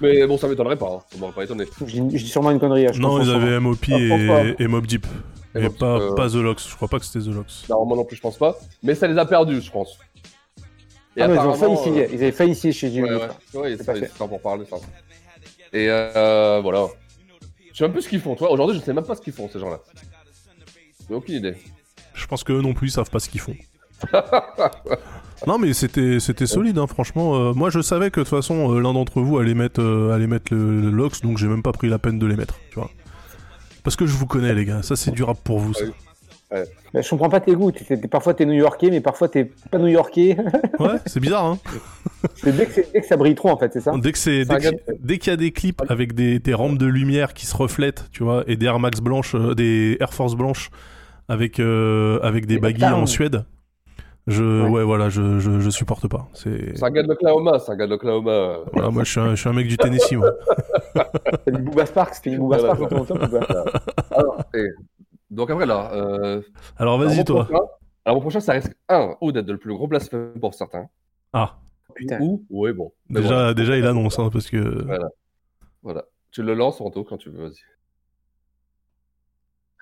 [SPEAKER 5] Mais bon, ça m'étonnerait pas, hein. ça m'aurait pas étonné.
[SPEAKER 4] Je dis sûrement une connerie. je
[SPEAKER 3] Non, ils avaient MOP
[SPEAKER 5] Ah,
[SPEAKER 3] et Mob Deep.
[SPEAKER 5] Deep,
[SPEAKER 3] pas,
[SPEAKER 5] euh,
[SPEAKER 3] pas The Lox, je crois pas que c'était The Lox.
[SPEAKER 5] Non, moi non plus, je pense pas. Mais ça les a perdus, je pense. Et
[SPEAKER 4] Ah, mais ils ont failli signer.
[SPEAKER 5] euh,
[SPEAKER 4] Ils avaient failli signer chez
[SPEAKER 5] Ouais,
[SPEAKER 4] G-Unit.
[SPEAKER 5] ouais, ouais,
[SPEAKER 4] C'est pas fait.
[SPEAKER 5] pour parler, ça. Et euh, voilà. Je sais même plus ce qu'ils font, toi. Aujourd'hui, je sais même pas ce qu'ils font, ces gens-là. J'ai aucune idée.
[SPEAKER 3] Je pense que eux non plus, ils savent pas ce qu'ils font. Non mais c'était c'était solide hein, franchement euh, moi je savais que de toute façon euh, l'un d'entre vous allait mettre euh, allait mettre le, le Lox donc j'ai même pas pris la peine de les mettre tu vois parce que je vous connais les gars ça c'est du rap pour vous ça
[SPEAKER 4] je comprends pas tes goûts. T'es- t'es- parfois t'es new-yorkais, mais parfois t'es pas new-yorkais.
[SPEAKER 3] ouais c'est bizarre hein
[SPEAKER 4] C'est dès, que c'est- dès que ça brille trop, en fait, c'est ça
[SPEAKER 3] dès que c'est dès que- dès qu'il y a des clips avec des, des rampes de lumière qui se reflètent tu vois et des Air Max blanches euh, des Air Force blanches avec euh, avec des
[SPEAKER 5] Uptown.
[SPEAKER 3] en Suède je ouais, voilà je, je je supporte pas c'est
[SPEAKER 5] un gars de l'Oklahoma, c'est un gars de l'Oklahoma.
[SPEAKER 3] voilà moi je suis un, je suis un mec du Tennessee moi
[SPEAKER 4] T'as du Booba Sparks, c'était du Booba Sparks
[SPEAKER 5] Alors, et- donc après là. euh,
[SPEAKER 3] alors vas-y toi
[SPEAKER 5] prochain- alors mon prochain, ça risque un ou d'être le plus gros blasphème pour certains.
[SPEAKER 3] ah
[SPEAKER 4] Putain.
[SPEAKER 5] Ou, ouais, bon. Mais
[SPEAKER 3] déjà
[SPEAKER 5] voilà.
[SPEAKER 3] déjà il annonce hein, parce que
[SPEAKER 5] Voilà. Voilà. Tu le lances, Anto, quand tu veux, vas-y.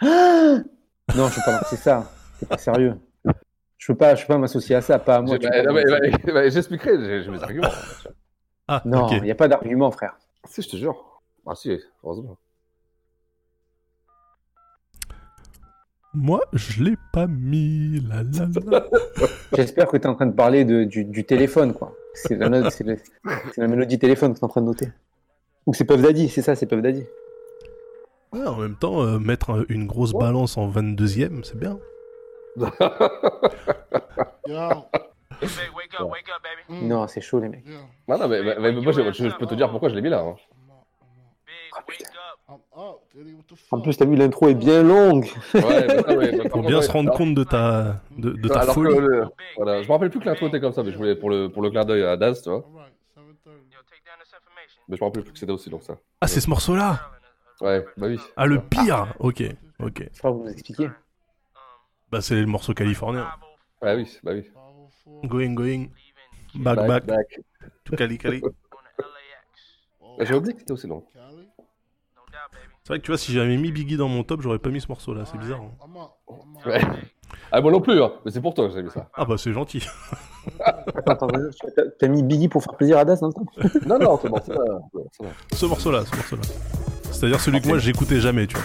[SPEAKER 4] Non, je peux pas lancer ça. C'est pas sérieux. Je peux pas, je peux pas m'associer à ça, pas à moi.
[SPEAKER 5] Bah, bah, bah, J'expliquerai, j'ai mes arguments.
[SPEAKER 3] ah
[SPEAKER 4] Non, il n'y a pas d'argument, frère.
[SPEAKER 5] si, je te jure. Ah si, heureusement.
[SPEAKER 3] Moi, je l'ai pas mis. La, la, la.
[SPEAKER 4] J'espère que tu es en train de parler de, du, du téléphone, quoi. C'est la, mélodie téléphone que tu es en train de noter. Ou c'est Puff Daddy, c'est ça, c'est Puff Daddy.
[SPEAKER 3] Ouais, en même temps, euh, mettre un- une grosse balance en 22ème, c'est bien.
[SPEAKER 4] Non, c'est chaud, les mecs.
[SPEAKER 5] Non, non, mais, mais- mais moi, je, je- je peux te dire pourquoi je l'ai mis là. hein.
[SPEAKER 4] En plus, t'as vu, l'intro est bien longue.
[SPEAKER 5] Ouais, mais non, mais- mais par
[SPEAKER 3] Pour
[SPEAKER 5] contre,
[SPEAKER 3] bien
[SPEAKER 5] ouais,
[SPEAKER 3] se rendre
[SPEAKER 5] alors-
[SPEAKER 3] compte de ta, de, de ta
[SPEAKER 5] alors que
[SPEAKER 3] folie.
[SPEAKER 5] le- voilà, je me rappelle plus que l'intro était comme ça, mais je voulais pour le, pour le clin d'œil à Daz, tu vois. Mais je me rappelle plus que c'était aussi donc ça.
[SPEAKER 3] Ah, c'est ce morceau-là?
[SPEAKER 5] Ouais, bah oui.
[SPEAKER 3] Ah, le pire Ok, ok.
[SPEAKER 4] Je crois que vous nous expliquer.
[SPEAKER 3] Bah, c'est le morceau californien.
[SPEAKER 5] Ouais, oui, bah oui.
[SPEAKER 3] Going, going. Back,
[SPEAKER 5] Back,
[SPEAKER 3] back.
[SPEAKER 5] back.
[SPEAKER 3] Tout cali, cali.
[SPEAKER 5] Bah, J'ai oublié que c'était aussi long.
[SPEAKER 3] C'est vrai que tu vois, si j'avais mis Biggie dans mon top, j'aurais pas mis ce morceau-là. C'est bizarre. hein.
[SPEAKER 5] Ouais. Ah, moi non plus, hein. mais c'est pour toi que j'ai mis ça.
[SPEAKER 3] Ah, bah, c'est gentil.
[SPEAKER 4] Attends, t'as- mis Biggie pour faire plaisir à Das dans le temps
[SPEAKER 5] Non, non, c'est bon, ça va. ça va.
[SPEAKER 3] Ce morceau-là, ce morceau-là. C'est-à-dire celui que moi, j'écoutais jamais, tu vois.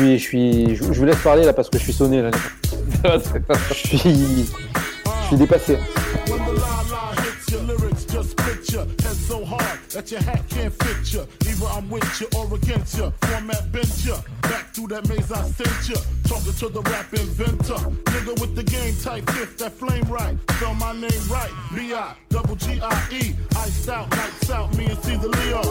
[SPEAKER 4] Suis, je suis, je, je vous laisse parler là parce que je suis sonné là. je suis, je suis dépassé.
[SPEAKER 15] The that your hat can't fit you. Either I'm with you or against you. Format bent you. Back through that maze I sent you. Talking to the rap inventor. Nigga with the game type fifth, that flame right. Spell my name right. B-I, double G-I-E. Iced out, lights out, me and Caesar Leo.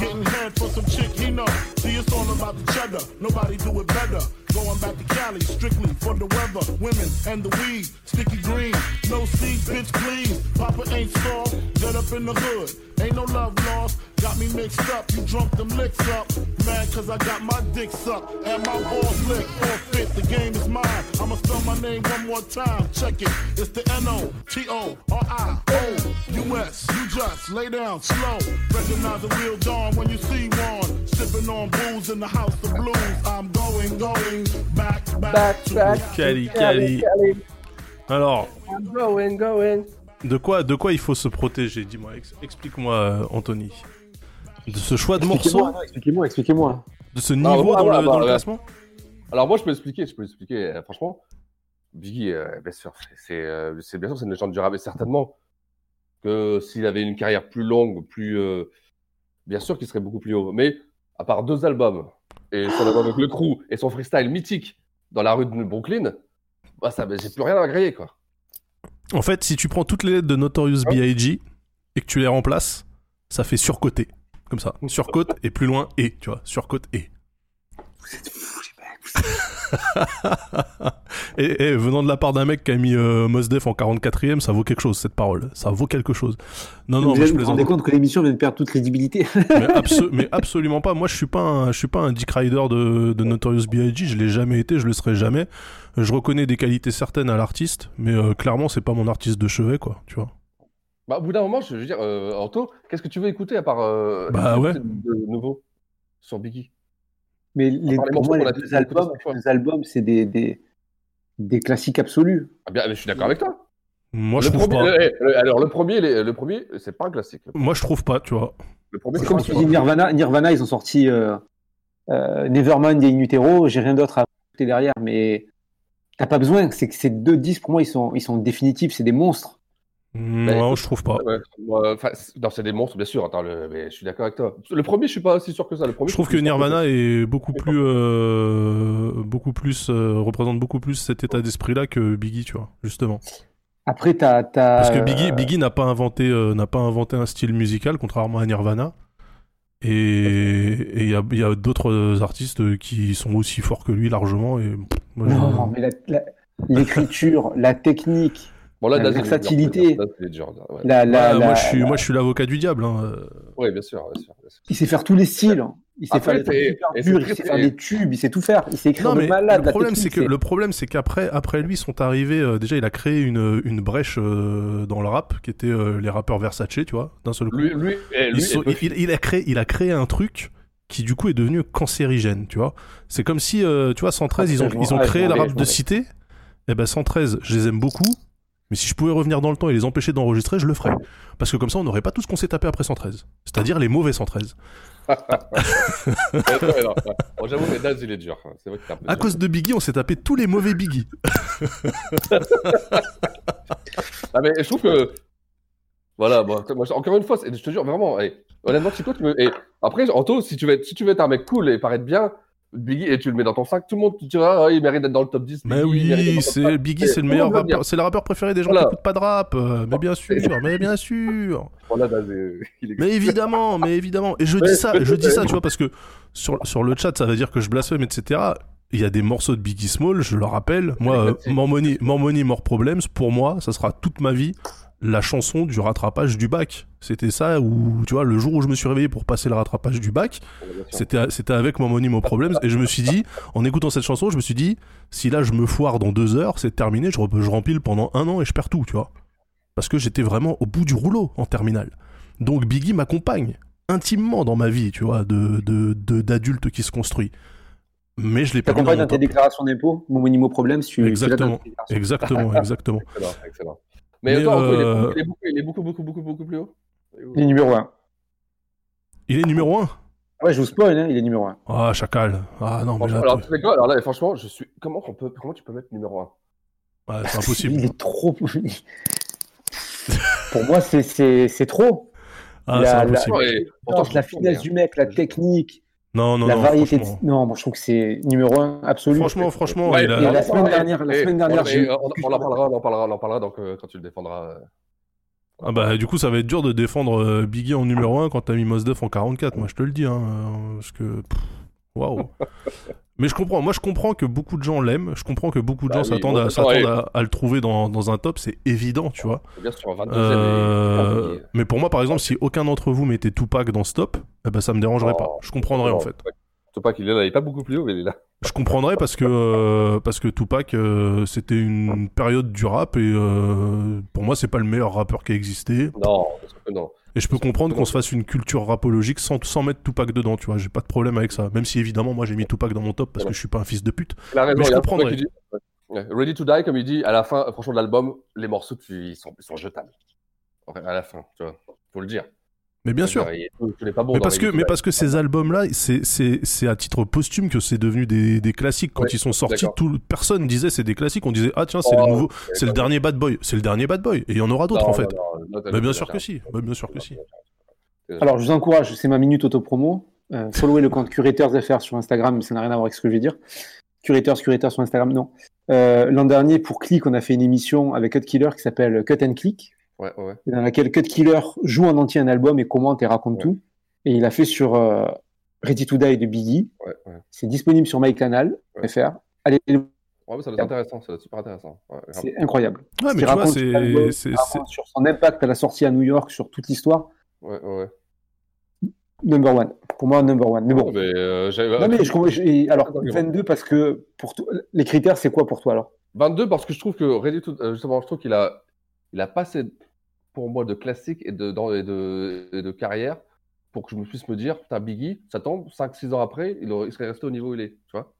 [SPEAKER 15] Getting head for some chick he know. See, it's all about the cheddar. Nobody do it better. Going back to Cali, strictly for the weather, women and the weed. Sticky green, no seeds, bitch, please. Papa ain't soft, dead up in the hood. Ain't no love lost, got me mixed up. You drunk them licks up. Mad cause I got my dick sucked and my balls licked. Forfeit, the game is mine. I'ma spell my name one more time. Check it, it's the N-O-T-O-R-I-O-U-S. You just lay down slow. Recognize a real dawn when you see one. Sipping on booze in the house of blues. I'm going, going back, back, to
[SPEAKER 3] Cali, Cali. Alors,
[SPEAKER 5] I'm going, going.
[SPEAKER 3] de quoi, de quoi il faut se protéger? Dis-moi, ex- explique-moi, euh, Anthony. De ce choix de
[SPEAKER 4] non, expliquez-moi, expliquez-moi.
[SPEAKER 3] De ce
[SPEAKER 5] Ah,
[SPEAKER 3] niveau dans, le, dans le
[SPEAKER 5] bah,
[SPEAKER 3] classement
[SPEAKER 5] Alors moi je peux expliquer, je peux expliquer. euh, franchement, Biggie, euh, bien sûr, c'est- euh, c'est- bien sûr c'est une légende du rap, et certainement que s'il avait une carrière plus longue, plus euh, bien sûr qu'il serait beaucoup plus haut. Mais à part deux albums et son album avec le Crew et son freestyle mythique dans la rue de Brooklyn, bah ça, bah, j'ai plus rien à griller quoi.
[SPEAKER 3] En fait, si tu prends toutes les lettres de Notorious B.I.G. et que tu les remplaces, ça fait surcoté. Comme ça. Surcote et plus loin et, tu vois. Surcote et. et, et venant de la part d'un mec qui a mis euh, Mos Def en 44ème, ça vaut quelque chose cette parole. Ça vaut quelque chose. Non, non,
[SPEAKER 4] vous
[SPEAKER 3] moi je
[SPEAKER 4] vous vous rendez compte que l'émission vient de perdre toute crédibilité
[SPEAKER 3] mais, abso- mais absolument pas. Moi, je suis pas un, je suis pas un Dick Rider de, de Notorious B.I.G. Je l'ai jamais été, je le serai jamais. Je reconnais des qualités certaines à l'artiste, mais euh, clairement, c'est pas mon artiste de chevet, quoi. Tu vois.
[SPEAKER 5] Bah, au bout d'un moment, je veux dire, euh, Anto, qu'est-ce que tu veux écouter à part euh,
[SPEAKER 3] Bah, ouais.
[SPEAKER 5] de nouveau sur Biggie?
[SPEAKER 4] Mais les, pour
[SPEAKER 5] morceaux
[SPEAKER 4] moi,
[SPEAKER 5] qu'on
[SPEAKER 4] les
[SPEAKER 5] a
[SPEAKER 4] deux albums, les albums, c'est des, des, des classiques absolus.
[SPEAKER 5] Ah bien, mais je suis d'accord avec toi.
[SPEAKER 3] Moi,
[SPEAKER 5] le
[SPEAKER 3] je trouve
[SPEAKER 5] premier,
[SPEAKER 3] pas.
[SPEAKER 5] eh, eh, alors le premier, le premier, c'est pas un classique.
[SPEAKER 3] Moi, je trouve pas, tu vois.
[SPEAKER 5] Le premier,
[SPEAKER 4] C'est comme si. Nirvana, Nirvana, ils ont sorti euh, euh, Nevermind et In Utero, j'ai rien d'autre à écouter derrière, mais t'as pas besoin, c'est que ces deux disques, pour moi, ils sont, ils sont définitifs, c'est des monstres.
[SPEAKER 3] Non, je trouve pas.
[SPEAKER 5] Enfin, c'est- non, c'est des monstres, bien sûr. Attends, le- mais je suis d'accord avec toi. Le premier, je suis pas aussi sûr que ça. Le premier,
[SPEAKER 3] Je trouve que Nirvana est beaucoup plus, euh, beaucoup plus, euh, représente beaucoup plus cet état d'esprit-là que Biggie, tu vois, justement.
[SPEAKER 4] Après, t'as.
[SPEAKER 3] Parce que Biggie,
[SPEAKER 4] euh,
[SPEAKER 3] Biggie n'a pas inventé, euh, n'a pas inventé un style musical, contrairement à Nirvana. Et il y a, il y a d'autres artistes qui sont aussi forts que lui largement. Et moi,
[SPEAKER 4] Non, mais la- la- l'écriture, la technique,
[SPEAKER 5] Bon, là,
[SPEAKER 4] la versatilité,
[SPEAKER 5] ouais.
[SPEAKER 4] la, la-
[SPEAKER 3] moi, je suis,
[SPEAKER 4] la-
[SPEAKER 3] moi, je suis l'avocat du diable. hein.
[SPEAKER 5] Oui, bien sûr, bien sûr. bien sûr.
[SPEAKER 4] il sait faire tous les styles. Il sait
[SPEAKER 5] Après,
[SPEAKER 4] faire il sait
[SPEAKER 5] et-
[SPEAKER 4] des tubes, il sait tout faire. Il sait écrire
[SPEAKER 3] Non,
[SPEAKER 4] de
[SPEAKER 3] mais
[SPEAKER 4] malade.
[SPEAKER 3] le problème, c'est que le problème, c'est qu'après, après lui, sont arrivés. euh, déjà, il a créé une, une brèche euh, dans le rap, qui était euh, les rappeurs Versace, tu vois, d'un seul coup.
[SPEAKER 5] Lui, lui, eh, lui,
[SPEAKER 3] sont- il, il a créé, il a créé un truc qui du coup est devenu cancérigène, tu vois. C'est comme si, euh, tu vois, 113, ils ont, ils ont créé le rap de cité. Et ben 113, je les aime beaucoup. Mais si je pouvais revenir dans le temps et les empêcher d'enregistrer, je le ferais. Parce que comme ça, on n'aurait pas tout ce qu'on s'est tapé après 113. C'est-à-dire les mauvais 113.
[SPEAKER 5] Ouais, ouais, non, ouais. Bon, J'avoue, mais Daz, il est dur. vrai que peu
[SPEAKER 3] À cause de Biggie, on s'est tapé tous les mauvais Biggie.
[SPEAKER 5] Ah, mais je trouve que. Voilà, bon, encore une fois, je te jure, vraiment, eh, honnêtement, Chico, tu me. et après, Anto, si tu veux être, si tu veux être un mec cool et paraître bien, Biggie, et tu le mets dans ton sac, tout le monde te dira, ah, il mérite d'être dans le top 10.
[SPEAKER 3] Mais
[SPEAKER 5] Biggie,
[SPEAKER 3] oui, c'est
[SPEAKER 5] 5.
[SPEAKER 3] Biggie, c'est le meilleur rappeur, c'est le rappeur préféré des gens
[SPEAKER 5] Voilà.
[SPEAKER 3] qui écoutent pas de rap. euh, Mais bien sûr, mais bien sûr.
[SPEAKER 5] Voilà, c'est- il est-
[SPEAKER 3] Mais évidemment, mais évidemment. Et je dis ça, je dis ça, tu vois, parce que sur, sur le chat, ça va dire que je blasphème, etc. Il y a des morceaux de Biggie Small, je le rappelle. Moi, euh, More Money, More Money, More Problems, pour moi, ça sera toute ma vie la chanson du rattrapage du bac. C'était ça où, tu vois, le jour où je me suis réveillé pour passer le rattrapage du bac, c'était, c'était avec More Money, More Problems. Et je me suis dit, en écoutant cette chanson, je me suis dit, si là je me foire dans deux heures, c'est terminé, je, re- je rempile pendant un an et je perds tout, tu vois. Parce que j'étais vraiment au bout du rouleau en terminale. Donc Biggie m'accompagne intimement dans ma vie, tu vois, de, de, d'adulte qui se construit. Mais je l'ai pas dans mon
[SPEAKER 4] dans tes déclarations d'impôts, mon minimo problème, si tu
[SPEAKER 3] Exactement, exactement, exactement.
[SPEAKER 5] Excellent, excellent. Mais,
[SPEAKER 3] Mais,
[SPEAKER 5] attends, Anto, il est-
[SPEAKER 3] euh,
[SPEAKER 5] il est beaucoup- il est beaucoup, beaucoup, beaucoup, beaucoup plus haut.
[SPEAKER 4] Il est numéro 1.
[SPEAKER 3] Il est numéro 1
[SPEAKER 4] Ouais, je vous spoil, hein, il est numéro 1.
[SPEAKER 3] Ah, chacal. Ah non, mais là,
[SPEAKER 5] alors, tu sais quoi, alors là, franchement, je suis. Comment, on peut... Comment tu peux mettre numéro 1
[SPEAKER 3] ouais, c'est impossible.
[SPEAKER 4] Il est trop. Pour moi, c'est- c'est c'est trop.
[SPEAKER 3] Ah,
[SPEAKER 4] La-
[SPEAKER 3] c'est
[SPEAKER 4] la- finesse du mec, la technique,
[SPEAKER 3] Non, non,
[SPEAKER 4] la
[SPEAKER 3] non,
[SPEAKER 4] variété. de-. Non, moi je trouve que c'est numéro 1 absolu.
[SPEAKER 3] Franchement, franchement,
[SPEAKER 5] Ouais,
[SPEAKER 4] la semaine dernière, la semaine dernière,
[SPEAKER 5] on- en parlera, on en parlera, on en parlera donc, euh, quand tu le défendras. euh.
[SPEAKER 3] Ah bah du coup ça va être dur de défendre euh, Biggie en numéro 1 quand t'as mis Mos Def en 44, moi je te le dis hein, euh, parce que waouh. Mais je comprends, moi je comprends que beaucoup de gens l'aiment, je comprends que beaucoup de
[SPEAKER 5] Bah
[SPEAKER 3] gens
[SPEAKER 5] oui,
[SPEAKER 3] s'attendent
[SPEAKER 5] bon,
[SPEAKER 3] à,
[SPEAKER 5] et-
[SPEAKER 3] à, à le trouver dans, dans un top, c'est évident, tu vois.
[SPEAKER 5] Bien sûr, 22
[SPEAKER 3] Euh, mais pour moi par exemple si aucun d'entre vous mettait Tupac dans ce top, eh ben, ça me dérangerait
[SPEAKER 5] Oh,
[SPEAKER 3] pas, je comprendrais en fait.
[SPEAKER 5] Tupac, il est là, il est pas beaucoup plus haut, mais il est là.
[SPEAKER 3] Je comprendrais parce que euh, parce que Tupac euh, c'était une période du rap et pour moi c'est pas le meilleur rappeur qui a existé.
[SPEAKER 5] Non, non.
[SPEAKER 3] Et je peux comprendre qu'on se fasse une culture rapologique sans, sans mettre Tupac dedans, tu vois. J'ai pas de problème avec ça. Même si évidemment moi j'ai mis Tupac dans mon top parce que je suis pas un fils de pute.
[SPEAKER 5] Raison,
[SPEAKER 3] Mais je comprendrais.
[SPEAKER 5] dit-. Ready to Die, comme il dit, à la fin, franchement, de l'album, les morceaux, tu- ils, sont, ils sont jetables. À la fin, tu vois. Faut le dire.
[SPEAKER 3] Mais bien sûr. Mais parce que mais parce ces albums là, c'est à titre posthume que c'est devenu des, des classiques quand
[SPEAKER 5] Ouais,
[SPEAKER 3] ils sont sortis. Tout personne disait c'est des classiques. On disait ah tiens c'est
[SPEAKER 5] Oh,
[SPEAKER 3] le nouveau,
[SPEAKER 5] ouais,
[SPEAKER 3] c'est le dernier Bad Boy, c'est le dernier Bad Boy. Et il y en aura d'autres en fait.
[SPEAKER 5] non, non, non,
[SPEAKER 3] Mais bien sûr que si. Bien sûr que si.
[SPEAKER 4] Alors, je vous encourage, c'est ma minute autopromo. Euh, followez le compte Curators FR sur Instagram, mais ça n'a rien à voir avec ce que je vais dire. Curators, Curators sur Instagram, non. Euh, L'an dernier, pour Click, on a fait une émission avec Cut Killer qui s'appelle Cut and Click,
[SPEAKER 5] Ouais, ouais.
[SPEAKER 4] et dans laquelle Cut Killer joue en entier un album et commente et raconte tout. Et il a fait sur euh, Ready to Die de Biggie.
[SPEAKER 5] Ouais, ouais.
[SPEAKER 4] C'est disponible sur MyCanal.fr. Allez,
[SPEAKER 5] Ouais, ça doit être intéressant, ça doit être super intéressant. Ouais,
[SPEAKER 4] c'est incroyable.
[SPEAKER 3] Ouais, mais tu vois, c'est-
[SPEAKER 4] sur son impact à la sortie à New York, sur toute l'histoire.
[SPEAKER 5] Ouais, ouais.
[SPEAKER 4] Number one. Pour moi, number one. Mais bon.
[SPEAKER 5] Mais, euh,
[SPEAKER 4] Non, mais je, alors,
[SPEAKER 5] D'accord,
[SPEAKER 4] 22 parce que pour toi, les critères, c'est quoi pour toi alors?
[SPEAKER 5] 22 parce que je trouve que Ready to euh, justement, je trouve qu'il a, il a pas assez, pour moi, de classique et de, dans- et de, et de carrière pour que je me puisse me dire, putain, Biggie, ça tombe, 5-6 ans après, il, aurait- il serait resté au niveau où il est, tu vois.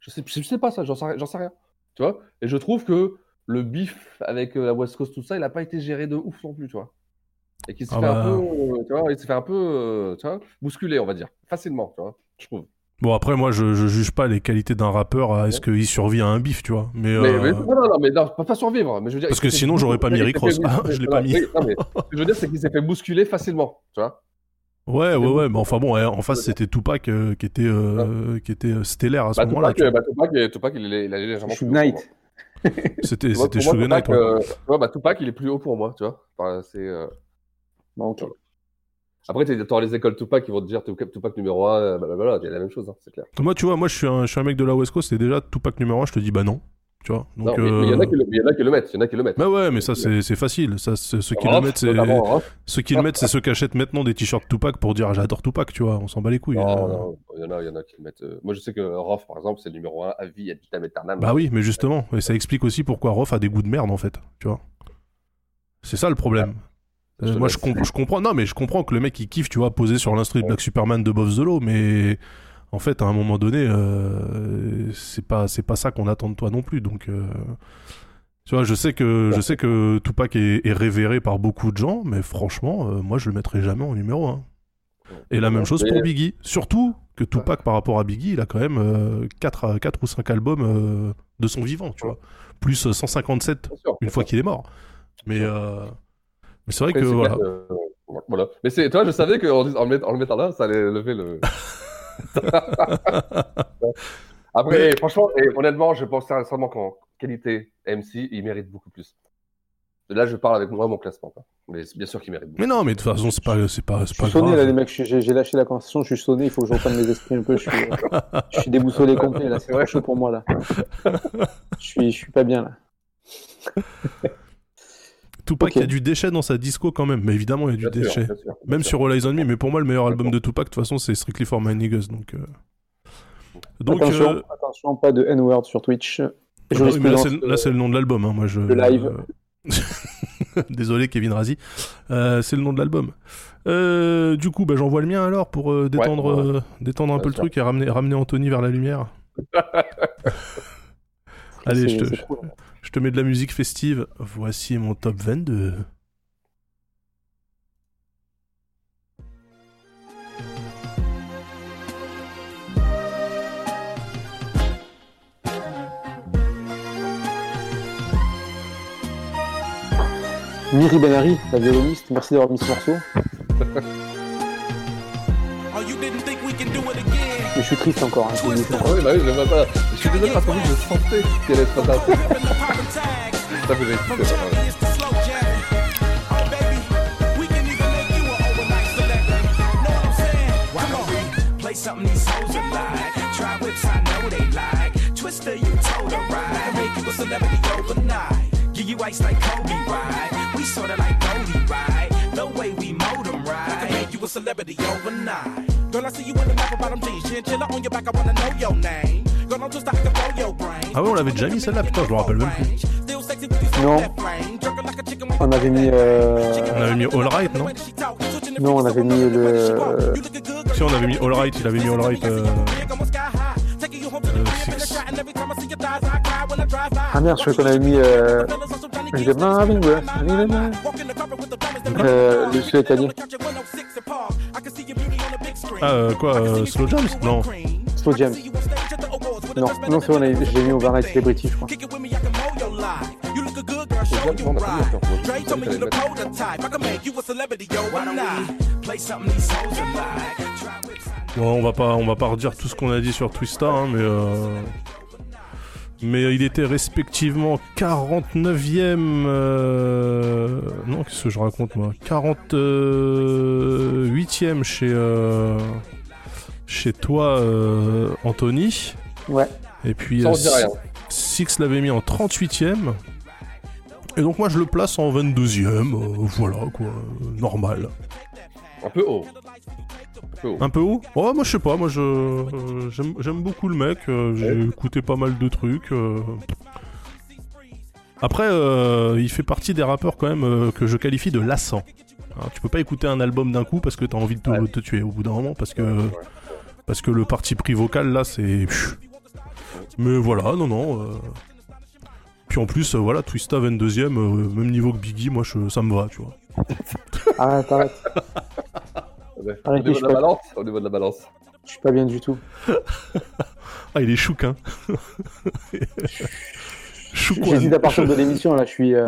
[SPEAKER 5] Je sais, je sais pas ça, j'en sais, sais rien, tu vois. Et je trouve que le bif avec euh, la West Coast, tout ça, il a pas été géré de ouf non plus, tu vois. Et qu'il s'est
[SPEAKER 3] Ah
[SPEAKER 5] fait
[SPEAKER 3] bah.
[SPEAKER 5] un peu, euh, tu vois, il s'est fait un peu, tu vois, bousculer, on va dire, facilement, tu vois, je trouve.
[SPEAKER 3] Bon après moi je, je juge pas les qualités d'un rappeur à est-ce qu'il survit à un bif, tu vois. Mais,
[SPEAKER 5] Mais,
[SPEAKER 3] euh,
[SPEAKER 5] mais- non, non, non, mais non, pas, pas survivre. Mais je veux dire,
[SPEAKER 3] Parce que sinon, j'aurais pas mis Rick Ross. Ah, je l'ai pas mis.
[SPEAKER 5] Oui, non, mais ce que je veux dire, c'est qu'il s'est fait bousculer facilement, tu vois.
[SPEAKER 3] Ouais, ouais, ouais, mais enfin bon, ouais, en face c'était Tupac euh, qui était, euh, qui était euh, stellaire à ce
[SPEAKER 5] Bah,
[SPEAKER 3] moment-là.
[SPEAKER 5] Tupac,
[SPEAKER 3] tu
[SPEAKER 5] bah, Tupac, Tupac, il, est, il est légèrement
[SPEAKER 4] Suge
[SPEAKER 5] plus haut pour
[SPEAKER 4] Knight.
[SPEAKER 3] C'était Suge Knight,
[SPEAKER 5] Tupac,
[SPEAKER 3] ouais.
[SPEAKER 5] euh, bah, Tupac, il est plus haut pour moi, tu vois. Enfin, c'est, euh,
[SPEAKER 4] Bon, ok.
[SPEAKER 5] Après, tu auras les écoles Tupac qui vont te dire Tupac, numéro 1, blablabla, il y a la même chose, hein, c'est clair.
[SPEAKER 3] Moi, tu vois, moi je suis un, je suis un mec de la West Coast et déjà Tupac numéro 1, je te dis bah non. Tu vois. Donc,
[SPEAKER 5] mais mais il y en a
[SPEAKER 3] euh,
[SPEAKER 5] qui le- il y en a qui le mettent, il y en a qui le mettent.
[SPEAKER 3] Bah ouais, mais ça c'est facile. Ça, ceux qui le mettent, c'est
[SPEAKER 5] Rof.
[SPEAKER 3] ceux qui le mettent, c'est ceux qui achètent maintenant des t-shirts Tupac pour dire ah, j'adore Tupac, tu vois. On s'en bat les couilles.
[SPEAKER 5] Non,
[SPEAKER 3] Euh,
[SPEAKER 5] non, il y en a, il y en a qui le mettent. euh, Moi, je sais que Rof, par exemple, c'est le numéro 1 à vie, à vitam aeternam.
[SPEAKER 3] Bah oui, mais justement, et ça explique aussi pourquoi Rof a des goûts de merde en fait, tu vois. C'est ça le problème.
[SPEAKER 5] Je
[SPEAKER 3] Euh, moi je, comp- je comprends, non mais je comprends que le mec il kiffe, tu vois, poser sur l'instru de Black Superman de Bob Zolo, mais en fait à un moment donné, euh, c'est pas c'est pas ça qu'on attend de toi non plus, donc. euh, Tu vois, je sais que je sais que Tupac est, est révéré par beaucoup de gens, mais franchement, euh, moi je le mettrai jamais en numéro 1. Et la même chose pour Biggie. Surtout que Tupac, par rapport à Biggie, il a quand même 4, ou 5 albums de son vivant, tu vois. Plus euh, 157
[SPEAKER 5] Bien sûr,
[SPEAKER 3] une fois qu'il est mort. Mais, euh, mais c'est vrai
[SPEAKER 5] Après,
[SPEAKER 3] que voilà.
[SPEAKER 5] euh, voilà. Mais c'est, toi, je savais qu'en en en le mettant là, ça allait lever le. Après, franchement, et honnêtement, je pense sincèrement qu'en qualité MC, il mérite beaucoup plus. Là, je parle avec moi mon classement. quoi. Mais c'est bien sûr qu'il mérite beaucoup.
[SPEAKER 3] Mais non, mais de toute façon, c'est pas, c'est pas, c'est
[SPEAKER 4] Je
[SPEAKER 3] pas
[SPEAKER 4] suis sonné
[SPEAKER 3] grave.
[SPEAKER 4] là, les mecs. J'ai j'ai lâché la conversation. Je suis sonné. Il faut que je reprenne mes esprits un peu. Je suis, je suis déboussolé complet là. C'est trop chaud pour moi là. Je suis, je suis pas bien là.
[SPEAKER 3] Tupac, il y a du déchet dans sa disco quand même, mais évidemment, il y a du
[SPEAKER 5] Bien sûr,
[SPEAKER 3] déchet.
[SPEAKER 5] bien sûr, bien
[SPEAKER 3] même
[SPEAKER 5] sûr.
[SPEAKER 3] sur All Eyes on Me, mais pour moi, le meilleur album de Tupac, de toute façon, c'est Strictly for My Niggas. Donc, euh, donc
[SPEAKER 4] attention,
[SPEAKER 3] euh,
[SPEAKER 4] attention, pas de N-word sur Twitch.
[SPEAKER 3] ah bah oui, mais là, c'est le nom de l'album. hein, moi, je...
[SPEAKER 4] Le live.
[SPEAKER 3] Désolé, Kevin Razi. Euh, c'est le nom de l'album. Euh, du coup, bah, j'envoie le mien alors pour euh, détendre,
[SPEAKER 5] Ouais, ouais.
[SPEAKER 3] détendre un peu le truc et ramener, ramener Anthony vers la lumière. Allez, je te. Je te mets de la musique festive. Voici mon top 22.
[SPEAKER 4] Miri Benari, la violoniste. Merci d'avoir mis ce morceau. suis triste encore. Hein.
[SPEAKER 5] Ah oui, bah oui, je vois pas. Je suis désolé parce qu'en fait, je sentais qu'elle allait être intéressante. Ça.
[SPEAKER 15] Oh,
[SPEAKER 11] something these hoes are like? Try whips, I know they like. Twister, you told her right. Make you a celebrity overnight. Give you ice like Kobe, right? We sorta like Goldie, right? The way we mold 'em, right? Make you a celebrity overnight.
[SPEAKER 15] Girl, I see you in the map bottom jeans. Chinchilla on your back, I wanna know your name. Girl, I'm just like a roll your brain.
[SPEAKER 3] Ah ouais, on l'avait déjà mis celle-là, putain, je me rappelle même plus.
[SPEAKER 4] Non. On avait mis. euh,
[SPEAKER 3] On avait mis All Right, non
[SPEAKER 4] Non, on avait mis le.
[SPEAKER 3] Si, on avait mis All Right, il avait mis All Right. euh, euh, Six.
[SPEAKER 4] Ah merde, je crois qu'on avait mis. Euh... Je Marvin Gaye, Marvin Gaye. Euh, le celui italien.
[SPEAKER 3] Ah, euh, quoi, euh, Slow Jams? Non.
[SPEAKER 4] Slow Jam. Non, non, c'est bon, on avait- je l'ai mis au Barnight Celebrity, je crois.
[SPEAKER 3] Bon, on va pas, on va pas redire tout ce qu'on a dit sur Twista, hein, mais euh, mais il était respectivement 49e. euh, Non, qu'est-ce que je raconte moi? 48e chez euh, chez toi, euh, Anthony.
[SPEAKER 4] Ouais.
[SPEAKER 3] Et puis euh. Six l'avait mis en 38e. Et donc moi je le place en 22e, euh, voilà quoi, normal.
[SPEAKER 5] Un peu haut. Un peu haut.
[SPEAKER 3] Un peu haut? Ouais, moi je sais pas, moi je euh, j'aime beaucoup le mec, euh, j'ai écouté pas mal de trucs. euh. Après, euh, il fait partie des rappeurs quand même euh, que je qualifie de lassants. Hein, tu peux pas écouter un album d'un coup parce que t'as envie de te, te tuer au bout d'un moment parce que parce que le parti pris vocal là c'est. Mais voilà, non non. euh. Puis en plus, euh, voilà, Twista 22ème, euh, même niveau que Biggie, moi je, ça me va, tu vois.
[SPEAKER 4] Arrête, arrête.
[SPEAKER 5] Ouais. Au niveau
[SPEAKER 4] je
[SPEAKER 5] de la
[SPEAKER 4] suis pas-
[SPEAKER 5] balance, au niveau de la balance.
[SPEAKER 4] Je suis pas bien du tout.
[SPEAKER 3] Ah, il est chouk, hein. Choukouane.
[SPEAKER 4] J'hésite à partir de l'émission, là, je suis. euh,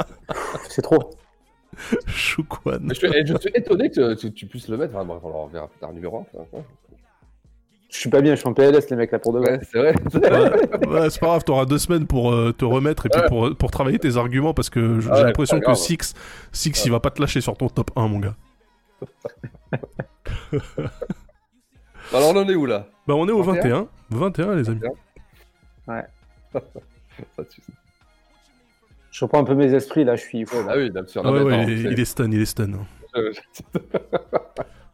[SPEAKER 4] C'est trop.
[SPEAKER 3] Choukouane.
[SPEAKER 5] Mais je, suis, et je suis étonné que tu, tu puisses le mettre. Enfin, bref, on le reverra plus tard numéro 1.
[SPEAKER 4] Je suis pas bien, je suis en PLS, les mecs, là, pour de vrai.
[SPEAKER 5] Ouais, c'est vrai.
[SPEAKER 3] Ouais, ouais, c'est pas grave, t'auras deux semaines pour euh, te remettre et puis
[SPEAKER 5] Ouais.
[SPEAKER 3] pour, pour travailler tes arguments parce que j'ai
[SPEAKER 5] ouais,
[SPEAKER 3] l'impression que. Six, Six il va pas te lâcher sur ton top 1, mon gars.
[SPEAKER 5] Alors, on en est où là
[SPEAKER 3] Bah, on est au
[SPEAKER 5] 21?
[SPEAKER 3] 21. 21, les amis.
[SPEAKER 4] Ouais.
[SPEAKER 5] Pas de soucis.
[SPEAKER 4] Je reprends un peu mes esprits, là, je suis.
[SPEAKER 5] Ouais, bah oui.
[SPEAKER 3] Ah ouais, ouais,
[SPEAKER 5] attends,
[SPEAKER 3] il, est,
[SPEAKER 5] c'est-
[SPEAKER 3] il est stun, il est stun.
[SPEAKER 5] Euh,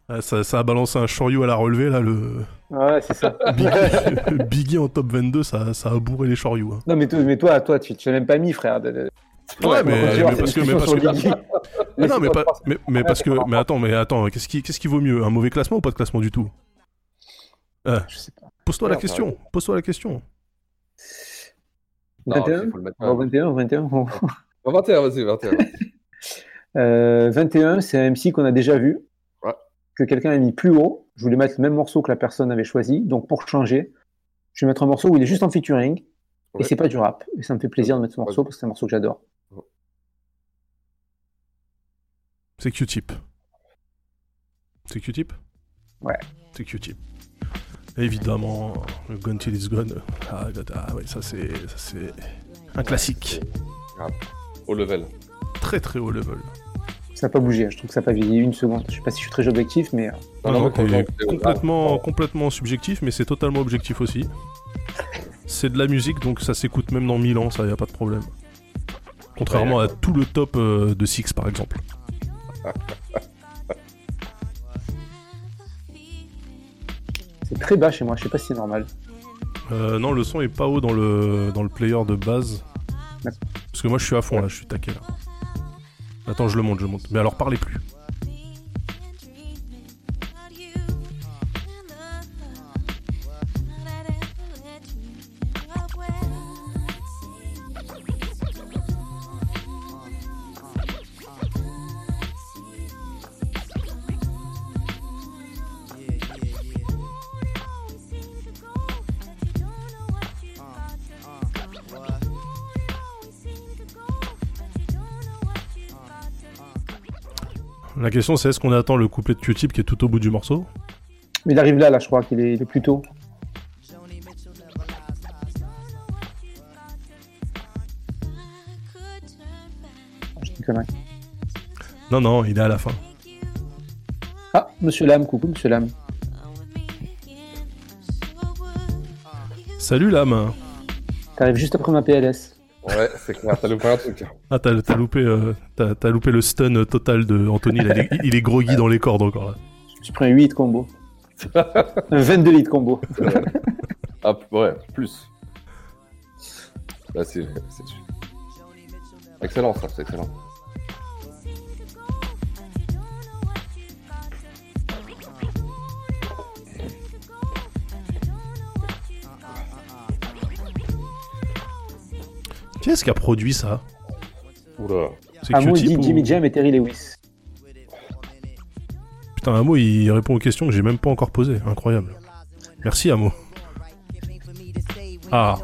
[SPEAKER 3] Ah, ça, ça a balancé un Shoryu à la relevée, là, le.
[SPEAKER 4] Ouais, c'est ça.
[SPEAKER 3] Biggie, Biggie en top 22, ça, ça a bourré les Shoryu. hein.
[SPEAKER 4] Non, mais toi, mais toi, toi tu tu l'as même pas mis, frère.
[SPEAKER 3] Ouais, mais, parce que, mais parce que, mais non, mais, pas, mais, mais parce que, mais attends, mais attends, qu'est-ce qui, qu'est-ce qui vaut mieux, un mauvais classement ou pas de classement du tout? Euh, Pose-toi la question, pose-toi la question.
[SPEAKER 5] Non,
[SPEAKER 4] 21
[SPEAKER 5] il faut le mettre.
[SPEAKER 4] Oh, 21, 21. bon.
[SPEAKER 5] Bon, 21, vas-y, 21.
[SPEAKER 4] Euh, 21, c'est un MC qu'on a déjà vu,
[SPEAKER 5] Ouais.
[SPEAKER 4] que quelqu'un a mis plus haut. Je voulais mettre le même morceau que la personne avait choisi. Donc pour changer, je vais mettre un morceau où il est juste en featuring.
[SPEAKER 5] Ouais.
[SPEAKER 4] Et c'est pas du rap. Et ça me fait plaisir de mettre ce morceau parce que c'est un morceau que j'adore.
[SPEAKER 3] C'est Q-Tip. C'est Q-Tip?
[SPEAKER 4] Ouais.
[SPEAKER 3] C'est Q-Tip. Évidemment, le Gun Till It's Gone. Ah, ah, ouais, ça c'est, ça c'est un classique.
[SPEAKER 5] Ah, Au level.
[SPEAKER 3] Très très haut level.
[SPEAKER 4] Ça n'a pas bougé, je trouve que ça n'a pas vieilli une seconde. Je sais pas si je suis très objectif, mais. euh,
[SPEAKER 3] Non,
[SPEAKER 5] non,
[SPEAKER 3] non,
[SPEAKER 5] quand
[SPEAKER 3] t'es
[SPEAKER 5] on-
[SPEAKER 3] complètement, complètement subjectif, mais c'est totalement objectif aussi. C'est de la musique, donc ça s'écoute même dans 1000 ans, ça y a pas de problème. Contrairement à tout le top euh, de Six par exemple.
[SPEAKER 4] C'est très bas chez moi, je sais pas si c'est normal.
[SPEAKER 3] Euh, non, le son est pas haut dans le, dans le player de base. Parce que moi je suis à fond là, je suis taqué là. Attends, je le monte, je monte. Mais alors parlez plus. Question c'est est-ce qu'on attend le couplet de Q-Tip qui est tout au bout du morceau?
[SPEAKER 4] Mais il arrive là, là, je crois qu'il est, est plus tôt.
[SPEAKER 3] Non, non, il est à la fin.
[SPEAKER 4] Ah, monsieur Lam, coucou, monsieur Lam.
[SPEAKER 3] Salut l'âme
[SPEAKER 4] T'arrives juste après ma PLS.
[SPEAKER 5] Ouais, c'est clair, t'as loupé un truc.
[SPEAKER 3] Ah, t'as t'as loupé, euh, t'as- t'as loupé le stun total de Anthony. il, est, il est groggy dans les cordes encore là.
[SPEAKER 4] Je prends 8 combos. Un 22 litres combo.
[SPEAKER 5] Ah, ouais, plus. Là, c'est. c'est- Excellent, ça, c'est excellent.
[SPEAKER 3] Qui est-ce qui a produit ça
[SPEAKER 5] Oula.
[SPEAKER 3] C'est Q-Tip
[SPEAKER 4] dit
[SPEAKER 3] ou-
[SPEAKER 4] Jimmy Jam et Terry Lewis.
[SPEAKER 3] Putain, Amo, il répond aux questions que j'ai même pas encore posées. Incroyable. Merci, Amo. Ah.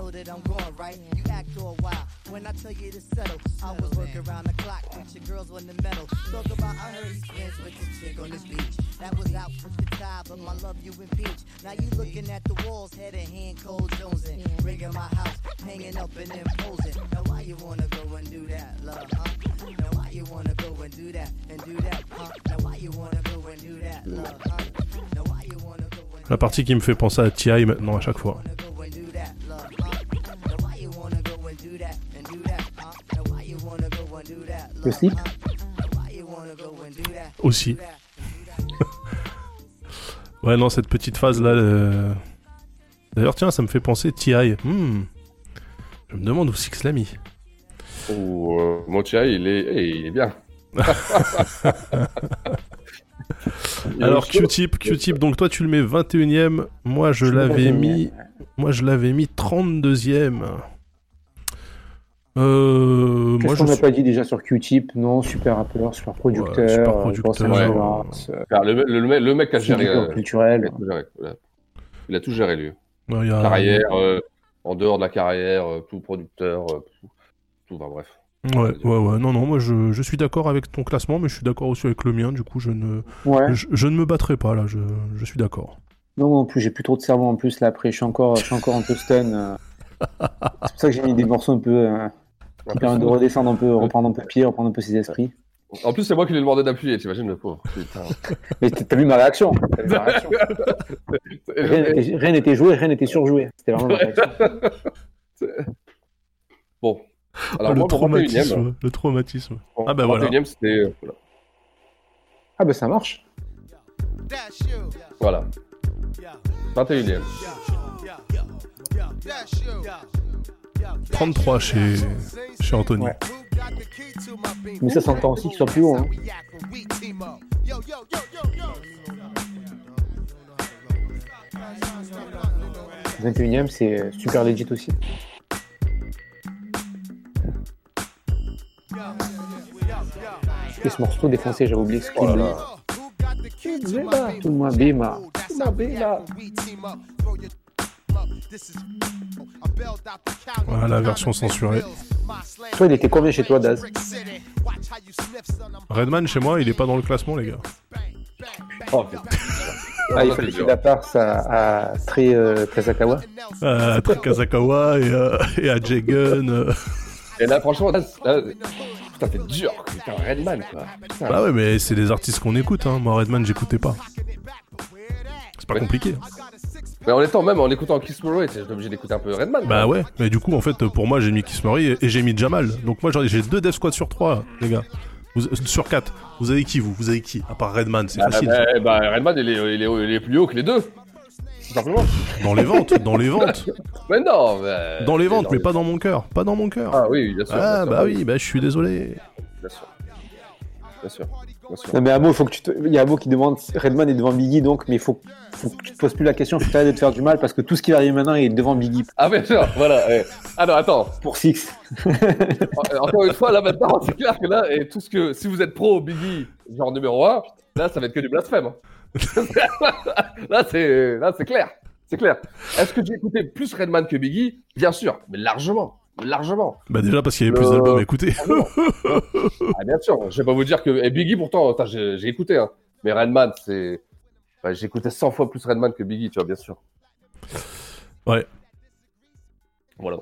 [SPEAKER 6] That was out with the tie, but my love you in beach. Now you looking at the walls, head and hand, cold Jones in. Rigging my house, hanging up and imposing. Now why you wanna go and do that, love, huh? Now why you wanna go and do that and do that, huh? Now why you wanna go and do that, love, huh? Now why you wanna go and
[SPEAKER 3] La partie qui me fait penser à TI maintenant à chaque fois.
[SPEAKER 6] do that, do that do that, do that, do that?
[SPEAKER 3] Aussi. Ouais, non, cette petite phase là. euh, D'ailleurs, tiens, ça me fait penser TI. Hmm. Je me demande où Six l'a mis.
[SPEAKER 5] Ou euh, Mochia, il est, eh, il est bien.
[SPEAKER 3] Alors. Q-Tip, Q-Tip, donc toi tu le mets 21ème, moi je l'avais
[SPEAKER 4] 21e.
[SPEAKER 3] mis moi je l'avais mis 32ème. Euh,
[SPEAKER 4] Qu'est-ce
[SPEAKER 3] je
[SPEAKER 4] qu'on n'a
[SPEAKER 3] suis-
[SPEAKER 4] pas dit déjà sur Q-Tip? Non, super rappeur, super producteur,
[SPEAKER 3] super
[SPEAKER 4] euh,
[SPEAKER 3] producteur, ouais.
[SPEAKER 4] influence, euh,
[SPEAKER 5] Car le, le, le, le mec a géré. Euh,
[SPEAKER 4] culturel.
[SPEAKER 5] Il a tout géré. Il a, il a tout géré, lui.
[SPEAKER 3] Ouais, il y a-
[SPEAKER 5] Carrière, euh, en dehors de la carrière, euh, tout producteur, euh, tout, tout va, bref.
[SPEAKER 3] Ouais, ouais, ouais, non, non, moi je, je suis d'accord avec ton classement, mais je suis d'accord aussi avec le mien, du coup je ne,
[SPEAKER 4] Ouais.
[SPEAKER 3] je, je ne me battrai pas là, je, je suis d'accord.
[SPEAKER 4] Non, en plus, j'ai plus trop de cerveau en plus là après, je suis encore, je suis encore un peu stun. euh. C'est pour ça que j'ai mis des morceaux un peu qui permettent de redescendre un peu, reprendre un peu pied, reprendre un peu ses esprits.
[SPEAKER 5] En plus, c'est moi qui lui ai demandé d'appuyer, t'imagines le pauvre. Putain.
[SPEAKER 4] Mais t'as vu ma réaction t'as vu ma réaction. Rien n'était- joué, rien n'était surjoué. C'était vraiment ma réaction.
[SPEAKER 5] Bon.
[SPEAKER 3] Ah,
[SPEAKER 5] Alors,
[SPEAKER 3] le
[SPEAKER 5] moi, mon 21e,
[SPEAKER 3] traumatisme, le traumatisme.
[SPEAKER 5] mon
[SPEAKER 3] Ah bah voilà.
[SPEAKER 5] 21e, c'était. euh, voilà.
[SPEAKER 4] Ah bah ça marche.
[SPEAKER 5] Voilà. 21e.
[SPEAKER 3] 33 chez, chez Anthony.
[SPEAKER 4] Ouais. Mais ça s'entend aussi qu'il soit plus haut. Hein. Le 21ème, c'est super legit aussi. Et ce morceau défoncé, j'avais oublié ce
[SPEAKER 5] Oh
[SPEAKER 4] qu'il
[SPEAKER 5] là.
[SPEAKER 4] Bima, tout le monde, Bima.
[SPEAKER 3] Voilà la version censurée.
[SPEAKER 4] Toi, il était combien chez toi, Daz
[SPEAKER 3] Redman, chez moi, il est pas dans le classement, les gars.
[SPEAKER 5] Oh, putain.
[SPEAKER 4] Ah, il fallait qu'il passe à, à Trey euh, Kazakawa.
[SPEAKER 3] Euh, à Kazakawa et, euh, et à euh.
[SPEAKER 5] Et là, franchement, là, c'est- là, putain, t'es dur. Putain, Redman, quoi. Putain.
[SPEAKER 3] Bah ouais, mais c'est des artistes qu'on écoute. Hein. Moi, Redman, j'écoutais pas. C'est pas compliqué.
[SPEAKER 5] Mais en étant même en écoutant Kiss Murray, j'étais obligé d'écouter un peu Redman.
[SPEAKER 3] Bah ouais, mais du coup, en fait, pour moi, j'ai mis Kiss Murray et, j'ai mis Jamal. Donc moi, j'ai deux Death Squad sur trois, les gars. Vous- sur quatre. Vous avez qui, vous? Vous avez qui À part Redman, c'est
[SPEAKER 5] Ah,
[SPEAKER 3] facile.
[SPEAKER 5] bah, bah, Redman, il est, il, est, il est plus haut que les deux. Tout simplement.
[SPEAKER 3] Dans les ventes, dans les ventes.
[SPEAKER 5] Mais non, mais...
[SPEAKER 3] Dans les ventes, mais pas dans mon cœur. Pas dans mon cœur.
[SPEAKER 5] Ah oui, bien sûr.
[SPEAKER 3] Ah
[SPEAKER 5] bien sûr,
[SPEAKER 3] bah oui, bah je suis désolé.
[SPEAKER 5] Bien sûr. Bien sûr.
[SPEAKER 4] Non, mais il faut que tu te... il y a Amo qui demande Redman est devant Biggie, donc, mais il faut... faut que tu te poses plus la question, faut que de te faire du mal parce que tout ce qui va arriver maintenant il est devant Biggie.
[SPEAKER 5] Ah bien sûr, voilà. ouais. Alors attends,
[SPEAKER 4] Pour Six.
[SPEAKER 5] En- Encore une fois, là maintenant, c'est clair que là, et tout ce que si vous êtes pro Biggie, genre numéro 1, là, ça va être que du blasphème. hein. là, c'est là, c'est clair, c'est clair. Est-ce que j'ai écouté plus Redman que Biggie? Bien sûr, mais largement, largement.
[SPEAKER 3] Bah déjà parce qu'il y avait plus
[SPEAKER 5] Euh,
[SPEAKER 3] d'albums à écouter.
[SPEAKER 5] Ah bien sûr, je vais pas vous dire que et Biggie pourtant, j'ai écouté, hein. mais Redman, c'est, bah, j'ai écouté 100 fois plus Redman que Biggie, tu vois, bien sûr.
[SPEAKER 3] ouais.
[SPEAKER 5] Voilà.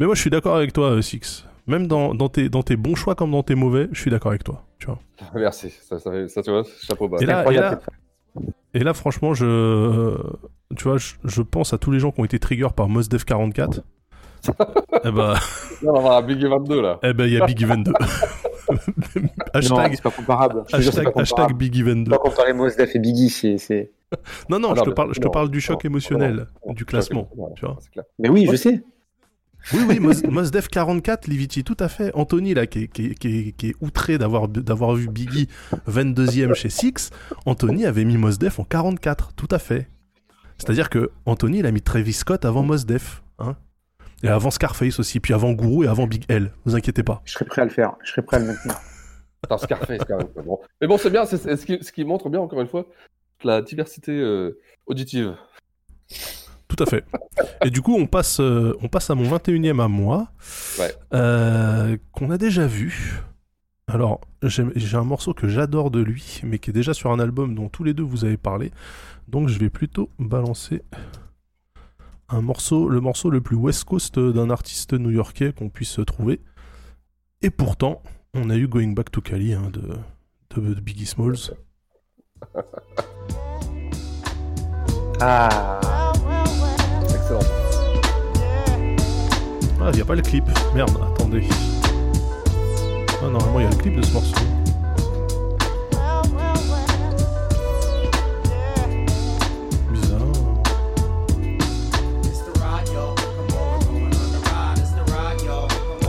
[SPEAKER 3] Mais moi je suis d'accord avec toi, euh, Six. Même dans, dans, tes, dans tes bons choix comme dans tes mauvais, je suis d'accord avec toi. Tu vois.
[SPEAKER 5] Merci, ça, ça, fait- ça, tu vois, chapeau bas.
[SPEAKER 3] Et là, et,
[SPEAKER 4] incroyable,
[SPEAKER 3] là, et là, franchement, je, tu vois, je, je pense à tous les gens qui ont été trigger par Mos Def 44. Eh bah,
[SPEAKER 5] Là, on va avoir un Biggie 22 là.
[SPEAKER 3] eh ben, il y a Biggie 22.
[SPEAKER 4] Non,
[SPEAKER 3] hashtag
[SPEAKER 4] c'est pas comparable.
[SPEAKER 3] Hashtag,
[SPEAKER 4] pas
[SPEAKER 3] hashtag
[SPEAKER 4] comparable.
[SPEAKER 3] Biggie 22.
[SPEAKER 4] Pas comparer Mos Def et Biggie, c'est- c'est.
[SPEAKER 3] Non, non,
[SPEAKER 5] Ah
[SPEAKER 3] je
[SPEAKER 5] non,
[SPEAKER 3] te parle, je te
[SPEAKER 5] non,
[SPEAKER 3] parle du choc
[SPEAKER 5] non,
[SPEAKER 3] émotionnel
[SPEAKER 5] non,
[SPEAKER 3] du classement.
[SPEAKER 5] Voilà,
[SPEAKER 3] Tu vois.
[SPEAKER 5] c'est clair.
[SPEAKER 4] Mais oui, je sais.
[SPEAKER 3] Oui, oui, Mos, Mos Def 44, Liviti, tout à fait. Anthony, là, qui est, qui est- qui est- qui est outré d'avoir, d'avoir vu Biggie 22e chez Six, Anthony avait mis Mos Def en 44, tout à fait. C'est-à-dire que Anthony, il a mis Travis Scott avant Mos Def, hein. Et avant Scarface aussi, puis avant Guru et avant Big L. Vous inquiétez pas.
[SPEAKER 4] Je serais prêt à le faire. Je serais prêt à le maintenir.
[SPEAKER 5] Attends, Scarface quand même. Bon. Mais bon, c'est bien, c'est c'est ce qui, ce qui montre bien, encore une fois, la diversité euh, auditive.
[SPEAKER 3] Tout à fait. Et du coup, on passe, euh, on passe à mon 21e à moi,
[SPEAKER 5] Ouais.
[SPEAKER 3] euh, qu'on a déjà vu. Alors, j'ai j'ai un morceau que j'adore de lui, mais qui est déjà sur un album dont tous les deux vous avez parlé. Donc, je vais plutôt balancer un morceau, le morceau le plus West Coast d'un artiste new-yorkais qu'on puisse trouver. Et pourtant, on a eu Going Back to Cali hein, de, de, de Biggie Smalls.
[SPEAKER 4] Ah.
[SPEAKER 5] Excellent.
[SPEAKER 3] Ah, il n'y a pas le clip. Merde, attendez. Ah, normalement, il y a le clip de ce morceau.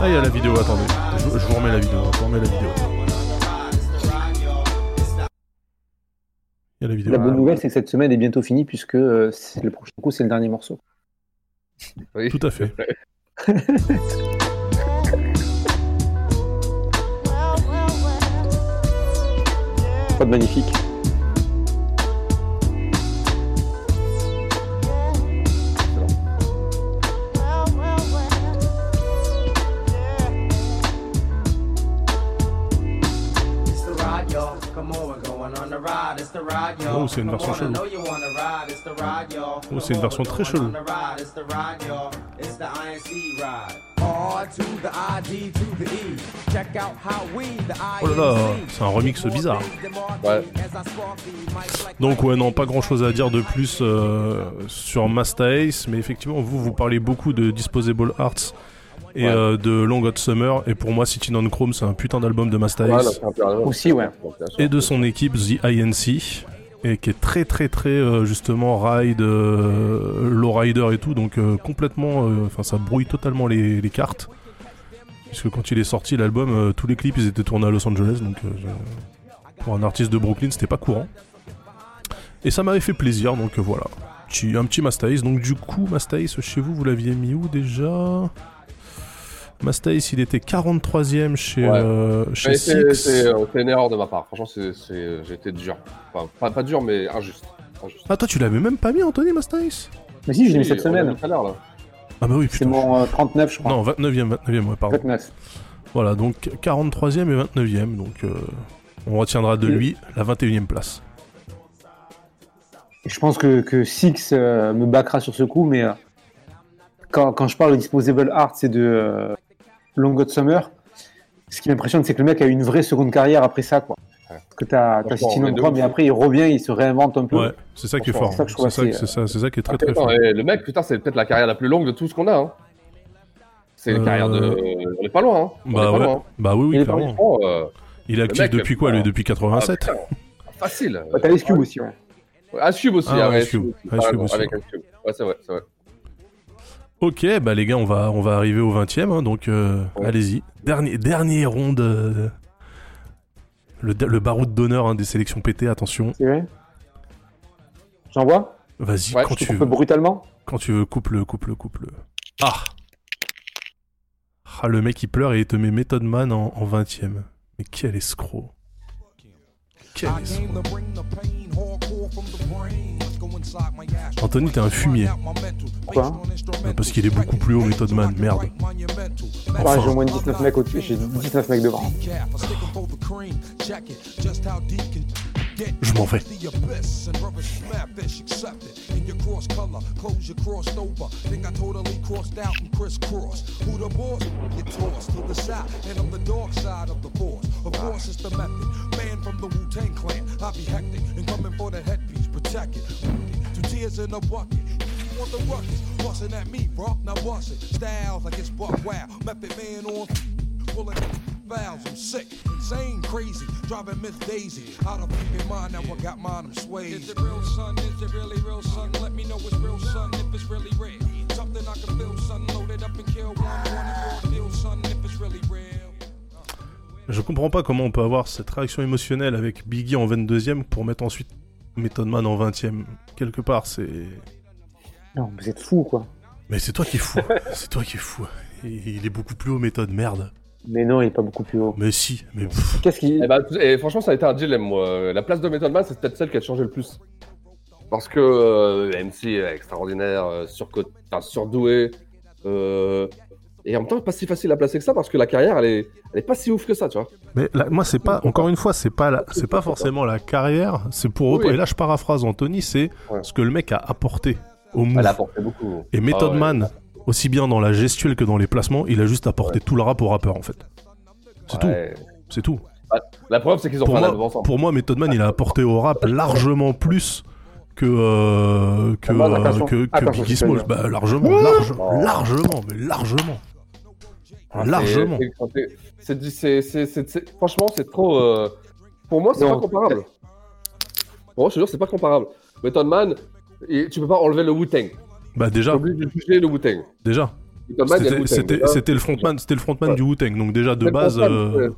[SPEAKER 3] Ah, il y a la vidéo, attendez. Je, je vous remets la vidéo. Je vous remets la vidéo. Il y a la vidéo.
[SPEAKER 4] La bonne nouvelle, c'est que cette semaine est bientôt finie puisque euh, c'est- le prochain coup, c'est le dernier morceau.
[SPEAKER 5] Oui.
[SPEAKER 3] Tout à fait.
[SPEAKER 4] Pas de magnifique.
[SPEAKER 3] Oh, c'est une version chelou. Oh, c'est une version très chelou. Oh là là, c'est un remix bizarre.
[SPEAKER 5] Ouais.
[SPEAKER 3] Donc ouais, non, pas grand-chose à dire de plus euh, sur Masta Ace, mais effectivement, vous, vous parlez beaucoup de Disposable Arts et
[SPEAKER 5] Ouais.
[SPEAKER 3] euh, de Long Hot Summer, et pour moi, Sitting on Chrome, c'est un putain d'album de
[SPEAKER 5] Voilà, un-
[SPEAKER 4] Aussi, ouais.
[SPEAKER 3] Et de son équipe, The INC, et qui est très très très, euh, justement, ride, euh, lowrider et tout, donc euh, complètement, euh, enfin, ça brouille totalement les, les cartes. Puisque quand il est sorti, l'album, euh, tous les clips, ils étaient tournés à Los Angeles, donc euh, pour un artiste de Brooklyn, c'était pas courant. Et ça m'avait fait plaisir, donc euh, voilà. Un petit Mastaïs. Donc du coup, Mastaïs, chez vous, vous l'aviez mis où déjà? Mastaïs, il était 43ème chez,
[SPEAKER 5] Ouais.
[SPEAKER 3] euh, chez
[SPEAKER 5] Mais c'est
[SPEAKER 3] Six.
[SPEAKER 5] c'est, euh, c'est une erreur de ma part. Franchement, c'est- c'est- j'ai été dur. Enfin, pas, pas dur, mais injuste. injuste.
[SPEAKER 3] Ah, toi, tu l'avais même pas mis, Anthony Mastaïs?
[SPEAKER 4] Mais si, je l'ai mis cette semaine.
[SPEAKER 5] tout à l'heure, là.
[SPEAKER 3] Ah bah oui,
[SPEAKER 4] C'est
[SPEAKER 3] putain.
[SPEAKER 4] mon euh, 39, je crois.
[SPEAKER 3] Non, 29e, 29e, ouais, pardon.
[SPEAKER 4] 29.
[SPEAKER 3] Voilà, donc 43e et 29e, donc euh, on retiendra de lui la 21e place.
[SPEAKER 4] Je pense que, que Six euh, me backera sur ce coup, mais euh, quand, quand je parle de Disposable Art, c'est de euh, Long Hot Summer. Ce qui m'impressionne, c'est que le mec a eu une vraie seconde carrière après ça. Quoi. Parce que t'as as
[SPEAKER 5] Franchement,
[SPEAKER 4] City
[SPEAKER 5] mais
[SPEAKER 4] Non mais après il revient, il se réinvente un peu.
[SPEAKER 3] Ouais, c'est ça qui est fort.
[SPEAKER 4] c'est ça
[SPEAKER 3] C'est ça, ça, qui est très très fort.
[SPEAKER 5] le mec, putain, c'est peut-être la carrière la plus longue de tout ce qu'on a. Hein. C'est une
[SPEAKER 3] Euh,
[SPEAKER 5] carrière de. On est pas loin. Hein. On est
[SPEAKER 3] Bah
[SPEAKER 5] pas
[SPEAKER 3] ouais,
[SPEAKER 5] loin,
[SPEAKER 3] bah oui, oui,
[SPEAKER 5] Il est
[SPEAKER 3] clairement.
[SPEAKER 5] euh,
[SPEAKER 3] Il est actif
[SPEAKER 5] mec,
[SPEAKER 3] depuis quoi, lui Depuis 87
[SPEAKER 5] ah, Facile.
[SPEAKER 4] T'as Ice Cube aussi, ouais.
[SPEAKER 5] Ice Cube aussi.
[SPEAKER 3] Ah,
[SPEAKER 5] ouais,
[SPEAKER 3] Ice Cube. Cube
[SPEAKER 5] Avec
[SPEAKER 3] ouais.
[SPEAKER 5] Ice Cube. Ouais, c'est vrai, c'est vrai.
[SPEAKER 3] Ok, bah les gars, on va, on va arriver au 20ème, hein, donc euh, allez-y. Dernier, dernier ronde. euh, le, le baroud d'honneur hein, des sélections pétées, attention.
[SPEAKER 4] C'est vrai? J'envoie?
[SPEAKER 3] Vas-y,
[SPEAKER 4] Ouais,
[SPEAKER 3] quand
[SPEAKER 4] je
[SPEAKER 3] tu
[SPEAKER 4] coupe
[SPEAKER 3] veux.
[SPEAKER 4] brutalement?
[SPEAKER 3] Quand tu veux, coupe-le, coupe-le, coupe-le. Ah Ah, le mec il pleure et il te met Method Man en, en 20ème. Mais quel escroc. Quel escroc. Anthony, t'es un fumier.
[SPEAKER 4] Quoi
[SPEAKER 3] Parce qu'il est beaucoup plus haut, Method Man, merde.
[SPEAKER 4] Ouais, j'ai au
[SPEAKER 3] Enfin,
[SPEAKER 4] moins 19 mecs au-dessus, j'ai 19 mecs devant.
[SPEAKER 3] je m'en vais.
[SPEAKER 8] Two tears in a bucket. You want the ruckus? Bustin' at me, bro. Now bust it. Styles like it's buck wow. Method man on pulling fouls. I'm sick, insane, crazy. Driving Miss Daisy. Out of fucking mind, now I got mine, I'm swayed. Is it real, son? Is it really real, son? Let me know it's real, son, if it's really real. Something I can feel, son. Loaded up and kill one, one and raw deal, son, if it's really real.
[SPEAKER 3] Je comprends pas comment on peut avoir cette réaction émotionnelle avec Biggie en 22ème pour mettre ensuite Method Man en 20ème. Quelque part, c'est.
[SPEAKER 4] Non, vous êtes fous, quoi.
[SPEAKER 3] Mais c'est toi qui es fou. c'est toi qui es fou. Il il est beaucoup plus haut, méthode, merde.
[SPEAKER 4] Mais non, il est pas beaucoup plus haut.
[SPEAKER 3] Mais si, mais
[SPEAKER 4] Qu'est-ce qu'il.
[SPEAKER 5] Eh ben, et franchement, ça a été un dilemme, moi. La place de Method Man, c'est peut-être celle qui a changé le plus. Parce que euh, MC est extraordinaire, euh, surco- enfin, surdoué. euh, et en même temps, pas si facile à placer que ça parce que la carrière, elle est, elle est pas si ouf que ça, tu vois.
[SPEAKER 3] Mais là, moi, c'est pas. Encore une fois, c'est pas, la- c'est pas forcément la carrière. C'est pour.
[SPEAKER 5] Oui.
[SPEAKER 3] Et là, je paraphrase Anthony, c'est ce que le mec a apporté au move.
[SPEAKER 5] Elle a apporté beaucoup.
[SPEAKER 3] Et Method
[SPEAKER 5] Ah ouais.
[SPEAKER 3] Man, aussi bien dans la gestuelle que dans les placements, il a juste apporté tout le rap au rappeur, en fait. C'est
[SPEAKER 5] Ouais.
[SPEAKER 3] tout. C'est tout.
[SPEAKER 5] Bah, La preuve, c'est qu'ils ont
[SPEAKER 3] Pour
[SPEAKER 5] fait un album
[SPEAKER 3] moi,
[SPEAKER 5] ensemble.
[SPEAKER 3] pour moi, Method Man, il a apporté au rap largement plus que euh, que,
[SPEAKER 4] Ah bah,
[SPEAKER 3] euh, que, Biggie
[SPEAKER 4] pas
[SPEAKER 3] Bah, largement, largement, largement, mais largement.
[SPEAKER 5] Ah,
[SPEAKER 3] largement.
[SPEAKER 5] Franchement, c'est trop. euh, Pour moi, c'est pas comparable. Pour moi, je te jure, c'est pas comparable. Method Man, et tu peux pas enlever le Wu-Tang.
[SPEAKER 3] Bah déjà,
[SPEAKER 5] obligé de juger le Wu-Tang.
[SPEAKER 3] déjà. C'était- le frontman, c'était le frontman du Wu-Tang. Donc déjà de base. euh,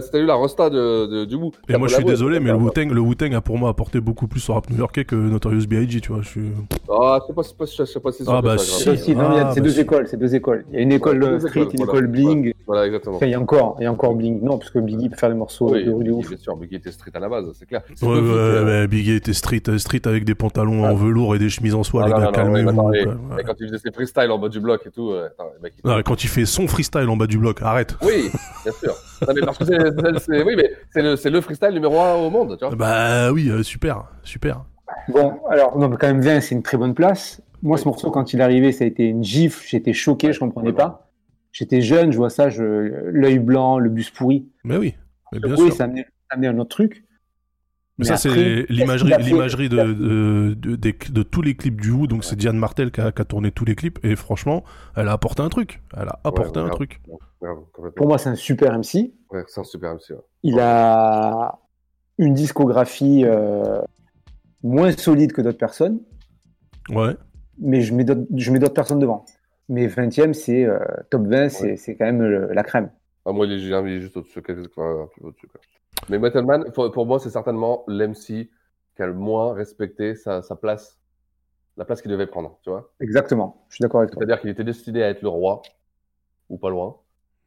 [SPEAKER 5] C'était la- rosta de, de- du Wu.
[SPEAKER 3] Et moi je suis désolé, mais le Wu-Tang, le Wu-Tang a pour moi apporté beaucoup plus au rap new-yorkais que Notorious B.I.G. Tu vois, je suis.
[SPEAKER 5] Ah, c'est pas, c'est pas, je sais pas si c'est
[SPEAKER 3] Ah, bah, si.
[SPEAKER 5] c'est.
[SPEAKER 4] Si, si, non, il y a
[SPEAKER 3] Ah, bah,
[SPEAKER 4] deux
[SPEAKER 3] si.
[SPEAKER 4] écoles, ces deux écoles. Il y a une école
[SPEAKER 5] Ouais,
[SPEAKER 4] euh, street,
[SPEAKER 5] écoles,
[SPEAKER 4] une
[SPEAKER 5] voilà.
[SPEAKER 4] école bling.
[SPEAKER 5] Voilà, exactement.
[SPEAKER 4] Enfin, il y a encore, il y a encore bling. Non, parce que Biggie peut faire des morceaux
[SPEAKER 5] Oui,
[SPEAKER 4] de ouf.
[SPEAKER 5] bien sûr, Biggie était street à la base, c'est clair. C'est
[SPEAKER 3] Ouais, ouais, ouais, Biggie était street, street avec des pantalons en velours et des chemises en soie,
[SPEAKER 5] ah,
[SPEAKER 3] les gars,
[SPEAKER 5] ouais,
[SPEAKER 3] calmez-vous. ouais.
[SPEAKER 5] quand il faisait ses freestyles en bas du bloc et tout, euh, attends, le mec, il-
[SPEAKER 3] Non, quand il fait son freestyle en bas du bloc, arrête.
[SPEAKER 5] Oui, bien sûr. Non, mais parce que c'est, oui, mais c'est le, c'est le freestyle numéro un au monde, tu vois.
[SPEAKER 3] Bah oui, euh, super, super.
[SPEAKER 4] Bon, alors, non, mais quand même 20, c'est une très bonne place. Moi, ce morceau, quand il est arrivé, ça a été une gifle. J'étais choqué, je comprenais pas. J'étais jeune, je vois ça, je... l'œil blanc, le bus pourri.
[SPEAKER 3] Mais oui, mais bien
[SPEAKER 4] oui,
[SPEAKER 3] sûr.
[SPEAKER 4] ça amenait, ça amenait un autre truc.
[SPEAKER 3] Mais ça, c'est l'imagerie, de, de, de, des- de tous les clips du Wu. Donc, c'est Diane Martel qui a, qui a tourné tous les clips. Et franchement, elle a apporté un truc. Elle a apporté
[SPEAKER 5] Ouais,
[SPEAKER 3] un
[SPEAKER 5] grave,
[SPEAKER 3] truc.
[SPEAKER 5] grave.
[SPEAKER 4] Pour moi, c'est un super MC.
[SPEAKER 5] Ouais, c'est un super MC. ouais.
[SPEAKER 4] Il a une discographie euh, moins solide que d'autres personnes,
[SPEAKER 3] Ouais.
[SPEAKER 4] mais je mets d'autres je mets d'autres personnes devant. Mais 20e, c'est euh, top 20, c'est c'est quand même le- la crème.
[SPEAKER 5] Ah, moi, il est, il est juste au-dessus, quelque- Mais Metal Man, pour, pour moi, c'est certainement l'MC qui a le moins respecté sa, sa place, la place qu'il devait prendre, tu vois.
[SPEAKER 4] Exactement, je suis d'accord avec toi.
[SPEAKER 5] C'est-à-dire qu'il était destiné à être le roi, ou pas loin.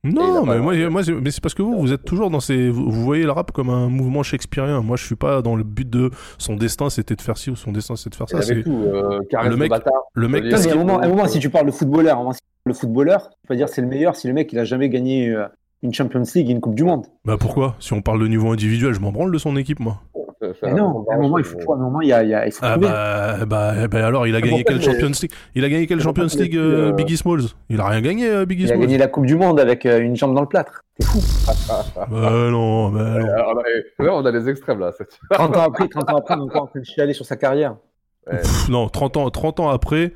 [SPEAKER 3] Non, mais moi, mais c'est parce que vous, vous êtes toujours dans ces. Vous, vous voyez le rap comme un mouvement shakespearien. Moi, je suis pas dans le but de son destin, c'était de faire ci ou son destin, c'était de faire ça. C'est
[SPEAKER 5] tout, euh,
[SPEAKER 3] le mec,
[SPEAKER 5] bâtard,
[SPEAKER 3] le mec.
[SPEAKER 4] À un moment, à un moment, si tu parles de footballeur, à un moment, si tu parles de footballeur, tu peux dire c'est le meilleur si le mec il a jamais gagné euh, une Champions League et une Coupe du Monde.
[SPEAKER 3] Bah pourquoi? Si on parle de niveau individuel, je m'en branle de son équipe, moi.
[SPEAKER 4] Mais non, à un moment il faut, à un moment il y a, il y a- il faut
[SPEAKER 3] Ah bah, bah, ben alors, il a gagné quelle
[SPEAKER 4] que
[SPEAKER 3] Champions League? Il a gagné quelle Champions League, euh,
[SPEAKER 4] euh,
[SPEAKER 3] Biggie Smalls? Il a rien gagné, euh, Biggie
[SPEAKER 4] Il a
[SPEAKER 3] Smalls.
[SPEAKER 4] gagné la Coupe du Monde avec euh, une jambe dans le plâtre. C'est fou.
[SPEAKER 3] Bah non, bah non.
[SPEAKER 5] Alors, là, on a les extrêmes là. c'est-
[SPEAKER 4] 30 ans après, 30 ans après, on est encore en train de chialer sur sa carrière.
[SPEAKER 3] Pff, non, 30 ans, 30 ans après,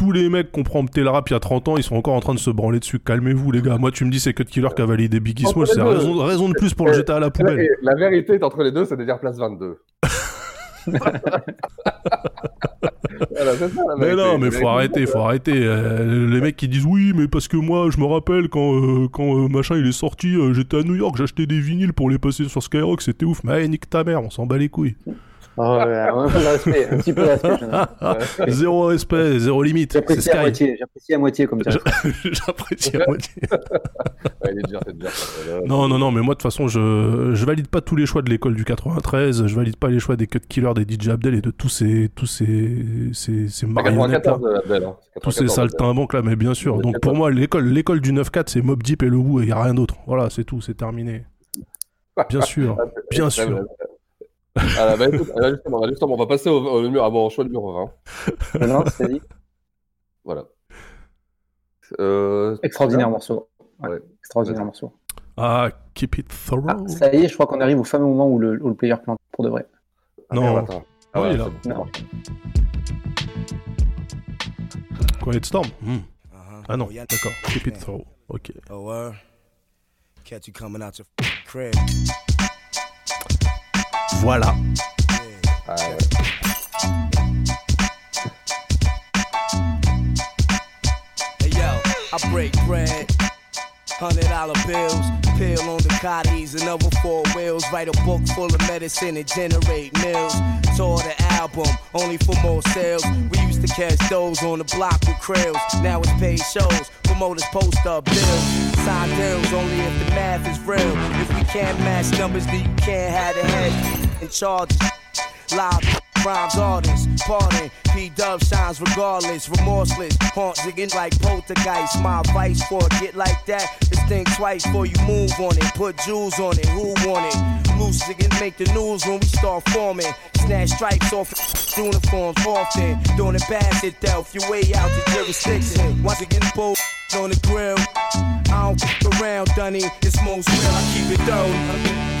[SPEAKER 3] tous les mecs qui ont prompté le rap il y a 30 ans, ils sont encore en train de se branler dessus. Calmez-vous, les gars. Moi, tu me dis, c'est Cut Killer qui a validé Biggie
[SPEAKER 5] les
[SPEAKER 3] C'est raison, raison de plus pour le jeter à la poubelle.
[SPEAKER 5] la vérité est entre les deux, c'est de dire place 22. Voilà, c'est ça, la
[SPEAKER 3] Mais non, mais faut arrêter, faut arrêter. Euh, les mecs qui disent oui, mais parce que moi, je me rappelle quand, euh, quand euh, machin il est sorti, j'étais à New York, j'achetais des vinyles pour les passer sur Skyrock, c'était ouf. Mais allez, nique ta mère, on s'en bat les couilles.
[SPEAKER 4] Oh, ouais, un peu de respect, un petit peu respect. Ouais.
[SPEAKER 3] zéro respect, zéro limite.
[SPEAKER 4] J'apprécie à moitié, j'apprécie à moitié comme ça.
[SPEAKER 3] J'apprécie à moitié.
[SPEAKER 5] Ouais, il est dur, c'est dur. Euh,
[SPEAKER 3] Non, non, non, mais moi de toute façon, je, je valide pas tous les choix de l'école du 93, je valide pas les choix des Cut Killers, des DJ Abdel et de tous ces, tous ces, ces, ces
[SPEAKER 5] C'est
[SPEAKER 3] marionnettes là.
[SPEAKER 5] 94 de Abdel, hein.
[SPEAKER 3] Tous ces
[SPEAKER 5] 94 Abdel.
[SPEAKER 3] saltimbanques là, mais bien sûr. Donc pour moi, l'école, l'école du 9-4, c'est Mob Deep et le Wu et y a rien d'autre. Voilà, c'est tout, c'est terminé. Bien sûr, bien
[SPEAKER 5] Ouais,
[SPEAKER 3] sûr.
[SPEAKER 5] Ouais, ouais. Ah, bah, écoute, ah, justement, justement, on va passer au, au numéro, à mon choix numéro 20.
[SPEAKER 4] Non, c'est dit.
[SPEAKER 5] Voilà. Euh,
[SPEAKER 4] Extraordinaire morceau. Ouais,
[SPEAKER 5] Ouais.
[SPEAKER 4] Extraordinaire morceau.
[SPEAKER 3] Ah, keep it thorough.
[SPEAKER 4] Ah, ça y est, je crois qu'on arrive au fameux moment où le, où le player plante pour de vrai.
[SPEAKER 3] non,
[SPEAKER 5] merde, attends. Ah,
[SPEAKER 3] Ouais,
[SPEAKER 5] ouais,
[SPEAKER 3] il est là.
[SPEAKER 4] Non.
[SPEAKER 3] Quiet Storm? Hmm.
[SPEAKER 5] Uh-huh.
[SPEAKER 3] Ah non,
[SPEAKER 5] Oh,
[SPEAKER 3] d'accord. Keep it thorough. Ok.
[SPEAKER 19] Oh, word. Catch you coming out your crib.
[SPEAKER 3] Voilà.
[SPEAKER 6] Hey yo, I break bread. Hundred dollar bills, pill on the cotties and other four wheels. Write a book full of medicine and generate mills. Tour the album, only for more sales. We used to catch those on the block with krills. Now it's paid shows, promoters post up bills. Sign deals only if the math is real. If we can't match numbers, then you can't have the head in charge. Live rhymes artists, pardon. P Dub shines regardless, remorseless. Haunts again like poltergeist. My advice for a get like that is think twice before you move on it. Put jewels on it, who want it? Loose again make the news when we start forming. Snatch stripes off uniforms often. Doing it bad itself, your way out the jurisdiction. Once again, pull on the grill. I don't f around, Dunny. It's most real, I keep it though.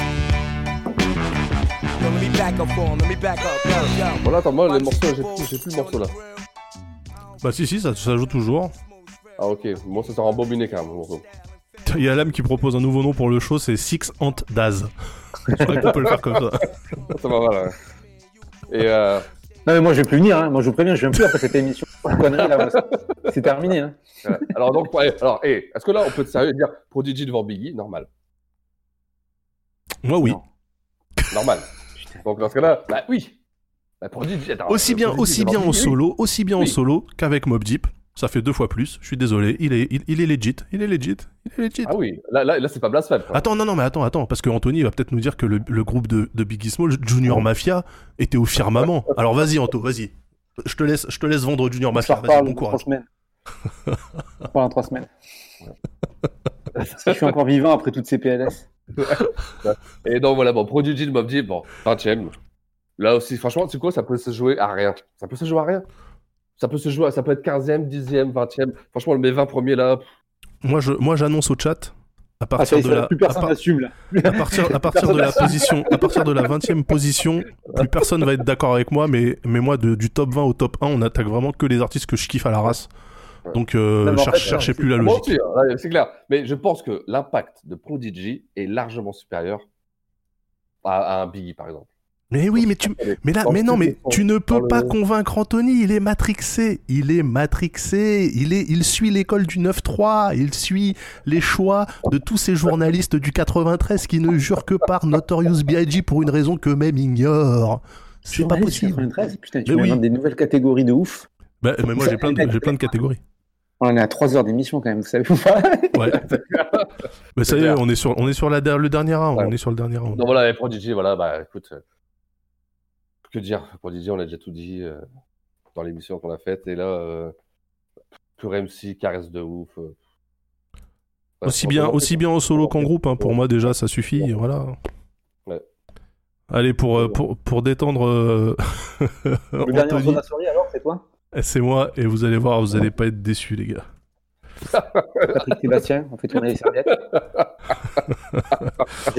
[SPEAKER 5] Bon, là, attends, moi, les morceaux, j'ai plus, j'ai plus le morceau là.
[SPEAKER 3] Bah si, si, ça, ça joue toujours.
[SPEAKER 5] Ah, ok. Bon, ça sera embobiné quand même, le morceau.
[SPEAKER 3] Il y a l'âme qui propose un nouveau nom pour le show, c'est Six Ant Daz. Je crois qu'on peut le faire comme ça.
[SPEAKER 5] Ça va, voilà. Et euh,
[SPEAKER 4] Non, mais moi, je vais plus venir. Hein. Moi, je vous préviens, je viens plus après cette émission. Moi, c'est- terminé. Hein.
[SPEAKER 5] voilà. alors, donc, ouais, alors, hey, est-ce que là, on peut être sérieux et dire Prodigy devant Biggie Normal?
[SPEAKER 3] Moi, oui.
[SPEAKER 5] Normal. Donc, dans ce cas-là, bah oui. Bah, attends,
[SPEAKER 3] Aussi bien, aussi bien en solo, aussi bien en solo qu'avec Mob Deep. Ça fait deux fois plus. Je suis désolé. Il est, il, il est legit. Il est legit. Il est legit.
[SPEAKER 5] Ah oui, là, là, là c'est pas blasphème. quoi.
[SPEAKER 3] Attends, non, non, mais attends, attends, parce que Anthony va peut-être nous dire que le, le groupe de, de Biggie Small, Junior Mafia, était au firmament. Alors vas-y, Anto, vas-y. Je te laisse, je te laisse vendre Junior Mafia. Vas-y, bon courage.
[SPEAKER 4] semaines. On reparle dans trois semaines. Si je suis encore vivant après toutes ces PLS.
[SPEAKER 5] Et donc voilà, bon, Prodigy de Mob Deep, bon, 20ème. Là aussi, franchement, tu sais quoi, ça peut se jouer à rien. Ça peut se jouer à rien. Ça peut se jouer, à- ça peut être 15ème, 10ème, 20ème. Franchement, mes 20 premiers là,
[SPEAKER 3] Moi, je, moi, j'annonce au chat. À
[SPEAKER 4] Ah,
[SPEAKER 3] partir de la,
[SPEAKER 4] plus
[SPEAKER 3] à,
[SPEAKER 4] personne
[SPEAKER 3] par-
[SPEAKER 4] n'assume, là.
[SPEAKER 3] à partir, à partir de la position, à partir de la 20e position, plus personne va être d'accord avec moi, mais, mais moi, de- du top 20 au top 1, on attaque vraiment que les artistes que je kiffe à la race. Donc, euh,
[SPEAKER 5] Non, mais en
[SPEAKER 3] cherche-
[SPEAKER 5] fait,
[SPEAKER 3] cherchez
[SPEAKER 5] euh,
[SPEAKER 3] plus la logique.
[SPEAKER 5] c'est clair. Mais je pense que l'impact de Prodigy est largement supérieur à, à un Biggie, par exemple.
[SPEAKER 3] Mais oui, mais tu, mais là, mais non, mais tu ne peux pas convaincre Anthony. Il est matrixé. Il est matrixé. Il est, il suit l'école du 9-3. Il suit les choix de tous ces journalistes du 93 qui ne jurent que par Notorious B.I.G. pour une raison qu'eux-mêmes ignorent. C'est pas possible.
[SPEAKER 4] 93, putain, tu
[SPEAKER 3] Mais oui.
[SPEAKER 4] des nouvelles catégories de ouf.
[SPEAKER 3] Bah, mais moi, j'ai plein de, j'ai plein de catégories.
[SPEAKER 4] On est à 3 heures d'émission quand même, vous savez ou pas
[SPEAKER 3] Ouais. Mais ça y est, on est sur, on est sur la, le dernier round.
[SPEAKER 5] Ouais.
[SPEAKER 3] On est sur le dernier round.
[SPEAKER 5] Non, voilà, et Prodigy, voilà, bah écoute, euh, que dire Prodigy, on a déjà tout dit euh, dans l'émission qu'on a faite, et là, euh, MC, caresse de ouf. euh. Ouais,
[SPEAKER 3] Aussi bien, aussi bien en solo qu'en groupe, hein, pour moi déjà ça suffit, voilà.
[SPEAKER 5] Ouais.
[SPEAKER 3] Allez, pour, pour, pour détendre euh,
[SPEAKER 4] Le dernier
[SPEAKER 3] Anthony,
[SPEAKER 4] de la soirée, alors, c'est toi?
[SPEAKER 3] C'est moi, et vous allez voir, vous allez pas être déçus, les gars.
[SPEAKER 4] Patrick Sébastien, on fait tourner les serviettes.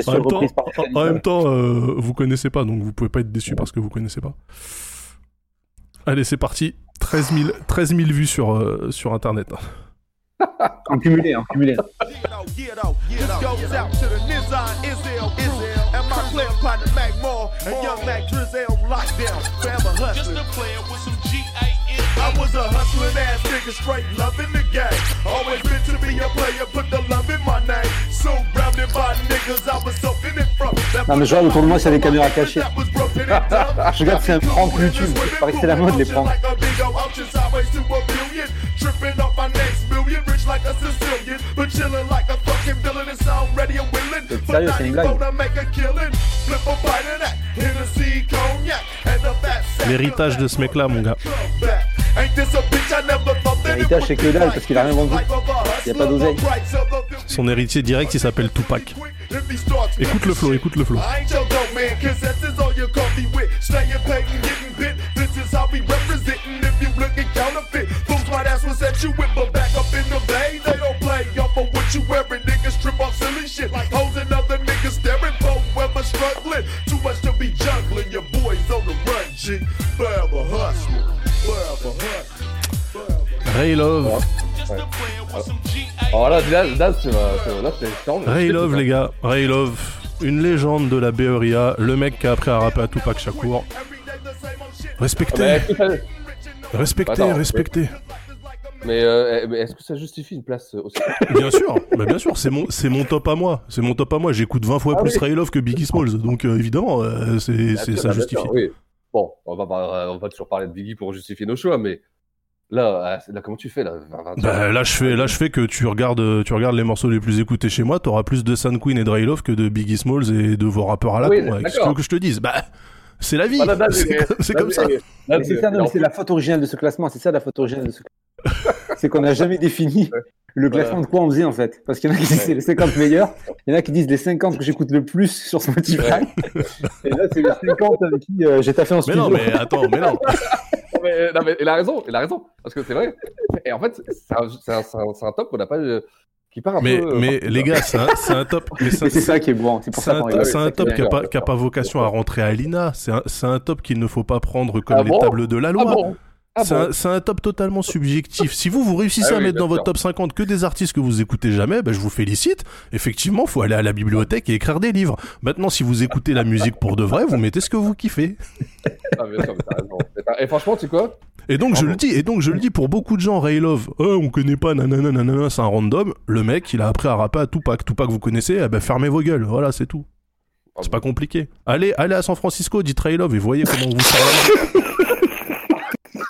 [SPEAKER 3] En même temps, en- en même temps euh, vous connaissez pas, donc vous pouvez pas être déçus parce que vous connaissez pas. Allez, c'est parti. 13 000, 13 000 vues sur, euh, sur internet.
[SPEAKER 4] En cumulé, en cumulé.
[SPEAKER 8] Was a hustling ass nigga, straight loving the game. Always been to be a player, put the love in my name. So rounded by niggas, I was soaking it from.
[SPEAKER 4] Non mais genre autour de moi c'est des caméras cachées. Je regarde c'est un prank YouTube. Il paraît que c'est la mode les pranks. Sérieux, c'est une blague.
[SPEAKER 3] L'héritage de ce mec-là, mon gars.
[SPEAKER 8] Back. Ain't this a bitch I never thought that it
[SPEAKER 4] L'héritage c'est que dalle parce qu'il a rien vendu. Il n'y a pas d'oseille.
[SPEAKER 3] Son héritier direct, il s'appelle Tupac. Écoute le flow, écoute le flow.
[SPEAKER 8] I ain't your dope man, cause that's is all your coffee with. Staying paid and getting bit. This is how we representing if you looking counterfeit. Fools might ask what's at you with, but back up in the bay, they don't play off of what you wearing. Niggas trip off silly shit like hoes and other niggas staring for whoever struggling. Too much to be juggling. Your boys on the run, G. Forever hustling.
[SPEAKER 3] Ray Love.
[SPEAKER 5] Alors là, là, là, c'est.
[SPEAKER 3] Ray Love, les gars. Ray Love. Une légende de la BRIA. Le mec qui a appris à rapper à Tupac Shakur. Respectez.
[SPEAKER 5] Ah,
[SPEAKER 3] Respectez,
[SPEAKER 5] Attends,
[SPEAKER 3] respectez.
[SPEAKER 5] Mais, euh, mais est-ce que ça justifie une place euh, aussi
[SPEAKER 3] Bien sûr, bah bien sûr, c'est mon, c'est mon top à moi. C'est mon top à moi. J'écoute 20 fois
[SPEAKER 5] Ah
[SPEAKER 3] plus
[SPEAKER 5] oui.
[SPEAKER 3] Ray Love que Biggie Smalls. Donc euh, évidemment, euh, c'est, ça justifie.
[SPEAKER 5] oui. Bon, on va, pas, on va toujours parler de Biggie pour justifier nos choix, mais là, ah, là comment tu fais là,
[SPEAKER 3] Bah, là, je fais, là, je fais que tu regardes, tu regardes les morceaux les plus écoutés chez moi, t'auras plus de Sun Queen et de Love que de Biggie Smalls et de vos rappeurs à la
[SPEAKER 4] Oui,
[SPEAKER 3] con. ouais. Qu'est-ce que tu
[SPEAKER 4] d'accord.
[SPEAKER 3] veux que je te dise? Bah, c'est la vie.
[SPEAKER 4] Là,
[SPEAKER 3] c'est, comme ça.
[SPEAKER 4] C'est la faute originale de ce classement. C'est ça la faute originale de ce classement. c'est qu'on n'a jamais défini le classement de quoi on faisait en fait? Parce qu'il y en a qui disent c'est les 50 meilleurs, il y en a qui disent les 50 que j'écoute le plus sur Spotify. Et là, c'est les 50 avec qui euh, j'ai taffé en
[SPEAKER 3] Mais
[SPEAKER 4] studio.
[SPEAKER 3] non, mais attends, mais non.
[SPEAKER 5] Non, mais, non, mais il a raison, il a raison. Parce que c'est vrai. Et en fait, c'est un, top qu'on n'a pas. euh, qui part un
[SPEAKER 3] Mais,
[SPEAKER 5] peu. euh,
[SPEAKER 3] mais les gars, c'est un, c'est un top. Mais
[SPEAKER 4] Mais c'est ça qui est bon. C'est pour ça
[SPEAKER 3] c'est un top
[SPEAKER 4] qui
[SPEAKER 3] n'a pas, qui a pas vocation à rentrer à l'INA. C'est un, c'est un top qu'il ne faut pas prendre comme
[SPEAKER 5] Ah
[SPEAKER 3] les
[SPEAKER 5] bon?
[SPEAKER 3] tables de la loi.
[SPEAKER 5] Ah bon? Ah
[SPEAKER 3] c'est
[SPEAKER 5] bon
[SPEAKER 3] un, c'est un top totalement subjectif. Si vous, vous réussissez
[SPEAKER 5] Ah
[SPEAKER 3] à
[SPEAKER 5] oui,
[SPEAKER 3] mettre dans votre top 50 que des artistes que vous écoutez jamais, ben, je vous félicite. Effectivement, faut aller à la bibliothèque et écrire des livres. Maintenant, si vous écoutez la musique pour de vrai, vous mettez ce que vous kiffez.
[SPEAKER 5] Ah, bien sûr, mais t'as raison. Mais t'as- Et franchement, tu sais quoi?
[SPEAKER 3] Et donc je le dis, et donc je le dis pour beaucoup de gens, Ray Love, oh, on connaît pas, nanana, nanana, c'est un random. Le mec, il a appris à rapper à Tupac. Tupac, vous connaissez, eh ben fermez vos gueules, voilà, c'est tout. C'est pas compliqué. Allez, allez à San Francisco, dites Ray Love et voyez comment on vous sort la main.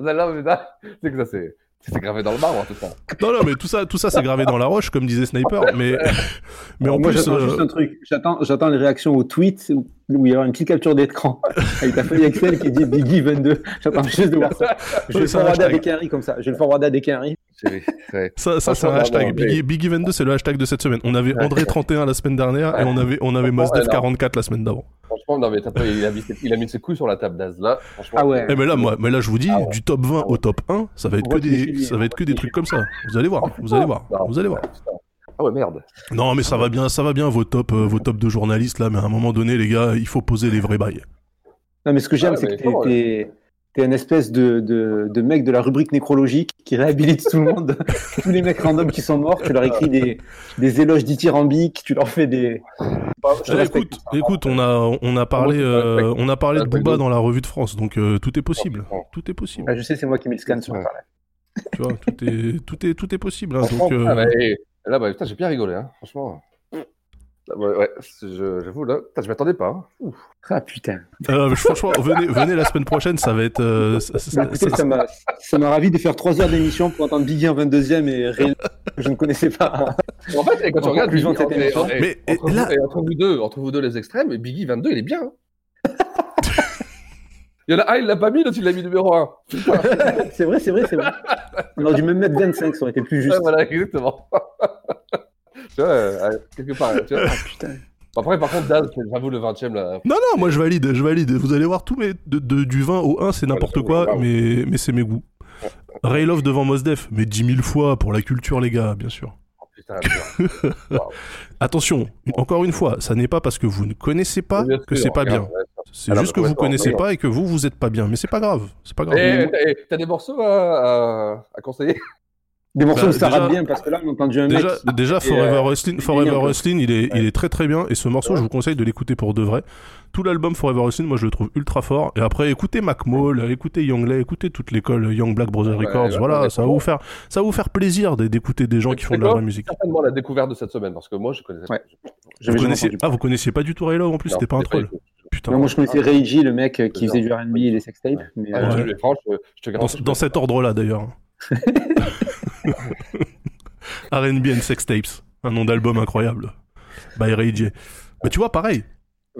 [SPEAKER 5] Non, non, mais là, c'est que ça, c'est. C'est gravé dans le marbre, hein, tout ça.
[SPEAKER 3] Non, non, mais tout ça, tout ça, c'est gravé dans la roche, comme disait Sniper. Mais, mais en
[SPEAKER 4] Moi,
[SPEAKER 3] plus,
[SPEAKER 4] j'attends
[SPEAKER 3] euh,
[SPEAKER 4] juste un truc. J'attends, j'attends les réactions aux tweets où où il y aura une petite capture d'écran avec ta feuille Excel qui dit Biggie 22. J'attends juste de voir ça. Je vais le forwarder à. Desquinry comme ça. Je vais le forwarder à Desquinry.
[SPEAKER 3] ça, ça c'est un hashtag. Biggie, Biggie 22, c'est le hashtag de cette semaine. On avait André 31 la semaine dernière et on avait, on avait Mos Def
[SPEAKER 5] Ouais, non.
[SPEAKER 3] 44 la semaine d'avant.
[SPEAKER 5] Franchement, non, mais t'as pas- il, a mis ses, il a mis ses couilles sur la table d'Az là. Franchement,
[SPEAKER 4] Ah ouais.
[SPEAKER 3] Eh mais là, moi, mais là, je vous dis, du top 20 au top 1, ça va être
[SPEAKER 5] On
[SPEAKER 3] que des, ça va être que des trucs comme ça. Vous allez
[SPEAKER 5] Oh,
[SPEAKER 3] voir, vous allez voir, vous allez voir.
[SPEAKER 5] Ah ouais, merde.
[SPEAKER 3] Non, mais ça va bien, ça va bien vos top, euh, vos top de journalistes là. Mais à un moment donné, les gars, il faut poser les vrais bails.
[SPEAKER 4] Non, mais ce que j'aime,
[SPEAKER 5] Ah,
[SPEAKER 4] c'est
[SPEAKER 5] mais
[SPEAKER 4] que t'es, t'es, une espèce de, de, de mec de la rubrique nécrologique qui réhabilite tout le monde. Tous les mecs random qui sont morts, tu leur écris des, des éloges dithyrambiques, tu leur fais des. Je respecte.
[SPEAKER 3] écoute, écoute, on a, on a parlé, euh, on a parlé de Booba dans la revue de France, donc euh, tout est possible. Tout est possible.
[SPEAKER 4] Ah, je sais, c'est moi qui mets le scan sur Internet.
[SPEAKER 3] Tu vois, tout est, tout est, tout est possible. hein, donc, euh,
[SPEAKER 5] ah, bah, là, bah, putain, j'ai bien rigolé, hein. Franchement. Ouais, j'avoue, là, putain, je m'attendais pas. hein. Ouf.
[SPEAKER 4] Ah putain.
[SPEAKER 3] Euh, franchement, venez, venez la semaine prochaine, ça va être. euh, ça- ça-
[SPEAKER 4] Bah, écoutez,
[SPEAKER 3] ça-
[SPEAKER 4] ça m'a ça m'a ravi de faire 3 heures d'émission pour entendre Biggie en 22e et Ray que je ne connaissais pas.
[SPEAKER 5] En fait, quand tu regardes Biggie,
[SPEAKER 4] cette émission.
[SPEAKER 3] Mais,
[SPEAKER 5] entre,
[SPEAKER 3] là-
[SPEAKER 5] vous, entre vous deux, entre vous deux les extrêmes, et Biggie 22, il est bien. hein. il y en a un, il l'a pas mis, l'autre il l'a mis numéro 1.
[SPEAKER 4] c'est vrai, c'est vrai, c'est vrai. On aurait dû même mettre 25, ça aurait été plus juste.
[SPEAKER 5] Ouais, voilà, exactement. tu vois, euh, quelque part. Tu vois.
[SPEAKER 4] putain.
[SPEAKER 5] Après, par contre, Daz, j'avoue, le 20 e là.
[SPEAKER 3] Non, non, moi je valide, je valide. Vous allez voir tous mes. de- de- du 20 au 1, c'est n'importe quoi, mais, mais c'est mes goûts. Ray Love devant Mos Def, mais 10 000 fois pour la culture, les gars, bien sûr.
[SPEAKER 5] Putain, putain.
[SPEAKER 3] Attention, encore une fois, ça n'est pas parce que vous ne connaissez pas
[SPEAKER 5] Bien
[SPEAKER 3] que c'est pas
[SPEAKER 5] regarde,
[SPEAKER 3] bien. C'est
[SPEAKER 5] Alors,
[SPEAKER 3] juste que vous connaissez pas et que vous, vous êtes pas bien. Mais c'est pas grave. C'est pas grave.
[SPEAKER 5] T'as- et t'as des morceaux à, à, à conseiller?
[SPEAKER 4] Des morceaux
[SPEAKER 3] Bah,
[SPEAKER 4] où ça
[SPEAKER 3] déjà-
[SPEAKER 4] rate bien, parce que là, on a entendu un.
[SPEAKER 3] Déjà, déjà Forever
[SPEAKER 4] euh,
[SPEAKER 3] Wrestling,
[SPEAKER 4] est
[SPEAKER 3] Forever. Wrestling, il est, il est très très bien. Et ce morceau, je vous conseille de l'écouter pour de vrai. Tout l'album Forever Wrestling, moi je le trouve ultra fort. Et après, écoutez Mac Mall, écoutez Youngley, écoutez toute l'école Young Black Brothers
[SPEAKER 5] Ouais,
[SPEAKER 3] Records. voilà, ça va vous faire, ça va vous faire plaisir d'écouter des gens qui font de la vraie musique.
[SPEAKER 5] certainement la découverte de cette semaine, parce que moi, je connaissais pas.
[SPEAKER 3] Vous connaissiez, ah, vous connaissiez pas du tout Ray en plus, c'était pas un troll. Putain.
[SPEAKER 4] Non, moi, je connaissais G, le mec euh, qui faisait du R&B et des sextapes. Mais,
[SPEAKER 5] Ah,
[SPEAKER 4] euh,
[SPEAKER 3] Dans, dans cet ordre-là d'ailleurs. R&B and Sex Tapes, un nom d'album incroyable. By Ray J. Mais tu vois, pareil,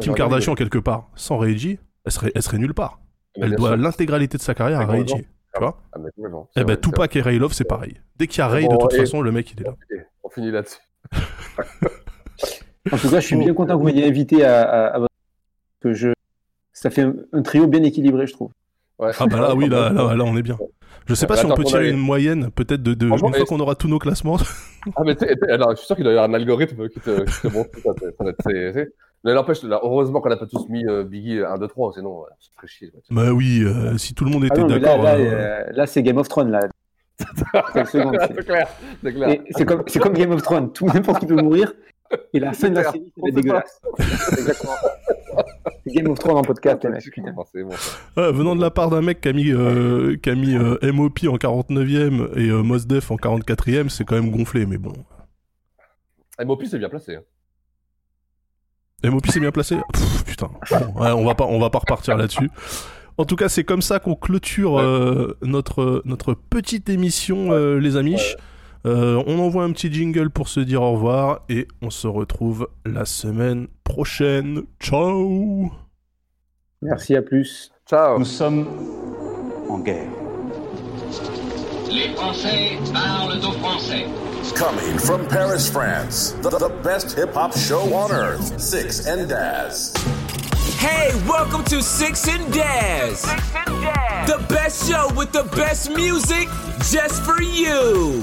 [SPEAKER 3] Kim
[SPEAKER 5] Ouais,
[SPEAKER 3] Kardashian
[SPEAKER 5] ouais.
[SPEAKER 3] quelque part, sans Ray J, elle serait, elle serait nulle part.
[SPEAKER 5] Mais
[SPEAKER 3] Elle doit l'intégralité de sa carrière à Ray. J. Tu vois
[SPEAKER 5] Ah.
[SPEAKER 3] Eh ben,
[SPEAKER 5] vrai, c'est
[SPEAKER 3] Tupac et Ray Love, c'est pareil. Dès qu'il y a Ray, de toute
[SPEAKER 5] et-
[SPEAKER 3] façon, le mec, il est là.
[SPEAKER 5] Ok, on finit là-dessus.
[SPEAKER 4] En tout cas, je suis bien content que vous m'ayez invité à, à, que je. Ça fait un, un trio bien équilibré, je trouve.
[SPEAKER 3] Ah bah là, oui, là, là, là, on est bien. Je sais pas si on peut tirer
[SPEAKER 5] a-
[SPEAKER 3] une moyenne, peut-être de, de une fois qu'on aura tous nos classements.
[SPEAKER 5] Ah, mais alors, je suis sûr qu'il doit y avoir un algorithme qui te, qui te montre tout ça. c'est- c'est- c'est- Mais n'empêche, là, heureusement qu'on n'a pas tous mis euh, Biggie 1, 2, 3, sinon, c'est très chier.
[SPEAKER 3] bah oui, euh, si tout le monde
[SPEAKER 4] Ah
[SPEAKER 3] était
[SPEAKER 4] là,
[SPEAKER 3] d'accord.
[SPEAKER 4] là,
[SPEAKER 3] euh,
[SPEAKER 4] euh, là, c'est Game of Thrones, là. C'est-
[SPEAKER 5] c'est clair, c'est clair.
[SPEAKER 4] C'est comme, c'est comme Game of Thrones, tout n'importe qui peut mourir, et la fin de la série,
[SPEAKER 5] sait
[SPEAKER 4] dégueulasse. C'est exactement ça. C'est Game of Thrones en podcast, les mecs.
[SPEAKER 3] Ouais, venant de la part d'un mec qui a mis, euh, qui a mis euh, MOP en 49e et euh, Mos Def en 44e, c'est quand même gonflé, mais bon.
[SPEAKER 5] MOP, c'est bien placé. hein.
[SPEAKER 3] MOP c'est bien placé? Pff, Putain. Bon, ouais, on, va pas, on va pas repartir là-dessus. En tout cas, c'est comme ça qu'on clôture euh, notre, notre petite émission, euh, les amis. Euh, on envoie un petit jingle pour se dire au revoir et on se retrouve la semaine prochaine. Ciao
[SPEAKER 4] Merci, à plus.
[SPEAKER 5] Ciao.
[SPEAKER 20] Nous sommes en guerre.
[SPEAKER 21] Les Français parlent aux Français.
[SPEAKER 1] Coming from Paris, France, the, the best hip hop show on earth, Six and Daz.
[SPEAKER 22] Hey, welcome to Six and Daz. The best show with the best music just for you.